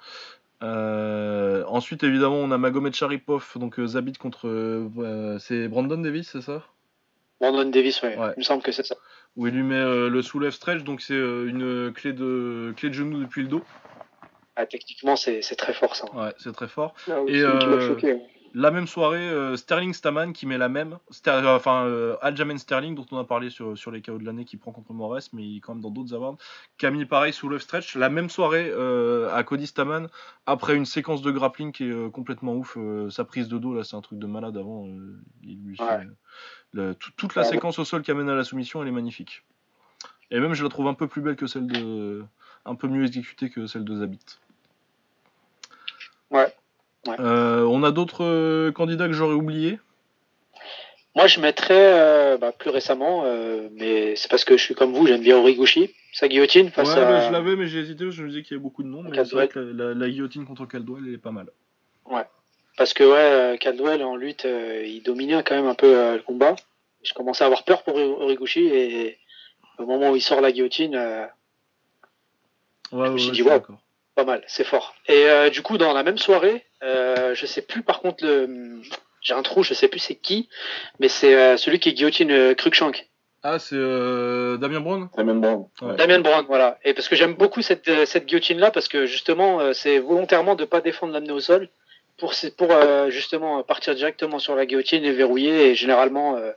[SPEAKER 2] Euh, ensuite, évidemment, on a Magomed Sharipov, donc euh, Zabit contre. euh, c'est Brandon Davis, c'est ça?
[SPEAKER 4] Brandon Davis, ouais.
[SPEAKER 2] Ouais.
[SPEAKER 4] Il me semble que c'est ça.
[SPEAKER 2] Où il lui met euh, le soulève stretch, donc c'est euh, une clé de, clé de genou depuis le dos.
[SPEAKER 4] Ah, techniquement, c'est très fort, ça.
[SPEAKER 2] Ouais, c'est très fort.
[SPEAKER 3] Ah, oui,
[SPEAKER 2] Et, euh,
[SPEAKER 3] choqué.
[SPEAKER 2] La même soirée, Sterling Staman qui met la même. Ster- enfin, Aljamain Sterling, dont on a parlé sur, sur les KO de l'année, qui prend contre Morès, mais il est quand même dans d'autres awards. Qui a mis pareil sous le stretch. La même soirée à Cody Staman, après une séquence de grappling qui est complètement ouf. sa prise de dos, là, c'est un truc de malade avant. il lui fait,
[SPEAKER 4] Ouais.
[SPEAKER 2] Le- toute la
[SPEAKER 3] Ah,
[SPEAKER 2] séquence au sol qui amène à la soumission, elle est magnifique. Et même, je la trouve un peu plus belle que celle de. un peu mieux exécutée que celle de Zabit.
[SPEAKER 4] Ouais. Ouais.
[SPEAKER 2] Euh, on a d'autres euh, candidats que j'aurais oubliés?
[SPEAKER 4] Moi, je mettrais euh, bah, plus récemment, euh, mais c'est parce que je suis comme vous, j'aime bien Origuchi, sa guillotine face
[SPEAKER 2] ouais,
[SPEAKER 4] à.
[SPEAKER 2] bah, je l'avais, mais j'ai hésité, je me disais qu'il y avait beaucoup de noms. Mais c'est vrai que la, la- la guillotine contre Caldwell, elle est pas mal.
[SPEAKER 4] Parce que ouais, euh, Caldwell en lutte, euh, il dominait quand même un peu euh, le combat. Je commençais à avoir peur pour Origuchi et au moment où il sort la guillotine, euh,
[SPEAKER 2] Ouais, ouais,
[SPEAKER 4] me suis
[SPEAKER 2] ouais,
[SPEAKER 4] dit,
[SPEAKER 2] je d'accord.
[SPEAKER 4] pas mal, c'est fort. Et euh, du coup, dans la même soirée, euh, je sais plus par contre le, j'ai un trou, je sais plus c'est qui, mais c'est euh, celui qui guillotine euh, Cruikshank.
[SPEAKER 2] Ah, c'est euh, Damien Brown?
[SPEAKER 5] Bon.
[SPEAKER 2] Ouais.
[SPEAKER 4] Damien Brown, voilà. Et parce que j'aime beaucoup cette, cette guillotine-là, parce que justement, c'est volontairement de pas défendre l'amener au sol, pour, euh, justement partir directement sur la guillotine et verrouiller, et généralement, euh,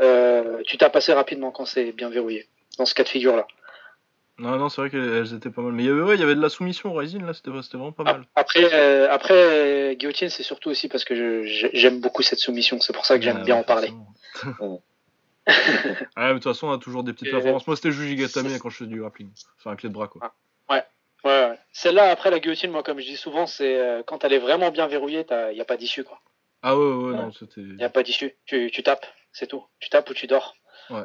[SPEAKER 4] euh, tu tapes assez rapidement quand c'est bien verrouillé, dans ce cas de figure-là.
[SPEAKER 2] Non, non, c'est vrai qu'elles étaient pas mal. Mais il y avait, ouais, il y avait de la soumission au Rising, là, c'était vraiment pas mal.
[SPEAKER 4] Après, euh, après euh, guillotine, c'est surtout aussi parce que j'aime beaucoup cette soumission, c'est pour ça que j'aime bien
[SPEAKER 2] ouais,
[SPEAKER 4] en parler.
[SPEAKER 2] ouais, mais de toute façon, on a toujours des petites
[SPEAKER 4] Et-
[SPEAKER 2] performances. Moi, c'était Juji Gatame quand je fais du grappling. Enfin, un clé de bras, quoi.
[SPEAKER 4] Ouais, ouais. Celle-là, après la guillotine, moi, comme je dis souvent, c'est euh, quand elle est vraiment bien verrouillée, il n'y a pas d'issue, quoi.
[SPEAKER 2] Ah, ouais, ouais, ouais,
[SPEAKER 5] Ouais.
[SPEAKER 2] non, c'était.
[SPEAKER 4] Il n'y a pas d'issue. Tu, tu tapes, c'est tout. Tu tapes ou tu dors.
[SPEAKER 2] Ouais,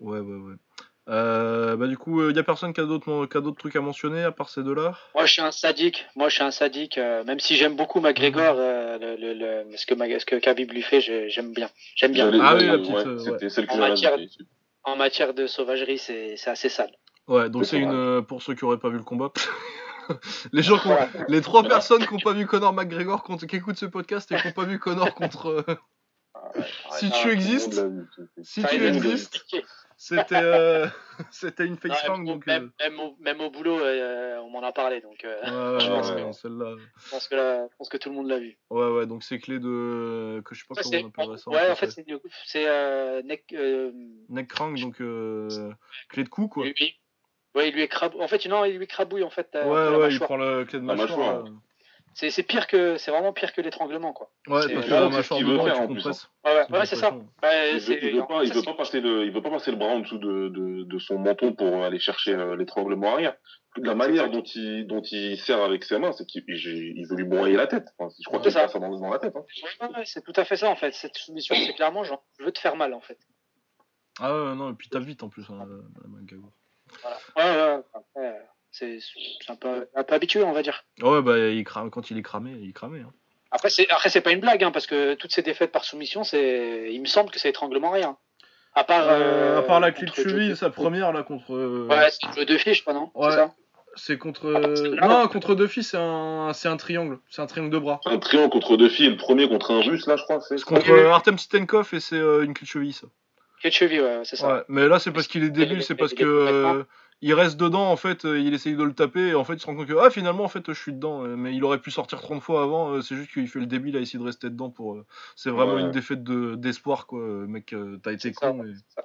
[SPEAKER 2] ouais, ouais. Euh, bah, du coup, il y a personne qui a d'autres qui a d'autres trucs à mentionner à part ces deux-là?
[SPEAKER 4] Moi, je suis un sadique. Moi, je suis un sadique. euh, même si j'aime beaucoup McGregor, euh, le, le, le- ce, que, ce que Khabib lui fait, j'aime bien. J'aime bien.
[SPEAKER 2] Ah oui, la petite,
[SPEAKER 5] ouais,
[SPEAKER 2] euh,
[SPEAKER 5] C'était celle que
[SPEAKER 4] En matière-. En matière de sauvagerie, c'est c'est assez sale.
[SPEAKER 2] Ouais, donc
[SPEAKER 5] C'est
[SPEAKER 2] une. euh, pour ceux qui auraient pas vu le combat. les gens qui ont-. Les trois personnes qui n'ont pas vu Conor McGregor contre, qui écoutent ce podcast et qui n'ont pas vu Connor contre. euh, si tu existes, si tu existes. C'était euh, c'était une
[SPEAKER 4] Non,
[SPEAKER 2] face
[SPEAKER 4] même,
[SPEAKER 2] hang, donc.
[SPEAKER 4] même, même au, même au boulot, euh, on m'en a parlé, donc euh,
[SPEAKER 2] euh, ouais,
[SPEAKER 4] je
[SPEAKER 2] ouais,
[SPEAKER 4] pense
[SPEAKER 2] ouais,
[SPEAKER 4] que-
[SPEAKER 2] non, celle-là.
[SPEAKER 4] je, pense que là, je pense que tout le monde l'a vu.
[SPEAKER 2] Ouais, ouais, donc c'est clé de. que je sais pas
[SPEAKER 4] Ouais,
[SPEAKER 2] comment on appellerait ça. en
[SPEAKER 4] ouais, en fait, c'est c'est euh, neck. Euh,
[SPEAKER 2] Neck crank, donc euh, clé de cou, quoi.
[SPEAKER 4] Ouais, il lui écrabouille. En fait, non, il lui écrabouille en fait. euh,
[SPEAKER 2] Ouais,
[SPEAKER 4] la
[SPEAKER 2] ouais, il prend la clé de
[SPEAKER 5] La
[SPEAKER 2] mâchoire.
[SPEAKER 5] mâchoire.
[SPEAKER 2] là.
[SPEAKER 4] C'est c'est pire que, c'est vraiment pire que l'étranglement, quoi.
[SPEAKER 2] Ouais,
[SPEAKER 4] C'est-
[SPEAKER 2] parce que
[SPEAKER 4] Ouais,
[SPEAKER 2] la
[SPEAKER 5] c'est ce
[SPEAKER 2] mâchoire
[SPEAKER 5] qu'il veut faire,
[SPEAKER 2] tu
[SPEAKER 5] en plus,
[SPEAKER 2] compresses.
[SPEAKER 4] Ouais, ouais,
[SPEAKER 2] C'est
[SPEAKER 4] ouais,
[SPEAKER 2] une
[SPEAKER 4] c'est ça.
[SPEAKER 5] Il
[SPEAKER 4] c'est-
[SPEAKER 5] veut, il veut pas, il
[SPEAKER 4] ça,
[SPEAKER 5] veut
[SPEAKER 4] c'est-
[SPEAKER 5] pas passer le, il veut pas passer le bras en dessous de, de, de son menton pour aller chercher euh, l'étranglement arrière. La manière dont il, dont il serre avec ses mains, c'est qu'il il- il veut lui broyer la tête. Enfin, je crois
[SPEAKER 2] Ouais.
[SPEAKER 5] qu'il
[SPEAKER 4] C'est ça.
[SPEAKER 5] passe ça dans, dans la tête. Hein.
[SPEAKER 4] Ouais, ouais, c'est tout à fait ça en fait. Cette soumission, c'est clairement genre, je veux te faire mal en fait.
[SPEAKER 2] Ah ouais, non, et puis t'as vite en plus, hein, la, la.
[SPEAKER 4] Voilà. Ouais, ouais, après, c'est c'est un peu, un peu habitué, on va dire.
[SPEAKER 2] Ouais, bah, il crame, quand il est cramé, il est cramé. Hein.
[SPEAKER 4] Après, c'est après c'est pas une blague, hein, parce que toutes ces défaites par soumission, c'est, il me semble que c'est étranglement rien. À part,
[SPEAKER 2] Euh, à part la clé de cheville, sa première, là, contre. euh,
[SPEAKER 4] Ouais, c'est Joe de fiche, pas non?
[SPEAKER 2] Ouais.
[SPEAKER 4] C'est ça?
[SPEAKER 2] C'est contre.
[SPEAKER 4] Ah,
[SPEAKER 2] euh, Non, contre Duffy, c'est un... c'est un triangle. C'est un triangle de bras.
[SPEAKER 5] Un triangle contre deux filles, et le premier contre un russe, là, je crois. C'est
[SPEAKER 2] C'est contre euh, Artem Stenkov et c'est euh, une clé de cheville, ça.
[SPEAKER 4] Clé de cheville, ouais, c'est ça.
[SPEAKER 2] Ouais, mais là, c'est parce qu'il est débile,
[SPEAKER 4] Il est-
[SPEAKER 2] c'est parce que. euh, il reste dedans, en fait, euh, il essaye de le taper, et en fait, il se rend compte que, ah, finalement, en fait, je suis dedans. euh, Mais il aurait pu sortir 30 fois avant, c'est juste qu'il fait le débile à essayer de rester dedans pour. C'est vraiment
[SPEAKER 5] Ouais.
[SPEAKER 2] une défaite de- d'espoir, quoi. Mec, t'as été con.
[SPEAKER 4] ça.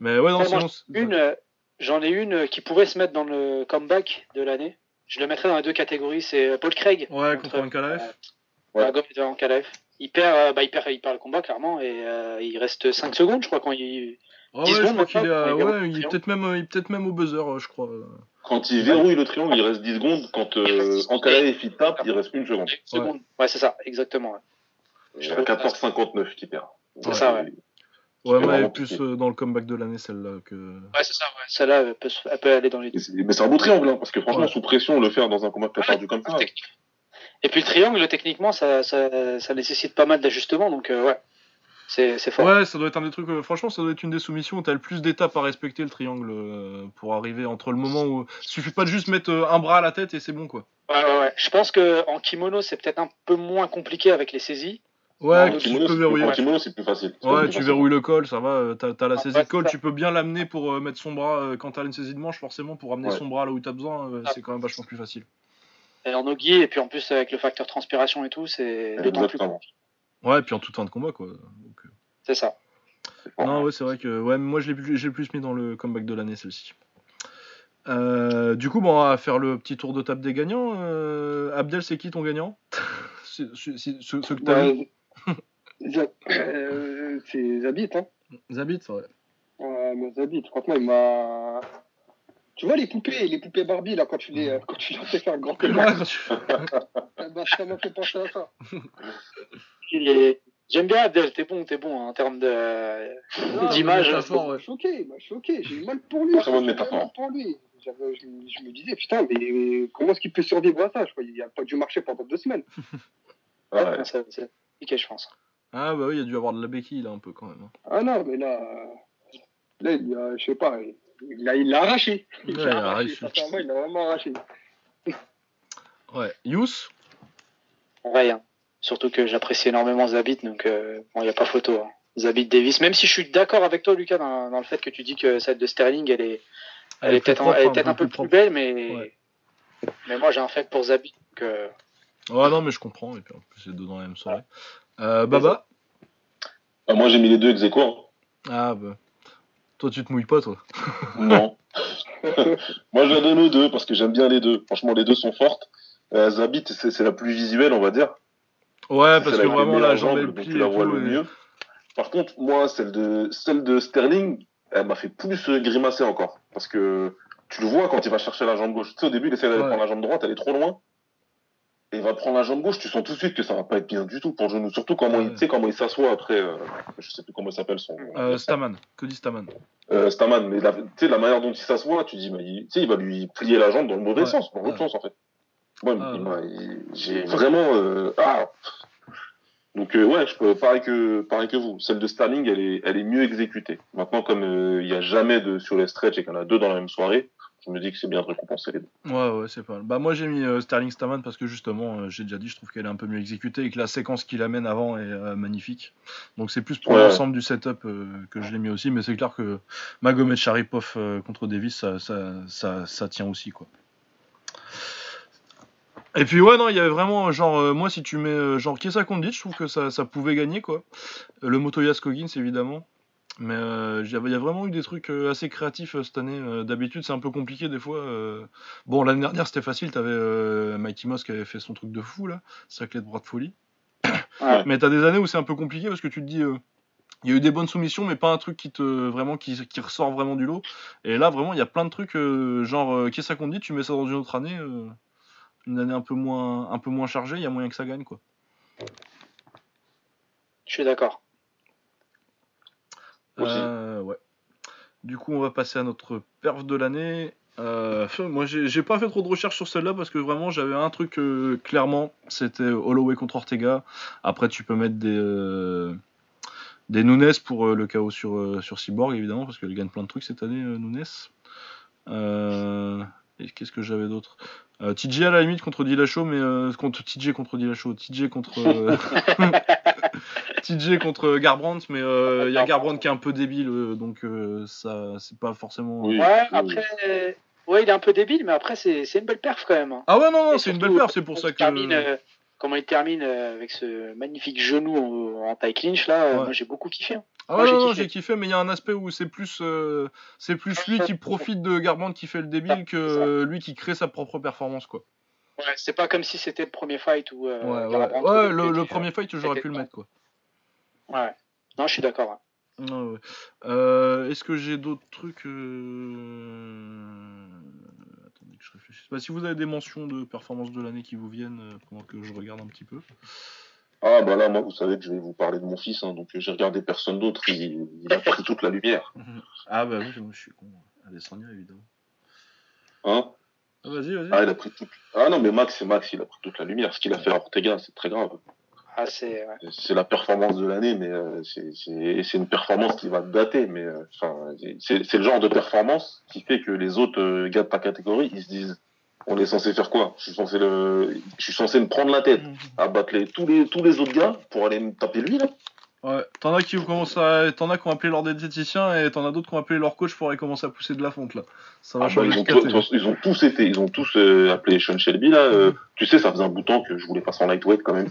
[SPEAKER 2] Mais ouais, non,
[SPEAKER 4] moi,
[SPEAKER 2] sinon.
[SPEAKER 4] Une, j'en ai une qui pourrait se mettre dans le comeback de l'année. Je le mettrais dans les deux catégories. C'est Paul Craig.
[SPEAKER 2] Ouais, contre Ankalaev.
[SPEAKER 4] Euh,
[SPEAKER 5] Ouais.
[SPEAKER 4] Ankalaev. Il perd, euh, bah, il perd, il perd le combat clairement et euh, il reste 5 secondes, je crois, quand il.
[SPEAKER 2] Ah ouais,
[SPEAKER 4] 10
[SPEAKER 2] je
[SPEAKER 4] secondes
[SPEAKER 2] crois qu'il est, à-
[SPEAKER 4] maintenant, il est
[SPEAKER 2] ouais, il peut-être même, il est peut-être même au buzzer, euh, je crois.
[SPEAKER 5] Quand il verrouille le triangle, il reste 10 secondes. Quand euh, Ankalaev il tape, il reste une seconde.
[SPEAKER 4] Une seconde. Ouais, c'est ça, exactement. ouais.
[SPEAKER 5] Y a 14,59 qui perd.
[SPEAKER 4] C'est ça, ouais.
[SPEAKER 2] Ouais, mais plus euh, dans le comeback de l'année, celle-là. que...
[SPEAKER 4] Ouais, c'est ça, ouais. Celle-là, elle peut, se- elle peut aller dans les
[SPEAKER 5] Et Mais c'est un beau triangle, hein, parce que franchement,
[SPEAKER 2] Ouais.
[SPEAKER 5] sous pression, le faire dans un combat perdu comme ça.
[SPEAKER 4] Et puis le triangle, techniquement, ça, ça, ça nécessite pas mal d'ajustements, donc euh, ouais, c'est c'est fort.
[SPEAKER 2] Ouais, ça doit être un des trucs. euh, franchement, ça doit être une des soumissions où t'as le plus d'étapes à respecter le triangle euh, pour arriver entre le moment où. Il suffit pas de juste mettre euh, un bras à la tête et c'est bon, quoi.
[SPEAKER 4] Ouais, ouais, ouais. Je pense que en kimono, c'est peut-être un peu moins compliqué avec les saisies.
[SPEAKER 2] Ouais,
[SPEAKER 5] En
[SPEAKER 2] tu
[SPEAKER 5] kimono,
[SPEAKER 2] peux
[SPEAKER 5] c'est plus-
[SPEAKER 2] verrouiller.
[SPEAKER 5] en kimono, c'est plus facile. C'est
[SPEAKER 2] Ouais,
[SPEAKER 5] plus
[SPEAKER 2] tu
[SPEAKER 5] facile.
[SPEAKER 2] verrouilles le col, ça va. T'as t'as la saisie
[SPEAKER 4] ouais,
[SPEAKER 2] de col, tu peux bien l'amener pour euh, mettre son bras euh, quand t'as une saisie de manche, forcément, pour amener
[SPEAKER 5] Ouais.
[SPEAKER 2] son bras là où t'as besoin, euh,
[SPEAKER 4] Ah.
[SPEAKER 2] c'est quand même vachement plus facile.
[SPEAKER 4] Et en ogi, et puis en plus avec le facteur transpiration et tout, c'est d'autant plus.
[SPEAKER 2] Ouais, et puis en toute fin de combat, quoi. Donc, euh,
[SPEAKER 4] C'est ça.
[SPEAKER 2] Non, ouais, c'est vrai que ouais, moi je l'ai plus, j'ai plus mis dans le comeback de l'année celle-ci. Euh, du coup, bon, on va faire le petit tour de table des gagnants. Euh, Abdel, c'est qui ton gagnant? C'est- c'est- c'est- Ceux ceux que t'as
[SPEAKER 3] Ouais, euh, c'est Zabit, hein.
[SPEAKER 2] Zabit, ouais.
[SPEAKER 3] Ouais, mais Zabit, franchement, il m'a. Tu vois les poupées, les poupées Barbie, là, quand tu les, quand tu leur fais faire un grand
[SPEAKER 2] quand tu-
[SPEAKER 3] ça m'a- fait penser à ça.
[SPEAKER 4] Il est- J'aime bien Abdel, t'es bon, t'es bon hein, en termes de d'image.
[SPEAKER 2] mais métaphore, ouais.
[SPEAKER 3] choqué, il choqué, j'ai eu mal pour lui. J'ai eu mal pour lui. Je, me- je me disais, putain, mais comment est-ce qu'il peut survivre à ça Je crois qu'il a pas dû marcher pendant deux semaines.
[SPEAKER 5] Ouais.
[SPEAKER 4] Ouais, ça- C'est compliqué, je pense.
[SPEAKER 2] Ah bah oui, il a dû avoir de la béquille là un peu quand même. hein.
[SPEAKER 3] Ah non, mais là, là il a, je sais pas, il l'a il l'a arraché. Il
[SPEAKER 2] Ouais,
[SPEAKER 3] l'a arraché, sincèrement, il l'a vraiment arraché.
[SPEAKER 2] Ouais. Yous
[SPEAKER 4] Ouais, hein. surtout que j'apprécie énormément Zabit, donc euh, bon, il n'y a pas photo. Hein. Zabit Davis, même si je suis d'accord avec toi, Lucas, dans, dans le fait que tu dis que celle de Sterling, elle est, elle est peut-être un, peut-être un peu
[SPEAKER 2] plus
[SPEAKER 4] belle, mais,
[SPEAKER 2] Ouais.
[SPEAKER 4] mais moi j'ai un fait pour Zabit. Donc, euh,
[SPEAKER 2] Ouais, non, mais je comprends. Et puis en plus, c'est deux dans la même soirée. Euh, Baba?
[SPEAKER 5] Ah, moi, j'ai mis les deux ex aequo, hein.
[SPEAKER 2] Ah bah. Toi, tu te mouilles pas, toi.
[SPEAKER 5] Non. Moi, je la donne aux deux parce que j'aime bien les deux. Franchement, les deux sont fortes. Euh, Zabit, c'est la plus visuelle, on va dire.
[SPEAKER 2] Ouais, parce que vraiment, jambe et
[SPEAKER 5] jambes,
[SPEAKER 2] le
[SPEAKER 5] tu la
[SPEAKER 2] tout,
[SPEAKER 5] le mieux. Par contre, moi, celle de, celle de Sterling, elle m'a fait plus grimacer encore. Parce que tu le vois quand il va chercher la jambe gauche. Tu sais, au début, il essaie d'aller
[SPEAKER 2] Ouais.
[SPEAKER 5] prendre la jambe droite, elle est trop loin. Et va prendre la jambe gauche, tu sens tout de suite que ça va pas être bien du tout pour le genou. Surtout comment il,
[SPEAKER 2] Ouais.
[SPEAKER 5] sais, comment il s'assoit après, euh, je sais plus comment il s'appelle son.
[SPEAKER 2] Euh, Staman. Que dit Staman?
[SPEAKER 5] Euh, Staman, mais la, tu sais, la manière dont il s'assoit, tu dis, mais il, il va lui plier la jambe dans le mauvais
[SPEAKER 2] Ouais.
[SPEAKER 5] sens, dans l'autre
[SPEAKER 2] Ouais.
[SPEAKER 5] sens, en fait.
[SPEAKER 2] Ah, ouais.
[SPEAKER 5] il- j'ai vraiment, euh, ah. Donc, euh, ouais, je peux, pareil que, pareil que vous. Celle de Sterling, elle est, elle est mieux exécutée. Maintenant, comme euh, il y a jamais de, sur les stretch et qu'il y en a deux dans la même soirée, je me dis que c'est bien de récompenser les deux.
[SPEAKER 2] Ouais, ouais, c'est pas mal. Bah, moi, j'ai mis euh, Sterling Staman parce que justement, euh, j'ai déjà dit, je trouve qu'elle est un peu mieux exécutée et que la séquence qu'il amène avant est euh, magnifique. Donc, c'est plus pour
[SPEAKER 5] Ouais.
[SPEAKER 2] l'ensemble du setup que je l'ai mis aussi. Mais c'est clair que Magomed Sharipov contre Davis, ça, ça, ça, ça tient aussi, quoi. Et puis ouais non il y avait vraiment genre moi si tu mets genre Kesa Kondit je trouve que ça, ça pouvait gagner quoi le Moto Yaskogins évidemment mais euh, il y a- vraiment eu des trucs euh, assez créatifs euh, cette année. D'habitude c'est un peu compliqué des fois bon l'année dernière c'était facile. T'avais euh, Mikey Moss qui avait fait son truc de fou là. Sa clé de bras de folie.
[SPEAKER 4] Ouais.
[SPEAKER 2] mais t'as des années où c'est un peu compliqué parce que tu te dis euh, il y a eu des bonnes soumissions mais pas un truc qui te vraiment qui, qui ressort vraiment du lot. Et là vraiment il y a plein de trucs genre euh, Kesa Kondit tu mets ça dans une autre année une année un peu moins un peu moins chargée il y a moyen que ça gagne quoi.
[SPEAKER 4] Je suis d'accord.
[SPEAKER 5] Aussi.
[SPEAKER 2] Euh, ouais. Du coup, on va passer à notre perf de l'année. Euh, moi, j'ai pas fait trop de recherches sur celle-là parce que vraiment, j'avais un truc euh, clairement, c'était Holloway contre Ortega. Après, tu peux mettre des euh, des Nunes pour le chaos sur sur Cyborg évidemment parce qu'elle gagne plein de trucs cette année, Nunes. Et qu'est-ce que j'avais d'autre? TJ à la limite contre Dillashaw, mais euh, contre TJ contre Dillashaw, TJ contre TJ contre Garbrandt, mais euh, il y a Garbrandt qui est un peu débile, euh, donc euh, ça c'est pas forcément.
[SPEAKER 5] Oui.
[SPEAKER 4] Ouais, après, ouais, il est un peu débile, mais après, c'est c'est une belle perf quand même. hein.
[SPEAKER 2] Ah ouais non non, c'est une belle perf, c'est pour ça que.
[SPEAKER 4] termine, euh, comment il termine euh, avec ce magnifique genou en, en taille clinch là, euh,
[SPEAKER 2] Ouais.
[SPEAKER 4] moi j'ai beaucoup kiffé. hein.
[SPEAKER 2] Ah ouais,
[SPEAKER 4] j'ai
[SPEAKER 2] non,
[SPEAKER 4] kiffé.
[SPEAKER 2] j'ai kiffé, mais il y a un aspect où c'est plus euh, c'est plus lui qui profite de Garbrandt qui fait le débile que euh, lui qui crée sa propre performance quoi.
[SPEAKER 4] Ouais, c'est pas comme si c'était le premier fight où. euh,
[SPEAKER 2] Ouais ouais, ouais le, le premier fight j'aurais pu le mettre quoi.
[SPEAKER 4] Ouais. Non, je suis d'accord. hein.
[SPEAKER 2] Ouais, ouais. Euh, Est-ce que j'ai d'autres trucs euh... Attendez que je réfléchisse. Bah, si vous avez des mentions de performance de l'année qui vous viennent euh, pendant que je regarde un petit peu.
[SPEAKER 5] Ah bah là, moi, vous savez que je vais vous parler de mon fils, hein, donc euh, j'ai regardé personne d'autre, il, il a pris toute la lumière.
[SPEAKER 2] Ah bah oui, moi, je suis con. Adesanya évidemment.
[SPEAKER 5] Hein?
[SPEAKER 2] Ah, vas-y, vas-y.
[SPEAKER 5] ah, il a pris toute... ah non, mais Max, c'est Max, il a pris toute la lumière. Ce qu'il a fait à Ortega, c'est très grave.
[SPEAKER 4] Ah, c'est. ouais.
[SPEAKER 5] C'est la performance de l'année, mais euh, c'est- c'est c'est une performance qui va dater. Mais euh, enfin, c'est c'est le genre de performance qui fait que les autres euh, gars de ta catégorie, ils se disent, on est censé faire quoi? Je suis censé le, je suis censé me prendre la tête, à battre les, tous les tous les autres gars pour aller me taper lui là.
[SPEAKER 2] Ouais, t'en as qui commencent à... T'en as qui ont appelé leur diététicien et t'en as d'autres qui ont appelé leur coach pour aller commencer à pousser de la fonte là. Ça va
[SPEAKER 5] Ah bah, ils, ont tous, ils ont tous été, ils ont tous euh, appelé Sean Shelby là. euh, tu sais, ça faisait un bout de temps que je voulais passer en lightweight quand même.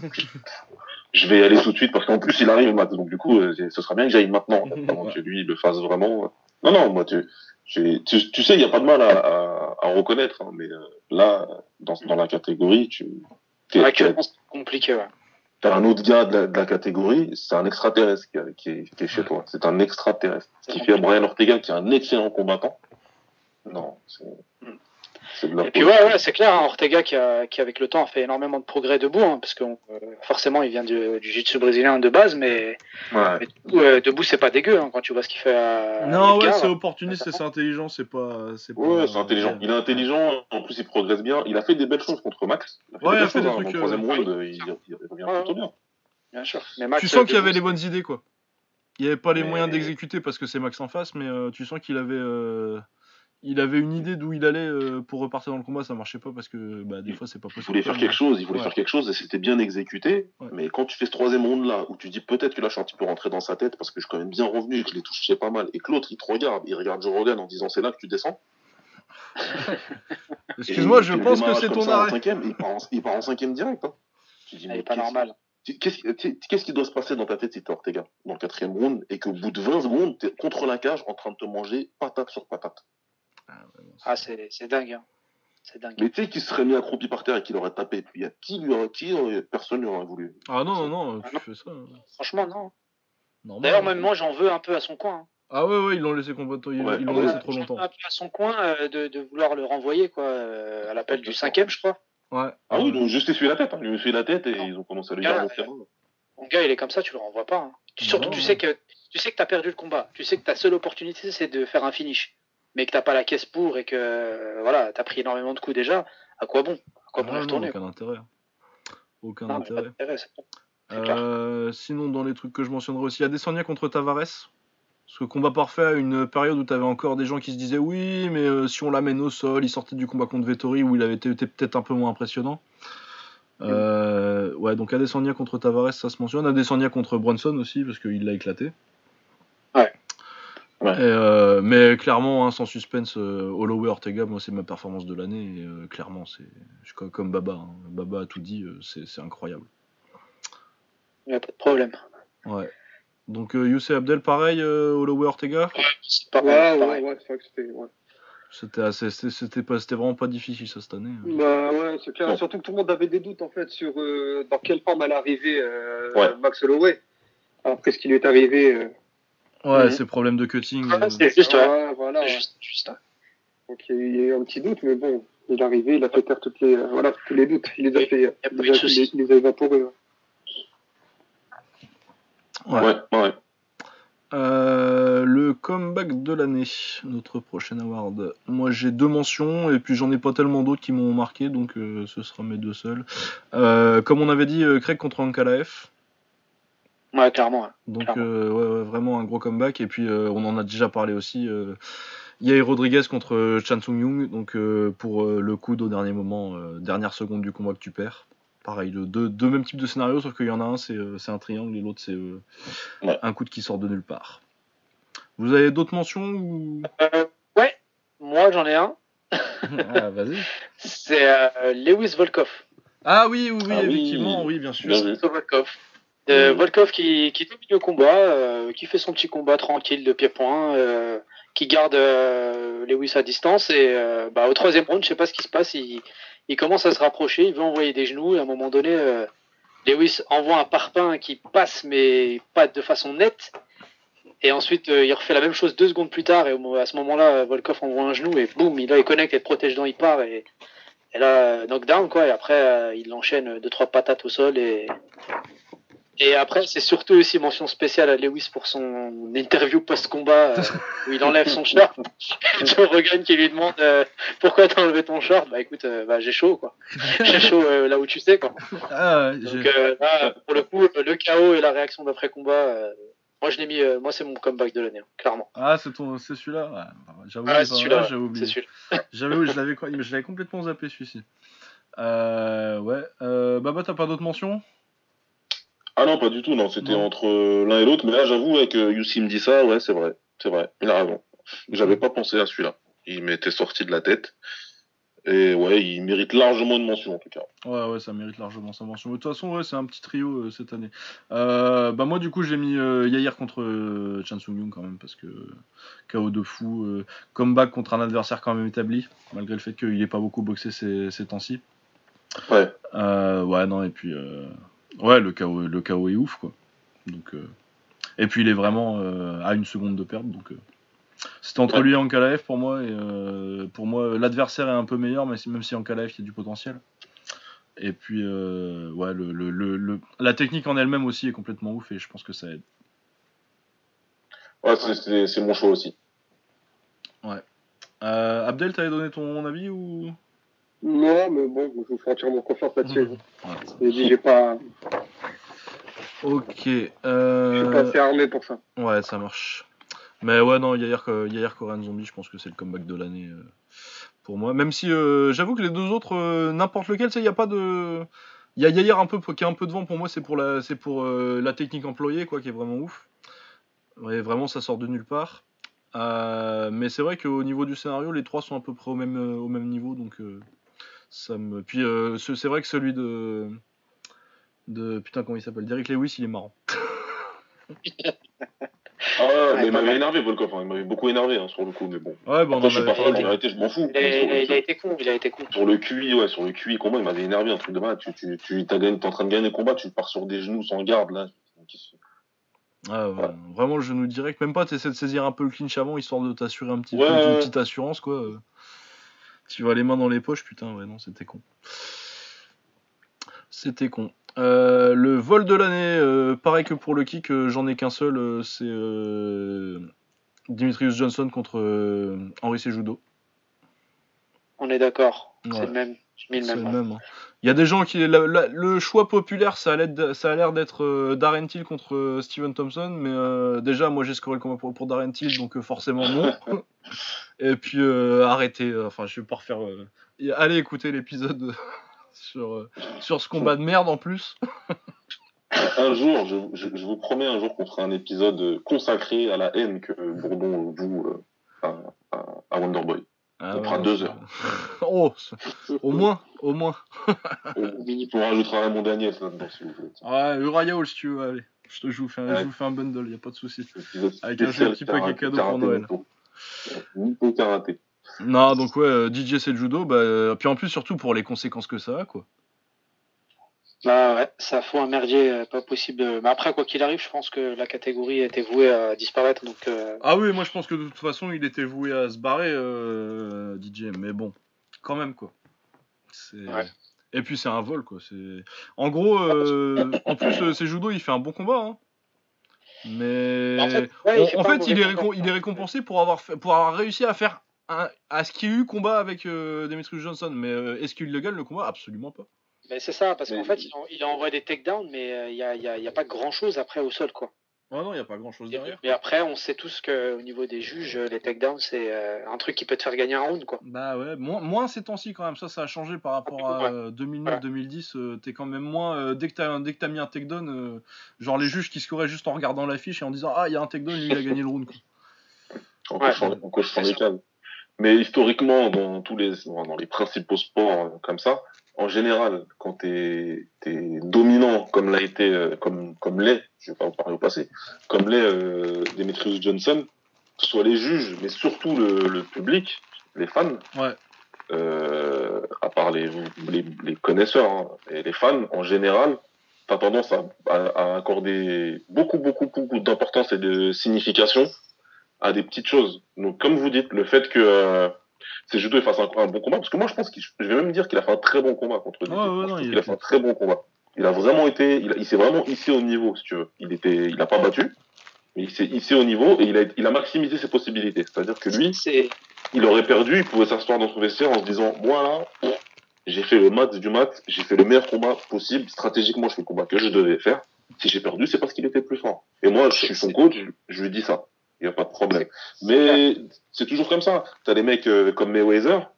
[SPEAKER 5] je vais y aller tout de suite parce qu'en plus il arrive maintenant. Donc du coup, euh, ce sera bien que j'aille maintenant avant que lui il le fasse vraiment. Non non, moi tu, tu, tu sais, il y a pas de mal à, à, à reconnaître, hein, mais euh, là, dans, dans la catégorie, tu
[SPEAKER 4] Actuellement, c'est compliqué. Ouais.
[SPEAKER 5] T'as un autre gars de la, de la catégorie, c'est un extraterrestre qui, qui, est, qui est chez toi. C'est un extraterrestre. Ce qui fait Brian Ortega, qui est un excellent combattant. Non, c'est la
[SPEAKER 4] Et puis ouais, ouais c'est clair, hein, Ortega qui, a, qui avec le temps a fait énormément de progrès debout, hein, parce que euh, forcément il vient du, du jiu-jitsu brésilien de base, mais,
[SPEAKER 5] Ouais.
[SPEAKER 4] mais debout, euh, debout, c'est pas dégueu hein, quand tu vois ce qu'il fait à
[SPEAKER 2] Non, ouais, c'est opportuniste et c'est intelligent, c'est pas. c'est pas-
[SPEAKER 5] Ouais, c'est intelligent. Il est intelligent, en plus il progresse bien. Il a fait des belles choses contre Max. Il a fait
[SPEAKER 2] Ouais,
[SPEAKER 5] des
[SPEAKER 2] il a
[SPEAKER 5] belles
[SPEAKER 2] fait
[SPEAKER 5] choses,
[SPEAKER 2] des
[SPEAKER 5] hein.
[SPEAKER 2] trucs,
[SPEAKER 5] Dans le troisième
[SPEAKER 4] euh,
[SPEAKER 5] round, euh, il, il revient
[SPEAKER 4] Ouais.
[SPEAKER 5] plutôt bien.
[SPEAKER 4] Bien sûr. Mais Max,
[SPEAKER 2] Tu sens qu'il y avait les bonnes idées quoi. Il n'y avait pas les
[SPEAKER 5] Mais-
[SPEAKER 2] moyens d'exécuter parce que c'est Max en face, mais euh, tu sens qu'il avait. Il avait une idée d'où il allait euh, pour repartir dans le combat, ça marchait pas parce que bah, des fois c'est pas
[SPEAKER 5] Il
[SPEAKER 2] possible.
[SPEAKER 5] voulait faire quelque chose, il voulait
[SPEAKER 2] Ouais.
[SPEAKER 5] faire quelque chose et c'était bien exécuté.
[SPEAKER 2] Ouais.
[SPEAKER 5] Mais quand tu fais ce troisième round là, où tu dis peut-être que là je suis un petit peu rentré dans sa tête parce que je suis quand même bien revenu et que je l'ai touché pas mal et que l'autre il te regarde, il regarde Joe Rogan en disant c'est là que tu descends.
[SPEAKER 2] Excuse-moi, je pense que c'est ton arrêt.
[SPEAKER 5] cinquième, il, part en, il part en cinquième direct. Hein. Tu dis, mais
[SPEAKER 4] pas.
[SPEAKER 5] Qu'est-ce tu- qu'est-ce qui doit se passer dans ta tête si t'es Ortega dans le quatrième round et qu'au bout de 20 secondes, t'es contre la cage en train de te manger patate sur patate?
[SPEAKER 4] Ah, c'est c'est dingue. Hein. C'est dingue.
[SPEAKER 5] Mais tu sais qu'il serait mis accroupi par terre et qu'il aurait tapé, puis il y a qui lui aurait qui aurait- personne lui aurait voulu.
[SPEAKER 2] Ah non, non, non, tu
[SPEAKER 4] Ah non.
[SPEAKER 2] fais ça. hein.
[SPEAKER 4] Franchement, non. D'ailleurs, même moi, j'en veux un peu à son coin. hein.
[SPEAKER 2] Ah ouais, ouais, ils l'ont laissé combattre, ils
[SPEAKER 5] Ouais,
[SPEAKER 2] ils l'ont laissé trop
[SPEAKER 4] J'en
[SPEAKER 2] longtemps.
[SPEAKER 4] veux un peu à son coin euh, de, de vouloir le renvoyer quoi, euh, à l'appel du cinquième, je crois.
[SPEAKER 2] Ouais.
[SPEAKER 5] Ah oui, donc juste essuyé la tête, hein. il lui a essuyé la tête et
[SPEAKER 4] Non.
[SPEAKER 5] ils ont commencé à
[SPEAKER 4] Ah,
[SPEAKER 5] dire mon
[SPEAKER 4] gars, il est comme ça, tu le renvoies pas. hein. Tu- Surtout,
[SPEAKER 2] Non,
[SPEAKER 4] tu sais que tu sais que t'as perdu le combat. Tu sais que ta seule opportunité, c'est de faire un finish. Mais que t'as pas la caisse pour et que euh, voilà, t'as pris énormément de coups déjà. À quoi bon? À quoi bon
[SPEAKER 2] Ah non,
[SPEAKER 4] retourner
[SPEAKER 2] aucun intérêt. Aucun
[SPEAKER 4] Non,
[SPEAKER 2] intérêt. Euh, sinon, dans les trucs que je mentionnerai aussi, il y a Desania contre Tavares. Parce que combat parfait à une période où tu avais encore des gens qui se disaient oui, mais euh, si on l'amène au sol, il sortait du combat contre Vettori où il avait été, été peut-être un peu moins impressionnant. Euh, ouais, donc Adesanya contre Tavares, ça se mentionne. Adesanya contre Brunson aussi, parce qu'il l'a éclaté.
[SPEAKER 4] Ouais.
[SPEAKER 5] Ouais.
[SPEAKER 2] Et, euh, mais clairement, hein, sans suspense, euh, Holloway Ortega, moi c'est ma performance de l'année. Et euh, clairement, c'est comme- comme Baba. hein. Baba a tout dit, euh, c'est c'est incroyable.
[SPEAKER 4] Il n'y a pas de problème.
[SPEAKER 2] Ouais. Donc euh, Youssef Abdel, pareil, euh, Holloway Ortega?
[SPEAKER 3] Ouais,
[SPEAKER 4] pareil.
[SPEAKER 3] ouais, ouais, c'est vrai que c'était. Ouais.
[SPEAKER 2] C'était assez, c'était- c'était pas, c'était vraiment pas difficile ça cette année. hein.
[SPEAKER 3] Bah ouais, c'est clair.
[SPEAKER 5] Bon.
[SPEAKER 3] Surtout que tout le monde avait des doutes en fait sur euh, dans quelle forme allait arriver euh,
[SPEAKER 5] Ouais.
[SPEAKER 3] Max Holloway. Après ce qui lui est arrivé.
[SPEAKER 2] Ouais,
[SPEAKER 4] Mhm.
[SPEAKER 2] ces problèmes de cutting.
[SPEAKER 4] Ouais,
[SPEAKER 2] euh,
[SPEAKER 4] c'est juste, ouais.
[SPEAKER 3] ouais, voilà.
[SPEAKER 4] C'est juste, juste.
[SPEAKER 3] Donc il y a eu un petit doute, mais bon, il est arrivé, il a fait taire toutes les, euh, voilà, tous les doutes. Il les a fait, il les
[SPEAKER 4] de
[SPEAKER 3] a,
[SPEAKER 4] souci.
[SPEAKER 3] il les- il les a évaporés. ouais.
[SPEAKER 2] Ouais. Euh, le comeback de l'année, notre prochain award. Moi j'ai deux mentions et puis j'en ai pas tellement d'autres qui m'ont marqué donc euh, ce sera mes deux seuls. Euh, comme on avait dit, euh, Craig contre Ankalaev.
[SPEAKER 4] Ouais, clairement.
[SPEAKER 2] Donc
[SPEAKER 4] Clairement.
[SPEAKER 2] euh, ouais, ouais, vraiment un gros comeback et puis euh, on en a déjà parlé aussi. Euh, Yair Rodriguez contre Chan Sung Young donc euh, pour euh, le coude au dernier moment, euh, dernière seconde du combat que tu perds. Pareil, le, deux, deux mêmes types de scénarios sauf qu'il y en a un c'est un triangle et l'autre c'est
[SPEAKER 5] Ouais.
[SPEAKER 2] un coude qui sort de nulle part. Vous avez d'autres mentions ou?
[SPEAKER 4] Ouais, moi j'en ai un.
[SPEAKER 2] ah, Vas-y.
[SPEAKER 4] C'est Lewis Volkov.
[SPEAKER 2] Ah oui, oui, oui,
[SPEAKER 5] Ah oui.
[SPEAKER 2] effectivement, oui, bien sûr.
[SPEAKER 5] Bien vu.
[SPEAKER 4] Sur Volkov. Euh. Volkov qui, qui domine le combat, euh, qui fait son petit combat tranquille de pied-point, euh, qui garde Lewis à distance et bah, au troisième round, je sais pas ce qui se passe, il, il commence à se rapprocher, il veut envoyer des genoux et à un moment donné, Lewis envoie un parpaing qui passe mais pas de façon nette. Et ensuite, il refait la même chose deux secondes plus tard et à ce moment-là, Volkov envoie un genou et boum, il, là, il connecte et protège dans, il part et, et là, knockdown quoi. Et après, il enchaîne deux trois patates au sol et et après, c'est surtout aussi mention spéciale à Lewis pour son interview post-combat euh, où il enlève son short. Joe Rogan qui lui demande euh, pourquoi t'as enlevé ton short? Bah écoute, euh, bah, j'ai chaud quoi. J'ai chaud là où tu sais quoi.
[SPEAKER 2] Ah, ouais,
[SPEAKER 4] Donc là, pour le coup, le chaos et la réaction d'après combat, euh, moi je l'ai mis, moi c'est mon comeback de l'année, hein, clairement.
[SPEAKER 2] ah c'est ton, c'est celui-là. Ouais, j'avoue,
[SPEAKER 4] Ah, c'est celui-là.
[SPEAKER 2] j'avais oublié. J'avais, je l'avais, je l'avais complètement zappé celui-ci. Ouais. Baba, t'as pas d'autres mentions?
[SPEAKER 5] Ah non, pas du tout, non, c'était entre euh, l'un et l'autre, mais là j'avoue, avec euh, Youssi me dit ça, ouais, c'est vrai, c'est vrai, il a raison. J'avais pas pensé à celui-là. Il m'était sorti de la tête. Et ouais, il mérite largement une mention en tout cas.
[SPEAKER 2] Ouais, ouais, ça mérite largement sa mention. De toute façon, ouais, c'est un petit trio euh, cette année. Euh, bah moi, du coup, j'ai mis euh, Yair contre Chan Sung Young quand même parce que KO de fou, comeback contre un adversaire quand même établi, malgré le fait qu'il ait pas beaucoup boxé ces, ces temps-ci.
[SPEAKER 5] Ouais.
[SPEAKER 2] Ouais, non, et puis ouais, le KO, le KO est ouf quoi. Donc euh, et puis il est vraiment euh, à une seconde de perte, donc. euh, c'était entre
[SPEAKER 5] Ouais.
[SPEAKER 2] lui et Ankalaev pour moi, et pour moi l'adversaire est un peu meilleur, mais si- même si Ankalaev il y a du potentiel. Et puis, ouais, le, le, le, le- la technique en elle-même aussi est complètement ouf et je pense que ça aide.
[SPEAKER 5] Ouais, c'est- mon choix aussi.
[SPEAKER 2] Euh, Abdel, t'avais donné ton avis ou?
[SPEAKER 3] Non, mais bon, je vous fais entièrement confiance là-dessus.
[SPEAKER 2] Ouais.
[SPEAKER 3] J'ai dit, j'ai pas,
[SPEAKER 2] Ok.
[SPEAKER 3] je suis pas
[SPEAKER 2] Euh...
[SPEAKER 3] assez armé pour ça.
[SPEAKER 2] Ouais, ça marche. Mais ouais, non, Yair, Yair Korean Zombie, je pense que c'est le comeback de l'année euh, pour moi. Même si euh, j'avoue que les deux autres, euh, n'importe lequel, il n'y a pas de. Il y a Yair un peu, qui est un peu devant pour moi, c'est pour, la, c'est pour euh, la technique employée, quoi, qui est vraiment ouf. Ouais, vraiment, ça sort de nulle part. Euh, mais c'est vrai qu'au niveau du scénario, les trois sont à peu près au même, euh, au même niveau, donc euh, ça me. Puis euh, ce- c'est vrai que celui de. de putain, comment il s'appelle? Derek Lewis, il est marrant.
[SPEAKER 5] Ah ouais, mais il m'avait énervé, Volkov. hein. Il m'avait beaucoup énervé hein, sur le coup, mais bon.
[SPEAKER 2] Ouais, bon, on
[SPEAKER 5] Après, je suis pas fan, en réalité, je m'en fous.
[SPEAKER 4] Il a, il été con, il a été con.
[SPEAKER 5] Sur le QI, ouais, sur le QI combat, il m'avait énervé un truc de mal. Tu, tu, tu t'as gagné, t'es en train de gagner le combat, tu pars sur des genoux sans garde, là.
[SPEAKER 2] Ah, ouais, Vraiment le genou direct, même pas t'essaies de saisir un peu le clinch avant histoire de t'assurer un petit
[SPEAKER 5] Ouais,
[SPEAKER 2] peu une petite assurance quoi. Tu vas les mains dans les poches, putain ouais non c'était con. C'était con. Euh, le vol de l'année, euh, pareil que pour le kick, euh, j'en ai qu'un seul, euh, c'est Dimitrius Johnson contre Henry Cejudo.
[SPEAKER 4] On est d'accord,
[SPEAKER 2] Ouais.
[SPEAKER 4] c'est le même. J'ai mis le
[SPEAKER 2] C'est
[SPEAKER 4] même.
[SPEAKER 2] le
[SPEAKER 4] ouais.
[SPEAKER 2] même. hein. Il y a des gens qui. la- la- le choix populaire, ça a l'air ça a l'air d'être euh, Darren Till contre euh, Steven Thompson, mais euh, déjà, moi j'ai scoré le combat pour, pour Darren Till, donc euh, forcément non. Et puis euh, arrêtez, euh, enfin je vais pas refaire. euh, allez écouter l'épisode sur, euh, sur ce combat de merde en plus.
[SPEAKER 5] Un jour, je, je- je vous promets un jour qu'on fera un épisode consacré à la haine que Bourdon voue euh, à, à, à Wonderboy.
[SPEAKER 2] Ah,
[SPEAKER 5] fera
[SPEAKER 2] non,
[SPEAKER 5] deux heures.
[SPEAKER 2] oh, au moins, au moins.
[SPEAKER 5] On, on rajoutera Raymond Daniel là-dedans si vous voulez.
[SPEAKER 2] Ouais, Uriah Hall si tu veux, allez. Je te joue, fais un,
[SPEAKER 5] Ouais.
[SPEAKER 2] je vous fais un bundle, y a pas de souci. Avec un petit paquet cadeau pour Noël.
[SPEAKER 5] Nippo karaté.
[SPEAKER 2] Non, donc ouais, euh, DJ c'est le judo, bah, euh, puis en plus surtout pour les conséquences que ça a, quoi.
[SPEAKER 4] Bah ouais, ça fout un merdier euh, pas possible. de- Mais après, quoi qu'il arrive, je pense que la catégorie était vouée à disparaître. Donc, euh,
[SPEAKER 2] Ah oui, moi je pense que de toute façon il était voué à se barrer, euh, DJ, mais bon, quand même quoi.
[SPEAKER 4] Ouais.
[SPEAKER 2] Et puis c'est un vol quoi. C'est... En gros, euh, en plus euh, c'est judo, il fait un bon combat. Hein. Mais
[SPEAKER 4] En fait, ouais, il
[SPEAKER 2] en,
[SPEAKER 4] fait
[SPEAKER 2] est récom- il est récompensé pour avoir, fait- pour avoir réussi à faire un, à ce qu'il y ait eu combat avec euh, Demetrius Johnson. Mais euh, est-ce qu'il le gagne le combat? Absolument pas.
[SPEAKER 4] Mais c'est ça, parce
[SPEAKER 5] Mais-
[SPEAKER 4] qu'en fait, il, en- il envoie des takedowns, mais euh, il y, a, il y a- il y a pas grand chose après au sol, quoi.
[SPEAKER 2] Ouais, non, il n'y a pas grand chose derrière.
[SPEAKER 4] Mais après, on sait tous qu'au niveau des juges, les takedowns, c'est euh, un truc qui peut te faire gagner un round, quoi.
[SPEAKER 2] Bah ouais, moins, moins ces temps-ci quand même, ça ça a changé par rapport à euh, 2009-2010, euh, t'es quand même moins, euh, dès que t'as dès que t'as mis un takedown, euh, genre les juges qui scoraient juste en regardant l'affiche et en disant ah il y a un takedown, lui il a gagné le round quoi.
[SPEAKER 5] En
[SPEAKER 4] Ouais.
[SPEAKER 5] cochant, en cochant
[SPEAKER 4] C'est
[SPEAKER 5] les cases. Mais historiquement, dans tous les, dans les principaux sports comme ça, en général, quand t'es es dominant, comme l'a été, euh, comme comme l'est, je vais pas en parler au passé, comme l'est euh, Demetrius Johnson, soit les juges, mais surtout le, le public, les fans,
[SPEAKER 2] Ouais.
[SPEAKER 5] euh, à part les, les, les connaisseurs, hein, et les fans, en général, t'as tendance à, à, à accorder beaucoup, beaucoup, beaucoup d'importance et de signification à des petites choses. Donc, comme vous dites, le fait que euh, ces judo fassent un, un bon combat, parce que moi, je pense qu'il, je vais même dire qu'il a fait un très bon combat contre Didier.
[SPEAKER 2] ouais,
[SPEAKER 5] trouve
[SPEAKER 2] il
[SPEAKER 5] a fait un très bon combat. Il a vraiment été, il, a- il s'est vraiment hissé au niveau, si tu veux. Il était, il a pas battu, mais il s'est hissé au niveau et il a, il a maximisé ses possibilités. C'est-à-dire que lui,
[SPEAKER 4] C'est
[SPEAKER 5] il aurait perdu, il pouvait s'asseoir dans son vestiaire en se disant, moi là, j'ai fait le max du max, j'ai fait le meilleur combat possible, stratégiquement, je fais le combat que je devais faire. Si j'ai perdu, c'est parce qu'il était plus fort. Et moi, je suis son coach, je, je lui dis ça. Il n'y a pas de problème. Mais c'est toujours comme ça. T'as des mecs euh, comme Mayweather.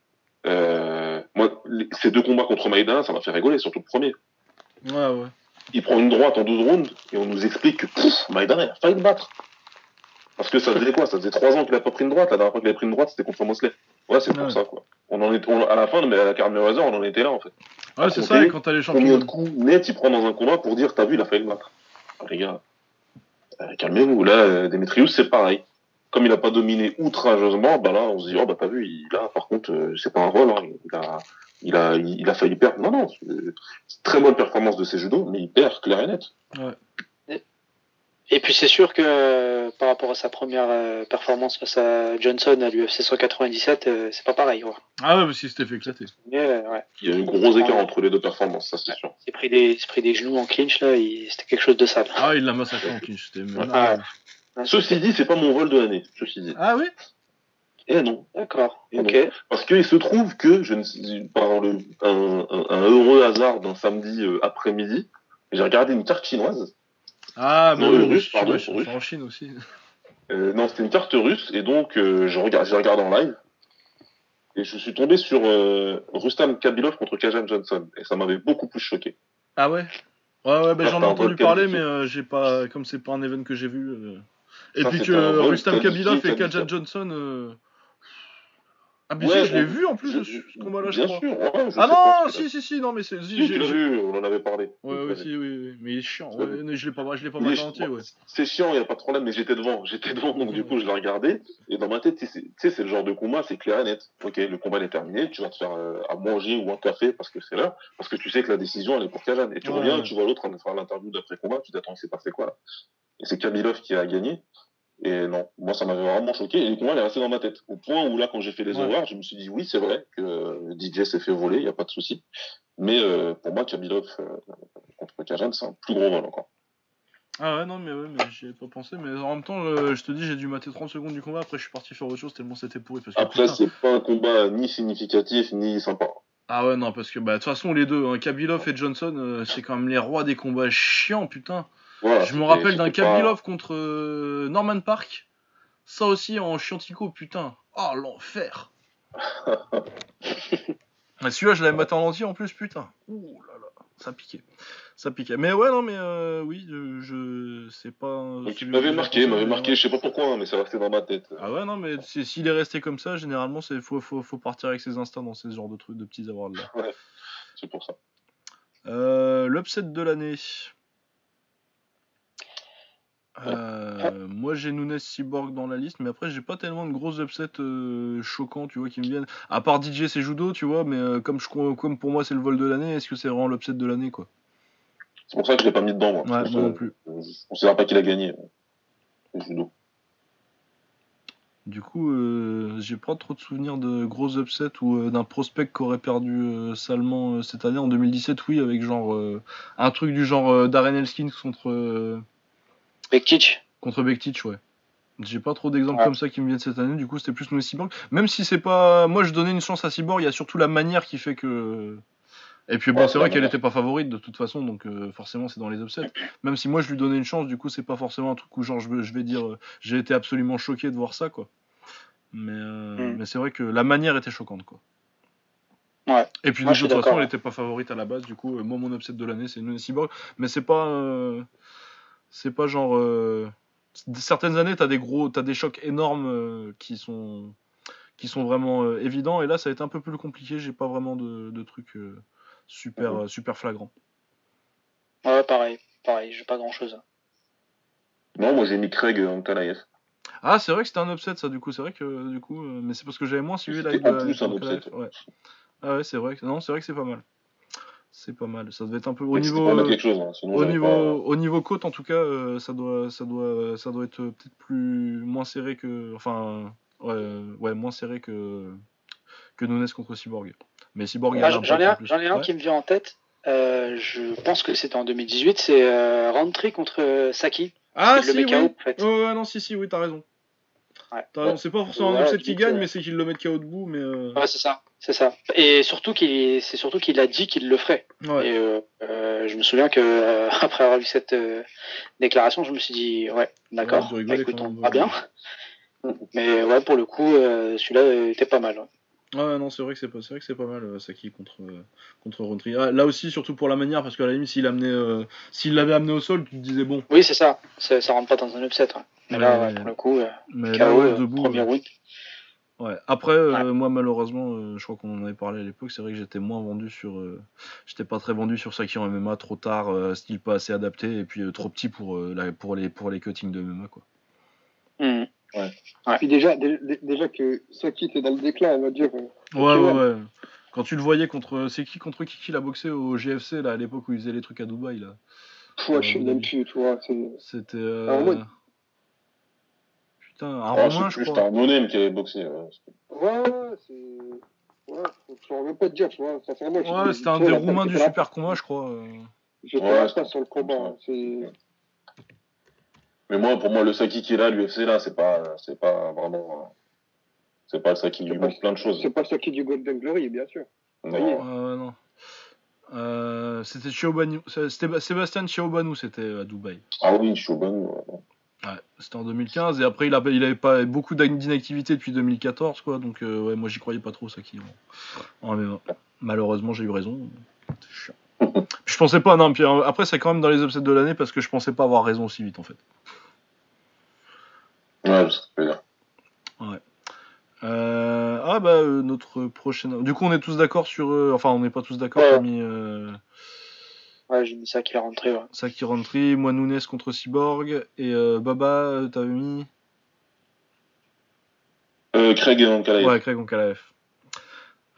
[SPEAKER 5] Euh, moi, les- ces deux combats contre Maïda, ça m'a fait rigoler, surtout le premier.
[SPEAKER 2] Ouais ouais.
[SPEAKER 5] Il prend une droite en 12 rounds et on nous explique que pouf, Maïda, il a failli le battre. Parce que ça faisait quoi? Ça faisait trois ans qu'il a pas pris une droite. La dernière fois qu'il a pris une droite, c'était contre Mosley. Ouais, c'est pour
[SPEAKER 2] Ouais.
[SPEAKER 5] ça, quoi. On en est, on- à la fin, mais à la carte Mayweather, on en était là, en fait.
[SPEAKER 2] Ouais c'est ça et quand t'as les
[SPEAKER 5] Combien
[SPEAKER 2] champions.
[SPEAKER 5] de coups nets il prend dans un combat pour dire, t'as vu, il a failli le battre. Ah, les gars, calmez-vous. Là, euh, Demetrius, c'est pareil. Comme il a pas dominé outrageusement, bah là, on se dit, oh, bah, t'as vu, il, là, par contre, euh, c'est pas un vol, hein. Il a, il a, il a failli perdre. Non, non, c'est très bonne performance de ses judos, mais il perd clair et net.
[SPEAKER 4] Et puis c'est sûr que euh, par rapport à sa première euh, performance face à Johnson à l'UFC 197, euh, c'est pas pareil. quoi.
[SPEAKER 2] Ah ouais parce qu'il s'était fait éclater.
[SPEAKER 4] Mais, euh, ouais,
[SPEAKER 5] Il y a eu un gros écart entre les deux performances, ça, c'est sûr.
[SPEAKER 4] il s'est pris des, pris genoux en clinch là, il- c'était quelque chose de sale.
[SPEAKER 2] Ah il l'a massacré en clinch, c'était
[SPEAKER 4] Ah,
[SPEAKER 5] Ceci dit, c'est pas mon vol de l'année, ceci dit.
[SPEAKER 2] Ah oui?
[SPEAKER 5] Eh non.
[SPEAKER 4] D'accord.
[SPEAKER 5] Et
[SPEAKER 4] Ok.
[SPEAKER 5] non. Parce qu'il se trouve que, je ne sais, par le, un, un- un heureux hasard d'un samedi après-midi, j'ai regardé une carte chinoise.
[SPEAKER 2] Ah mais
[SPEAKER 5] Non, le
[SPEAKER 2] russe,
[SPEAKER 5] russe, pardon,
[SPEAKER 2] ouais, c'est
[SPEAKER 5] russe.
[SPEAKER 2] en Chine aussi.
[SPEAKER 5] Euh, non, c'était une carte russe, et donc euh, je regarde, j'ai regardé en live. Et je suis tombé sur euh, Rustam Kabilov contre Kajan Johnson. Et ça m'avait beaucoup plus choqué.
[SPEAKER 2] Ah ouais? Ouais, ouais, bah, j'en ai entendu parler, mais euh, j'ai pas, comme c'est pas un event que j'ai vu. euh. Et
[SPEAKER 5] Ça,
[SPEAKER 2] puis que Rustam Kabilov et. Kajan Johnson. Ah, mais
[SPEAKER 5] Ouais,
[SPEAKER 2] si, je l'ai vu en plus,
[SPEAKER 5] Je-
[SPEAKER 2] ce ce combat-là, je crois.
[SPEAKER 5] sûr, ouais, je
[SPEAKER 2] Ah non, si, si, si, non, mais c'est. si, j'ai-
[SPEAKER 5] vu, on en avait parlé.
[SPEAKER 2] Ouais, ouais, si, oui, oui, mais il est chiant. Ouais, je l'ai pas, je l'ai pas
[SPEAKER 5] chi-
[SPEAKER 2] entier, ouais.
[SPEAKER 5] C'est chiant, il n'y a pas de problème, mais j'étais devant. J'étais devant, donc du coup, je l'ai regardé. Et dans ma tête, tu sais, c'est le genre de combat, c'est clair et net. Ok, le combat est terminé, tu vas te faire euh, à manger ou un café parce que c'est l'heure, parce que tu sais que la décision, elle est pour Kajan. Et tu reviens, tu vois l'autre en faire l'interview d'après-combat, tu t'attends, il s'est passé quoi? Là Et c'est Kamilov qui a gagné. Et non, moi, ça m'avait vraiment choqué. Et le combat, est resté dans ma tête. Au point où là, quand j'ai fait les
[SPEAKER 2] Ouais.
[SPEAKER 5] horaires, je me suis dit, oui, c'est vrai que euh, DJ s'est fait voler, il n'y a pas de souci. Mais euh, pour moi, Kamilov euh, contre Kajan, c'est un plus gros vol encore.
[SPEAKER 2] Ah ouais, non, mais ouais, mais j'y ai pas pensé. Mais en même temps, euh, je te dis, j'ai dû mater 30 secondes du combat. Après, je suis parti faire autre chose tellement c'était pourri. Parce que,
[SPEAKER 5] Après, c'est pas un combat ni significatif ni sympa.
[SPEAKER 2] Ah ouais, non, parce que bah, de toute façon, les deux, hein, Kabilov et Johnson, c'est quand même les rois des combats chiants, putain.
[SPEAKER 5] Voilà,
[SPEAKER 2] Je me rappelle d'un
[SPEAKER 5] pas-
[SPEAKER 2] Kabilov contre euh, Norman Park. Ça aussi en chiantico, putain. Oh, l'enfer. Ah, Celui-là, je l'avais maté en entier en plus, putain. Ouh là là, ça piquait. Ça piquait. Mais ouais, non, mais euh, oui, je, je sais pas.
[SPEAKER 5] Donc, il m'avait marqué, il m'avait marqué,
[SPEAKER 2] ouais.
[SPEAKER 5] je sais pas pourquoi, hein, mais c'est resté dans ma tête.
[SPEAKER 2] Ah ouais, non, mais s'il est resté comme ça, généralement, c'est faut, faut, faut partir avec ses instincts dans ces genres de trucs, de petits awards là.
[SPEAKER 5] C'est pour ça.
[SPEAKER 2] Euh, L'upset de l'année. Euh, moi j'ai Nunes Cyborg dans la liste, mais après j'ai pas tellement de gros upsets euh, choquants, tu vois, qui me viennent. À part DJ c'est judo, tu vois, mais euh, comme, je, comme pour moi c'est le vol de l'année, est-ce que c'est vraiment l'upset de l'année, quoi?
[SPEAKER 5] C'est pour ça que je l'ai pas mis dedans, moi.
[SPEAKER 2] Ouais, moi non plus.
[SPEAKER 5] Je considère pas qu'il a gagné. judo.
[SPEAKER 2] Du coup, j'ai pas trop de souvenirs de gros upsets ou d'un prospect qui aurait perdu salement cette année. En 2017, oui, avec genre un truc du genre Darren Elskins contre.
[SPEAKER 4] Bektic.
[SPEAKER 2] Contre Bektic, ouais. J'ai pas trop d'exemples
[SPEAKER 4] Ouais.
[SPEAKER 2] comme ça qui me viennent cette année, du coup c'était plus Noé Cyborg. Même si c'est pas. Moi je donnais une chance à Cyborg, il y a surtout la manière qui fait que. Et puis bon,
[SPEAKER 5] Ouais,
[SPEAKER 2] c'est vrai qu'elle
[SPEAKER 5] manière.
[SPEAKER 2] était pas favorite de toute façon, donc euh, forcément c'est dans les upsets. Même si moi je lui donnais une chance, du coup c'est pas forcément un truc où genre je, vais- je vais dire euh, j'ai été absolument choqué de voir ça quoi. Mais, euh,
[SPEAKER 4] Mm.
[SPEAKER 2] mais c'est vrai que la manière était choquante quoi.
[SPEAKER 4] Ouais.
[SPEAKER 2] Et puis
[SPEAKER 4] Moi,
[SPEAKER 2] de toute façon elle était pas favorite à la base, du coup moi mon upset de l'année c'est Noé Cyborg. Mais c'est pas. C'est pas genre. euh, certaines années, t'as des gros, t'as des chocs énormes euh, qui sont qui sont vraiment euh, évidents. Et là, ça a été un peu plus compliqué. J'ai pas vraiment de, de trucs euh, super
[SPEAKER 5] Mhm.
[SPEAKER 2] super flagrants.
[SPEAKER 4] Ouais, pareil. Pareil, j'ai pas grand chose.
[SPEAKER 5] Non, moi j'ai mis Craig Ankalaev.
[SPEAKER 2] Ah, c'est vrai que c'était un upset, ça. Du coup, c'est vrai que du coup, euh, mais c'est parce que j'avais moins suivi la
[SPEAKER 5] C'était en plus un
[SPEAKER 2] la-
[SPEAKER 5] upset.
[SPEAKER 2] Ouais. Ah ouais, c'est vrai. que- Non, c'est vrai que c'est pas mal. C'est pas mal. Ça devait être un peu au niveau.
[SPEAKER 5] pas
[SPEAKER 2] euh,
[SPEAKER 5] quelque chose, hein,
[SPEAKER 2] Au niveau,
[SPEAKER 5] pas-
[SPEAKER 2] au niveau côte, en tout cas, euh, ça doit, ça doit, ça doit être peut-être plus moins serré que, enfin, ouais, ouais, moins serré que que Nunes contre Cyborg. Mais Cyborg,
[SPEAKER 4] Ah, J'en ai un, j'en ai un
[SPEAKER 2] Ouais.
[SPEAKER 4] qui me vient en tête. Euh, je pense que c'était en 2018. C'est euh, contre Saki.
[SPEAKER 2] Ah
[SPEAKER 4] le
[SPEAKER 2] si,
[SPEAKER 4] met
[SPEAKER 2] oui.
[SPEAKER 4] KO, en fait.
[SPEAKER 2] Non, si, si, oui, t'as raison.
[SPEAKER 4] Ouais.
[SPEAKER 2] C'est pas forcément un upset qui gagne,
[SPEAKER 4] euh,
[SPEAKER 2] mais c'est qu'il le met KO debout, mais. euh,
[SPEAKER 4] Ouais, c'est ça, c'est ça. Et surtout qu'il, c'est surtout qu'il a dit qu'il le ferait.
[SPEAKER 2] ouais.
[SPEAKER 4] Et euh, euh, je me souviens que après avoir vu cette déclaration, je me suis dit ouais, d'accord, bah, écoute, on verra bien. Mais ouais, pour le coup, celui-là était pas mal. ouais.
[SPEAKER 2] Ouais, non, c'est vrai que c'est pas, vrai que c'est pas mal euh, Saki contre euh, contre Roundtree. Ah, là aussi, surtout pour la manière, parce qu'à la limite, s'il amenait, euh, s'il l'avait amené au sol, tu te disais bon.
[SPEAKER 4] Oui, c'est ça. ça. Ça rentre pas dans un upset. ouais. Mais là,
[SPEAKER 2] Ouais,
[SPEAKER 4] ouais, pour le coup, euh,
[SPEAKER 2] Mais
[SPEAKER 4] KO,
[SPEAKER 2] là, ouais,
[SPEAKER 4] euh,
[SPEAKER 2] debout.
[SPEAKER 4] premier
[SPEAKER 2] euh,
[SPEAKER 4] round.
[SPEAKER 2] Ouais. Après, euh, moi malheureusement, euh, je crois qu'on en avait parlé à l'époque, c'est vrai que j'étais moins vendu sur, euh, j'étais pas très vendu sur Saki en MMA, trop tard, euh, style pas assez adapté et puis euh, trop petit pour euh, la- pour les pour les cuttings de MMA quoi.
[SPEAKER 4] Mhm.
[SPEAKER 3] Puis déjà, dé- dé- déjà que Saki était dans le déclin, on va dire. euh,
[SPEAKER 2] Ouais ouais
[SPEAKER 3] ouais.
[SPEAKER 2] ouais. Quand tu le voyais contre, c'est qui contre qui qu'il a boxé au GFC là à l'époque où il faisait les trucs à Dubaï là?
[SPEAKER 3] ouais, je sais même plus, tu vois.
[SPEAKER 2] C'était. Euh,
[SPEAKER 3] Ah.
[SPEAKER 2] Putain, un
[SPEAKER 5] Ah,
[SPEAKER 2] Romain
[SPEAKER 5] c'est
[SPEAKER 2] je
[SPEAKER 5] plus,
[SPEAKER 2] crois.
[SPEAKER 5] c'était un no-name qui avait boxé. ouais.
[SPEAKER 3] Ouais, ouais, c'est. Ouais, je saurais même pas te dire, tu vois. Sincèrement,
[SPEAKER 2] Ouais, c'était un des Roumains du super combat je crois. euh.
[SPEAKER 3] J'étais
[SPEAKER 5] Ouais,
[SPEAKER 3] pas sur le combat. C'est.
[SPEAKER 5] Mais moi, pour moi, le Saki qui est là, l'UFC là, c'est pas, c'est pas vraiment. euh, C'est pas le Saki,
[SPEAKER 3] pas-
[SPEAKER 5] manque plein de choses.
[SPEAKER 3] C'est pas Saki du Golden Glory, bien sûr.
[SPEAKER 5] Non.
[SPEAKER 2] ouais, non. Euh, c'était Chiobanu, c'était Sébastien Chiobanu, c'était à Dubaï.
[SPEAKER 5] Ah oui, bon. ouais.
[SPEAKER 2] Ouais, c'était en 2015 et après il, avait pas beaucoup d'inactivité depuis 2014 quoi donc euh, ouais moi j'y croyais pas trop ça qui en, en MMA. malheureusement j'ai eu raison C'est chiant. je pensais pas non puis euh, après c'est quand même dans les upsets de l'année parce que je pensais pas avoir raison aussi vite en fait
[SPEAKER 5] Ouais, dire.
[SPEAKER 2] Euh, ah bah euh, notre prochaine du coup on est tous d'accord sur enfin on n'est pas tous d'accord
[SPEAKER 4] Ouais. Ouais, j'ai mis ça qui est rentré. Ouais.
[SPEAKER 2] Saki Roundtree, moi Nunes contre Cyborg et euh, Baba euh, t'avais mis?
[SPEAKER 5] Euh, Craig Ankalaev.
[SPEAKER 2] Ouais, Craig Ankalaev.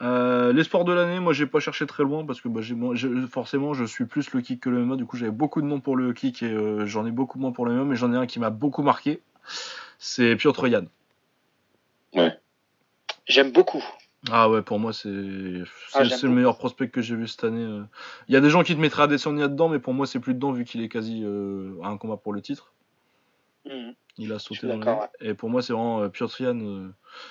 [SPEAKER 2] Euh, les sports de l'année, moi j'ai pas cherché très loin parce que bah, j'ai je- forcément je suis plus le kick que le MMA. Du coup j'avais beaucoup de noms pour le kick et euh, j'en ai beaucoup moins pour le MMA, mais j'en ai un qui m'a beaucoup marqué. C'est Piotr Yann.
[SPEAKER 4] J'aime beaucoup.
[SPEAKER 2] Ah ouais, pour moi c'est
[SPEAKER 4] Ah,
[SPEAKER 2] le meilleur prospect que j'ai vu cette année. euh. Il y a des gens qui te mettraient Adesanya dedans, mais pour moi c'est plus dedans vu qu'il est quasi euh, à un combat pour le titre.
[SPEAKER 4] Mhm.
[SPEAKER 2] Il a sauté dans la Et pour moi, c'est vraiment euh, Piotr Jan, euh,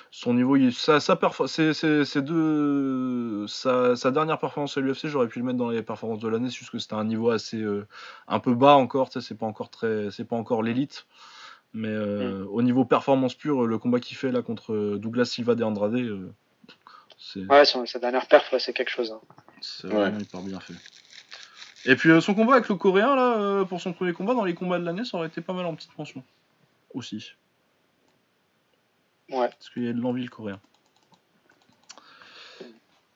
[SPEAKER 2] son niveau, il, sa, sa perfor- c'est, c'est, c'est deux, sa, sa dernière performance à l'UFC, j'aurais pu le mettre dans les performances de l'année, juste que c'était un niveau assez un peu bas encore, c'est pas encore très, c'est pas encore l'élite. Mais euh, au niveau performance pure, le combat qu'il fait là contre Douglas Silva de Andrade,
[SPEAKER 4] Ouais, son- sa dernière perf, ouais, c'est quelque chose. hein.
[SPEAKER 2] c'est
[SPEAKER 5] Ouais.
[SPEAKER 2] vraiment hyper bien fait. Et puis euh, son combat avec le coréen là, euh, pour son premier combat dans les combats de l'année, ça aurait été pas mal en petite pension aussi.
[SPEAKER 4] Ouais.
[SPEAKER 2] Parce qu'il y a de l'envie le coréen.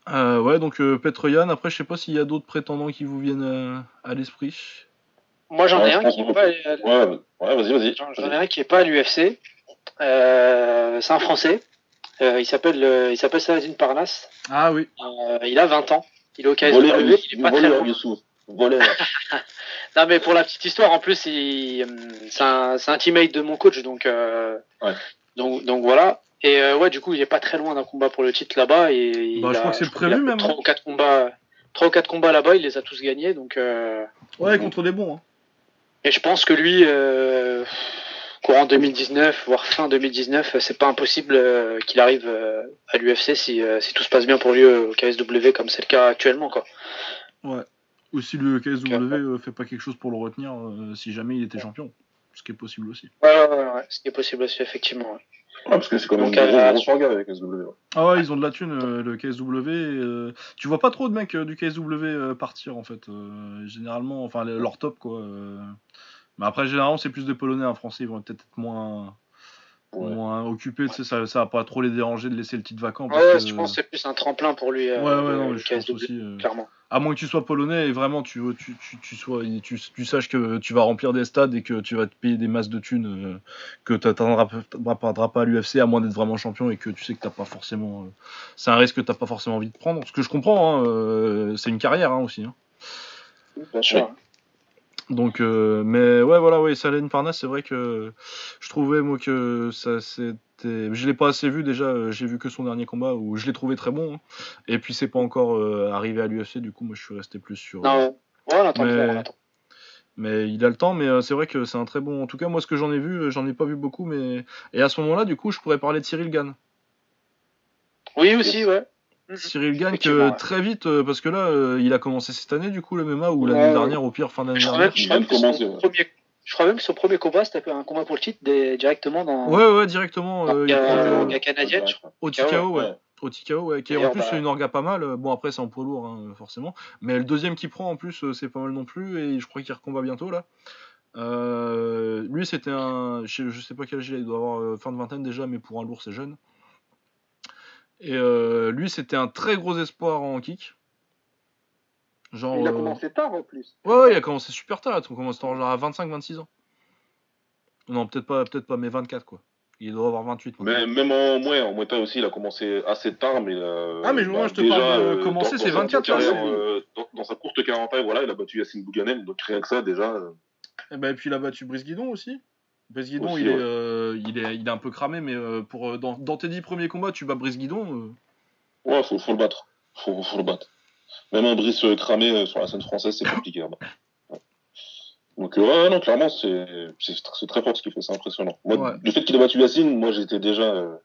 [SPEAKER 2] Euh, ouais, donc euh, Petroyan. Après, je sais pas s'il y a d'autres prétendants qui vous viennent euh, à l'esprit.
[SPEAKER 4] Moi, j'en ai
[SPEAKER 5] Ouais,
[SPEAKER 4] un qui est pas.
[SPEAKER 5] Ouais, ouais, vas-y, vas-y.
[SPEAKER 4] J'en j'en ai un qui est pas à l'UFC. Euh, c'est un Français. Euh, il s'appelle euh, il s'appelle Saladin Parnasse.
[SPEAKER 2] Ah oui.
[SPEAKER 4] Euh, il a 20 ans. Il est au KSW.
[SPEAKER 5] Voleur,
[SPEAKER 4] il est pas très loin.
[SPEAKER 5] Voleur.
[SPEAKER 4] Non, mais pour la petite histoire, en plus, il- c'est un, c'est un teammate de mon coach, donc, euh,
[SPEAKER 5] Ouais.
[SPEAKER 4] donc, donc voilà. Et euh, ouais, du coup, il est pas très loin d'un combat pour le titre là-bas. Et il
[SPEAKER 2] Bah, je
[SPEAKER 4] a-
[SPEAKER 2] crois que c'est
[SPEAKER 4] il
[SPEAKER 2] prévu même,
[SPEAKER 4] Trois
[SPEAKER 2] hein.
[SPEAKER 4] ou quatre combats, trois ou quatre combats là-bas, il les a tous gagnés. Donc, euh,
[SPEAKER 2] Ouais, contre des bons. Hein.
[SPEAKER 4] et je pense que lui, euh, courant 2019, voire fin 2019, c'est pas impossible euh, qu'il arrive euh, à l'UFC si, euh, si tout se passe bien pour lui euh, au KSW, comme c'est le cas actuellement, quoi.
[SPEAKER 2] Ouais. Ou si le KSW euh, fait pas quelque chose pour le retenir euh, si jamais il était champion. Ce qui est possible aussi.
[SPEAKER 4] Ouais, ouais, ouais, ouais, ce qui est possible aussi, effectivement. ouais.
[SPEAKER 5] Ouais, parce que c'est quand même
[SPEAKER 4] Donc, euh,
[SPEAKER 5] grosse orga avec SW. ouais.
[SPEAKER 2] Ah ouais, ils ont de la thune, euh, le KSW. et, euh, tu vois pas trop de mecs euh, du KSW euh, partir en fait. euh, généralement, enfin leur top quoi. Euh. Mais après, généralement, c'est plus des Polonais. En français, ils vont peut-être être moins,
[SPEAKER 5] Ouais.
[SPEAKER 2] moins occupés. Tu sais, ça, ça va pas trop les déranger de laisser le titre vacant. Parce
[SPEAKER 4] ouais,
[SPEAKER 2] que-
[SPEAKER 4] je pense que c'est plus un tremplin pour lui, euh,
[SPEAKER 2] Ouais, ouais, non,
[SPEAKER 4] le
[SPEAKER 2] je pense aussi. euh,
[SPEAKER 4] clairement.
[SPEAKER 2] À moins que tu sois polonais et vraiment tu, tu, tu, tu, sois, tu, tu saches que tu vas remplir des stades et que tu vas te payer des masses de thunes euh, que tu n'atteindras pas à l'UFC à moins d'être vraiment champion et que tu sais que t'as pas forcément. euh, c'est un risque que t'as pas forcément envie de prendre. Ce que je comprends, hein, euh, c'est une carrière hein, aussi. hein.
[SPEAKER 4] Bien sûr.
[SPEAKER 2] Donc, euh, mais ouais, voilà, ouais, Salène Parnasse, c'est vrai que je trouvais moi que ça c'était. Je l'ai pas assez vu déjà, euh, j'ai vu que son dernier combat où je l'ai trouvé très bon. hein. Et puis c'est pas encore euh, arrivé à l'UFC, du coup, moi je suis resté plus sur.
[SPEAKER 4] Non, ouais, on attend,
[SPEAKER 2] Mais-
[SPEAKER 4] on attend.
[SPEAKER 2] Mais il a le temps, mais c'est vrai que c'est un très bon. En tout cas, moi, ce que j'en ai vu, j'en ai pas vu beaucoup, mais. Et à ce moment-là, du coup, je pourrais parler de Cyril Gann.
[SPEAKER 4] Oui, aussi, ouais. Mhm.
[SPEAKER 2] Cyril Gann, que
[SPEAKER 4] ouais.
[SPEAKER 2] très vite, euh, parce que là, euh, il a commencé cette année, du coup, le MMA, ou
[SPEAKER 3] Ouais,
[SPEAKER 2] l'année
[SPEAKER 3] ouais.
[SPEAKER 2] dernière, au pire, fin d'année dernière.
[SPEAKER 4] même, je, crois même que son premier, je crois même que son premier combat, c'était un combat pour le titre des- directement dans,
[SPEAKER 2] Ouais, ouais, directement. euh,
[SPEAKER 4] dans
[SPEAKER 2] il le-
[SPEAKER 4] orga canadienne, je crois.
[SPEAKER 2] au
[SPEAKER 4] TKO,
[SPEAKER 2] ouais.
[SPEAKER 5] ouais.
[SPEAKER 2] Au TKO, ouais, qui est en plus
[SPEAKER 4] bah-
[SPEAKER 2] c'est une orga pas mal. Bon, après, c'est en poids lourd, hein, forcément. Mais le deuxième qu'il prend, en plus, euh, c'est pas mal non plus. Et je crois qu'il recombat bientôt, là. Euh, lui, c'était un. Je, sais pas quel âge il a, il doit avoir euh, fin de vingtaine déjà, mais pour un lourd, c'est jeune. Et euh, lui, c'était un très gros espoir en kick. Genre.
[SPEAKER 3] Il a
[SPEAKER 2] euh,
[SPEAKER 3] commencé tard en plus.
[SPEAKER 2] Ouais, ouais, il a commencé super tard. Il commence genre à 25-26 ans. Non, peut-être pas, peut-être pas, mais 24, quoi. Il doit avoir 28. maintenant.
[SPEAKER 5] Mais même en Muay, en Thai aussi, il a commencé assez tard, mais euh,
[SPEAKER 2] Ah, mais moi, je te parle de commencer, c'est 24,
[SPEAKER 5] dans, sa
[SPEAKER 2] là,
[SPEAKER 5] carrière, euh, dans, dans sa courte taille, voilà, il a battu Yassine Bouganem, donc rien que ça, déjà. euh,
[SPEAKER 2] Et, ben, et puis il a battu Brice Guidon aussi. Brice Guidon,
[SPEAKER 5] Aussi,
[SPEAKER 2] il,
[SPEAKER 5] ouais.
[SPEAKER 2] euh, il, est, il est un peu cramé, mais euh, pour, euh, dans, dans tes 10 premiers combats, tu bats Brice Guidon. euh,
[SPEAKER 5] Ouais, faut, faut le battre. Faut, faut le battre. Même un Brice cramé euh, sur la scène française, c'est compliqué. là-bas. Ouais. Donc, euh, ouais, non, clairement, c'est c'est c'est très fort ce qu'il fait, c'est impressionnant. Moi,
[SPEAKER 2] Ouais.
[SPEAKER 5] Le fait qu'il ait battu Yassine, moi, j'étais déjà. euh,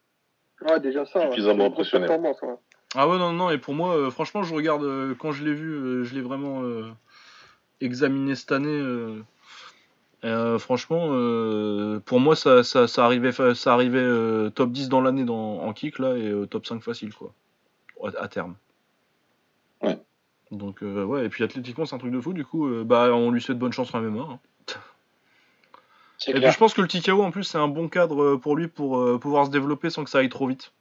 [SPEAKER 3] Ouais, déjà ça. ouais.
[SPEAKER 5] Suffisamment
[SPEAKER 3] ouais.
[SPEAKER 2] Ah ouais, non, non, et pour moi, euh, franchement, je regarde, euh, quand je l'ai vu, euh, je l'ai vraiment euh, examiné cette année. Euh, franchement, euh, pour moi, ça, ça, ça arrivait, fa- ça arrivait euh, top 10 dans l'année en kick, là, et top 5 facile, quoi, à, à terme.
[SPEAKER 5] Ouais.
[SPEAKER 2] Donc, euh, ouais, et puis athlétiquement, c'est un truc de fou, du coup, bah, on lui souhaite bonne chance en MMA. hein. Et puis je pense que le TKO en plus c'est un bon cadre pour lui pour pouvoir se développer sans que ça aille trop vite.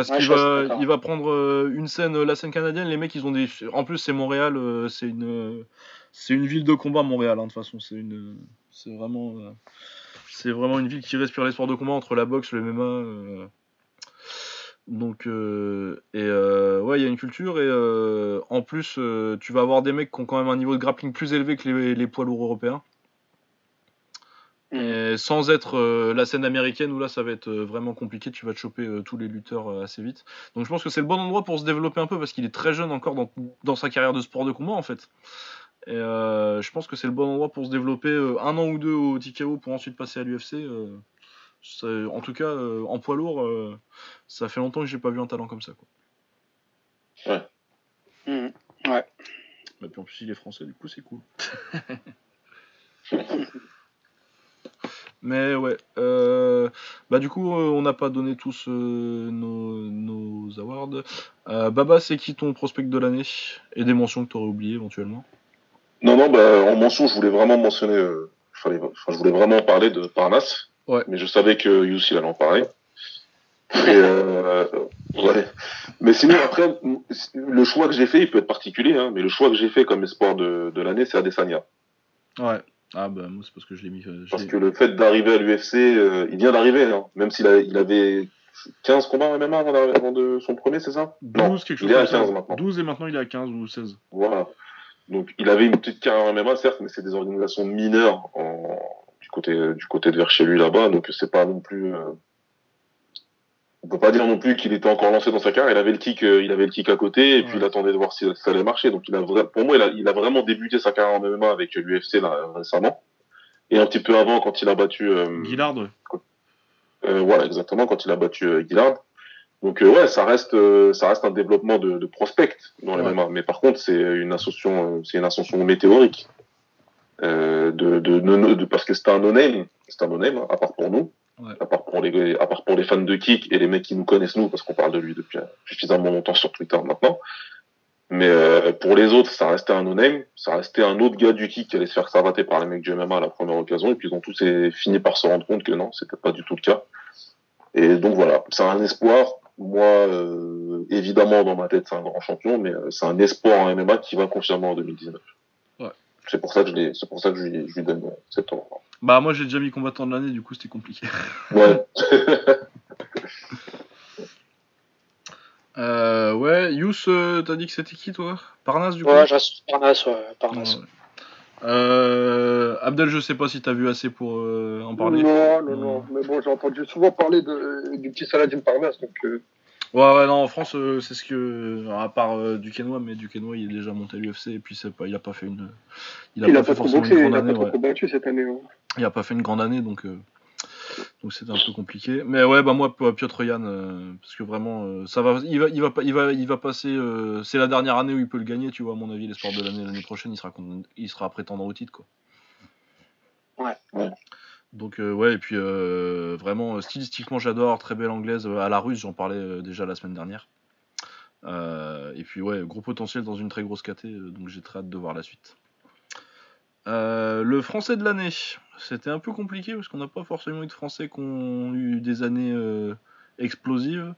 [SPEAKER 2] Parce
[SPEAKER 4] Ouais,
[SPEAKER 2] qu'il va,
[SPEAKER 4] d'accord.
[SPEAKER 2] il va prendre euh, une scène, euh, la scène canadienne, les mecs ils ont des. En plus c'est Montréal, euh, c'est une, c'est une ville de combat Montréal hein, de toute façon, c'est une, c'est vraiment, c'est vraiment une ville qui respire les sports de combat entre la boxe, le MMA. euh. Donc euh, et euh, ouais il y a une culture et euh, en plus tu vas avoir des mecs qui ont quand même un niveau de grappling plus élevé que les, les poids lourds européens. Et sans être euh, la scène américaine où là ça va être euh, vraiment compliqué, tu vas te choper euh, tous les lutteurs assez vite. Donc je pense que c'est le bon endroit pour se développer un peu parce qu'il est très jeune encore dans, dans sa carrière de sport de combat en fait. Et je pense que c'est le bon endroit pour se développer un an ou deux au TKO pour ensuite passer à l'UFC. en tout cas, en poids lourd, ça fait longtemps que j'ai pas vu un talent comme ça. Quoi.
[SPEAKER 4] Mhm.
[SPEAKER 2] Et puis en plus, il est français, du coup, c'est cool. Mais ouais, euh, bah du coup, euh, on n'a pas donné tous euh, nos, nos awards. Euh, Baba, c'est qui ton prospect de l'année? Et des mentions que tu aurais oubliées éventuellement?
[SPEAKER 5] Non, non, bah, en mention, je voulais vraiment mentionner, fallait, enfin, je voulais vraiment parler de Parnasse.
[SPEAKER 2] Ouais.
[SPEAKER 5] Mais je savais que Yous, il allait en parler. Et, ouais. Mais sinon, après, le choix que j'ai fait, il peut être particulier, hein, mais le choix que j'ai fait comme espoir de, de l'année, c'est Adesanya.
[SPEAKER 2] Ouais. Ah bah moi, c'est parce que je l'ai mis. euh, je
[SPEAKER 5] Parce que le fait d'arriver à l'UFC, euh, il vient d'arriver, hein, même s'il il avait 15 combats en MMA avant, avant de son premier, c'est ça?
[SPEAKER 2] 12, quelque chose
[SPEAKER 5] il est à
[SPEAKER 2] comme ça.
[SPEAKER 5] 15 maintenant.
[SPEAKER 2] 12 et maintenant il est à 15 ou 16.
[SPEAKER 5] Voilà. Donc, il avait une petite carrière en MMA, certes, mais c'est des organisations mineures en, du côté, du côté de vers chez lui là-bas. Donc, c'est pas non plus, euh, on peut pas dire non plus qu'il était encore lancé dans sa carrière. Il avait le kick, euh, il avait le kick à côté, et puis
[SPEAKER 2] Ouais.
[SPEAKER 5] il attendait de voir si ça allait marcher. Donc, il a vra- pour moi, il a, il a vraiment débuté sa carrière en MMA avec l'UFC, là, récemment. Et un petit peu avant, quand il a battu, euh,
[SPEAKER 2] Guillard, ouais.
[SPEAKER 5] euh, voilà, exactement, quand il a battu euh, Gillard. Donc euh, ouais, ça reste, euh, ça reste un développement de, de prospect dans les
[SPEAKER 2] Ouais.
[SPEAKER 5] MMA. Mais par contre, c'est une ascension, c'est une ascension météorique. Euh, de, de, de- de- parce que c'est un no-name, c'est un no-name, hein, à part pour nous,
[SPEAKER 2] Ouais.
[SPEAKER 5] à part pour les, à part pour les fans de kick et les mecs qui nous connaissent nous, parce qu'on parle de lui depuis suffisamment longtemps sur Twitter maintenant. Mais euh, pour les autres, ça restait un no-name, ça restait un autre gars du kick qui allait se faire savater par les mecs du MMA à la première occasion, et puis ils ont tous fini par se rendre compte que non, c'était pas du tout le cas. Et donc voilà, c'est un espoir. Moi, euh, évidemment, dans ma tête, c'est un grand champion, mais euh, c'est un espoir en MMA qui va confirmer en 2019. C'est pour ça que je l'ai, c'est pour ça que je lui, je lui donne euh, cet ordre.
[SPEAKER 2] Bah moi j'ai déjà mis combattant de l'année, du coup c'était compliqué.
[SPEAKER 5] Ouais.
[SPEAKER 2] Euh, ouais, Yous, euh, t'as dit que c'était qui toi? Parnasse du coup?
[SPEAKER 4] Ouais, je reste sur Parnasse, ouais, Parnasse.
[SPEAKER 2] Ouais. Euh, Abdel, je sais pas si t'as vu assez pour euh, en parler.
[SPEAKER 3] Non, non, non. Mais bon, j'ai entendu souvent parler de, du petit Saladin Parnasse, donc euh,
[SPEAKER 2] Ouais, ouais, non, en France, euh, c'est ce que. À part euh, Duquesnoy, mais Duquesnoy, il est déjà monté à l'UFC et puis c'est pas, il a pas fait une. Il a
[SPEAKER 3] il
[SPEAKER 2] pas
[SPEAKER 3] a
[SPEAKER 2] fait
[SPEAKER 3] pas
[SPEAKER 2] forcément
[SPEAKER 3] boxé,
[SPEAKER 2] une
[SPEAKER 3] il
[SPEAKER 2] grande
[SPEAKER 3] a
[SPEAKER 2] année,
[SPEAKER 3] pas
[SPEAKER 2] ouais.
[SPEAKER 3] combattu cette année.
[SPEAKER 2] Il a pas fait une grande année, donc. euh, Donc c'était un peu compliqué. Mais ouais, bah moi, Piotr Yann, euh, parce que vraiment, ça va, il va, il va, pas- il va, il va passer. c'est la dernière année où il peut le gagner, tu vois. À mon avis, l'espoir de l'année, l'année prochaine, il sera, il sera prétendant au titre, quoi.
[SPEAKER 4] Ouais.
[SPEAKER 5] Ouais.
[SPEAKER 2] Donc euh, ouais, et puis euh, vraiment euh, stylistiquement, j'adore, très belle anglaise euh, à la russe, j'en parlais déjà la semaine dernière. Et puis ouais, gros potentiel dans une très grosse KT, donc j'ai très hâte de voir la suite. Le français de l'année, c'était un peu compliqué parce qu'on n'a pas forcément eu de français qui ont eu des années explosives.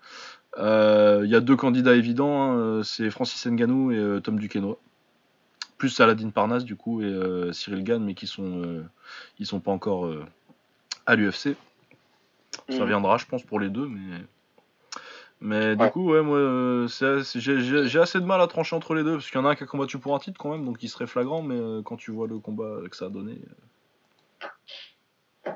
[SPEAKER 2] Il y a deux candidats évidents, hein, c'est Francis Ngannou et Tom Duquesnoy. Plus Saladin Parnasse du coup et Cyril Gann, mais qui sont, ils sont pas encore à l'UFC. Ça
[SPEAKER 4] Mhm.
[SPEAKER 2] viendra, je pense, pour les deux, mais. Mais du coup, ouais, moi, euh, j'ai assez de mal à trancher entre les deux, parce qu'il y en a un qui a combattu pour un titre quand même, donc il serait flagrant, mais euh, quand tu vois le combat que ça a donné. euh,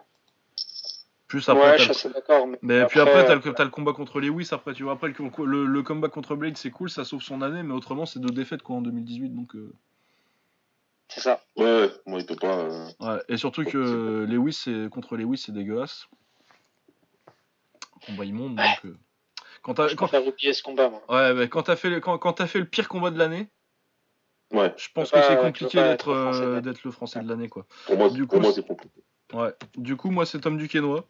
[SPEAKER 2] Plus après,
[SPEAKER 4] ouais, je suis d'accord. Mais,
[SPEAKER 2] mais puis après, t'as le, t'as le combat contre Lewis, après, tu vois, après, le, le, le combat contre Blade, c'est cool, ça sauve son année, mais autrement, c'est deux défaites, quoi, en 2018, donc.
[SPEAKER 4] C'est ça.
[SPEAKER 5] Ouais, ouais, moi, il peut pas. euh,
[SPEAKER 2] Ouais, et surtout que Lewis, c'est- contre Lewis, c'est dégueulasse. Combat immonde, donc. euh, Quand t'as
[SPEAKER 4] Je
[SPEAKER 2] quand-
[SPEAKER 4] préfère oublier ce combat, moi.
[SPEAKER 2] Ouais, mais quand t'as fait, le- quand, quand t'as fait le pire combat de l'année,
[SPEAKER 5] Ouais,
[SPEAKER 2] je pense que c'est compliqué d'être euh, d'être le français de l'année, quoi.
[SPEAKER 5] pour moi,
[SPEAKER 2] Du
[SPEAKER 5] pour
[SPEAKER 2] coup,
[SPEAKER 5] moi
[SPEAKER 2] c'est-
[SPEAKER 5] compliqué.
[SPEAKER 2] Ouais. Du coup, moi, c'est Tom Duquesnoy,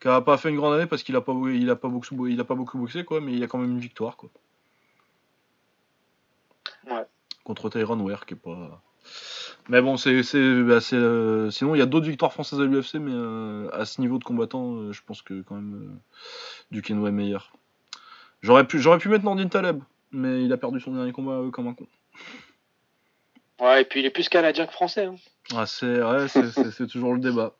[SPEAKER 2] qui a pas fait une grande année parce qu'il a pas, il a pas beaucoup, il a pas beaucoup boxé, quoi, mais il a quand même une victoire, quoi.
[SPEAKER 4] Ouais.
[SPEAKER 2] Contre Tyron Ware, qui est pas. Mais bon, c'est, c'est, bah, c'est, euh, sinon il y a d'autres victoires françaises à l'UFC, mais euh, à ce niveau de combattant, euh, je pense que quand même Duquesnoy est meilleur. J'aurais pu, j'aurais pu mettre Nordin Taleb, mais il a perdu son dernier combat comme un con.
[SPEAKER 4] Ouais, et puis il est plus canadien que français. Hein.
[SPEAKER 2] Ah, c'est, ouais, c'est, toujours le débat.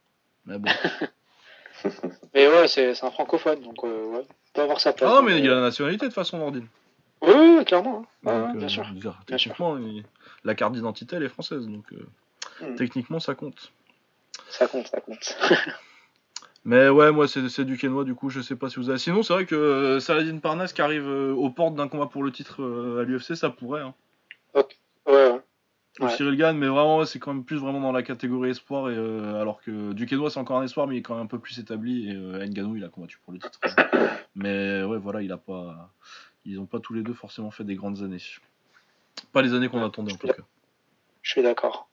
[SPEAKER 2] Mais bon.
[SPEAKER 4] Mais ouais, c'est un francophone, donc ouais, il peut avoir sa place.
[SPEAKER 2] Ah non, mais il a la nationalité de façon Nordine.
[SPEAKER 4] Oui, clairement. hein.
[SPEAKER 2] Donc, euh,
[SPEAKER 4] bien sûr.
[SPEAKER 2] je veux dire,
[SPEAKER 4] Bien sûr.
[SPEAKER 2] techniquement, il- la carte d'identité elle est française, donc euh,
[SPEAKER 4] Hmm.
[SPEAKER 2] techniquement ça compte.
[SPEAKER 4] Ça compte, ça compte.
[SPEAKER 2] Mais ouais, moi c'est, du Quénois, du coup je sais pas si vous avez. Sinon, c'est vrai que euh, Saladin Parnasse qui arrive euh, aux portes d'un combat pour le titre euh, à l'UFC, ça pourrait. hein.
[SPEAKER 4] ouais, ouais.
[SPEAKER 2] ou
[SPEAKER 4] Ouais.
[SPEAKER 2] Cyril Gann, mais vraiment, ouais, c'est quand même plus vraiment dans la catégorie espoir, et, alors que Duquesnois, c'est encore un espoir, mais il est quand même un peu plus établi, et Nganou, il a combattu pour le titre. mais ouais, voilà, il a pas. Ils n'ont pas tous les deux forcément fait des grandes années. Pas les années qu'on
[SPEAKER 4] Ouais,
[SPEAKER 2] attendait en tout cas.
[SPEAKER 4] Je suis d'accord.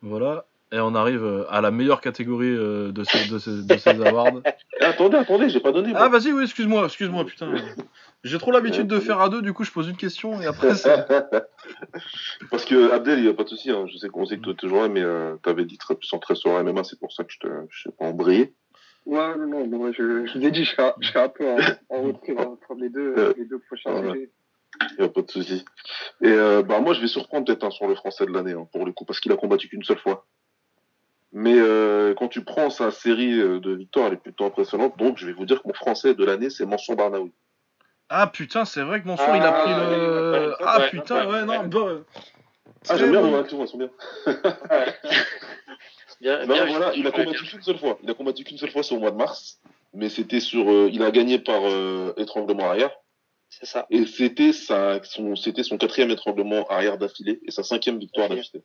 [SPEAKER 2] Voilà. Et on arrive euh, à la meilleure catégorie euh, de ces, de ces, de ces awards.
[SPEAKER 5] Attendez, attendez, j'ai pas donné.
[SPEAKER 2] Ah vas-y, oui, excuse-moi, excuse-moi, putain. J'ai trop l'habitude de faire à deux, du coup je pose une question et après.
[SPEAKER 5] Parce que Abdel, il n'y a pas de souci. Hein. Je sais qu'on sait que toi t'es joueur, mais euh, t'avais dit très centré sur MMA, c'est pour ça que je sais pas embrayé.
[SPEAKER 3] Ouais, non, non, moi, je, je vous ai dit, je serai, je serai un peu en, en retrait entre les deux, les deux prochains
[SPEAKER 5] Ouais.
[SPEAKER 3] sujets.
[SPEAKER 5] Il n'y a pas de souci. Et euh, bah moi, je vais surprendre peut-être hein, sur le français de l'année, hein, pour le coup, parce qu'il a combattu qu'une seule fois. Mais euh, quand tu prends sa série euh, de victoires, elle est plutôt impressionnante. Donc, je vais vous dire que mon français de l'année, c'est Mansour Barnaoui.
[SPEAKER 2] Ah putain, c'est vrai que Mansour il a
[SPEAKER 4] Ah,
[SPEAKER 2] pris le...
[SPEAKER 4] ouais,
[SPEAKER 2] Ah
[SPEAKER 4] ouais,
[SPEAKER 2] putain,
[SPEAKER 4] ouais,
[SPEAKER 2] ouais, non,
[SPEAKER 4] ouais.
[SPEAKER 2] bah...
[SPEAKER 5] Ah, j'aime bien elles sont bien.
[SPEAKER 4] Bien,
[SPEAKER 5] Non,
[SPEAKER 4] bien,
[SPEAKER 5] voilà,
[SPEAKER 4] je-
[SPEAKER 5] il a combattu qu'une seule fois. Il a combattu qu'une seule fois, c'est au mois de mars. Mais c'était sur. euh, il a gagné par euh, étranglement arrière.
[SPEAKER 4] C'est ça.
[SPEAKER 5] Et c'était son, c'était son quatrième étranglement arrière d'affilée et sa cinquième victoire d'affilée.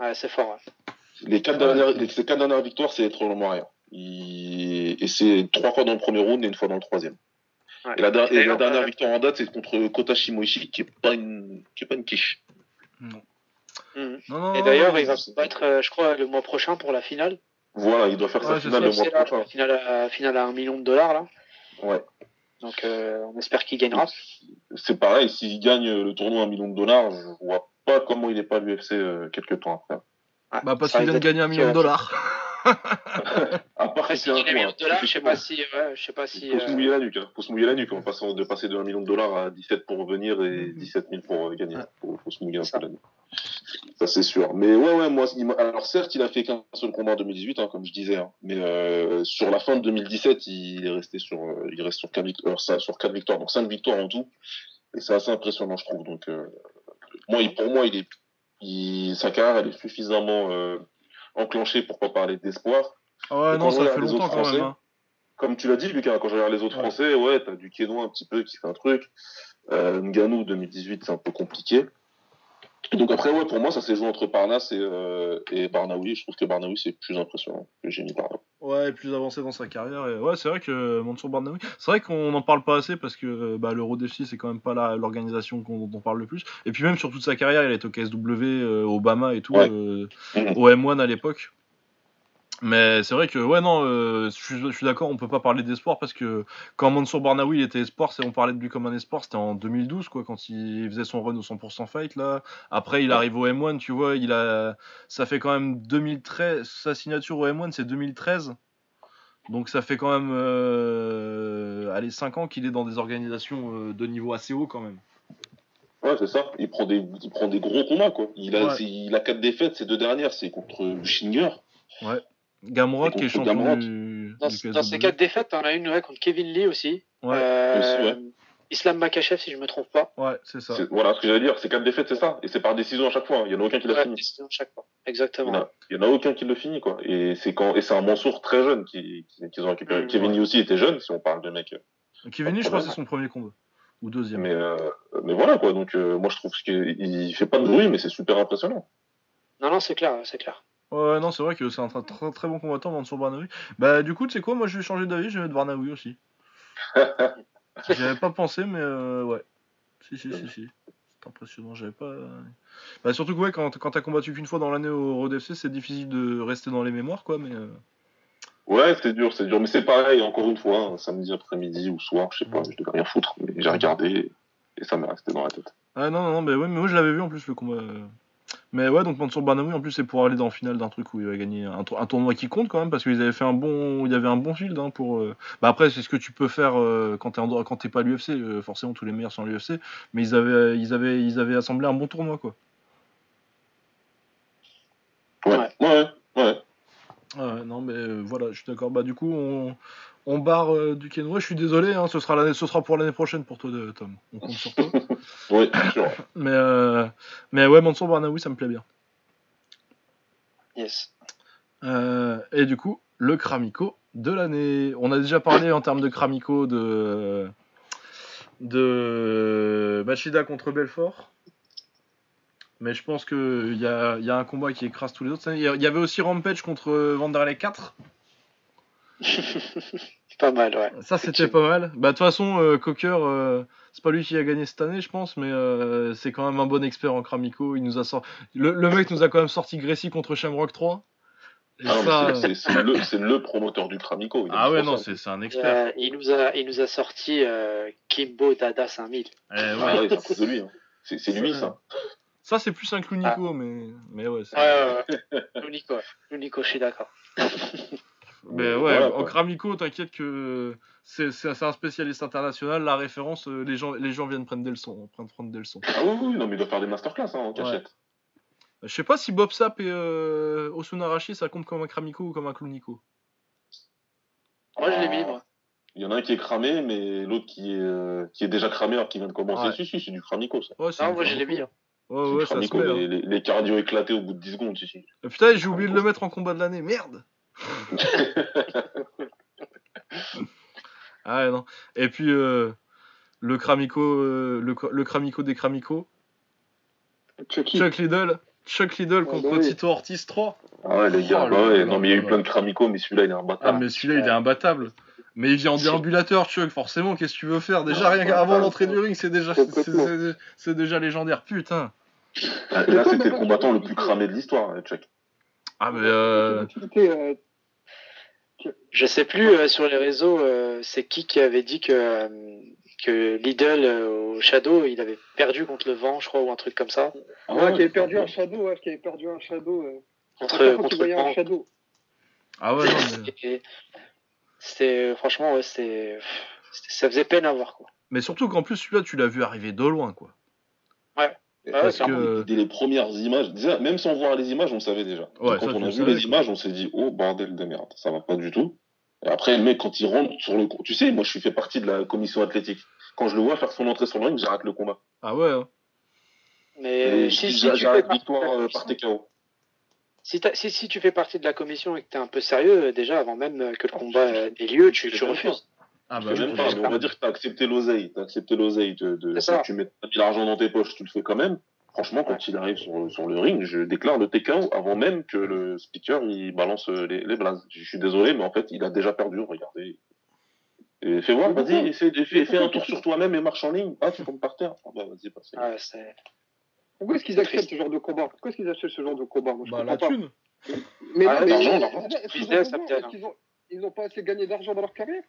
[SPEAKER 4] Ouais, c'est fort. ouais.
[SPEAKER 5] Les quatre dernières, les, ses quatre dernières victoires, c'est étranglement arrière. Il- et c'est trois fois dans le premier round et une fois dans le troisième.
[SPEAKER 4] Ouais.
[SPEAKER 5] Et la, et dernière victoire en date, c'est contre Kota Shimoishi, qui est pas une, qui est pas une quiche.
[SPEAKER 2] Non.
[SPEAKER 4] Mhm.
[SPEAKER 2] Non, non,
[SPEAKER 4] Et d'ailleurs,
[SPEAKER 2] non,
[SPEAKER 4] il va se battre, euh, je crois, le mois prochain pour la finale.
[SPEAKER 5] Voilà, il doit faire
[SPEAKER 2] Ouais,
[SPEAKER 5] sa finale
[SPEAKER 2] ça,
[SPEAKER 5] le mois prochain.
[SPEAKER 4] finale à, finale à un million de dollars, là.
[SPEAKER 5] Ouais.
[SPEAKER 4] Donc, euh, on espère qu'il gagnera.
[SPEAKER 5] C'est pareil, s'il gagne le tournoi à un million de dollars, je vois pas comment il n'est pas à l'UFC euh, quelques temps après.
[SPEAKER 2] Bah parce qu'il vient de gagner un million de dollars.
[SPEAKER 5] À part
[SPEAKER 4] Après,
[SPEAKER 5] c'est un
[SPEAKER 4] un million de dollars,
[SPEAKER 5] hein.
[SPEAKER 4] je sais pas si, ouais, je sais pas si.
[SPEAKER 5] Faut se
[SPEAKER 4] euh,
[SPEAKER 5] mouiller la nuque, hein. Faut se mouiller la nuque en passant de passer de 1 million de dollars à 17 pour venir et 17 000 pour euh, gagner. Faut, faut se mouiller un peu la nuque. Ça c'est sûr. Mais ouais, ouais, moi, alors certes, il a fait qu'un seul combat en 2018, hein, comme je disais, hein. mais euh, sur la fin de 2017, il est resté sur, euh, il reste sur 4 victoires, sur quatre victoires, donc 5 victoires en tout. Et c'est assez impressionnant, je trouve. Donc, euh, moi, il- pour moi, il est, il, sa carrière, elle est suffisamment enclenchée pour pas parler d'espoir.
[SPEAKER 2] Ah ouais, non,
[SPEAKER 5] quand
[SPEAKER 2] ça fait longtemps même.
[SPEAKER 5] Français,
[SPEAKER 2] hein.
[SPEAKER 5] Comme tu l'as dit, Lucas, quand je regarde les autres
[SPEAKER 2] Ouais.
[SPEAKER 5] Français, ouais, t'as du Quénois un petit peu qui fait un truc. Euh, Nganou 2018, c'est un peu compliqué. Donc après, ouais, pour moi, ça s'est joué entre Parnasse et, euh, et Barnaoui. Je trouve que Barnaoui, c'est plus impressionnant que Génie Barnaoui.
[SPEAKER 2] Ouais, plus avancé dans sa carrière. Et ouais, c'est vrai que Mansour Barnaoui, c'est vrai qu'on n'en parle pas assez parce que euh, bah, l'Euro FC, c'est quand même pas l'organisation dont on parle le plus. Et puis même sur toute sa carrière, il est au KSW, euh, Obama et tout,
[SPEAKER 5] Ouais.
[SPEAKER 2] euh,
[SPEAKER 5] Mhm.
[SPEAKER 2] au M1 à l'époque. Mais c'est vrai que, ouais, non, euh, je suis, je suis d'accord, on peut pas parler d'espoir parce que quand Mansour Barnaoui il était espoir, on parlait de lui comme un espoir, c'était en 2012, quoi, quand il faisait son run au 100% fight, là. Après, il
[SPEAKER 5] Ouais.
[SPEAKER 2] arrive au M1, tu vois, il a, ça fait quand même 2013, sa signature au M1, c'est 2013. Donc ça fait quand même, euh, allez, 5 ans qu'il est dans des organisations euh, de niveau assez haut quand même.
[SPEAKER 5] Ouais, c'est ça. Il prend des, il prend des gros combats, quoi. Il a,
[SPEAKER 2] Ouais.
[SPEAKER 5] c'est- il a quatre défaites. Ces deux dernières, c'est contre Bushinger.
[SPEAKER 2] Gamrot qui est
[SPEAKER 5] contre
[SPEAKER 2] champion
[SPEAKER 5] Gamrot.
[SPEAKER 2] du,
[SPEAKER 4] Dans,
[SPEAKER 2] du
[SPEAKER 4] dans ces quatre défaites, t'en as une ouais, contre Kevin Lee aussi.
[SPEAKER 2] Ouais,
[SPEAKER 4] Euh,
[SPEAKER 5] Aussi, ouais.
[SPEAKER 4] Islam Makachev, si je me trompe pas.
[SPEAKER 2] ouais, c'est ça.
[SPEAKER 5] C'est- Voilà ce que j'allais dire. C'est quatre défaites, c'est ça. Et c'est par décision à chaque fois. hein. Il y en a aucun qui l'a
[SPEAKER 4] Ouais,
[SPEAKER 5] fini.
[SPEAKER 4] décision chaque fois. Exactement.
[SPEAKER 5] en a, il y en a aucun qui le finit, quoi. Et c'est quand, et c'est un Mansour très jeune qui, qui- qu'ils ont récupéré.
[SPEAKER 4] Mhm.
[SPEAKER 5] Kevin Lee aussi était jeune, si on parle de mecs.
[SPEAKER 2] Kevin Lee, je crois que c'est son premier combat. Ou deuxième.
[SPEAKER 5] Mais, euh, mais voilà, quoi. Donc, euh, moi, je trouve qu'il il fait pas de bruit, mais c'est super impressionnant.
[SPEAKER 4] Non, non, c'est clair, c'est clair.
[SPEAKER 2] Ouais, non, c'est vrai que c'est un très, très, très bon combattant, Mansour Barnaoui. Bah, du coup, tu sais quoi, moi je vais changer d'avis, je vais mettre Barnaoui aussi. J'y avais pas pensé, mais euh, ouais. Si, si, si, si. C'est impressionnant, j'avais pas. Bah, surtout que, ouais, quand, quand t'as combattu qu'une fois dans l'année au Road FC, c'est difficile de rester dans les mémoires, quoi, mais. euh,
[SPEAKER 5] Ouais, c'est dur, c'est dur. Mais c'est pareil, encore une fois, samedi après-midi ou soir, je sais pas, je devais rien foutre. Mais j'ai regardé et ça m'est resté dans la tête.
[SPEAKER 2] Ah non, non, non, mais ouais, mais moi je l'avais vu en plus le combat. euh. Mais ouais, donc Mansour Barnaoui en plus c'est pour aller dans le final d'un truc où il va gagner un, un tournoi qui compte quand même parce qu'ils avaient fait un bon, il y avait un bon field hein, pour. euh, Bah après c'est ce que tu peux faire euh, quand t'es quand t'es pas à l'UFC, euh, forcément tous les meilleurs sont à l'UFC, mais ils avaient ils avaient ils avaient assemblé un bon tournoi quoi.
[SPEAKER 5] Ouais,
[SPEAKER 4] Ouais.
[SPEAKER 5] Ouais,
[SPEAKER 2] non mais euh, voilà, je suis d'accord. Bah du coup on on barre euh, du Kenway. Je suis désolé, hein, ce sera l'année, ce sera pour l'année prochaine pour toi de- Tom. On compte sur toi.
[SPEAKER 5] C'est sûr.
[SPEAKER 2] mais euh, mais ouais Mansour Barnaoui ça me plaît bien.
[SPEAKER 4] Yes.
[SPEAKER 2] Euh, et du coup, le Kramico de l'année. On a déjà parlé en termes de Kramico de, de Machida contre Belfort. Mais je pense qu'il y a, y a un combat qui écrase tous les autres. Il y avait aussi Rampage contre Vanderlei 4.
[SPEAKER 4] Pas mal, ouais.
[SPEAKER 2] Ça, c'était pas mal. Bah, de toute façon, euh, Cocker, euh, c'est pas lui qui a gagné cette année, je pense, mais euh, c'est quand même un bon expert en Kramiko. Il nous a sorti... le, le mec nous a quand même sorti Gracie contre Shamrock 3. Et
[SPEAKER 5] Ah,
[SPEAKER 2] ça,
[SPEAKER 5] c'est- le, promoteur du il est
[SPEAKER 2] Ah ouais, non, c'est un expert.
[SPEAKER 4] Euh, il, nous a, il nous a sorti euh, Kimbo Dada 5000.
[SPEAKER 2] Eh,
[SPEAKER 5] Ah
[SPEAKER 2] ouais.
[SPEAKER 5] c'est lui. hein. C'est lui, ça.
[SPEAKER 2] Ça, c'est plus un Clunico, mais... mais ouais. c'est-
[SPEAKER 4] Ouais, ouais, ouais. L'unico, l'unico, je suis d'accord.
[SPEAKER 2] Mais ouais,
[SPEAKER 5] Voilà,
[SPEAKER 2] en
[SPEAKER 5] quoi.
[SPEAKER 2] Kramiko, t'inquiète que c'est un spécialiste international. La référence, euh, les gens, les gens viennent prendre des leçons. Prendre, prendre des leçons.
[SPEAKER 5] Ah oui, oui, non, mais il doit faire des masterclass hein, en cachette.
[SPEAKER 2] Je sais pas si Bob Sap et euh, Osunarashi, ça compte comme un Kramiko ou comme un Clunico.
[SPEAKER 4] Moi, je l'ai mis, moi.
[SPEAKER 5] Il y en a un qui est cramé, mais l'autre qui est, euh, qui est déjà cramé alors qu'il vient de commencer.
[SPEAKER 2] Ouais.
[SPEAKER 5] Si, si, c'est du Kramico, ça.
[SPEAKER 2] Ouais, du
[SPEAKER 4] moi, je l'ai mis. hein.
[SPEAKER 2] Ouais, ça se hein.
[SPEAKER 5] les, les, les cardio éclatés au bout de 10 secondes, si.
[SPEAKER 2] Euh, Putain, j'ai oublié de le mettre en combat de l'année, merde Ah ouais, non. Et puis, euh, le Kramiko, euh, le, le Kramiko des
[SPEAKER 3] Chucky.
[SPEAKER 2] Chuck Liddell, Chuck Liddell
[SPEAKER 3] Ah,
[SPEAKER 2] contre
[SPEAKER 3] bah oui.
[SPEAKER 2] Tito Ortiz 3.
[SPEAKER 5] Ah ouais, les gars,
[SPEAKER 2] Oh
[SPEAKER 5] bah ouais, non, mais il y a eu plein de Kramico, mais celui-là, il est
[SPEAKER 2] Ah,
[SPEAKER 5] imbattable.
[SPEAKER 2] mais celui-là, il est imbattable. Mais il vient en déambulateur, Chuck, forcément, qu'est-ce que tu veux faire? Déjà, rien qu'avant l'entrée du ring, c'est déjà, c'est- déjà légendaire, putain
[SPEAKER 5] Ah, Là, c'était le combattant le plus cramé de l'histoire, hein, Chuck.
[SPEAKER 2] Ah, mais euh,
[SPEAKER 3] euh,
[SPEAKER 4] Je sais plus euh, sur les réseaux, euh, c'est qui qui avait dit que, euh, que Lidl euh, au Shadow, il avait perdu contre le vent, je crois, ou un truc comme ça.
[SPEAKER 5] Ah
[SPEAKER 3] ouais, qui avait perdu un shadow, ouais, qui avait perdu un shadow. Euh,
[SPEAKER 4] Contre, contre le
[SPEAKER 3] voyait un
[SPEAKER 4] vent.
[SPEAKER 3] shadow.
[SPEAKER 2] Ah ouais, non, mais...
[SPEAKER 4] C'était, franchement, ouais, c'était, c'était- ça faisait peine à voir, quoi.
[SPEAKER 2] mais surtout qu'en plus, celui-là, tu l'as vu arriver de loin, quoi.
[SPEAKER 5] Et
[SPEAKER 4] Ouais,
[SPEAKER 2] parce que-
[SPEAKER 5] Dès les premières images, déjà, même sans voir les images, on savait déjà.
[SPEAKER 2] Ouais,
[SPEAKER 5] quand
[SPEAKER 2] ça,
[SPEAKER 5] on
[SPEAKER 2] tu
[SPEAKER 5] a vu
[SPEAKER 2] savais,
[SPEAKER 5] les images, on s'est dit, oh bordel de merde, ça va pas du tout. Et après, le mec, quand il rentre sur le. Tu sais, moi, je suis fait partie de la commission athlétique. Quand je le vois faire son entrée sur le ring, j'arrête le combat.
[SPEAKER 2] Ah ouais, hein.
[SPEAKER 4] Mais
[SPEAKER 5] Et
[SPEAKER 4] si,
[SPEAKER 5] si
[SPEAKER 4] tu
[SPEAKER 5] j'arrête
[SPEAKER 4] partie de la
[SPEAKER 5] victoire euh, par
[SPEAKER 4] commission-
[SPEAKER 5] TKO.
[SPEAKER 4] si, t'as- si, si tu fais partie de la commission et que t'es un peu sérieux, euh, déjà, avant même euh, que le combat euh, ait lieu, tu, tu refuses.
[SPEAKER 2] Ah
[SPEAKER 5] Je
[SPEAKER 2] bah
[SPEAKER 5] sais même pas, mais on va dire que t'as accepté l'oseille. T'as accepté l'oseille de, de si
[SPEAKER 4] ça.
[SPEAKER 5] tu mets l'argent dans tes poches, tu le fais quand même. Franchement, quand il arrive sur, sur le ring, je déclare le TKO avant même que le speaker il balance euh, les, les blazes. Je suis désolé, mais en fait, il a déjà perdu. Regardez. Et fais voir, vas-y, fais, fais, fais un tour sur toi-même et marche en ligne. Ah, tu tombes par terre. Ah bah vas-y, passe.
[SPEAKER 4] Ouais, c'est-
[SPEAKER 3] Pourquoi est-ce qu'ils acceptent ce genre de combat? Pourquoi est-ce qu'ils acceptent ce genre de combat? Moi, je
[SPEAKER 2] Bah la
[SPEAKER 3] pas.
[SPEAKER 2] thune
[SPEAKER 3] Mais
[SPEAKER 4] Ah,
[SPEAKER 3] mais
[SPEAKER 5] l'argent, l'argent.
[SPEAKER 3] ils ont pas assez gagné d'argent dans leur carrière?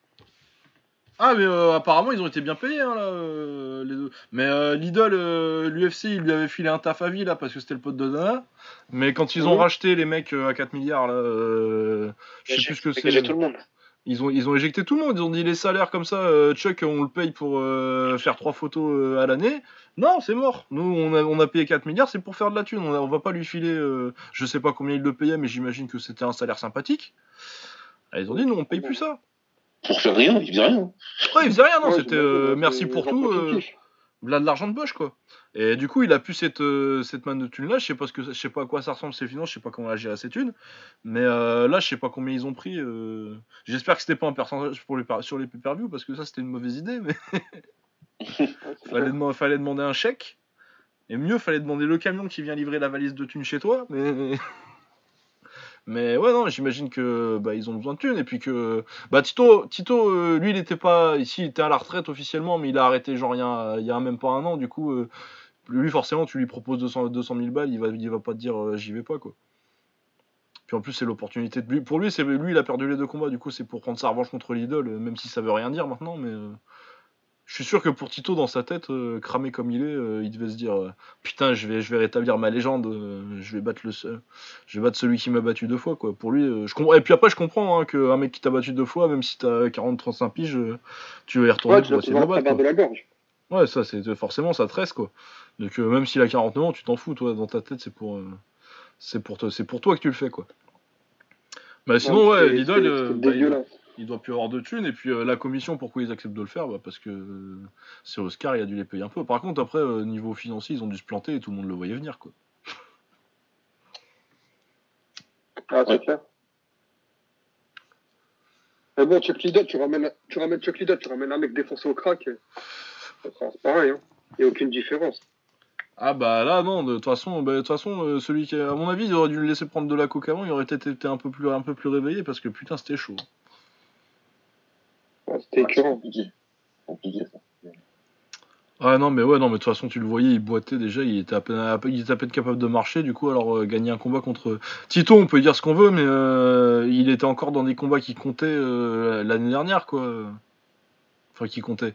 [SPEAKER 2] Ah mais euh, apparemment ils ont été bien payés hein, là, euh, les deux. Mais euh, Lidl, euh, l'UFC, il lui avait filé un taf à vie là parce que c'était le pote de Dana. Mais quand ils ont racheté les mecs euh, à 4 milliards là, euh, je sais plus ce que c'est.
[SPEAKER 4] tout le monde.
[SPEAKER 2] Ils ont, ils ont éjecté tout le monde. Ils ont dit les salaires comme ça, euh, Chuck, on le paye pour euh, faire trois photos euh, à l'année. Non, c'est mort. Nous, on a, on a payé 4 milliards, c'est pour faire de la thune. On, a- on va pas lui filer, euh, je sais pas combien il le payait, mais j'imagine que c'était un salaire sympathique. Ah, ils ont dit, non, on paye plus ça.
[SPEAKER 5] Pour faire rien, il faisait rien.
[SPEAKER 2] Ouais, il faisait rien, non,
[SPEAKER 3] Ouais,
[SPEAKER 2] c'était euh, merci pour tout. euh, de l'argent de poche quoi. Et du coup, il a pu cette, euh, cette manne de thunes là. Je sais pas ce que, je sais pas à quoi ça ressemble ses finances. Je sais pas comment il a géré ses thunes. Mais euh, là, je sais pas combien ils ont pris. J'espère que c'était pas un pourcentage pour les sur les pay-per-view parce que ça c'était une mauvaise idée. Mais fallait, demander, fallait demander un chèque. Et mieux, fallait demander le camion qui vient livrer la valise de thunes chez toi. Mais mais ouais non, j'imagine que bah, ils ont besoin de thunes et puis que bah Tito Tito euh, lui il était pas ici, il était à la retraite officiellement, mais il a arrêté genre il y a, il y a même pas un an. Du coup, euh, lui forcément tu lui proposes 200 200 000 balles, il va il va pas te dire euh, j'y vais pas quoi. Puis en plus c'est l'opportunité de lui. Pour lui c'est lui il a perdu les deux combats. Du coup c'est pour prendre sa revanche contre l'idole, même si ça veut rien dire maintenant, mais je suis sûr que pour Tito dans sa tête, euh, cramé comme il est, euh, il devait se dire euh, putain je vais je vais rétablir ma légende, je vais battre le seul je vais battre celui qui m'a battu deux fois quoi. Pour lui, je comprends. Et puis après, je comprends hein, qu'un mec qui t'a battu deux fois, même si t'as 40-35 piges, tu vas y retourner
[SPEAKER 3] Ouais,
[SPEAKER 2] pour
[SPEAKER 3] vas
[SPEAKER 2] essayer de
[SPEAKER 3] toujours
[SPEAKER 2] le
[SPEAKER 3] à
[SPEAKER 2] battre.
[SPEAKER 3] travers
[SPEAKER 2] Quoi.
[SPEAKER 3] de la gorge.
[SPEAKER 2] Ouais, ça c'est forcément ça tresse quoi. Donc même s'il a 49 ans, tu t'en fous toi dans ta tête, c'est pour c'est pour pour toi que tu le fais quoi. Bah sinon ouais,
[SPEAKER 3] c'est-
[SPEAKER 2] l'idole,
[SPEAKER 3] c'est- c'est
[SPEAKER 2] il, doit plus avoir de thunes et puis euh, la commission pourquoi ils acceptent de le faire? Bah, parce que euh, c'est Oscar, il a dû les payer un peu. Par contre après euh, niveau financier, ils ont dû se planter et tout le monde le voyait venir quoi.
[SPEAKER 3] Ah, c'est
[SPEAKER 5] Ouais.
[SPEAKER 3] clair. Mais bon, Chuck Liddell, tu ramènes, tu ramènes Chuck Liddell, tu ramènes un mec défoncé au crack, sera pareil, hein. Il n'y a aucune différence.
[SPEAKER 2] Ah bah là non, de toute façon, bah, de toute façon, euh, celui qui, à mon avis, il aurait dû le laisser prendre de la coke avant, il aurait peut-être été un peu plus, un peu plus réveillé parce que putain c'était chaud.
[SPEAKER 3] Ouais, C'était écœurant.
[SPEAKER 5] compliqué. Compliqué, ça.
[SPEAKER 2] Ouais non mais ouais non mais de toute façon tu le voyais, il boitait déjà, il était à peine, à il était à peine capable de marcher, du coup alors euh, gagner un combat contre Tito, on peut dire ce qu'on veut, mais euh, il était encore dans des combats qui comptaient euh, l'année dernière quoi. Enfin qui comptaient.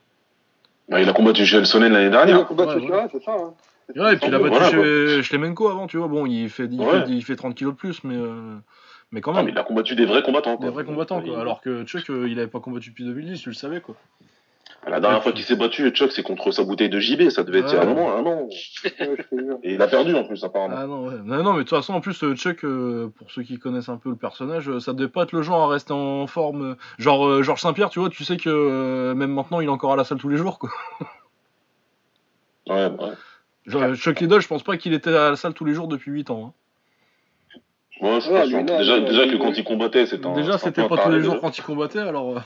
[SPEAKER 5] Bah, il a combattu chez Elsonen l'année
[SPEAKER 3] Il a
[SPEAKER 5] dernière.
[SPEAKER 3] combattu,
[SPEAKER 2] Ouais,
[SPEAKER 3] c'est ça. hein.
[SPEAKER 2] Ouais, et puis il a battu
[SPEAKER 5] voilà,
[SPEAKER 2] chez Schlemenko avant, tu vois. Bon, il fait, il,
[SPEAKER 5] Ouais.
[SPEAKER 2] fait, il fait 30 kilos de plus, mais, euh, mais quand
[SPEAKER 5] Non,
[SPEAKER 2] même.
[SPEAKER 5] mais il a combattu des vrais combattants. quoi.
[SPEAKER 2] Des vrais combattants, quoi. Alors que Chuck, euh, il avait pas combattu depuis 2010, tu le savais, quoi.
[SPEAKER 5] La dernière fois qu'il s'est battu, Chuck, c'est contre sa bouteille de JB. Ça devait être il y a
[SPEAKER 2] Ouais.
[SPEAKER 5] un moment, un an. Et il a perdu en plus, apparemment.
[SPEAKER 2] Ah non, ouais. Non, non, mais de toute façon, en plus, euh, Chuck, euh, pour ceux qui connaissent un peu le personnage, euh, ça devait pas être le genre à rester en forme. Genre, euh, Georges Saint-Pierre, tu vois, tu sais que euh, même maintenant, il est encore à la salle tous les jours, quoi.
[SPEAKER 5] Ouais, ouais.
[SPEAKER 2] Genre, Chuck Liddell, je pense pas qu'il était à la salle tous les jours depuis 8 ans. hein.
[SPEAKER 5] Ouais,
[SPEAKER 3] Ouais, là,
[SPEAKER 5] déjà,
[SPEAKER 3] là,
[SPEAKER 5] déjà
[SPEAKER 3] lui,
[SPEAKER 5] que quand il combattait, c'était un.
[SPEAKER 2] Déjà,
[SPEAKER 5] c'était
[SPEAKER 2] pas tous les jours quand il combattait, alors. euh.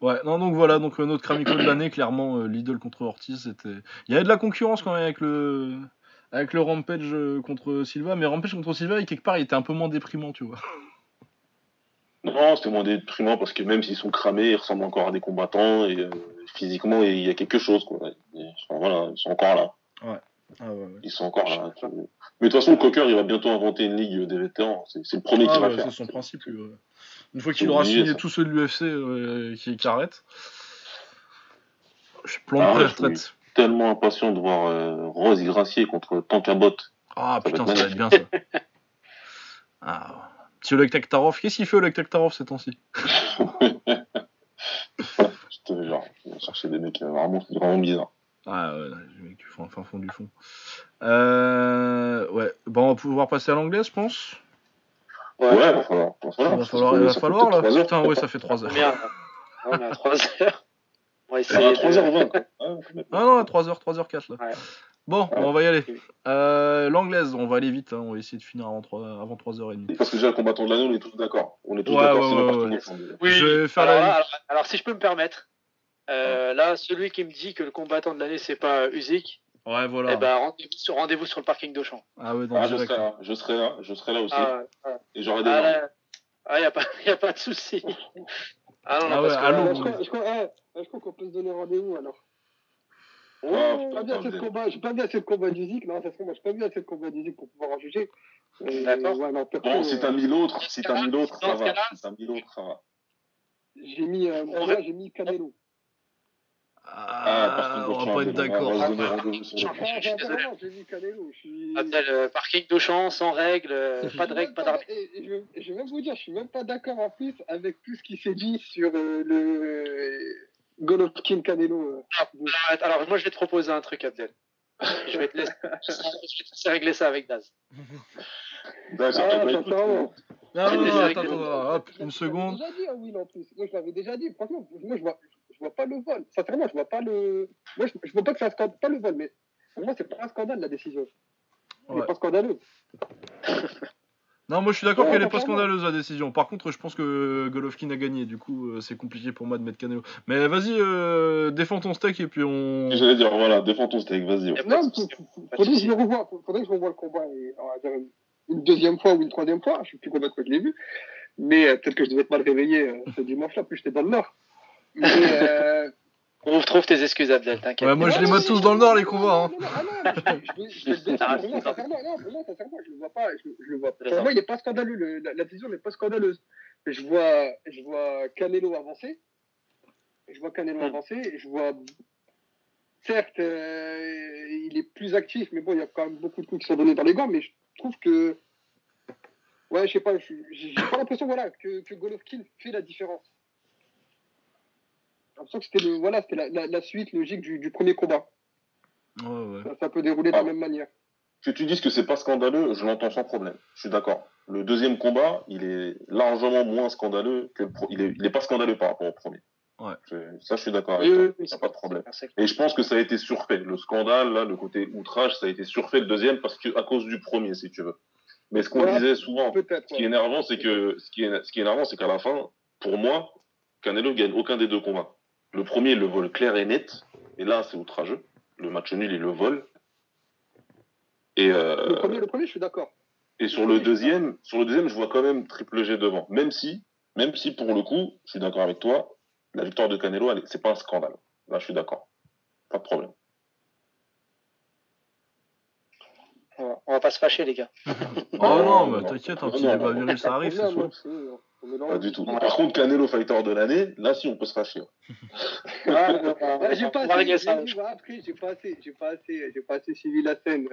[SPEAKER 2] Ouais, non, donc voilà, donc euh, notre Kramico de l'année, clairement, euh, Lidl contre Ortiz, c'était. Il y avait de la concurrence quand même avec le. Avec le Rampage euh, contre Silva, mais Rampage contre Silva, quelque part, il était un peu moins déprimant, tu vois.
[SPEAKER 5] Non, c'était moins déprimant parce que même s'ils sont cramés, ils ressemblent encore à des combattants et euh, physiquement, il y a quelque chose, quoi. Et, enfin, voilà, ils sont encore là.
[SPEAKER 2] Ah ouais, ouais.
[SPEAKER 5] Ils sont encore là. vois. Mais de toute façon, Cocker, il va bientôt inventer une ligue des vétérans. C'est le premier
[SPEAKER 2] Ah
[SPEAKER 5] qui va
[SPEAKER 2] ouais,
[SPEAKER 5] faire.
[SPEAKER 2] c'est son principe. Une fois qu'il aura
[SPEAKER 5] obligé,
[SPEAKER 2] signé tous ceux de l'UFC euh, qui, qui arrêtent, je plan
[SPEAKER 5] Ah
[SPEAKER 2] de.
[SPEAKER 5] Tellement impatient de voir euh, Rose Gracier contre Tankabot.
[SPEAKER 2] Ah
[SPEAKER 5] Ça va
[SPEAKER 2] putain, ça va être bien ça. Ah. Petit Oleg Taktarov, qu'est-ce qu'il fait Oleg Taktarov ces temps-ci?
[SPEAKER 5] Je te jure, il va chercher des mecs euh, vraiment, vraiment bizarres.
[SPEAKER 2] Ah ouais, les mecs du fond, fin fond du fond. Euh, ouais, bon, on va pouvoir passer à l'anglais, je pense.
[SPEAKER 5] Ouais,
[SPEAKER 4] Ouais.
[SPEAKER 5] va falloir. Va
[SPEAKER 2] Il
[SPEAKER 5] falloir,
[SPEAKER 2] va falloir, il va falloir là. Putain, ouais, ça fait 3 heures.
[SPEAKER 4] Là On est à 3 heures. On va
[SPEAKER 5] Ah,
[SPEAKER 4] essayer. de-
[SPEAKER 5] 3h20. quoi. Ah,
[SPEAKER 2] Ah non, 3h, 3h4 là.
[SPEAKER 4] Ouais.
[SPEAKER 2] Bon,
[SPEAKER 5] Ouais.
[SPEAKER 2] on va y aller. Euh, L'anglaise, on va aller vite, hein, on va essayer de finir avant 3, avant 3h30.
[SPEAKER 5] Parce que déjà, le combattant de l'année, on est tous d'accord. On est tous
[SPEAKER 2] Ouais,
[SPEAKER 5] d'accord,
[SPEAKER 2] ouais.
[SPEAKER 4] Oui,
[SPEAKER 2] Je vais faire
[SPEAKER 4] alors,
[SPEAKER 2] la-
[SPEAKER 4] alors, alors, si je peux me permettre, euh, là, celui qui me dit que le combattant de l'année, c'est pas
[SPEAKER 2] Ouais, voilà.
[SPEAKER 4] eh ben, rendez-vous sur, rendez-vous sur le parking d'Auchan.
[SPEAKER 2] Ah ouais, dans
[SPEAKER 5] Ah, je serai là, je serai là, je serai là aussi.
[SPEAKER 4] Ah, ah,
[SPEAKER 5] Et j'aurai des
[SPEAKER 4] ah,
[SPEAKER 5] gens.
[SPEAKER 4] là, ah, y a pas, y a pas de souci. Ah non, non,
[SPEAKER 2] Ah
[SPEAKER 4] parce
[SPEAKER 2] ouais,
[SPEAKER 3] je crois, je crois, eh, je crois qu'on peut se donner rendez-vous alors?
[SPEAKER 5] Ah,
[SPEAKER 3] J'ai pas assez de combat, j'ai pas vu assez de combat du Zik, non, ça se trouve, moi j'ai pas vu assez de combat du Zik pour pouvoir en juger. Et,
[SPEAKER 4] D'accord.
[SPEAKER 3] Ouais, non, perso,
[SPEAKER 5] Bon, si t'as
[SPEAKER 3] euh,
[SPEAKER 5] mis l'autre, si t'as mis l'autre, ça va. Si t'as mis l'autre, ça va.
[SPEAKER 3] j'ai mis, euh,
[SPEAKER 4] On
[SPEAKER 3] j'ai mis Canelo.
[SPEAKER 2] Ah,
[SPEAKER 5] que
[SPEAKER 2] on va pas être d'accord.
[SPEAKER 4] Ah, ah,
[SPEAKER 5] le-
[SPEAKER 4] ah,
[SPEAKER 3] Ah,
[SPEAKER 4] je suis
[SPEAKER 3] bah,
[SPEAKER 4] désolé.
[SPEAKER 3] vraiment, j'ai mis Canelo. Je suis.
[SPEAKER 4] Abdel, parking d'Auchan, sans règles, euh, pas de règles, pas d'arbitre.
[SPEAKER 3] Je, vais- je vais même vous dire, je suis même pas d'accord en plus avec tout ce qui s'est dit sur euh, le Golovkin Canelo. euh.
[SPEAKER 4] Alors, alors, moi, je vais te proposer un truc, Abdel. Je vais te laisser, je vais te laisser régler ça avec Daz.
[SPEAKER 5] D'accord,
[SPEAKER 3] Ah,
[SPEAKER 5] bah,
[SPEAKER 3] sincèrement.
[SPEAKER 2] Non, non, non, attends,
[SPEAKER 4] déjà
[SPEAKER 2] attends, hop,
[SPEAKER 3] Je
[SPEAKER 2] une
[SPEAKER 3] l'avais
[SPEAKER 2] seconde.
[SPEAKER 3] déjà dit Will en plus. Moi, je l'avais déjà dit. Franchement, moi, je vois, vois pas le vol. Sincèrement, je vois pas le. Moi, je, je vois pas que c'est un scandale. Pas le vol, mais pour moi, c'est pas un scandale la décision. Elle
[SPEAKER 2] Ouais.
[SPEAKER 3] est pas scandaleuse.
[SPEAKER 2] Non, moi je suis d'accord
[SPEAKER 3] Ouais,
[SPEAKER 2] qu'elle est pas scandaleuse la décision. Par contre, je pense que Golovkin a gagné. Du coup, euh, c'est compliqué pour moi de mettre Canelo. Mais vas-y, euh, défends ton steak et puis on.
[SPEAKER 5] J'allais dire, voilà, défends ton steak, vas-y.
[SPEAKER 3] Non, il faudrait que je le revoie. Faudrait que je revoie le combat. Et, on va dire une- deuxième fois ou une troisième fois. Je suis plus convaincu que je l'ai vu. Mais euh, peut-être que je devais être mal réveillé euh, ce dimanche-là. Plus j'étais dans le Nord. Mais. Euh,
[SPEAKER 4] Trouve, trouve tes excuses, Abdel, t'inquiète.
[SPEAKER 2] Ouais, moi je les
[SPEAKER 3] non,
[SPEAKER 2] tous dans le Nord, les combats. hein.
[SPEAKER 3] non, non, ah je- le
[SPEAKER 4] Ah,
[SPEAKER 3] pour moi, sincèrement, non, pour moi, sincèrement, je le vois pas, je, je le vois pas.
[SPEAKER 4] Raison.
[SPEAKER 3] Pour moi, il n'est pas scandaleux, le- la, la décision n'est pas scandaleuse. Je vois, je vois Canelo avancer, je vois Canelo
[SPEAKER 4] Hmm.
[SPEAKER 3] avancer, je vois, certes, euh, il est plus actif, mais bon, il y a quand même beaucoup de coups qui sont donnés dans les gants, mais je trouve que, ouais, je sais pas, je- j'ai j'ai pas l'impression, voilà, que, que Golovkin fait la différence. J'ai l'impression que c'était le, voilà, c'était la, la, la suite logique du, du premier combat.
[SPEAKER 2] Ouais, ouais.
[SPEAKER 3] Ça, ça peut dérouler de la même manière.
[SPEAKER 5] Que tu dises que c'est pas scandaleux, je l'entends sans problème. Je suis d'accord. Le deuxième combat, il est largement moins scandaleux que le pro- il est, il est pas scandaleux par rapport au premier.
[SPEAKER 2] Ouais.
[SPEAKER 5] Ça, je suis d'accord avec
[SPEAKER 4] Oui,
[SPEAKER 5] toi.
[SPEAKER 4] oui,
[SPEAKER 5] pas de problème. Et je pense que ça a été surfait. Le scandale, là, le côté outrage, ça a été surfait le deuxième parce que, à cause du premier, si tu veux. Mais ce qu'on
[SPEAKER 3] Ouais.
[SPEAKER 5] disait souvent, ce qui est énervant, c'est que, ce qui est, ce qui est énervant, c'est qu'à la fin, pour moi, Canelo gagne aucun des deux combats. Le premier, il le vole clair et net. Et là, c'est outrageux. Le match nul, il le vole. Et, euh,
[SPEAKER 3] Le premier, le premier, je suis d'accord.
[SPEAKER 5] et sur le deuxième, sur le deuxième, je vois quand même triple G devant. Même si, même si pour le coup, je suis d'accord avec toi, la victoire de Canelo, c'est pas un scandale. Là, je suis d'accord. Pas de problème.
[SPEAKER 4] On va- pas se fâcher, les gars.
[SPEAKER 2] Oh
[SPEAKER 5] Non,
[SPEAKER 2] non, mais
[SPEAKER 5] non,
[SPEAKER 2] t'inquiète, un
[SPEAKER 5] non,
[SPEAKER 2] petit
[SPEAKER 5] non,
[SPEAKER 2] débat
[SPEAKER 5] non.
[SPEAKER 2] viril, ça arrive, c'est sûr.
[SPEAKER 3] c'est-.
[SPEAKER 5] Pas du tout.
[SPEAKER 4] Ouais.
[SPEAKER 5] Par contre, Canelo fighter de l'année, là, si, on peut se fâcher.
[SPEAKER 4] Ah,
[SPEAKER 3] Ouais, j'ai pas
[SPEAKER 4] on va
[SPEAKER 3] assez,
[SPEAKER 4] régler
[SPEAKER 3] j'ai pas assez, j'ai pas assez, j'ai pas assez suivi la scène.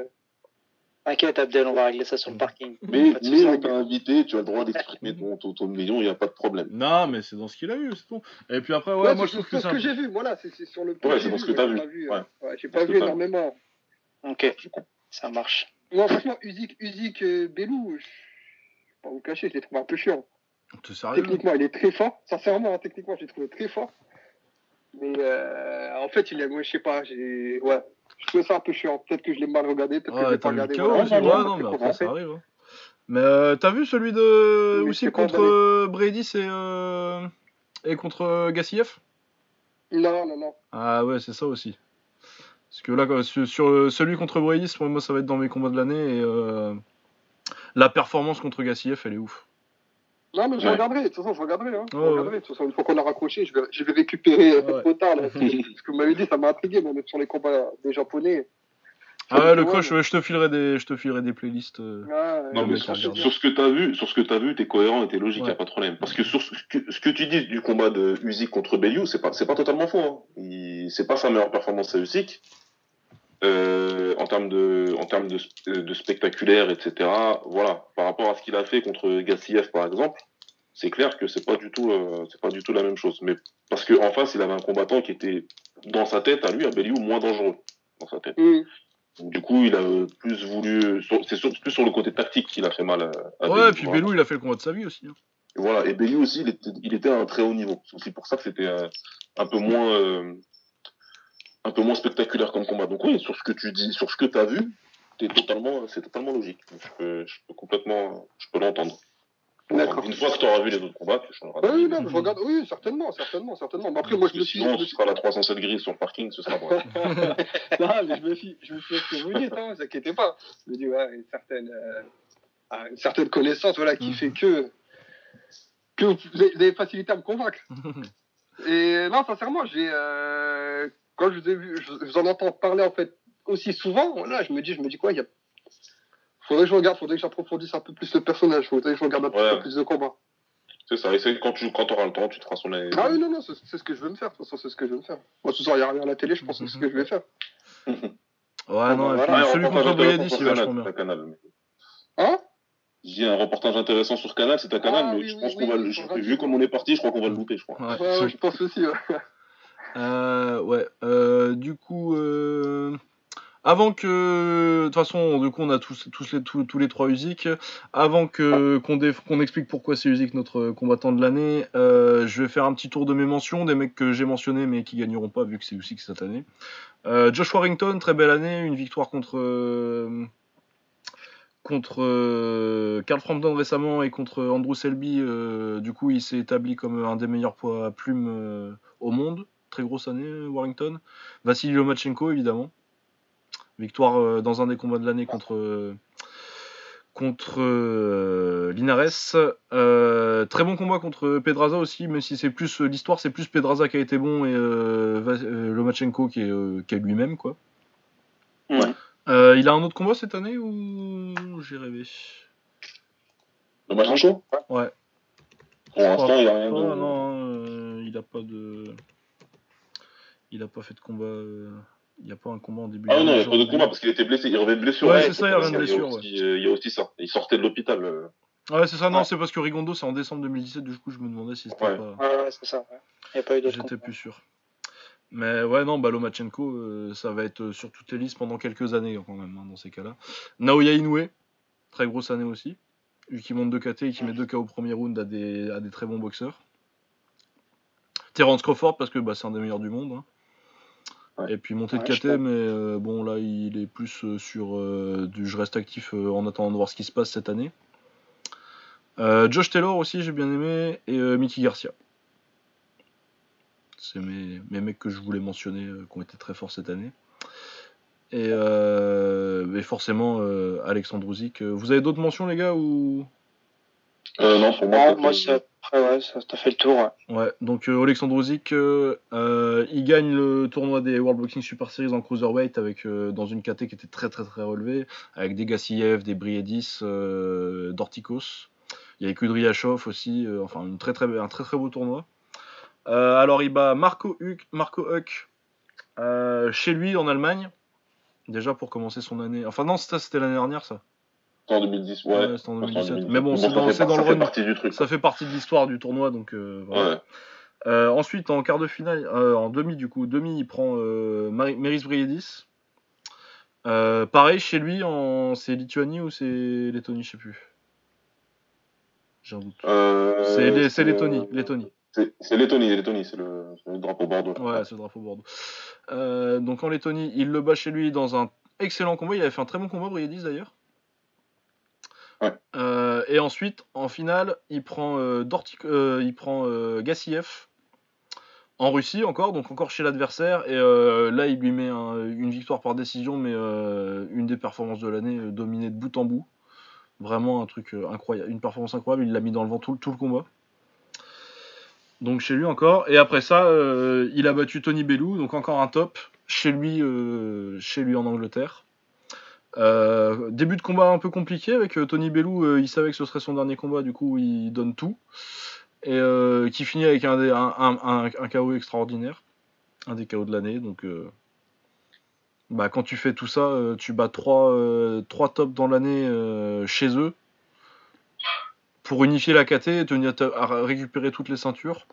[SPEAKER 4] T'inquiète, Abdel, on va régler ça sur le parking.
[SPEAKER 5] Mais, mais on t'a invité, tu as le droit d'exprimer ton, ton, ton opinion, il n'y a pas de problème.
[SPEAKER 2] Non, mais c'est dans ce qu'il a eu, c'est tout. Et puis après, ouais,
[SPEAKER 3] Ouais,
[SPEAKER 2] moi
[SPEAKER 3] c'est
[SPEAKER 2] je trouve que
[SPEAKER 3] ce
[SPEAKER 2] c'est
[SPEAKER 3] que
[SPEAKER 2] un-
[SPEAKER 3] j'ai vu, voilà, c'est c'est sur le
[SPEAKER 5] Ouais,
[SPEAKER 3] j'ai
[SPEAKER 5] c'est dans ce que t'as
[SPEAKER 3] j'ai
[SPEAKER 5] vu.
[SPEAKER 3] j'ai pas
[SPEAKER 5] que
[SPEAKER 3] vu. énormément.
[SPEAKER 4] Ok, ça marche.
[SPEAKER 3] Non, franchement, Uzik, Uzik euh, Belou, je vais pas vous cacher, je l'ai trouvé un peu chiant.
[SPEAKER 2] Sérieux
[SPEAKER 3] Techniquement, il est très fort. Sincèrement, hein, techniquement, je l'ai trouvé très fort. Mais euh, en fait, il est, moi, je sais pas, j'ai, ouais, je trouvais ça un peu chiant. Peut-être que je l'ai mal regardé, peut-être que je l'ai pas regardé. Voilà.
[SPEAKER 4] non,
[SPEAKER 2] ouais, mais après ça arrive. hein. Mais euh, t'as vu celui de
[SPEAKER 3] Oui,
[SPEAKER 2] aussi contre euh, Brady c'est euh, et contre euh, Gassiev?
[SPEAKER 3] Non, non, non.
[SPEAKER 2] Ah ouais, c'est ça aussi. Parce que là, sur, euh, celui contre Brady, moi, moi, ça va être dans mes combats de l'année et euh, la performance contre Gassiev, elle est ouf.
[SPEAKER 3] Non, mais je
[SPEAKER 5] Ouais.
[SPEAKER 3] regarderai, de toute façon, je regarderai. Hein. Je
[SPEAKER 2] Ouais,
[SPEAKER 3] regarderai. De toute façon, une fois qu'on a raccroché, je vais, je vais récupérer euh,
[SPEAKER 2] Ouais.
[SPEAKER 3] potard. Là, ce que vous m'avez dit, ça m'a intrigué, moi, même sur les combats des Japonais.
[SPEAKER 2] Ah ouais, le coach, ouais, je te filerai des, je te filerai des playlists. euh.
[SPEAKER 3] Ouais,
[SPEAKER 5] Non, mais sur, ce que t'as vu, sur ce que t'as vu, t'es cohérent et t'es logique,
[SPEAKER 2] Ouais.
[SPEAKER 5] y a pas de problème. Parce que sur ce que, ce que tu dis du combat de Usyk contre Bellew, c'est pas, c'est pas totalement faux. Hein. C'est pas sa meilleure performance à Usyk. Euh, en termes de, en termes de, de spectaculaire, etc. Voilà. Par rapport à ce qu'il a fait contre Gassiev, par exemple, c'est clair que c'est pas du tout, euh, c'est pas du tout la même chose. Mais parce que en face, il avait un combattant qui était dans sa tête à lui, à Bellew, moins dangereux dans sa tête. Donc, du coup, il a euh, plus voulu. C'est plus sur le côté tactique qu'il a fait mal à, à
[SPEAKER 2] Ouais, et puis
[SPEAKER 5] voilà.
[SPEAKER 2] Il a fait le combat de sa vie aussi. hein.
[SPEAKER 5] Et Voilà, et Bellew aussi, il était, il était à un très haut niveau. C'est aussi pour ça que c'était un peu moins, euh, un peu moins spectaculaire comme combat. Donc oui, sur ce que tu dis, sur ce que tu as vu, t'es totalement, c'est totalement logique. Je peux, je peux complètement, je peux l'entendre.
[SPEAKER 3] D'accord.
[SPEAKER 5] Une fois que tu auras vu les autres combats, tu changeras.
[SPEAKER 3] Oui, non, je regarde. Oui, certainement, certainement, certainement. Mais après, moi, je me suis.
[SPEAKER 5] sinon, ce sera la 307 grise sur le parking, ce sera moi.
[SPEAKER 3] non, mais je me suis, je me suis ce que vous dites, hein, vous inquiétez pas. Je me dis, ouais, une certaine, euh, ah, une certaine connaissance, voilà, qui fait que, que vous avez vous avez facilité à me convaincre. Et non, sincèrement, j'ai, euh, quand je vous ai vu, je, je vous en entends parler, en fait, aussi souvent, voilà, je me dis, je me dis quoi, il y a, faudrait que je regarde, faudrait que j'approfondisse un peu plus le personnage, faudrait que je regarde un
[SPEAKER 5] Ouais.
[SPEAKER 3] peu plus de combats.
[SPEAKER 5] c'est ça. Et quand tu, quand auras le temps, tu te feras son analyse.
[SPEAKER 3] Ah oui, non, non, c'est c'est ce que je veux me faire, de toute façon, c'est ce que je veux me faire. Moi, ce soir, il n'y a rien à la télé, je pense que c'est ce que je vais faire.
[SPEAKER 2] Ouais, non,
[SPEAKER 3] voilà,
[SPEAKER 5] Ouais,
[SPEAKER 2] celui
[SPEAKER 5] un
[SPEAKER 2] contre c'est
[SPEAKER 5] sur
[SPEAKER 2] vachement
[SPEAKER 5] Canal,
[SPEAKER 2] bien.
[SPEAKER 5] c'est ta Canal.
[SPEAKER 3] Hein?
[SPEAKER 5] J'ai un reportage intéressant sur Canal, c'est ta Canal,
[SPEAKER 3] Ah,
[SPEAKER 5] mais
[SPEAKER 3] oui,
[SPEAKER 5] je pense
[SPEAKER 3] oui,
[SPEAKER 5] qu'on va
[SPEAKER 3] oui,
[SPEAKER 5] je- vu comme on est parti, je crois qu'on va le louper, je crois.
[SPEAKER 2] Ouais.
[SPEAKER 3] Ouais, ouais, je pense aussi, ouais.
[SPEAKER 2] Euh, ouais. euh, du coup, euh, avant que, de toute façon, du coup, on a tous, tous les, tous, les trois Usyk. Avant que qu'on explique pourquoi c'est Usyk notre combattant de l'année, euh, je vais faire un petit tour de mes mentions, des mecs que j'ai mentionnés mais qui gagneront pas vu que c'est Usyk cette année. Euh, Josh Warrington, très belle année, une victoire contre. euh, contre euh, Carl Frampton récemment et contre Andrew Selby, euh, du coup il s'est établi comme un des meilleurs poids à plumes euh, au monde. Très grosse année, Warrington. Vassili Lomachenko, évidemment. Victoire euh, dans un des combats de l'année contre, euh, contre euh, Linares. Euh, très bon combat contre Pedraza aussi, même si c'est plus euh, l'histoire, c'est plus Pedraza qui a été bon et Lomachenko qui est, qui est lui-même. quoi.
[SPEAKER 4] Ouais.
[SPEAKER 2] Il a un autre combat cette année ou j'ai rêvé?
[SPEAKER 5] Le match en chaud
[SPEAKER 2] Ouais.
[SPEAKER 5] Pour l'instant, il n'y a rien de.
[SPEAKER 2] non, il a pas de. Il a pas fait de combat. euh, Il n'y a pas un combat en début
[SPEAKER 5] Ah non, il n'y a pas de combat parce qu'il était blessé. Il revient de blessure.
[SPEAKER 2] Ouais, c'est ça, il revient de
[SPEAKER 5] y a
[SPEAKER 2] blessure,
[SPEAKER 5] aussi, euh, Il y a aussi ça. Il sortait de l'hôpital. euh.
[SPEAKER 2] Ouais, c'est ça, non,
[SPEAKER 4] Ouais.
[SPEAKER 2] c'est parce que Rigondo c'est en décembre 2017, du coup je me demandais si c'était
[SPEAKER 5] Ouais.
[SPEAKER 2] pas.
[SPEAKER 4] Ouais, ouais, c'est ça. Il n'y a pas eu d'autres
[SPEAKER 2] J'étais plus sûr. Mais ouais, non, bah, Lomachenko, euh, ça va être sur toutes les listes pendant quelques années quand même, hein, dans ces cas-là. Naoya Inoue, très grosse année aussi. Lui qui monte 2 KT et qui met 2 KO au premier round à des, à des très bons boxeurs. Terence Crawford, parce que bah, c'est un des meilleurs du monde. hein.
[SPEAKER 5] Ouais.
[SPEAKER 2] Et puis monter de
[SPEAKER 4] Ouais,
[SPEAKER 2] KT, mais euh, bon, là, il est plus euh, sur euh, du je reste actif en attendant de voir ce qui se passe cette année. Josh Taylor aussi, j'ai bien aimé. Et Mickey Garcia. C'est mes, mes mecs que je voulais mentionner qui ont été très forts cette année. Et, euh, et forcément, Alexandre. Euh, Vous avez d'autres mentions, les gars ou...
[SPEAKER 5] Euh, non, pour moi,
[SPEAKER 4] Moi,
[SPEAKER 5] ça
[SPEAKER 4] moi c'est après, ouais, ça t'as fait le tour. ouais.
[SPEAKER 2] Ouais, donc euh, Alexandre Usyk, euh, euh, il gagne le tournoi des World Boxing Super Series en cruiserweight avec euh, dans une KT qui était très très très relevée, avec des Gassiev, des Briedis, euh, Dorticos. Il y avait Kudryashov aussi, euh, enfin une très, très, un très très beau tournoi. Euh, alors il bat Marco Huck, Marco Huck euh, chez lui en Allemagne, déjà pour commencer son année. Enfin non, c'était c'était l'année dernière ça.
[SPEAKER 5] En 2010, ouais.
[SPEAKER 2] Ouais, c'était en
[SPEAKER 5] Enfin,
[SPEAKER 2] 2017.
[SPEAKER 5] 2017.
[SPEAKER 2] Mais bon, c'est dans, dans le
[SPEAKER 5] ça fait
[SPEAKER 2] run.
[SPEAKER 5] partie du truc.
[SPEAKER 2] Ça fait partie de l'histoire du tournoi, donc euh, voilà.
[SPEAKER 5] Ouais.
[SPEAKER 2] Euh, ensuite, en quart de finale, euh, en demi du coup, demi, il prend Meris Briedis. Pareil, chez lui, en... c'est Lituanie ou c'est Lettonie, je sais plus. J'ai un doute. C'est Lettonie, Lettonie.
[SPEAKER 5] C'est Lettonie, Lettonie, c'est le, drapeau Bordeaux.
[SPEAKER 2] Ouais, c'est le drapeau Bordeaux. Euh, donc en Lettonie, il le bat chez lui dans un excellent combat. Il avait fait un très bon combat, Briedis d'ailleurs. Euh, et ensuite, en finale, il prend, euh, euh, il prend euh, Gassiev en Russie encore, donc encore chez l'adversaire. Et là, il lui met un- une victoire par décision, mais une des performances de l'année, dominée de bout en bout. Vraiment un truc incroyable, une performance incroyable. Il l'a mis dans le vent tout, le- combat. Donc chez lui encore. Et après ça, il a battu Tony Bellou, donc encore un top chez lui, chez lui en Angleterre. Euh, début de combat un peu compliqué avec euh, Tony Bellou, euh, il savait que ce serait son dernier combat, du coup il donne tout. Et qui finit avec un, un, KO extraordinaire, un des KO de l'année. Donc bah, quand tu fais tout ça, tu bats trois, euh, trois tops dans l'année chez eux pour unifier la KT et tenir à récupérer toutes les ceintures,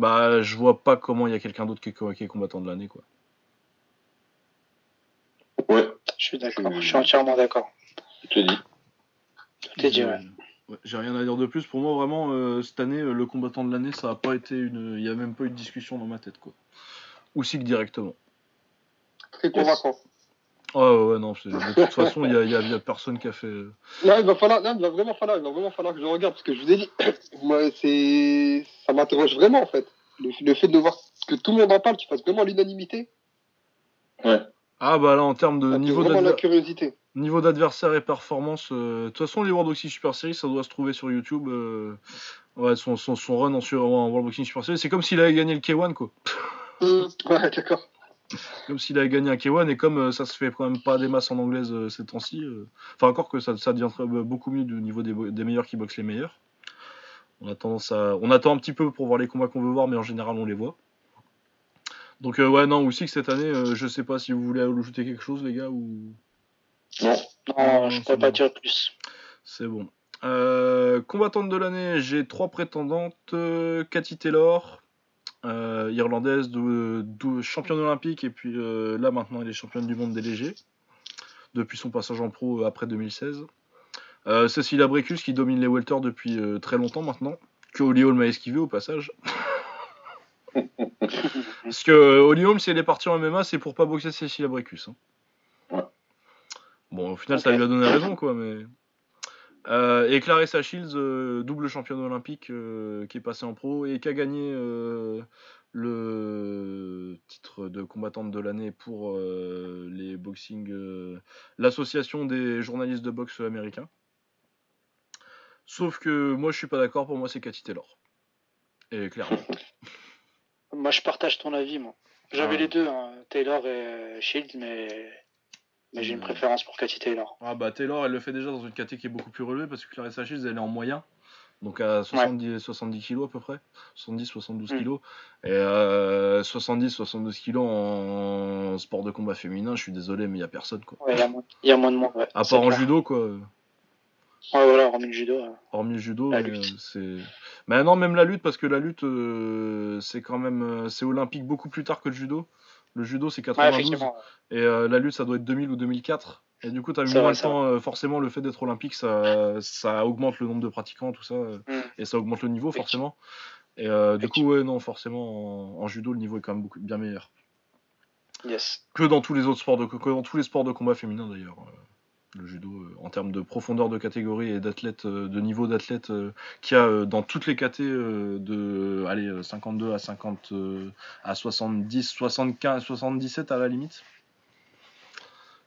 [SPEAKER 2] bah je vois pas comment il y a quelqu'un d'autre qui, est- combattant de l'année.
[SPEAKER 5] Ouais,
[SPEAKER 4] Je suis d'accord, je suis entièrement d'accord.
[SPEAKER 5] je te dis.
[SPEAKER 4] Tout est dit, ouais.
[SPEAKER 2] Ouais, J'ai rien à dire de plus. Pour moi, vraiment, euh, cette année, euh, le combattant de l'année, ça a pas été une. Il y a même pas eu de discussion dans ma tête, quoi. Ou si que directement.
[SPEAKER 3] Très convaincant.
[SPEAKER 2] Ouais, ouais, ouais, non. c'est- De toute façon, il y a, personne qui a fait. euh,
[SPEAKER 3] Là, il va falloir, là, il va vraiment falloir, il va vraiment falloir que je regarde parce que je vous ai dit, moi, c'est, ça m'interroge vraiment en fait. Le, le fait de voir que tout le monde en parle, qu'il fasse vraiment l'unanimité,
[SPEAKER 5] Ouais.
[SPEAKER 2] Ah, bah là, en termes de
[SPEAKER 3] fait
[SPEAKER 2] niveau
[SPEAKER 3] vraiment la
[SPEAKER 2] d'adver-
[SPEAKER 3] curiosité.
[SPEAKER 2] niveau d'adversaire et performance, euh, de toute façon, les World Boxing Super Series, ça doit se trouver sur YouTube. euh, Ouais, son, son, son run en, sur- en World Boxing Super Series, c'est comme s'il avait gagné le K1, quoi.
[SPEAKER 3] Hum, Ouais, d'accord.
[SPEAKER 2] Comme s'il avait gagné un K1 et comme euh, ça se fait quand même pas des masses en anglaise euh, ces temps-ci. euh, Enfin, encore que ça, ça devient très- beaucoup mieux du niveau des, des meilleurs qui boxent les meilleurs. On a tendance à, on attend un petit peu pour voir les combats qu'on veut voir, mais en général on les voit. Donc euh, ouais, non, aussi que cette année, euh, je sais pas si vous voulez ajouter quelque chose, les gars, ou
[SPEAKER 5] Non.
[SPEAKER 4] Non,
[SPEAKER 2] Non,
[SPEAKER 4] je pourrais pas dire plus.
[SPEAKER 2] c'est bon. Euh, combattante de l'année, j'ai trois prétendantes. Cathy Taylor, euh, irlandaise, de, de- championne olympique, et puis euh, là maintenant elle est championne du monde des légers, depuis son passage en pro après 2016. Euh, Cecilia Brecus qui domine les welters depuis très longtemps maintenant, que Holly Holm a esquivé au passage. Parce que euh, Holly Holm, si elle est partie en MMA, c'est pour pas boxer Cecilia Brecus. hein.
[SPEAKER 5] Ouais.
[SPEAKER 2] Bon, au final, ça lui a donné raison, quoi, mais. Euh, et Clarissa Shields, euh, double championne olympique euh, qui est passée en pro et qui a gagné le titre de combattante de l'année pour les boxing, l'association des journalistes de boxe américains. Sauf que moi je suis pas d'accord, pour moi c'est Cathy Taylor. Et clairement.
[SPEAKER 4] Moi, je partage ton avis, moi. J'avais
[SPEAKER 2] Ah.
[SPEAKER 4] les deux, hein, Taylor et euh, Shield, mais, mais j'ai une
[SPEAKER 2] Ouais.
[SPEAKER 4] préférence pour Cathy Taylor.
[SPEAKER 2] Ah bah Taylor elle le fait déjà dans une catégorie qui est beaucoup plus relevée parce que Clarissa Shields elle est en moyen. Donc à 70, 70 kilos à peu près. 70-72
[SPEAKER 4] Mm.
[SPEAKER 2] kilos. Et euh, 70-72 kilos en sport de combat féminin, je suis désolé mais il y a personne quoi.
[SPEAKER 4] Ouais, il y a moins- il y, a moins de monde. Ouais,
[SPEAKER 2] À part en
[SPEAKER 4] clair.
[SPEAKER 2] judo quoi.
[SPEAKER 4] Ouais, voilà, hormis le judo. ouais.
[SPEAKER 2] Hormis le judo, euh, c'est. Mais non, même la lutte, parce que la lutte, euh, c'est quand même. euh, c'est olympique beaucoup plus tard que le judo. Le judo, c'est
[SPEAKER 4] Ouais,
[SPEAKER 2] 92.
[SPEAKER 4] effectivement.
[SPEAKER 2] et euh, la lutte, ça doit être 2000 ou 2004. Et du coup, tu as moins
[SPEAKER 4] vrai,
[SPEAKER 2] le temps. euh, forcément, le fait d'être olympique, ça, ça augmente le nombre de pratiquants, tout ça.
[SPEAKER 4] Mm.
[SPEAKER 2] Et ça augmente le niveau, forcément. Et du coup, ouais, non, forcément, en, en judo, le niveau est quand même beaucoup, bien meilleur.
[SPEAKER 4] Yes.
[SPEAKER 2] Que dans tous les autres sports de, que dans tous les sports de combat féminin, d'ailleurs. Le judo euh, en termes de profondeur de catégorie et d'athlète, euh, de niveau d'athlète euh, qu'il y a euh, dans toutes les catés de allez, euh, 52 à 50 euh, à 70, 75, 77 à la limite.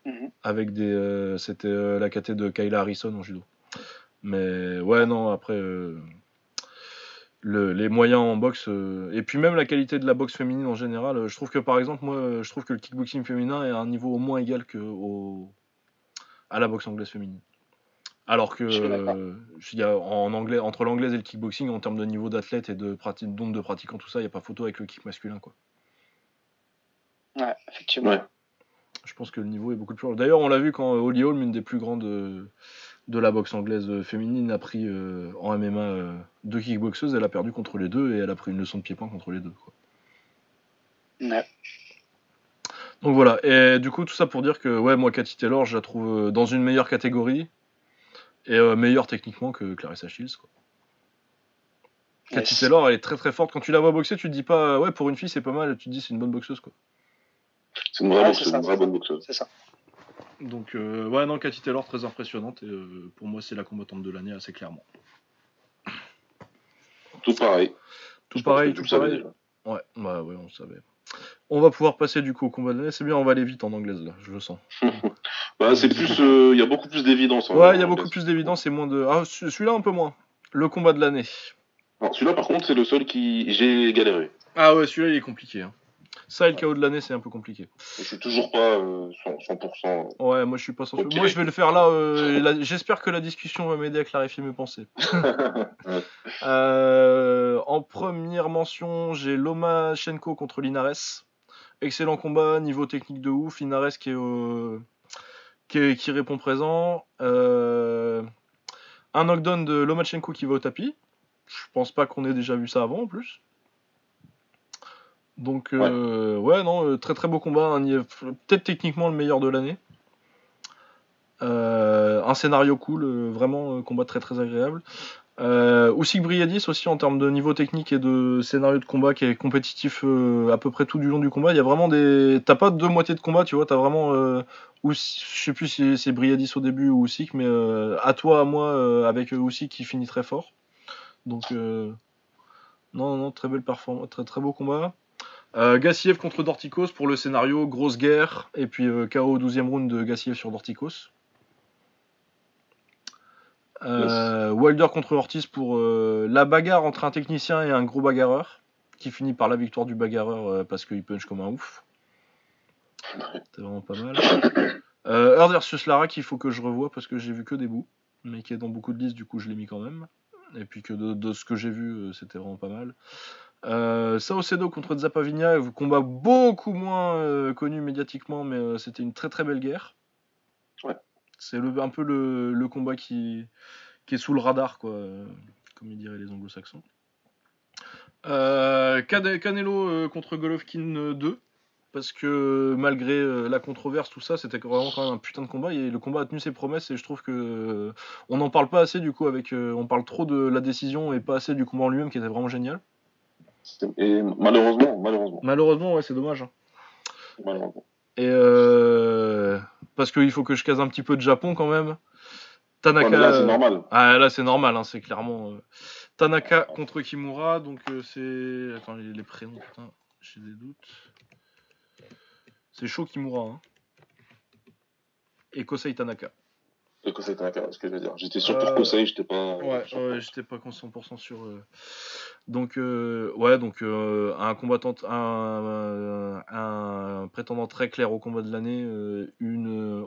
[SPEAKER 4] Mhm.
[SPEAKER 2] Avec des c'était la caté de Kayla Harrison en judo. Mais ouais non après le- les moyens en boxe euh, et puis même la qualité de la boxe féminine en général, euh, je trouve que par exemple moi je trouve que le kickboxing féminin est à un niveau au moins égal que au, à la boxe anglaise féminine. Alors que euh, il y a en anglais entre l'anglaise et le kickboxing en termes de niveau d'athlète et de nombre de pratiquants tout ça, il y a pas photo avec le kick masculin quoi.
[SPEAKER 4] Ouais, effectivement.
[SPEAKER 5] Ouais.
[SPEAKER 2] Je pense que le niveau est beaucoup plus haut. D'ailleurs, on l'a vu quand euh, Holly Holm, une des plus grandes euh, de la boxe anglaise féminine, a pris euh, en MMA euh, deux kickboxeuses, elle a perdu contre les deux et elle a pris une leçon de pied-point contre les deux. quoi.
[SPEAKER 4] Ouais.
[SPEAKER 2] Donc voilà, et du coup, tout ça pour dire que ouais, moi, Cathy Taylor, je la trouve euh, dans une meilleure catégorie et euh, meilleure techniquement que Clarissa Shields. Quoi. Cathy. Taylor, elle est très très forte. Quand tu la vois boxer, tu te dis pas, ouais, pour une fille, c'est pas mal, tu te dis, c'est une bonne boxeuse. quoi.
[SPEAKER 5] C'est une vraie,
[SPEAKER 4] Ouais,
[SPEAKER 5] boxeuse,
[SPEAKER 4] c'est ça,
[SPEAKER 5] une vraie
[SPEAKER 4] c'est
[SPEAKER 5] bonne
[SPEAKER 4] ça.
[SPEAKER 5] boxeuse.
[SPEAKER 4] C'est ça.
[SPEAKER 2] Donc, euh, ouais, non, Cathy Taylor, très impressionnante et euh, pour moi, c'est la combattante de l'année, assez clairement.
[SPEAKER 5] Tout pareil.
[SPEAKER 2] Tout
[SPEAKER 5] Je
[SPEAKER 2] pareil, tout
[SPEAKER 5] le savais
[SPEAKER 2] pareil.
[SPEAKER 5] déjà.
[SPEAKER 2] Ouais, bah ouais, on le savait. On va pouvoir passer du coup au combat de l'année. C'est bien, on va aller vite en anglaise là, je le sens.
[SPEAKER 5] Bah, c'est plus, euh, il y a beaucoup plus d'évidence. hein,
[SPEAKER 2] Ouais, il y a beaucoup plus d'évidence et moins de. Ah, ce- celui-là un peu moins. Le combat de l'année.
[SPEAKER 5] Alors, Celui-là, par contre, c'est le seul qui j'ai galéré.
[SPEAKER 2] Ah ouais, celui-là il est compliqué. hein. Ça et le KO de l'année, c'est un peu compliqué.
[SPEAKER 5] Je suis toujours pas euh, 100%. 100%.
[SPEAKER 2] Ouais, moi je suis pas sensible.
[SPEAKER 5] Ok.
[SPEAKER 2] Moi je vais le faire là. euh, J'espère que la discussion va m'aider à clarifier mes pensées. Euh, en première mention, j'ai Lomachenko contre Linares. Excellent combat, niveau technique de ouf. Linares qui, est, euh, qui, est- qui répond présent. Euh, un knockdown de Lomachenko qui va au tapis. Je pense pas qu'on ait déjà vu ça avant en plus. Donc, euh, ouais. non, euh, très très beau combat. niveau- Peut-être techniquement le meilleur de l'année. Euh, un scénario cool, euh, vraiment euh, combat très très agréable. Euh, Usyk Briadis aussi en termes de niveau technique et de scénario de combat qui est compétitif euh, à peu près tout du long du combat. Il y a vraiment des, t'as pas deux moitiés de combat, tu vois, t'as vraiment, euh, Us- je sais plus si c'est Briadis au début ou Usyk, mais euh, à toi à moi euh, avec Usyk qui finit très fort. Donc euh, non non très belle performance, très très beau combat. Euh, Gassiev contre Dorticos pour le scénario grosse guerre et puis euh, KO au 12e round de Gassiev sur Dorticos. Euh, Wilder contre Ortiz pour euh, la bagarre entre un technicien et un gros bagarreur, qui finit par la victoire du bagarreur parce qu'il punch comme un ouf. C'est vraiment pas mal. Heard versus Lara qu'il faut que je revoie parce que j'ai vu que des bouts, mais qui est dans beaucoup de listes, du coup je l'ai mis quand même. Et puis que de, de ce que j'ai vu, c'était vraiment pas mal. Euh, Saosedo contre Zapavinia, combat beaucoup moins euh, connu médiatiquement, mais euh, c'était une très très belle guerre.
[SPEAKER 5] Ouais.
[SPEAKER 2] C'est un peu le, le combat qui, qui est sous le radar, quoi, euh, comme ils diraient les anglo-saxons. Cane- Canelo contre Golovkin euh, 2, parce que malgré la controverse, tout ça, c'était vraiment quand même un putain de combat. Et le combat a tenu ses promesses, et je trouve que on n'en parle pas assez du coup. Avec, on parle trop de la décision et pas assez du combat en lui-même, qui était vraiment génial.
[SPEAKER 5] Et malheureusement, malheureusement,
[SPEAKER 2] Malheureusement, ouais, c'est dommage. hein.
[SPEAKER 5] malheureusement.
[SPEAKER 2] Et euh, parce qu'il faut que je case un petit peu de Japon quand même. Tanaka.
[SPEAKER 5] Ouais, là, c'est
[SPEAKER 2] euh,
[SPEAKER 5] normal.
[SPEAKER 2] Ah là c'est normal, hein, c'est clairement euh, Tanaka contre Kimura, donc euh, c'est attends les, prénoms putain, j'ai des doutes. C'est Sho Kimura hein. et Kosei Tanaka.
[SPEAKER 5] C'est Kosei Tanaka, ce que je veux dire. J'étais sûr pour
[SPEAKER 2] Euh,
[SPEAKER 5] Kosei, j'étais pas.
[SPEAKER 2] Ouais, j'étais pas 100% sûr. euh. Donc euh, ouais, donc euh, un prétendant très clair au combat de l'année, euh,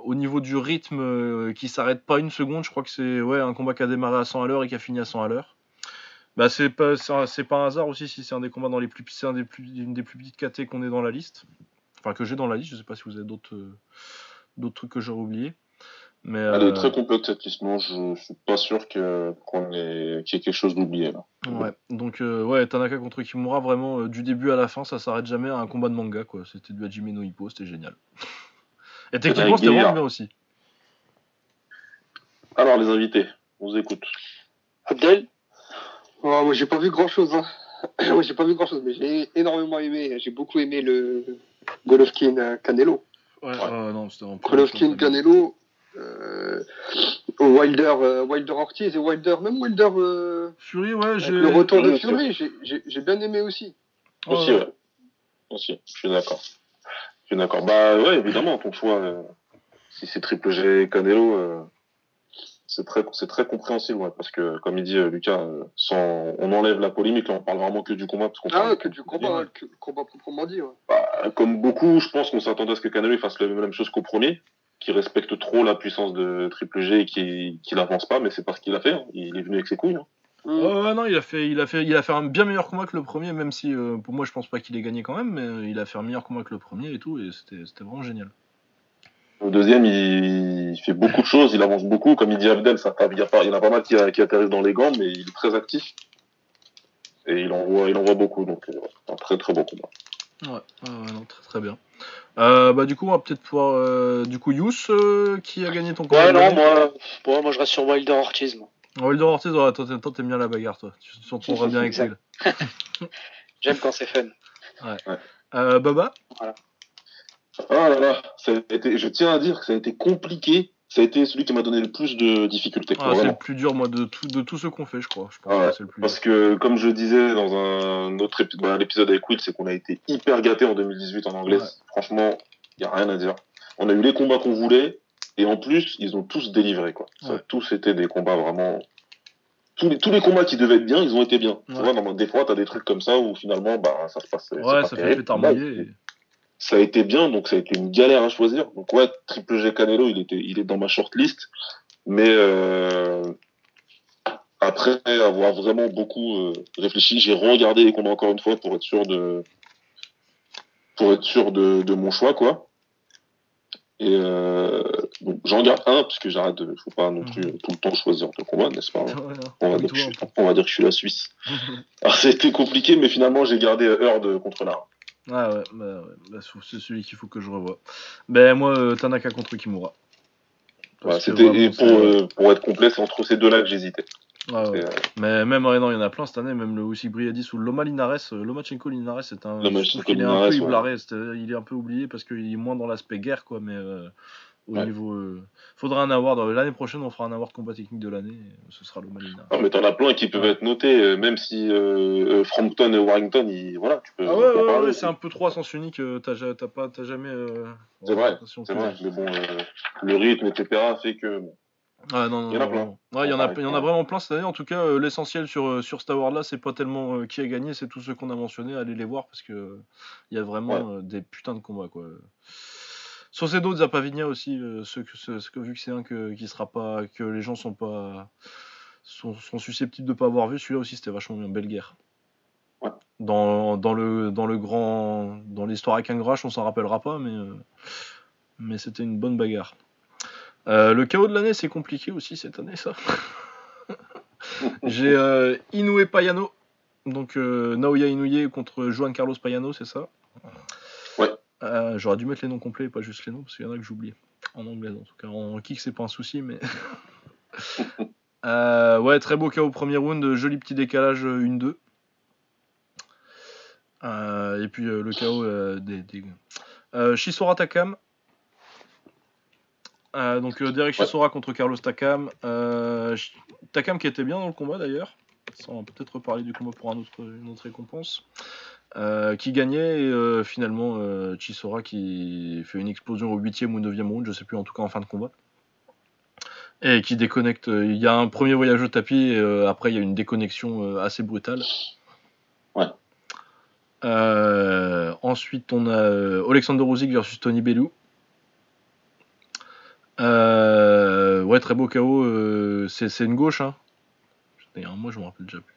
[SPEAKER 2] au niveau du rythme qui s'arrête pas une seconde. Je crois que c'est ouais un combat qui a démarré à 100 à l'heure et qui a fini à 100 à l'heure. Bah c'est pas pas un hasard aussi si c'est un des combats dans les plus un des plus une des plus petites KT qu'on est dans la liste. Enfin que j'ai dans la liste. Je sais pas si vous avez d'autres d'autres trucs que j'aurais oublié. Mais
[SPEAKER 5] Elle
[SPEAKER 2] euh,
[SPEAKER 5] est très complète cette liste. Non, je suis pas sûr que qu'on ait qu'il y ait quelque chose d'oublié là.
[SPEAKER 2] Ouais, donc euh, ouais, Tanaka contre Kimura, vraiment euh, du début à la fin, ça s'arrête jamais à un combat de manga quoi. C'était du Hajime no Hippo, c'était génial. Et techniquement, c'était vraiment bien aussi.
[SPEAKER 5] Alors les invités, on vous écoute.
[SPEAKER 4] Abdel?
[SPEAKER 3] Oh, moi, j'ai pas vu grand chose. Hein. moi, j'ai pas vu grand chose, mais j'ai énormément aimé. J'ai beaucoup aimé le Golovkin euh, Canelo.
[SPEAKER 2] Ouais,
[SPEAKER 5] Ouais.
[SPEAKER 2] euh, non, c'était en
[SPEAKER 3] Golovkin Canelo. Euh, Wilder, euh, Wilder Ortiz et Wilder, même Wilder, euh,
[SPEAKER 2] Fury, ouais, j'ai.
[SPEAKER 3] le retour de Fury, j'ai- bien aimé aussi.
[SPEAKER 5] Aussi,
[SPEAKER 2] Ouais.
[SPEAKER 5] ouais. Aussi, je suis d'accord. Je suis d'accord. Bah ouais, évidemment, ton choix, euh, si c'est Triple G Canelo, euh, c'est très, c'est très compréhensible, ouais, parce que, comme il dit euh, Lucas, euh, sans, on enlève la polémique, là, on parle vraiment que du combat. Parce qu'on
[SPEAKER 3] Ah,
[SPEAKER 5] parle
[SPEAKER 3] que du combat, que le combat proprement dit. Ouais.
[SPEAKER 5] Bah, comme beaucoup, je pense qu'on s'attendait à ce que Canelo fasse la même chose qu'au premier, qui respecte trop la puissance de Triple G et qui, qui l'avance pas, mais c'est pas ce qu'il a fait. hein. Il est venu avec ses couilles. hein.
[SPEAKER 3] Mm.
[SPEAKER 2] Ouais, ouais, non, il a fait, il a fait, il a fait un bien meilleur combat que le premier, même si euh, pour moi je pense pas qu'il ait gagné quand même, mais euh, il a fait un meilleur combat que le premier et tout, et c'était, c'était vraiment génial.
[SPEAKER 5] Au deuxième, il, il fait beaucoup de choses, il avance beaucoup. Comme il dit Abdel, ça, il, y a pas, il y en a pas mal qui, qui atterrissent dans les gants, mais il est très actif. Et il envoie, il envoie beaucoup, donc euh, un très très bon combat.
[SPEAKER 2] Ouais, ouais, ouais, non, très très bien. Euh, bah du coup, on va peut-être pouvoir, euh, du coup, Yous, euh, qui a gagné ton combat
[SPEAKER 4] Ouais, non, moi, moi, moi, je reste sur Wilder Ortiz. moi.
[SPEAKER 2] Wilder Ortiz, ouais, toi, t'aimes- toi, t'aimes bien la bagarre, toi. Tu t'entendras bien avec
[SPEAKER 4] Exact.
[SPEAKER 2] Will.
[SPEAKER 4] J'aime quand c'est fun.
[SPEAKER 2] Euh, Baba?
[SPEAKER 5] Ah là là, ça a été, je tiens à dire que ça a été compliqué. Ça a été celui qui m'a donné le plus de difficultés.
[SPEAKER 2] ah, C'est le plus dur, moi, de tout, de tout ce qu'on fait, je crois. Je pense
[SPEAKER 5] Ah ouais,
[SPEAKER 2] que c'est le plus
[SPEAKER 5] Parce que, comme je disais dans un autre épi- bah, l'épisode avec Will, c'est qu'on a été hyper gâtés en 2018 en anglais.
[SPEAKER 2] Ouais.
[SPEAKER 5] Franchement, il n'y a rien à dire. On a eu les combats qu'on voulait, et en plus, ils ont tous délivré, quoi. Ça a
[SPEAKER 2] Ouais.
[SPEAKER 5] tous été des combats vraiment. Tous les, tous les combats qui devaient être bien, ils ont été bien. Tu vois, des fois, t'as des trucs comme ça où finalement, bah, ça se passe.
[SPEAKER 2] Ouais,
[SPEAKER 5] pas
[SPEAKER 2] ça fait
[SPEAKER 5] terrible.
[SPEAKER 2] pétard
[SPEAKER 5] Là,
[SPEAKER 2] mouillé. et-
[SPEAKER 5] ça a été bien, donc ça a été une galère à choisir. Donc ouais, Triple G Canelo, il était, il est dans ma shortlist, mais euh, après avoir vraiment beaucoup euh, réfléchi, j'ai regardé les combats encore une fois pour être sûr de, pour être sûr de, de mon choix quoi. Et euh, donc j'en garde un parce que j'arrête de, faut pas non plus tout le temps choisir de combat, n'est-ce pas
[SPEAKER 2] Ouais,
[SPEAKER 5] on va, dire que je, suis- on va dire que je suis la Suisse. Alors ça a été compliqué, mais finalement j'ai gardé Heard contre Lara.
[SPEAKER 2] Ah ouais, bah, ouais, bah, c'est celui qu'il faut que je revoie. Ben moi, euh, Tanaka contre Kimura.
[SPEAKER 5] Voilà, c'était et pour, euh, pour être complet, c'est entre ces deux-là que j'hésitais.
[SPEAKER 2] Ouais.
[SPEAKER 5] C'est, euh,
[SPEAKER 2] Mais même, non, il y en a plein cette année, même le Usyk Briadis ou Loma Linares, euh, Lomachenko Linares, c'est un.
[SPEAKER 5] Lomachenko
[SPEAKER 2] est un
[SPEAKER 5] Linares,
[SPEAKER 2] peu
[SPEAKER 5] ouais.
[SPEAKER 2] il est un peu oublié parce qu'il est moins dans l'aspect guerre, quoi, mais euh, au
[SPEAKER 5] Ouais.
[SPEAKER 2] niveau. euh, faudra un award, euh, l'année prochaine, on fera un award combat technique de l'année, et ce sera Loma Linares.
[SPEAKER 5] Non, mais t'en as plein qui peuvent
[SPEAKER 2] Ouais.
[SPEAKER 5] être notés, euh, même si euh, euh, Frampton et Warrington, ils, voilà, tu peux.
[SPEAKER 2] Ah ouais, ouais, ouais, c'est un peu trop à sens unique, euh, t'as pas, jamais. euh,
[SPEAKER 5] C'est vrai, C'est mais bon, euh, le rythme, etc., fait que. bon.
[SPEAKER 2] Ah non, non,
[SPEAKER 5] Il y en a
[SPEAKER 2] non,
[SPEAKER 5] plein.
[SPEAKER 2] Ouais, il y en a,
[SPEAKER 5] Ouais,
[SPEAKER 2] il y en a vraiment plein cette année. En tout cas, euh, l'essentiel sur, euh, sur cet award-là, c'est pas tellement euh, qui a gagné, c'est tous ceux qu'on a mentionnés. Allez les voir parce que euh, il y a vraiment euh, des putains de combats, quoi. Sur ces d'autres, Zapavinia aussi, euh, ce, vu que c'est un que, qui sera pas, que les gens sont pas, sont, sont susceptibles de pas avoir vu, celui-là aussi c'était vachement bien, belle guerre.
[SPEAKER 5] Ouais.
[SPEAKER 2] Dans, dans le, dans le grand, dans l'histoire avec un grache, on s'en rappellera pas, mais, euh, mais c'était une bonne bagarre. Euh, le chaos de l'année, c'est compliqué aussi cette année, ça. J'ai Inoue Payano, donc Naoya Inoue contre Juan Carlos Payano, c'est ça. Euh, J'aurais dû mettre les noms complets et pas juste les noms, parce qu'il y en a que j'oublie. En anglais, en tout cas. En kick, c'est pas un souci, mais. Euh, ouais, très beau KO au premier round, joli petit décalage euh, 1-2. Euh, et puis le KO des. des... Chisora Takam. Donc Derek
[SPEAKER 5] Ouais.
[SPEAKER 2] Chisora contre Carlos Takam. Takam qui était bien dans le combat d'ailleurs. Ça, on va peut-être reparler du combat pour un autre, une autre récompense. Euh, qui gagnait et euh, finalement euh, Chisora qui fait une explosion au 8 ou 9 round, je sais plus en tout cas en fin de combat. Et qui déconnecte. Il y a un premier voyage au tapis et après il y a une déconnexion assez brutale.
[SPEAKER 5] Ouais.
[SPEAKER 2] Ensuite on a Alexander Usyk versus Tony Bellew. Euh, ouais, très beau KO. c'est c'est une gauche. Hein. Il y a un mois, je me rappelle déjà plus.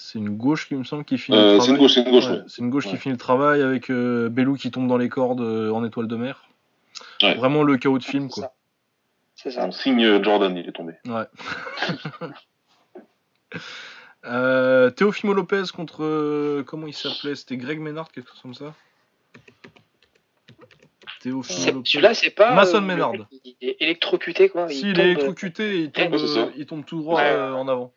[SPEAKER 2] C'est une gauche qui me semble qui finit le
[SPEAKER 5] Euh,
[SPEAKER 2] travail.
[SPEAKER 5] c'est une gauche, c'est une gauche.
[SPEAKER 2] Ouais,
[SPEAKER 5] ouais.
[SPEAKER 2] c'est une gauche qui finit le travail avec euh, Bellew qui tombe dans les cordes euh, en étoile de mer.
[SPEAKER 5] Ouais.
[SPEAKER 2] Vraiment le chaos de film,
[SPEAKER 4] C'est
[SPEAKER 2] quoi.
[SPEAKER 4] ça. C'est ça.
[SPEAKER 5] On signe euh, Jordan, il est tombé.
[SPEAKER 2] Ouais. Euh, Teofimo Lopez contre. euh, comment il s'appelait? C'était Greg Ménard, quelque chose comme ça?
[SPEAKER 4] C'est-. Celui-là, c'est pas.
[SPEAKER 2] Mason Ménard.
[SPEAKER 4] Il est électrocuté, quoi.
[SPEAKER 2] Si,
[SPEAKER 4] il
[SPEAKER 2] il
[SPEAKER 4] tombe,
[SPEAKER 2] est électrocuté et il tombe,
[SPEAKER 5] Ouais,
[SPEAKER 2] euh, il tombe tout droit
[SPEAKER 4] Ouais.
[SPEAKER 2] euh, en avant.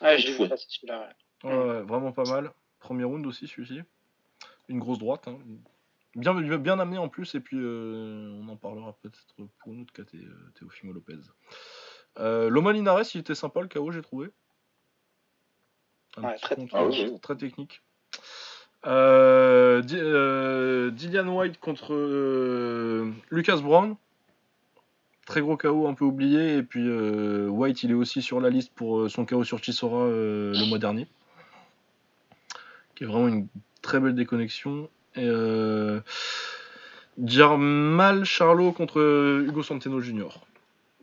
[SPEAKER 4] Ouais, j'ai
[SPEAKER 5] Fou.
[SPEAKER 4] vu ça, c'est celui-là. ouais.
[SPEAKER 2] Ouais, ouais, vraiment pas mal. Premier round aussi, celui-ci. Une grosse droite. hein. Bien, bien amené en plus, et puis euh, on en parlera peut-être pour pour une autre KT, euh, Teofimo Lopez. Euh, Loma Linares, il était sympa le KO, j'ai trouvé.
[SPEAKER 4] Ouais,
[SPEAKER 2] petit
[SPEAKER 4] très-
[SPEAKER 5] Ah oui,
[SPEAKER 2] technique. Euh, euh, Dillian White contre euh, Lucas Brown. Très gros KO, un peu oublié. Et puis euh, White, il est aussi sur la liste pour euh, son KO sur Chisora euh, le mois dernier. Qui est vraiment une très belle déconnexion. Et euh, Jarmal Charlot contre Hugo Centeno Jr.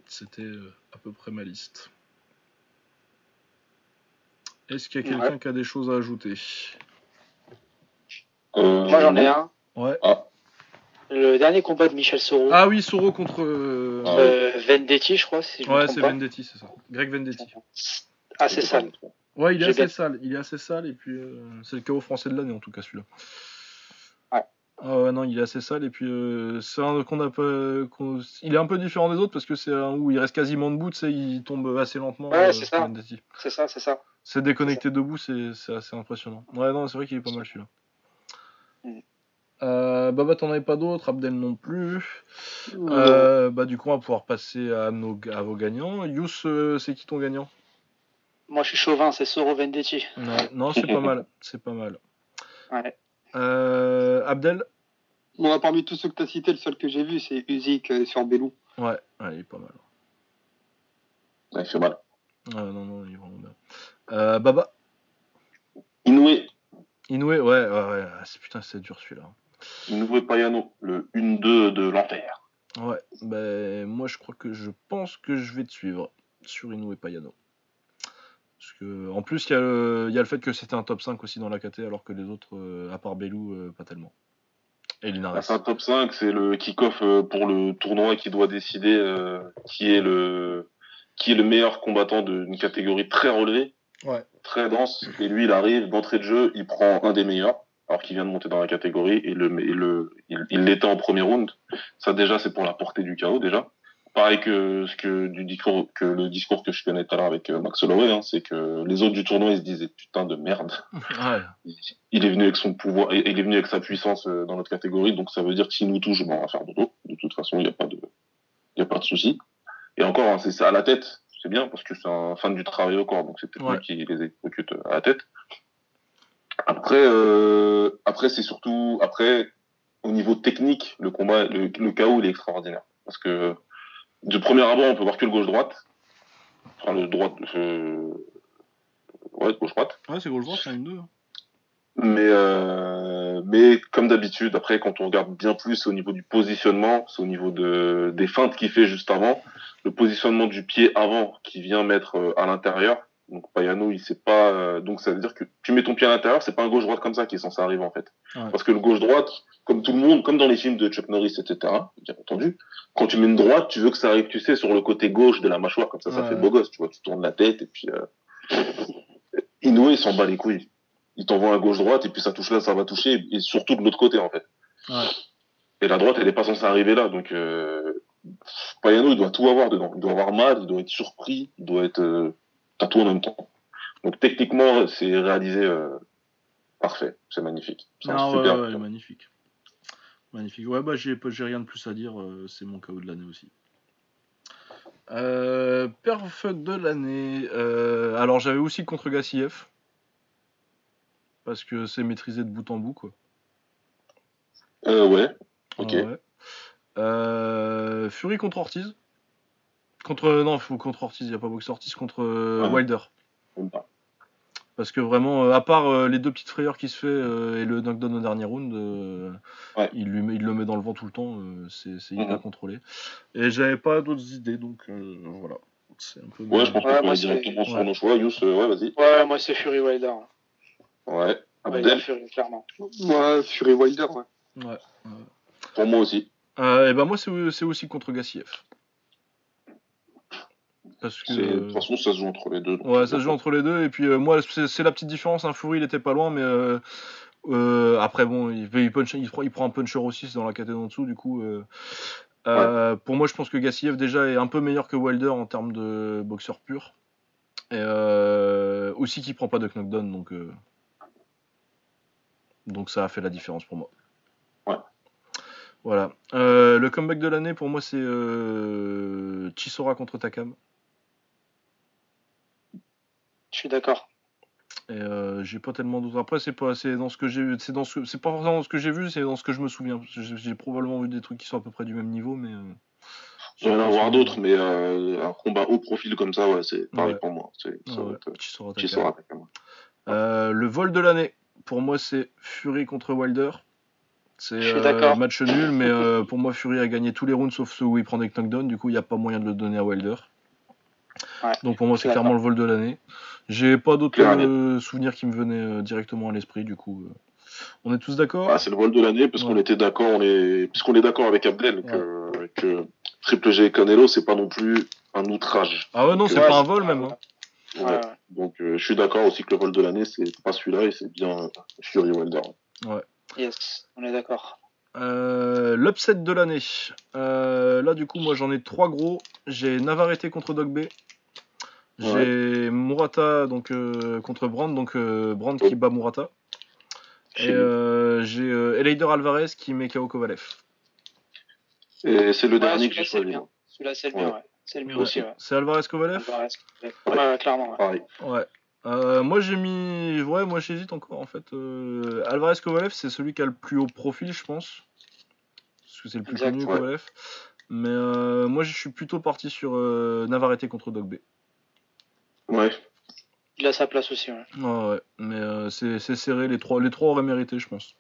[SPEAKER 2] C'était à peu près ma liste. Est-ce qu'il y a quelqu'un
[SPEAKER 4] Ouais.
[SPEAKER 2] qui a des choses à ajouter?
[SPEAKER 4] Moi, j'en ai un.
[SPEAKER 2] Ouais.
[SPEAKER 4] Le dernier combat de Michel Soro.
[SPEAKER 2] Ah oui, Soro contre. euh,
[SPEAKER 5] Ah
[SPEAKER 4] euh, Vendetti, je crois, si je me
[SPEAKER 2] ouais, c'est. Vendetti, c'est ça. Greg Vendetti.
[SPEAKER 4] Ah, c'est sale.
[SPEAKER 2] Ouais, il est assez
[SPEAKER 4] bien-
[SPEAKER 2] sale. Il est assez sale et puis euh, c'est le KO français de l'année en tout cas celui-là.
[SPEAKER 4] Ouais.
[SPEAKER 2] Ah ouais, non, il est assez sale et puis euh, c'est un qu'on a pas. Il est un peu différent des autres parce que c'est un où il reste quasiment debout, tu sais, il tombe assez lentement.
[SPEAKER 4] Ouais, c'est ça.
[SPEAKER 2] Vendetti.
[SPEAKER 4] C'est ça, c'est ça.
[SPEAKER 2] C'est déconnecté debout, c'est c'est assez impressionnant. Ouais, non, c'est vrai qu'il est pas mal celui-là.
[SPEAKER 4] Mm.
[SPEAKER 2] Euh, Baba, t'en avais pas d'autres, Abdel non plus. Euh, bah, du coup, on va pouvoir passer à, nos, à vos gagnants. Yous, euh, c'est qui ton gagnant?
[SPEAKER 4] Moi, je suis chauvin, c'est Soro Vendetti.
[SPEAKER 2] Non, c'est pas mal. C'est pas mal.
[SPEAKER 4] Ouais.
[SPEAKER 2] Euh, Abdel?
[SPEAKER 3] Moi, parmi tous ceux que tu as cités, le seul que j'ai vu, c'est Uzik euh, sur Belou.
[SPEAKER 2] Ouais, ouais, il est pas mal.
[SPEAKER 5] Ouais, il fait mal.
[SPEAKER 2] Ouais, non, non, il est vraiment bien. Euh, Baba?
[SPEAKER 5] Inoue,
[SPEAKER 2] Inoue, ouais, ouais. Ah, putain, c'est dur celui-là.
[SPEAKER 5] Inoue Payano, le 1-2 de l'enfer.
[SPEAKER 2] Ouais, ben moi je crois que je pense que je vais te suivre sur Inoue Payano. Parce que, en plus, il y, a le- il y a le fait que c'était un top 5 aussi dans la KT, alors que les autres, euh, à part Belou, euh, pas tellement. Et Linares.
[SPEAKER 5] Ah, C'est un top 5, c'est le kick-off euh, pour le tournoi qui doit décider euh, qui est le qui est le meilleur combattant d'une catégorie très relevée,
[SPEAKER 2] Ouais.
[SPEAKER 5] très dense. Et lui, il arrive d'entrée de jeu, il prend un des meilleurs, alors qu'il vient de monter dans la catégorie et le et le il l'était en premier round. Ça déjà, c'est pour la portée du chaos déjà. Pareil que ce que du discours que le discours que je connais tout à l'heure avec euh, Max Holloway, hein, c'est que les autres du tournoi ils se disaient putain de merde
[SPEAKER 2] Ouais.
[SPEAKER 5] il est venu avec son pouvoir, il est venu avec sa puissance euh, dans notre catégorie, donc ça veut dire que s'il nous touche, ben, on va faire dodo. De toute façon, il n'y a pas de, il y a pas de souci. Et encore, hein, c'est ça à la tête, c'est bien parce que c'est un fan du travail au corps, donc c'est peut-être
[SPEAKER 2] Ouais.
[SPEAKER 5] lui qui les exécute à la tête. Après, euh, après c'est surtout, après, au niveau technique, le combat, le, le chaos, il est extraordinaire parce que de premier abord, on peut voir que le gauche-droite, enfin le droite, euh, ouais, gauche-droite.
[SPEAKER 2] Ouais, c'est gauche droite, c'est une 2.
[SPEAKER 5] Mais, euh, mais comme d'habitude, après, quand on regarde bien plus au niveau du positionnement, c'est au niveau de, des feintes qu'il fait juste avant, le positionnement du pied avant qui vient mettre euh, à l'intérieur. Donc Payano, il sait pas. euh, donc ça veut dire que tu mets ton pied à l'intérieur, c'est pas un gauche droite comme ça qui est censé arriver en fait.
[SPEAKER 2] Ouais.
[SPEAKER 5] Parce que le gauche droite, comme tout le monde, comme dans les films de Chuck Norris, etc. Bien entendu, quand tu mets une droite, tu veux que ça arrive, tu sais, sur le côté gauche de la mâchoire, comme ça, ça fait beau gosse. Tu vois, tu tournes la tête et puis. Euh... Inoue, il s'en bat les couilles il t'envoie un gauche-droite et puis ça touche là, ça va toucher et surtout de l'autre côté en fait.
[SPEAKER 2] Ouais.
[SPEAKER 5] Et la droite, elle est pas censée arriver là, donc euh, Payano, il doit tout avoir dedans. Il doit avoir mal, il doit être surpris, il doit être euh, t'as tout en même temps. Donc techniquement, c'est réalisé euh, parfait, c'est magnifique. C'est
[SPEAKER 2] Ah ouais,
[SPEAKER 5] super.
[SPEAKER 2] ouais, magnifique. Magnifique. Ouais, bah j'ai j'ai rien de plus à dire, euh, c'est mon KO de l'année aussi. Euh, perf de l'année. Euh, alors j'avais aussi contre Gassiev. Parce que c'est maîtrisé de bout en bout, quoi.
[SPEAKER 5] Euh, ouais, ok.
[SPEAKER 2] Ah ouais. Fury contre Ortiz. Contre. Non, faut contre Ortiz, il n'y a pas boxe Ortiz, contre euh,
[SPEAKER 5] Ah.
[SPEAKER 2] Wilder.
[SPEAKER 5] Même pas.
[SPEAKER 2] Parce que vraiment, euh, à part euh, les deux petites frayeurs qui se fait euh, et le knockdown au dernier round, euh,
[SPEAKER 5] Ouais.
[SPEAKER 2] il, lui met- il le met dans le vent tout le temps. euh, c'est c'est hyper
[SPEAKER 5] Mhm.
[SPEAKER 2] contrôlé. Et j'avais pas d'autres idées, donc euh, voilà. C'est un peu.
[SPEAKER 5] Ouais, je pense
[SPEAKER 4] Ouais,
[SPEAKER 5] qu'on
[SPEAKER 4] c'est-
[SPEAKER 5] directement sur
[SPEAKER 2] ouais.
[SPEAKER 5] nos choix. Yous, euh, ouais, vas-y.
[SPEAKER 4] Ouais, moi, c'est Fury Wilder.
[SPEAKER 5] Ouais. Abdel,
[SPEAKER 4] Fury, clairement.
[SPEAKER 3] Moi, Fury Wilder, ouais.
[SPEAKER 2] Ouais.
[SPEAKER 5] pour moi aussi.
[SPEAKER 2] Euh, et ben moi, c'est c'est aussi contre Gassiev. Parce que.
[SPEAKER 5] De toute façon, ça se joue entre les deux. donc,
[SPEAKER 2] Ouais, ça se joue entre les deux. Et puis euh, moi, c'est la petite différence. Un Fury, il était pas loin, mais euh, euh, après, bon, il, il, punch- il prend, il prend un puncher aussi, c'est dans la catégorie en dessous. Du coup, euh, euh, pour moi, je pense que Gassiev déjà est un peu meilleur que Wilder en termes de boxeur pur. Et euh, aussi qu'il prend pas de knockdown, donc euh, donc ça a fait la différence pour moi.
[SPEAKER 5] Ouais.
[SPEAKER 2] Voilà. Euh, le comeback de l'année, pour moi, c'est euh, Chisora contre Takam.
[SPEAKER 4] Je suis d'accord.
[SPEAKER 2] Et euh, j'ai pas tellement d'autres. Après, c'est pas, c'est dans ce que j'ai, c'est dans ce, c'est pas forcément dans ce que j'ai vu, c'est dans ce que je me souviens. J'ai probablement vu des trucs qui sont à peu près du même niveau, mais. euh,
[SPEAKER 5] Il y en avoir d'autres, mais euh, un combat haut profil comme ça, ouais, c'est pareil
[SPEAKER 2] Ouais.
[SPEAKER 5] pour moi. C'est, ça
[SPEAKER 2] ouais,
[SPEAKER 5] être,
[SPEAKER 2] Chisora. Euh, le vol de l'année, pour moi, c'est Fury contre Wilder. C'est euh, match nul, mais pour moi, Fury a gagné tous les rounds sauf ceux où il prend des knockdowns. Du coup, il n'y a pas moyen de le donner à Wilder.
[SPEAKER 4] Ouais,
[SPEAKER 2] Donc pour moi, c'est clairement le vol de l'année. J'ai pas d'autres euh, souvenirs qui me venaient euh, directement à l'esprit. Du coup, euh, on est tous d'accord?
[SPEAKER 5] Ah, c'est le vol de l'année parce
[SPEAKER 2] Ouais.
[SPEAKER 5] qu'on était d'accord, on est, puisqu'on est d'accord avec Abdel que, que Triple G et Canelo, c'est pas non plus un outrage.
[SPEAKER 2] Ah ouais, non, c'est
[SPEAKER 4] Ouais,
[SPEAKER 2] pas un vol même. hein.
[SPEAKER 4] Ouais,
[SPEAKER 5] Ouais.
[SPEAKER 4] ouais.
[SPEAKER 5] Donc euh, je suis d'accord aussi que le vol de l'année, c'est pas celui-là et c'est bien Fury Wilder.
[SPEAKER 4] Yes, on est d'accord.
[SPEAKER 2] Euh, L'upset de l'année. Euh, là, du coup, moi, j'en ai trois gros. J'ai Navarrete contre Dogbe. J'ai Murata donc euh, contre Brand, donc euh, Brand qui bat Murata. Et euh, j'ai euh, Eleider Alvarez qui met KO Kovalev.
[SPEAKER 5] Et c'est le
[SPEAKER 4] Ouais,
[SPEAKER 5] dernier que j'ai
[SPEAKER 4] c'est le
[SPEAKER 5] choisi.
[SPEAKER 4] Celui-là, c'est le
[SPEAKER 5] Ouais.
[SPEAKER 4] mien, ouais. C'est le mien aussi, ouais.
[SPEAKER 2] C'est Alvarez Kovalev?
[SPEAKER 4] Alvarez. Ouais, ouais, clairement. ouais.
[SPEAKER 5] Pareil.
[SPEAKER 2] Ouais. Euh, moi j'ai mis. Ouais, moi j'hésite encore en fait. Euh, Alvarez Kovalev, c'est celui qui a le plus haut profil, je pense. Parce que c'est le plus
[SPEAKER 4] Exact,
[SPEAKER 2] connu,
[SPEAKER 5] ouais.
[SPEAKER 2] Kovalev. Mais euh, moi je suis plutôt parti sur euh, Navarrete contre Dogbe.
[SPEAKER 5] Ouais.
[SPEAKER 4] Il a sa place aussi, ouais.
[SPEAKER 2] Ouais, ouais. Mais euh, c'est serré, les trois, les trois auraient mérité, je pense.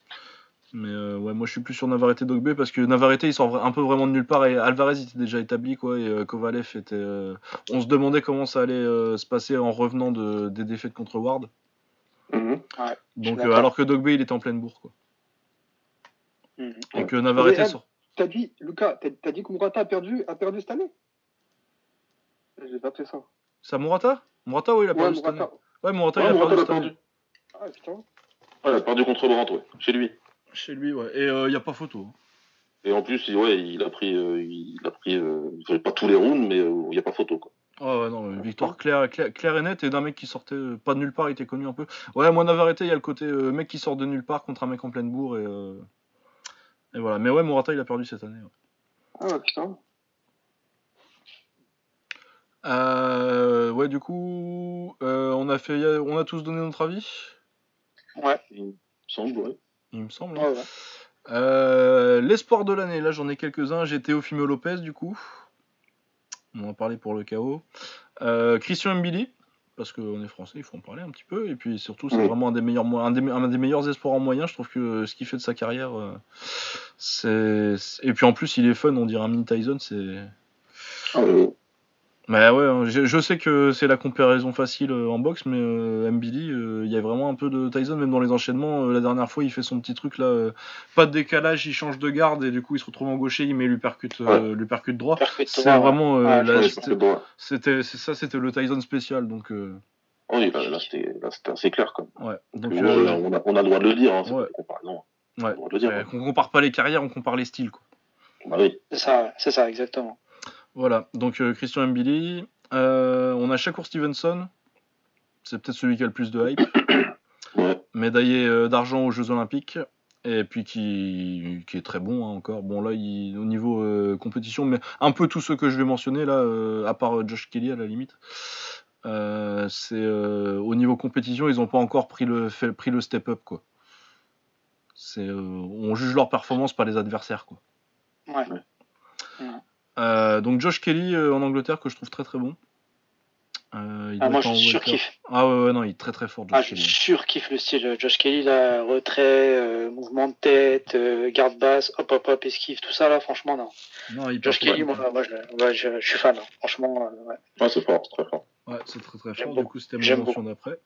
[SPEAKER 2] Mais euh, ouais, moi je suis plus sur Navarrete Dogbe parce que Navarrete il sort un peu vraiment de nulle part et Alvarez il était déjà établi quoi et euh, Kovalev était. euh, On se demandait comment ça allait euh, se passer en revenant de, des défaites contre Ward.
[SPEAKER 5] Mhm.
[SPEAKER 2] Donc euh, alors que Dogbe il était en pleine bourre quoi.
[SPEAKER 4] Mhm.
[SPEAKER 2] Et que Navarrete sort.
[SPEAKER 3] T'as dit, Lucas, t'as t'as dit que Murata a perdu, a perdu cette année? J'ai pas fait ça.
[SPEAKER 2] C'est à Murata? Murata oui il a
[SPEAKER 3] Ouais,
[SPEAKER 2] perdu cette année.
[SPEAKER 3] Murata.
[SPEAKER 2] Ouais Murata
[SPEAKER 5] Ouais,
[SPEAKER 2] il a
[SPEAKER 5] Morata
[SPEAKER 2] perdu cette année.
[SPEAKER 3] Ah putain.
[SPEAKER 5] Ouais, il a perdu contre Brandt, ouais, chez lui.
[SPEAKER 2] Chez lui ouais. Et il y a pas photo.
[SPEAKER 5] Et en plus, il- ouais, il a pris, euh, il a pris, euh, pas tous les rounds, mais il n'y a pas photo, quoi.
[SPEAKER 2] Ah ouais, non, euh, victoire claire, claire, claire et nette et d'un mec qui sortait euh, pas de nulle part, il était connu un peu. Ouais, moi Navarrete, il y a le côté euh, mec qui sort de nulle part contre un mec en pleine bourre et, euh, et voilà. Mais ouais, Morata, il a perdu cette année. ouais.
[SPEAKER 3] Ah ouais, putain.
[SPEAKER 2] Euh, ouais, du coup, euh, on a fait, on a tous donné notre avis,
[SPEAKER 4] Ouais,
[SPEAKER 5] Il me semble, ouais.
[SPEAKER 2] il me semble.
[SPEAKER 4] ouais, ouais.
[SPEAKER 2] Euh, L'espoir de l'année, là j'en ai quelques-uns. J'ai Teofimo Lopez du coup. On en a parlé pour le chaos. Christian Mbili, parce qu'on est français, il faut en parler un petit peu. Et puis surtout, c'est
[SPEAKER 5] Oui.
[SPEAKER 2] vraiment un des, meilleurs, un, des, un des meilleurs espoirs en moyen. Je trouve que ce qu'il fait de sa carrière, c'est. Et puis en plus, il est fun, on dirait un mini Tyson. C'est.
[SPEAKER 5] Ah,
[SPEAKER 2] Mais ouais, hein, je, je sais que c'est la comparaison facile euh, en boxe, mais euh, Mbili, euh, il y a vraiment un peu de Tyson, même dans les enchaînements. euh, la dernière fois, il fait son petit truc là, euh, pas de décalage, il change de garde et du coup, il se retrouve en gaucher, il met lui percute, euh, lui percute droit. C'est
[SPEAKER 4] ouais.
[SPEAKER 2] vraiment, euh, c'était- ça, c'était le Tyson spécial, donc euh,
[SPEAKER 5] Oui, là, là, c'était là, c'était assez clair, quoi.
[SPEAKER 2] ouais. Donc, euh,
[SPEAKER 5] on, a, on a le droit de le dire, hein, c'est
[SPEAKER 2] Ouais.
[SPEAKER 5] comparaison. On dire.
[SPEAKER 2] Ouais,
[SPEAKER 5] hein.
[SPEAKER 2] qu'on compare pas les carrières, on compare les styles, quoi.
[SPEAKER 5] Bah oui.
[SPEAKER 4] C'est ça, c'est ça, exactement.
[SPEAKER 2] Voilà, donc euh, Christian Mbili. Euh, on a Shakur Stevenson, c'est peut-être celui qui a le plus de hype.
[SPEAKER 5] Ouais.
[SPEAKER 2] médaillé euh, d'argent aux Jeux Olympiques et puis qui, qui est très bon hein, encore. Bon là, il, au niveau euh, compétition, mais un peu tous ceux que je vais mentionner là, euh, à part euh, Josh Kelly à la limite. euh, c'est euh, au niveau compétition, ils n'ont pas encore pris le fait, pris le step up quoi. C'est euh, on juge leur performance pas les adversaires quoi.
[SPEAKER 4] Ouais.
[SPEAKER 2] Euh, donc Josh Kelly euh, en Angleterre que je trouve très très bon. Euh, il
[SPEAKER 4] Ah, moi, je surkiffe.
[SPEAKER 2] Ah ouais, ouais non il est très très fort Josh
[SPEAKER 4] Ah, je
[SPEAKER 2] Kelly.
[SPEAKER 4] surkiffe le style. Josh Kelly, là, retrait, euh, mouvement de tête, euh, garde basse, hop, hop, hop, esquive, tout ça, là, franchement, non.
[SPEAKER 2] Non, il
[SPEAKER 4] Josh Kelly, moi, moi je, ouais, je, je suis fan, hein. franchement, euh, ouais.
[SPEAKER 5] C'est fort, c'est très fort.
[SPEAKER 2] Ouais, c'est très très fort. Du
[SPEAKER 4] beaucoup.
[SPEAKER 2] coup, c'était ma mention d'après.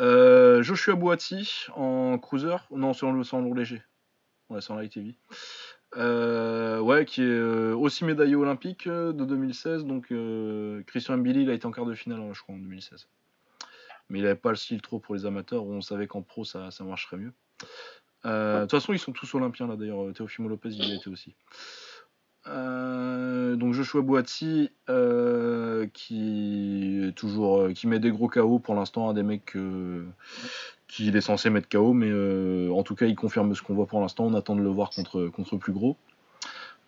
[SPEAKER 2] Euh, Joshua Boati en cruiser. Non, c'est en, en lourd léger. Ouais, c'est en light heavy. Euh, ouais, qui est euh, aussi médaillé olympique euh, de 2016. Donc, Christian Billy, il a été en quart de finale, hein, je crois, en 2016. Mais il n'avait pas le style trop pour les amateurs. On savait qu'en pro, ça, ça marcherait mieux. De toute façon, ils sont tous olympiens là d'ailleurs. Teofimo Lopez, il y a été aussi. Donc Joshua Boati qui toujours qui met des gros KO pour l'instant un des mecs qu'il est censé mettre KO mais euh, en tout cas il confirme ce qu'on voit pour l'instant on attend de le voir contre contre plus gros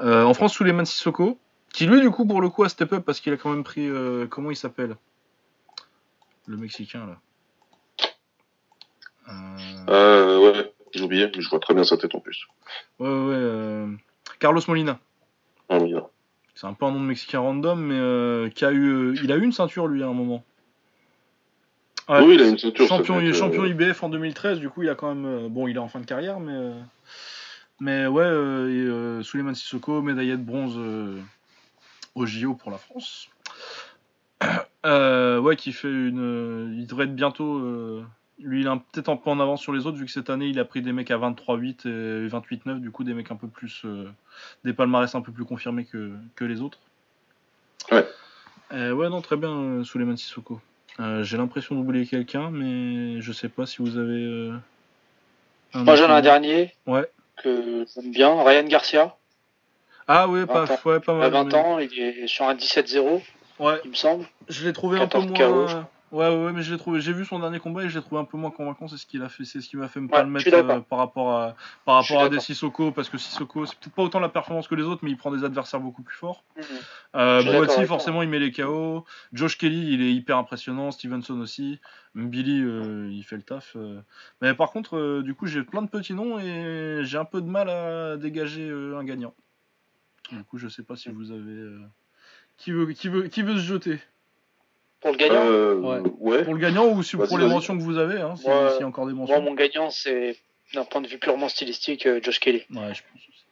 [SPEAKER 2] Euh, en France, Suleiman Sissoko, qui lui, du coup, pour le coup, a step up parce qu'il a quand même pris. euh, comment il s'appelle? Le Mexicain, là.
[SPEAKER 5] Ouais, j'ai oublié, mais je vois très bien sa tête en plus.
[SPEAKER 2] Ouais, ouais, Carlos Molina.
[SPEAKER 5] Ah oui, non.
[SPEAKER 2] C'est un peu un nom de Mexicain random, mais qui a eu, il a eu une ceinture lui à un moment. Ouais,
[SPEAKER 5] Oui, il a une ceinture.
[SPEAKER 2] champion,
[SPEAKER 5] que-
[SPEAKER 2] champion IBF en 2013, du coup il a quand même, euh, bon il est en fin de carrière, mais euh, mais ouais, euh, et euh, Souleymane Sissoko médaillé de bronze euh, au JO pour la France. Euh, ouais, qui fait une, euh, il devrait être bientôt. euh, lui, il est peut-être un peu en avance sur les autres, vu que cette année, il a pris des mecs à 23-8 et 28-9, du coup, des mecs un peu plus. euh, des palmarès un peu plus confirmés que, que les autres.
[SPEAKER 5] Ouais.
[SPEAKER 2] Euh, ouais, non, très bien, euh, Souleymane Sissoko. Euh, J'ai l'impression d'oublier quelqu'un, mais je sais pas si vous avez. euh, un
[SPEAKER 4] Moi, j'en ai un dernier
[SPEAKER 2] Ouais.
[SPEAKER 4] que j'aime bien, Ryan Garcia.
[SPEAKER 2] Ah, ouais, pas,
[SPEAKER 4] 20
[SPEAKER 2] ouais, pas
[SPEAKER 4] Il a
[SPEAKER 2] mal.
[SPEAKER 4] 20
[SPEAKER 2] mais-
[SPEAKER 4] ans, il est sur un 17-0,
[SPEAKER 2] Ouais,
[SPEAKER 4] il me semble.
[SPEAKER 2] je l'ai trouvé un peu
[SPEAKER 4] 14 KO,
[SPEAKER 2] moins.
[SPEAKER 4] crois.
[SPEAKER 2] Ouais, ouais, mais je l'ai trouvé. J'ai vu son dernier combat et je l'ai trouvé un peu moins convaincant. C'est ce qu'il a fait, c'est ce qui m'a fait me pas
[SPEAKER 4] Ouais,
[SPEAKER 2] le mettre euh, par rapport à par rapport à des. Sissoko parce que Sissoko c'est peut-être pas autant la performance que les autres, mais il prend des adversaires beaucoup plus forts. Euh, Boati,
[SPEAKER 4] toi.
[SPEAKER 2] forcément, il met les KO. Josh Kelly, il est hyper impressionnant. Stevenson aussi. Billy, euh, il fait le taf. euh. Mais par contre, du coup, j'ai plein de petits noms et j'ai un peu de mal à dégager un gagnant. Du coup, je sais pas si vous avez. Qui, veut, qui, veut, qui veut se jeter
[SPEAKER 4] Pour le gagnant,
[SPEAKER 5] Euh,
[SPEAKER 2] Ouais.
[SPEAKER 5] ouais.
[SPEAKER 2] Pour le gagnant ou si- pour les mentions que vous avez hein, S'il
[SPEAKER 4] Ouais.
[SPEAKER 2] s'il y a encore des
[SPEAKER 4] moi,
[SPEAKER 2] mentions.
[SPEAKER 4] mon gagnant, c'est d'un point de vue purement stylistique, euh, Josh Kelly.
[SPEAKER 2] Ouais, je pense aussi.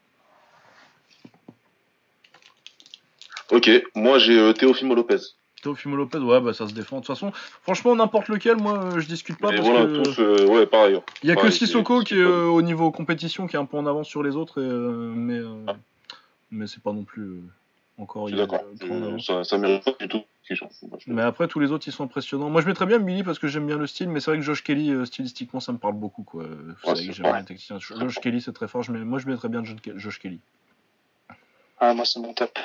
[SPEAKER 5] Ok, moi j'ai euh, Teofimo Lopez.
[SPEAKER 2] Teofimo Lopez, ouais, bah ça se défend. De toute façon, franchement, n'importe lequel, moi, euh, je discute pas parce
[SPEAKER 5] voilà,
[SPEAKER 2] que.
[SPEAKER 5] tous, euh, ouais, pareil.
[SPEAKER 2] Il y a que Sissoko
[SPEAKER 5] c'est-
[SPEAKER 2] qui est euh, au niveau compétition qui est un peu en avance sur les autres, et, euh, mais euh, mais c'est pas non plus euh, encore
[SPEAKER 5] Je
[SPEAKER 2] il
[SPEAKER 5] suis d'accord.
[SPEAKER 2] euh,
[SPEAKER 5] Euh. Ça, ça mérite pas du tout.
[SPEAKER 2] Mais après tous les autres ils sont impressionnants. Moi je mettrais bien Billy parce que j'aime bien le style, mais c'est vrai que Josh Kelly euh, stylistiquement ça me parle beaucoup quoi. Savez
[SPEAKER 5] c'est
[SPEAKER 2] que j'aime
[SPEAKER 5] vrai.
[SPEAKER 2] bien les techniciens. Josh Kelly c'est très fort. Je mets- moi je mettrais bien Josh Kelly.
[SPEAKER 4] Ah, moi, c'est mon top.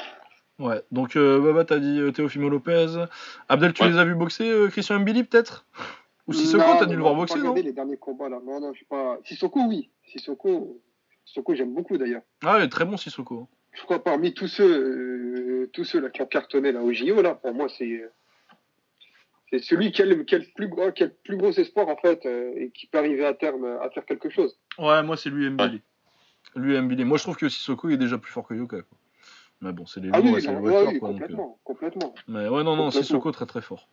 [SPEAKER 2] Ouais. Donc euh, Baba t'as dit euh, Teofimo Lopez. Abdel tu
[SPEAKER 5] Ouais.
[SPEAKER 2] les as vus boxer euh, Christian Mbili peut-être? Ou Sissoko t'as dû le voir boxer non?
[SPEAKER 3] les derniers combats là. Non, non, je suis pas. Sissoko, oui. Sissoko, Sissoko j'aime beaucoup d'ailleurs.
[SPEAKER 2] Ah ouais, très bon Sissoko.
[SPEAKER 3] Je crois parmi tous ceux, euh, tous ceux là qui ont cartonné là au JO là, pour moi c'est euh, c'est celui qui a, le, qui a le plus gros, qui a le plus gros espoir en fait euh, et qui peut arriver à terme à faire quelque chose.
[SPEAKER 2] Ouais, moi c'est lui et Mbili. Lui Mbili. Moi je trouve que Sissoko il est déjà plus fort que Yoka. Quoi. Mais bon, c'est les
[SPEAKER 3] Ah
[SPEAKER 2] lourds et
[SPEAKER 3] oui,
[SPEAKER 2] c'est les
[SPEAKER 3] non,
[SPEAKER 2] walkers,
[SPEAKER 3] ouais, oui,
[SPEAKER 2] quoi. Donc, euh,
[SPEAKER 3] complètement, complètement.
[SPEAKER 2] Mais ouais, non, non,
[SPEAKER 3] Complètement.
[SPEAKER 2] Sissoko très très fort.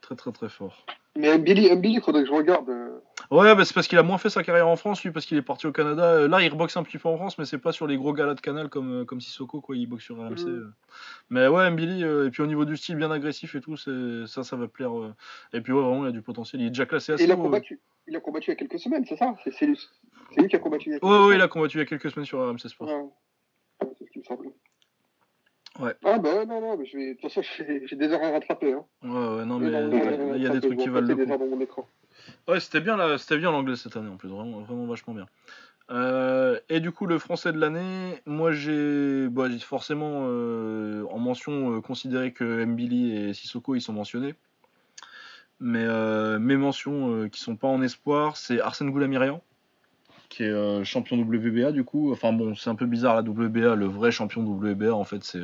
[SPEAKER 2] Très très très fort.
[SPEAKER 3] Mais Billy, il faudrait que je regarde. euh,
[SPEAKER 2] Ouais, bah, c'est parce qu'il a moins fait sa carrière en France, lui, parce qu'il est parti au Canada. Euh, Là, il reboxe un petit peu en France, mais c'est pas sur les gros galas de canal comme, euh, comme Sissoko, quoi. Il boxe sur RMC.
[SPEAKER 3] Mhm.
[SPEAKER 2] euh. Mais ouais, Mbili, et puis au niveau du style bien agressif et tout, ça, ça va plaire. Et puis ouais, vraiment, il a du potentiel. Il est déjà classé assez
[SPEAKER 3] il a
[SPEAKER 2] haut.
[SPEAKER 3] combattu. Il a combattu il y a quelques semaines, c'est ça? C'est lui, qui a combattu il y a quelques
[SPEAKER 2] Ouais, ouais,
[SPEAKER 3] semaines.
[SPEAKER 2] il a combattu il y a quelques semaines sur RMC Sport.
[SPEAKER 3] Ouais. Ouais, c'est ce qui me semble.
[SPEAKER 2] Ouais.
[SPEAKER 3] Ah bah ouais, non, non, mais je vais... de toute façon, j'ai des heures à rattraper. Hein.
[SPEAKER 2] Ouais, ouais, non, mais il y a des trucs qui valent le coup.
[SPEAKER 3] des heures dans mon écran.
[SPEAKER 2] Ouais, c'était bien, bien l'anglais cette année en plus, vraiment, vraiment vachement bien. Euh, et du coup, le français de l'année, moi j'ai bah, forcément euh, en mention euh, considéré que Mbili et Sissoko ils sont mentionnés. Mais mes mentions qui sont pas en espoir, c'est Arsène Goulamirian, qui est champion WBA du coup. Enfin bon, c'est un peu bizarre la WBA, le vrai champion WBA en fait c'est.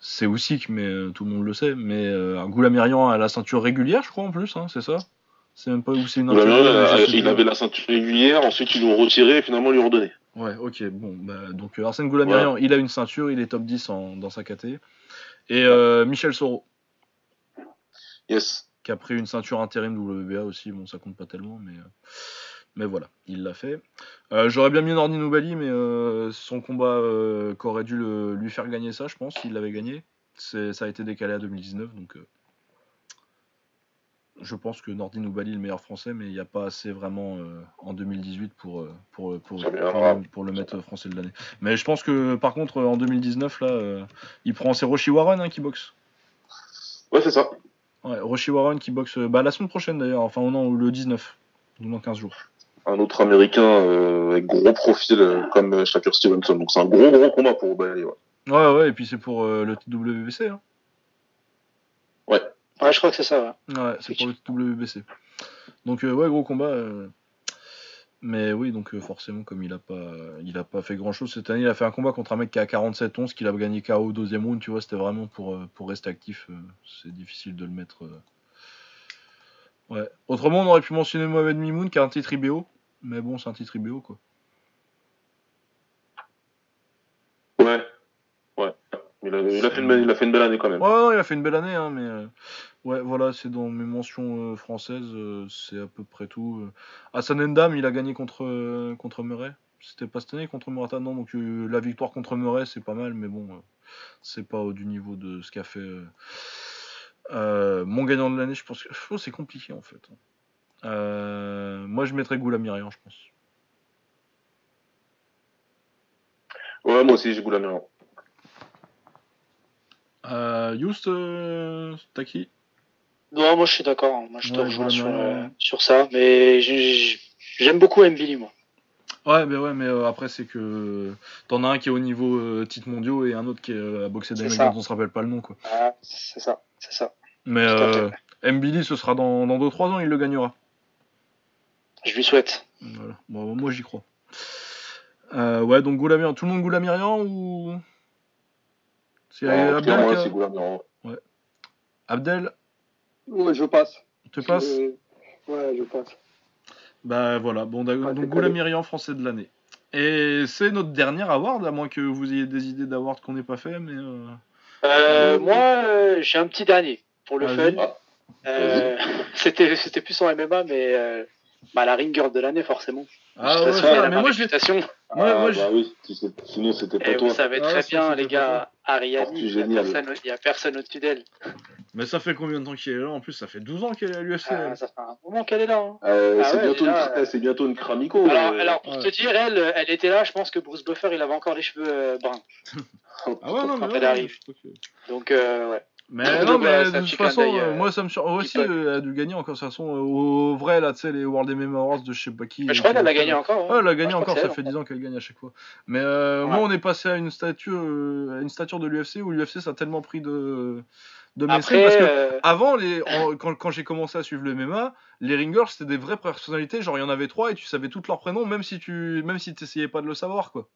[SPEAKER 2] C'est Usyk, mais euh, tout le monde le sait. Mais euh, Goulamirian a la ceinture régulière, je crois en plus, hein, c'est ça? C'est même pas où c'est une
[SPEAKER 5] euh, il avait la ceinture régulière, ensuite ils l'ont retiré et finalement ils lui ont redonné.
[SPEAKER 2] Ouais, ok, bon, bah, donc Arsène Goulamirian, il a une ceinture, il est top 10 en- dans sa KT. Et euh, Michel Soro,
[SPEAKER 5] Yes.
[SPEAKER 2] qui a pris une ceinture intérim WBA aussi, bon, ça compte pas tellement, mais, mais voilà, il l'a fait. Euh, J'aurais bien mis Nordi Noubali, mais euh, son combat euh, qu'aurait dû le- lui faire gagner ça, je pense, s'il l'avait gagné. Ça a été décalé à 2019, donc je pense que Nordi Noubali est le meilleur français, mais il n'y a pas assez vraiment en 2018 pour, pour, pour, le- pour le mettre français de l'année. Mais je pense que par contre, en 2019, là, il prend c'est Roshi Warren hein, qui boxe.
[SPEAKER 5] Ouais, c'est ça.
[SPEAKER 2] Ouais, Roshi Warren qui boxe bah, la semaine prochaine d'ailleurs, enfin non, le 19, donc dans 15 jours.
[SPEAKER 5] Un autre américain euh, avec gros profil euh, comme euh, Shakur Stevenson. Donc c'est un gros gros combat pour O'Malley. Ouais.
[SPEAKER 2] Ouais, ouais, et puis c'est pour euh, le WBC. Hein.
[SPEAKER 4] Ouais, je crois que c'est ça. Ouais.
[SPEAKER 2] Ouais, c'est pour le WBC. Donc, euh, ouais, gros combat. euh. Mais oui, donc euh, forcément, comme il a pas, il a pas fait grand chose cette année, il a fait un combat contre un mec qui a 47-11, qu'il a gagné KO au deuxième round, tu vois, c'était vraiment pour, euh, pour rester actif. euh, c'est difficile de le mettre. euh. Ouais. Autrement, on aurait pu mentionner Mohamed Mimoun qui a un titre IBO, mais bon, c'est un titre IBO quoi.
[SPEAKER 5] Ouais. Ouais. Il a, il a fait une belle, il a fait une belle année quand même.
[SPEAKER 2] Ouais, non, il a fait une belle année, hein, mais euh, ouais, voilà, c'est dans mes mentions euh, françaises, euh, c'est à peu près tout. Hassan Endam, il a gagné contre, contre Murray. C'était pas cette année contre Murata, non, donc la victoire contre Murray, c'est pas mal, mais bon, c'est pas du niveau de ce qu'a fait mon gagnant de l'année. Je pense que je pense que c'est compliqué en fait. Euh, moi, je mettrais Goulamirian, je pense.
[SPEAKER 5] Ouais, moi aussi, j'ai merde.
[SPEAKER 2] Euh, Youst, euh, t'as qui?
[SPEAKER 4] Non, moi je suis d'accord. hein. Moi je te
[SPEAKER 2] Ouais,
[SPEAKER 4] rejoins sur, euh, sur ça. Mais j'ai- j'ai- j'aime beaucoup Mbili, moi.
[SPEAKER 2] Ouais, mais ouais, mais euh, après, c'est que t'en as un qui est au niveau euh, titre mondiaux et un autre qui est euh, à boxer des dont on se rappelle pas le nom, quoi.
[SPEAKER 4] Ah, c'est ça, c'est ça.
[SPEAKER 2] Mais euh, Mbili, ce sera dans 2-3 ans, il le gagnera.
[SPEAKER 4] Je lui souhaite.
[SPEAKER 2] Voilà. Bon, moi, j'y crois. Euh, ouais, donc Goulamir, tout le monde Goulamirian ou? C'est
[SPEAKER 5] Ouais,
[SPEAKER 2] Abdel,
[SPEAKER 5] clairement,
[SPEAKER 2] qui a-
[SPEAKER 5] c'est la merde.
[SPEAKER 2] Abdel,
[SPEAKER 3] Ouais, je passe.
[SPEAKER 2] te passe
[SPEAKER 3] Euh, ouais, je passe.
[SPEAKER 2] Bah voilà, bon,
[SPEAKER 3] Ouais,
[SPEAKER 2] donc
[SPEAKER 3] c'est
[SPEAKER 2] Goulamirian, français de l'année. Et c'est notre dernier award, à moins que vous ayez des idées d'awards qu'on n'ait pas fait, mais. euh,
[SPEAKER 4] Euh,
[SPEAKER 5] Euh,
[SPEAKER 4] moi, euh, j'ai un petit dernier pour le fun. Euh, c'était, c'était plus en MMA, mais euh, bah, la ring girl de l'année, forcément.
[SPEAKER 2] Ah ouais, ça, mais
[SPEAKER 4] ma
[SPEAKER 2] moi, je
[SPEAKER 5] ah,
[SPEAKER 2] moi,
[SPEAKER 5] bah
[SPEAKER 2] je-
[SPEAKER 5] oui, sinon c'était pas
[SPEAKER 4] Et
[SPEAKER 5] toi.
[SPEAKER 4] vous savez
[SPEAKER 2] Ah,
[SPEAKER 4] très bien, les gars, Ariani, il n'y a, personne au- il y a personne au-dessus d'elle.
[SPEAKER 2] Mais ça fait combien de temps qu'il est là? En plus, ça fait 12 ans qu'elle est à l'UFC.
[SPEAKER 4] Ah, ça fait un moment qu'elle est là. hein.
[SPEAKER 5] Euh,
[SPEAKER 4] Ah
[SPEAKER 5] c'est
[SPEAKER 4] ouais,
[SPEAKER 5] bientôt, une,
[SPEAKER 4] euh,
[SPEAKER 5] c'est bientôt une Kramico.
[SPEAKER 4] Alors,
[SPEAKER 5] euh.
[SPEAKER 4] alors, pour
[SPEAKER 2] ouais.
[SPEAKER 4] te dire, elle, elle était là, je pense que Bruce Buffer, il avait encore les cheveux euh, bruns.
[SPEAKER 2] Ah ouais, non, mais
[SPEAKER 4] elle arrive. Donc, euh, ouais.
[SPEAKER 2] Mais non, mais de toute façon, euh,
[SPEAKER 4] euh,
[SPEAKER 2] moi ça me sur aussi, euh, elle a dû gagner encore, de toute façon, euh, au vrai, là, tu sais, les World MMA Awards de je sais pas qui.
[SPEAKER 4] Mais je crois qu'elle a gagné encore. hein.
[SPEAKER 2] Ouais, elle a gagné encore, ça fait
[SPEAKER 4] elle,
[SPEAKER 2] 10 ans qu'elle gagne à chaque fois. Mais euh,
[SPEAKER 4] Ouais.
[SPEAKER 2] moi, on est passé à une statue, euh, à une stature de l'UFC où l'UFC ça a tellement pris de, de
[SPEAKER 4] Après,
[SPEAKER 2] parce que
[SPEAKER 4] euh,
[SPEAKER 2] avant, les, en- quand, quand j'ai commencé à suivre le MMA, les ringers c'était des vraies personnalités, genre il y en avait trois et tu savais tous leurs prénoms, même si tu même si t'essayais pas de le savoir, quoi.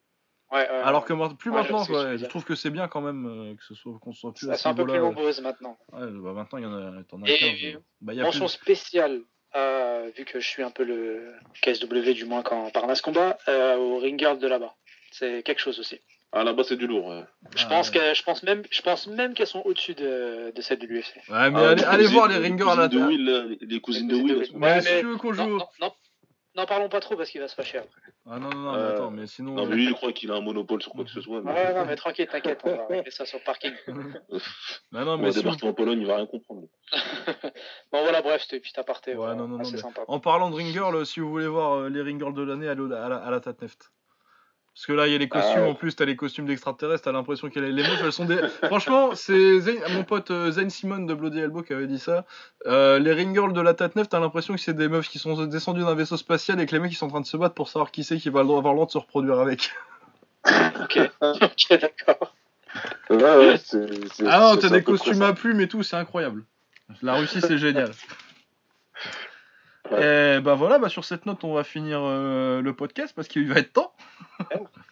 [SPEAKER 4] Ouais, ouais,
[SPEAKER 2] Alors que moi, plus
[SPEAKER 4] Ouais,
[SPEAKER 2] maintenant, je trouve que c'est bien quand même euh, que ce soit qu'on soit plus à
[SPEAKER 4] ça,
[SPEAKER 2] ce
[SPEAKER 4] c'est un peu plus
[SPEAKER 2] niveau-là.
[SPEAKER 4] nombreuse maintenant.
[SPEAKER 2] Ouais, bah maintenant il y en a, as
[SPEAKER 4] Et
[SPEAKER 2] 15. Bah, il y a
[SPEAKER 4] Mention
[SPEAKER 2] plus-
[SPEAKER 4] spéciale, euh, vu que je suis un peu le KSW, du moins quand on parle à ce combat, euh, au ring girl de là-bas. C'est quelque chose aussi.
[SPEAKER 5] Ah là-bas c'est du lourd. ouais.
[SPEAKER 4] Je
[SPEAKER 2] Ah,
[SPEAKER 4] pense
[SPEAKER 2] ouais.
[SPEAKER 4] que je pense même je pense même qu'elles sont au-dessus de, de celles de l'UFC.
[SPEAKER 2] Ouais, mais
[SPEAKER 5] Ah,
[SPEAKER 2] allez, voir les ringers à la
[SPEAKER 5] cousines de
[SPEAKER 2] tête.
[SPEAKER 5] Will, là, les- les cousines de Will.
[SPEAKER 2] Mais
[SPEAKER 4] Ouais,
[SPEAKER 2] si
[SPEAKER 4] mais-
[SPEAKER 2] tu veux qu'on
[SPEAKER 4] Non,
[SPEAKER 2] joue.
[SPEAKER 4] Non, non, n'en parlons pas trop parce qu'il va se fâcher après.
[SPEAKER 2] Ah non, non, non, mais
[SPEAKER 5] Euh,
[SPEAKER 2] attends, mais sinon.
[SPEAKER 5] Non,
[SPEAKER 2] euh,
[SPEAKER 5] mais lui il croit qu'il a un monopole sur quoi que ce soit. mais-
[SPEAKER 4] Ouais, non, mais tranquille, t'inquiète, on va régler ça sur le parking.
[SPEAKER 2] Non,
[SPEAKER 5] On
[SPEAKER 2] mais
[SPEAKER 5] va
[SPEAKER 2] si on-
[SPEAKER 5] débarquer en Pologne, il va rien comprendre.
[SPEAKER 4] Bon, voilà, bref, c'était petit aparté.
[SPEAKER 2] Ouais,
[SPEAKER 4] voilà,
[SPEAKER 2] non, non, non, mais-
[SPEAKER 4] sympa.
[SPEAKER 2] En parlant de ring girl, si vous voulez voir euh, les ring girls de l'année, allez à la, à la Tatneft. Parce que là, il y a les costumes
[SPEAKER 5] Ah ouais.
[SPEAKER 2] en plus, t'as les costumes d'extraterrestres, t'as l'impression que les, meufs, elles sont des. Franchement, c'est mon pote euh, Zayn Simon de Bloody Elbow qui avait dit ça. Euh, les ring girls de la Tatneft, t'as l'impression que c'est des meufs qui sont descendues d'un vaisseau spatial et que les mecs ils sont en train de se battre pour savoir qui c'est qui va avoir le droit de se reproduire avec.
[SPEAKER 4] Ok, ok, d'accord.
[SPEAKER 5] Ouais, ouais,
[SPEAKER 2] Ah non, t'as des costumes à plumes et tout, c'est incroyable. La Russie, c'est génial.
[SPEAKER 5] Ouais.
[SPEAKER 2] Et bah voilà, bah sur cette note, on va finir euh, le podcast parce qu'il va être temps.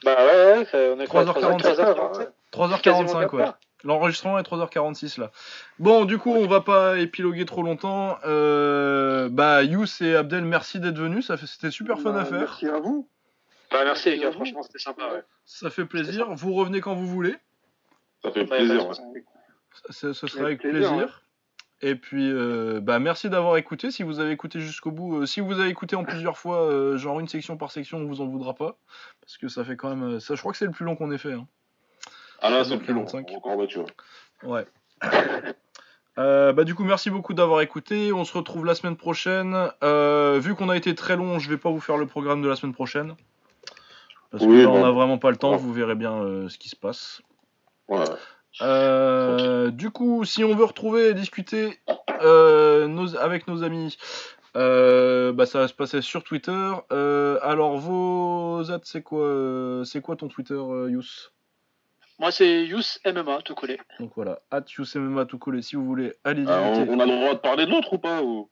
[SPEAKER 4] Bah ouais, ouais, ça- on est quoi
[SPEAKER 2] 3h45,
[SPEAKER 4] 3h47
[SPEAKER 2] 3h45, ouais. L'enregistrement est 3h46 là. Bon, du coup, on va pas épiloguer trop longtemps. Euh, bah, Yous et Abdel, merci d'être venus. Ça c'était super fun
[SPEAKER 3] Bah,
[SPEAKER 2] à faire.
[SPEAKER 3] Merci à vous.
[SPEAKER 4] Bah merci les gars, franchement c'était sympa. Ouais.
[SPEAKER 2] Ça fait plaisir. Vous revenez quand vous voulez.
[SPEAKER 5] Ça fait plaisir. ouais.
[SPEAKER 2] Ce, ce sera avec
[SPEAKER 3] Avec
[SPEAKER 2] plaisir.
[SPEAKER 3] plaisir,
[SPEAKER 2] Et puis, euh, bah, merci d'avoir écouté. Si vous avez écouté jusqu'au bout, euh, si vous avez écouté en plusieurs fois, euh, genre une section par section, on vous en voudra pas. Parce que ça fait quand même. Ça, je crois que c'est le plus long qu'on ait fait. hein.
[SPEAKER 5] Ah là, c'est le plus long.
[SPEAKER 2] 45.
[SPEAKER 5] Encore battu. ouais.
[SPEAKER 2] Ouais. Bah du coup merci beaucoup d'avoir écouté. On se retrouve la semaine prochaine. Vu qu'on a été très long, je vais pas vous faire le programme de la semaine prochaine. Parce que
[SPEAKER 5] Oui,
[SPEAKER 2] là, on
[SPEAKER 5] bon.
[SPEAKER 2] a vraiment pas le temps.
[SPEAKER 5] Ouais.
[SPEAKER 2] Vous verrez bien ce qui se passe.
[SPEAKER 5] Ouais.
[SPEAKER 2] Euh, du coup, si on veut retrouver et discuter euh, nos- avec nos amis, euh, bah ça va se passer sur Twitter. Euh, alors vos ads, c'est quoi euh, C'est quoi ton Twitter, euh, Yous
[SPEAKER 4] Moi c'est Yous MMA tout collé.
[SPEAKER 2] Donc voilà, at YousMMA tout collé si vous voulez. Allez
[SPEAKER 5] Ah, on,
[SPEAKER 2] discuter.
[SPEAKER 5] on a le droit de parler de l'autre ou pas ou...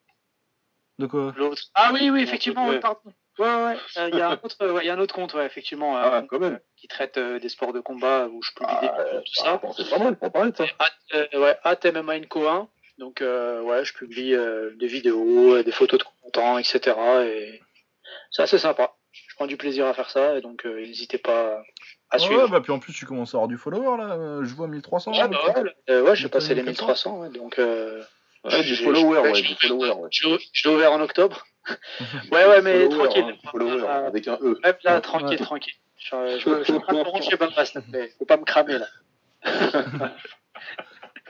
[SPEAKER 2] De quoi?
[SPEAKER 4] Ah oui, oui, effectivement, pardon. Ouais, ouais, euh, il y, a un autre- ouais, y a un autre compte, ouais, effectivement, euh,
[SPEAKER 5] Ah, quand même.
[SPEAKER 4] qui traite euh, des sports de combat où je publie
[SPEAKER 5] Ah,
[SPEAKER 4] des vidéos, tout ça.
[SPEAKER 5] Attends, c'est pas mal, on parler de ça.
[SPEAKER 4] At, euh, ouais, at MMA Inco 1. Donc, euh, ouais, je publie euh, des vidéos, euh, des photos de contents, etc. Et c'est assez sympa. Je prends du plaisir à faire ça, et donc euh, n'hésitez pas à
[SPEAKER 2] Ouais,
[SPEAKER 4] suivre.
[SPEAKER 2] bah puis en plus tu commences à avoir du follower là, euh, je vois 1300.
[SPEAKER 4] Ouais, bah ouais, euh, ouais, j'ai passé
[SPEAKER 2] euh,
[SPEAKER 4] les
[SPEAKER 2] 400.
[SPEAKER 4] 1300, ouais, donc euh,
[SPEAKER 5] Ouais, du follower, ouais, du follower, ouais.
[SPEAKER 4] je l'ai ouvert en octobre. Ouais, ouais, mais
[SPEAKER 5] Follower,
[SPEAKER 4] tranquille.
[SPEAKER 5] hein, follower,
[SPEAKER 4] Euh,
[SPEAKER 5] avec un E.
[SPEAKER 4] Hop là,
[SPEAKER 2] Ouais.
[SPEAKER 4] tranquille, tranquille. Je, je, je, je suis en train de me. Faut pas me cramer là.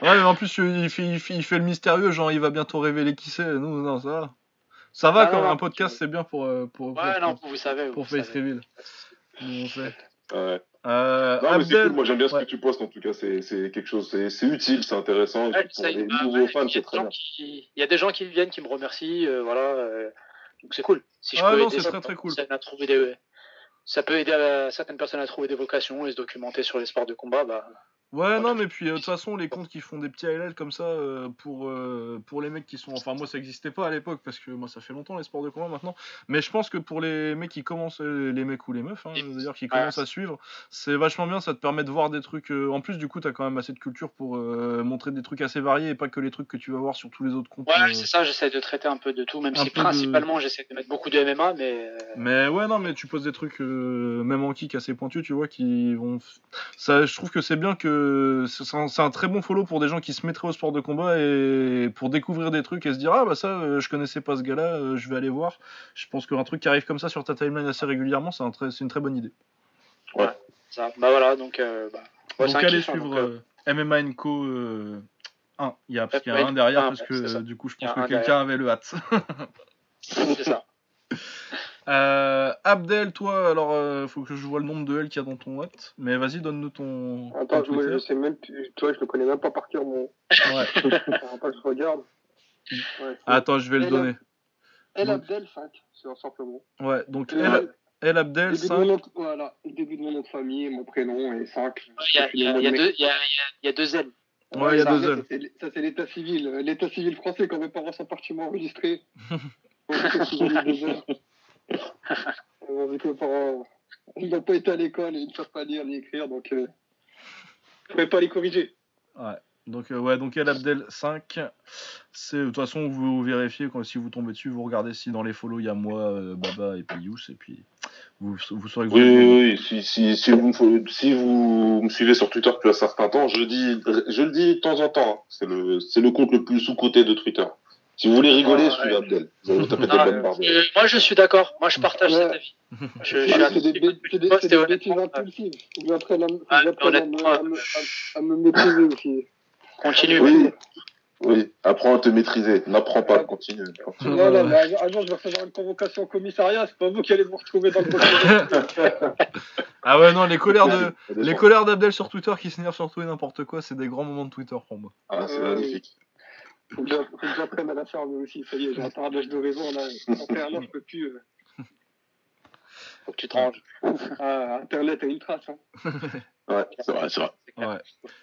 [SPEAKER 2] Ouais, mais en plus il fait, il, fait, il fait le mystérieux, genre il va bientôt révéler qui c'est. Nous, non, ça va. Ça va
[SPEAKER 4] Ah,
[SPEAKER 2] quand
[SPEAKER 4] non,
[SPEAKER 2] un podcast, c'est bien pour, euh, pour, pour,
[SPEAKER 4] Ouais, non, vous savez.
[SPEAKER 2] pour
[SPEAKER 4] vous
[SPEAKER 2] Face
[SPEAKER 4] savez.
[SPEAKER 2] Reveal. On sait.
[SPEAKER 5] Ouais.
[SPEAKER 2] Euh,
[SPEAKER 5] Non, mais c'est
[SPEAKER 2] Abdel,
[SPEAKER 5] cool. Moi, j'aime bien ce
[SPEAKER 2] ouais.
[SPEAKER 5] que tu postes. En tout cas, c'est c'est quelque chose, c'est c'est utile, c'est intéressant.
[SPEAKER 4] Ouais,
[SPEAKER 5] pour
[SPEAKER 4] ça,
[SPEAKER 5] les
[SPEAKER 4] bah,
[SPEAKER 5] nouveaux
[SPEAKER 4] ouais,
[SPEAKER 5] fans,
[SPEAKER 4] il y a
[SPEAKER 5] c'est
[SPEAKER 4] des
[SPEAKER 5] très
[SPEAKER 4] gens
[SPEAKER 5] bien.
[SPEAKER 4] qui- Il y a des gens qui viennent, qui me remercient, euh, voilà. euh, donc c'est cool. Si je
[SPEAKER 2] Ah
[SPEAKER 4] peux
[SPEAKER 2] non,
[SPEAKER 4] aider
[SPEAKER 2] c'est très, très cool.
[SPEAKER 4] trouver des- Ça peut aider à- certaines personnes à trouver des vocations et se documenter sur les sports de combat. Bah,
[SPEAKER 2] Ouais, non, mais puis euh, de toute façon, les comptes qui font des petits highlights comme ça euh, pour, euh, pour les mecs qui sont. Enfin, moi, ça existait pas à l'époque parce que moi, ça fait longtemps les sports de combat maintenant. Mais je pense que pour les mecs qui commencent, les mecs ou les meufs, hein, d'ailleurs, qui
[SPEAKER 4] Ouais.
[SPEAKER 2] commencent à suivre, c'est vachement bien. Ça te permet de voir des trucs. En plus, du coup, t'as quand même assez de culture pour montrer des trucs assez variés et pas que les trucs que tu vas voir sur tous les autres comptes.
[SPEAKER 4] ouais, c'est ça. J'essaie de traiter un peu de tout, même si
[SPEAKER 2] de-
[SPEAKER 4] principalement j'essaie de mettre beaucoup de MMA, mais
[SPEAKER 2] Mais ouais, non, mais tu poses des trucs, même en kick assez pointus, tu vois, qui vont. Ça, je trouve que c'est bien que c'est un, c'est un très bon follow pour des gens qui se mettraient au sport de combat et pour découvrir des trucs et se dire ah bah ça, euh, je connaissais pas ce gars-là, euh, je vais aller voir. Je pense qu'un truc qui arrive comme ça sur ta timeline assez régulièrement, c'est un une très bonne idée.
[SPEAKER 4] ça. Bah voilà, donc. euh, bah, ouais,
[SPEAKER 2] donc allez
[SPEAKER 4] kiff, hein,
[SPEAKER 2] suivre
[SPEAKER 4] donc, euh,
[SPEAKER 2] euh, MMA Co. euh, 1. Il y a, parce qu'il y a
[SPEAKER 4] Ouais,
[SPEAKER 2] un derrière, parce
[SPEAKER 4] ouais,
[SPEAKER 2] que euh, du coup, je pense que
[SPEAKER 4] un
[SPEAKER 2] quelqu'un avait le hâte.
[SPEAKER 4] c'est ça.
[SPEAKER 2] Euh, Abdel, toi, alors, euh, faut que je vois le nombre de L qu'il y a dans ton hâte. Mais vas-y, donne-nous ton.
[SPEAKER 3] Attends,
[SPEAKER 2] ton
[SPEAKER 3] je, sais même plus, toi, je le connais même pas par cœur, mon.
[SPEAKER 2] Ouais.
[SPEAKER 3] Attends, je regarde. Ouais,
[SPEAKER 2] Attends, je vais le donner. Donc-
[SPEAKER 3] Abdel 5, c'est simplement.
[SPEAKER 2] Ouais, donc
[SPEAKER 3] Le
[SPEAKER 2] El, El Abdel,
[SPEAKER 3] début, de
[SPEAKER 2] 5.
[SPEAKER 3] mon nom, de- voilà, le début de mon nom de famille, mon prénom et 5.
[SPEAKER 4] Il y a, y y deux- il y a- il y a deux ailes.
[SPEAKER 2] Ouais, il y a
[SPEAKER 3] ça,
[SPEAKER 2] deux
[SPEAKER 3] c'est- Ça, c'est l'état civil. L'état civil français, quand mes parents sont partis m'enregistrer. Euh, Avec mes parents, ils n'ont pas été à l'école et ils ne savent pas lire ni écrire, donc euh, je ne pourrais pas les corriger.
[SPEAKER 2] Ouais. Donc, euh, ouais, donc El Abdel 5. C'est, de toute façon, vous vérifiez quand si vous tombez dessus, vous regardez si dans les follow il y a moi, euh, Baba et puis Yous, et puis vous, vous saurez que vous
[SPEAKER 5] Oui, oui, oui. Si, si, si, vous me, faut- si vous me suivez sur Twitter depuis un certain temps, je, dis, je le dis de temps en temps. hein. C'est le, c'est le compte le plus sous-coté de Twitter. Si vous voulez rigoler,
[SPEAKER 4] Ah,
[SPEAKER 5] suivez
[SPEAKER 4] ouais.
[SPEAKER 5] Abdel. Vous allez vous taper des bonnes barres.
[SPEAKER 4] euh, moi, je suis d'accord. Moi, je partage
[SPEAKER 3] Ouais.
[SPEAKER 4] cet avis. Je, je suis
[SPEAKER 3] Ah, des, des, des bêtises impulsives. À, me- faut que
[SPEAKER 4] Ah,
[SPEAKER 3] à me,
[SPEAKER 4] honnêtement,
[SPEAKER 3] à, me, à- à me maîtriser aussi.
[SPEAKER 4] Continue.
[SPEAKER 5] Oui, oui. Apprends à te maîtriser. N'apprends pas. Continue. continue.
[SPEAKER 3] Non, non, mais jour, je vais recevoir une convocation au commissariat, c'est pas vous qui allez vous retrouver dans le commissariat.
[SPEAKER 2] Ah ouais, non, les colères de. Les colères d'Abdel sur Twitter qui s'énervent sur tout et n'importe quoi, c'est des grands moments de Twitter pour moi.
[SPEAKER 5] Ah, c'est
[SPEAKER 3] Euh,
[SPEAKER 5] magnifique.
[SPEAKER 3] Faut que j'apprenne à la faire, mais aussi. Ça y est, j'ai atteint un âge de raison, là. An, je peux plus. euh,
[SPEAKER 4] Faut que tu te ranges.
[SPEAKER 3] ah, Internet a une trace, hein.
[SPEAKER 5] Ouais, c'est vrai, c'est vrai.
[SPEAKER 2] Ouais.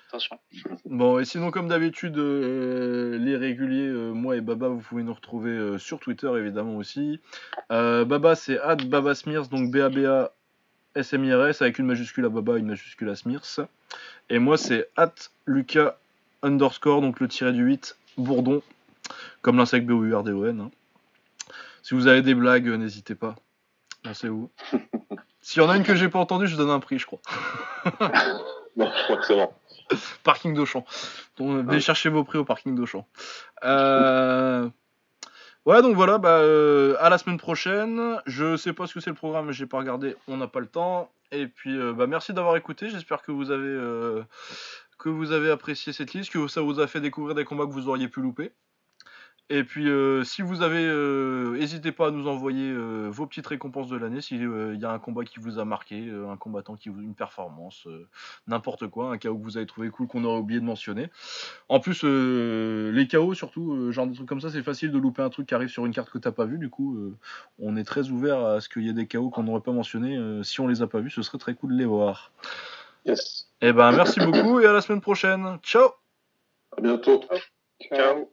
[SPEAKER 4] Attention.
[SPEAKER 2] Bon, et sinon, comme d'habitude, euh, les réguliers, euh, moi et Baba, vous pouvez nous retrouver euh, sur Twitter évidemment aussi. Euh, Baba, c'est at babasmears, donc B-A-B-A S-M-I-R-S, avec une majuscule à Baba, une majuscule à Smears. Et moi, c'est at Lucas underscore, donc le tiré du 8, Bourdon, comme l'insecte B-O-U-R-D-O-N. hein. Si vous avez des blagues, euh, n'hésitez pas. Où. S'il y en a une que j'ai pas entendue, je donne un prix, je crois.
[SPEAKER 5] Non, je crois que c'est bon.
[SPEAKER 2] Parking d'Auchan. Donc, venez
[SPEAKER 5] Ouais.
[SPEAKER 2] chercher vos prix au parking d'Auchan. Euh... Ouais, donc voilà, bah, euh, à la semaine prochaine. Je sais pas ce que c'est le programme, mais j'ai pas regardé, on n'a pas le temps. Et puis, euh, bah, merci d'avoir écouté. J'espère que vous avez euh, que vous avez apprécié cette liste, que ça vous a fait découvrir des combats que vous auriez pu louper. Et puis, euh, si vous avez, euh, n'hésitez pas à nous envoyer euh, vos petites récompenses de l'année. S'il y a un combat qui vous a marqué, euh, un combattant qui vous, une performance, euh, n'importe quoi, un KO que vous avez trouvé cool qu'on aurait oublié de mentionner. En plus, euh, les KO surtout, euh, genre des trucs comme ça, c'est facile de louper un truc qui arrive sur une carte que t'as pas vu. Du coup, euh, on est très ouvert à ce qu'il y ait des KO qu'on n'aurait pas mentionné. Euh, si on les a pas vus, ce serait très cool de les voir.
[SPEAKER 5] Yes.
[SPEAKER 2] Et ben, merci beaucoup et à la semaine prochaine. Ciao.
[SPEAKER 5] À bientôt.
[SPEAKER 3] Ciao.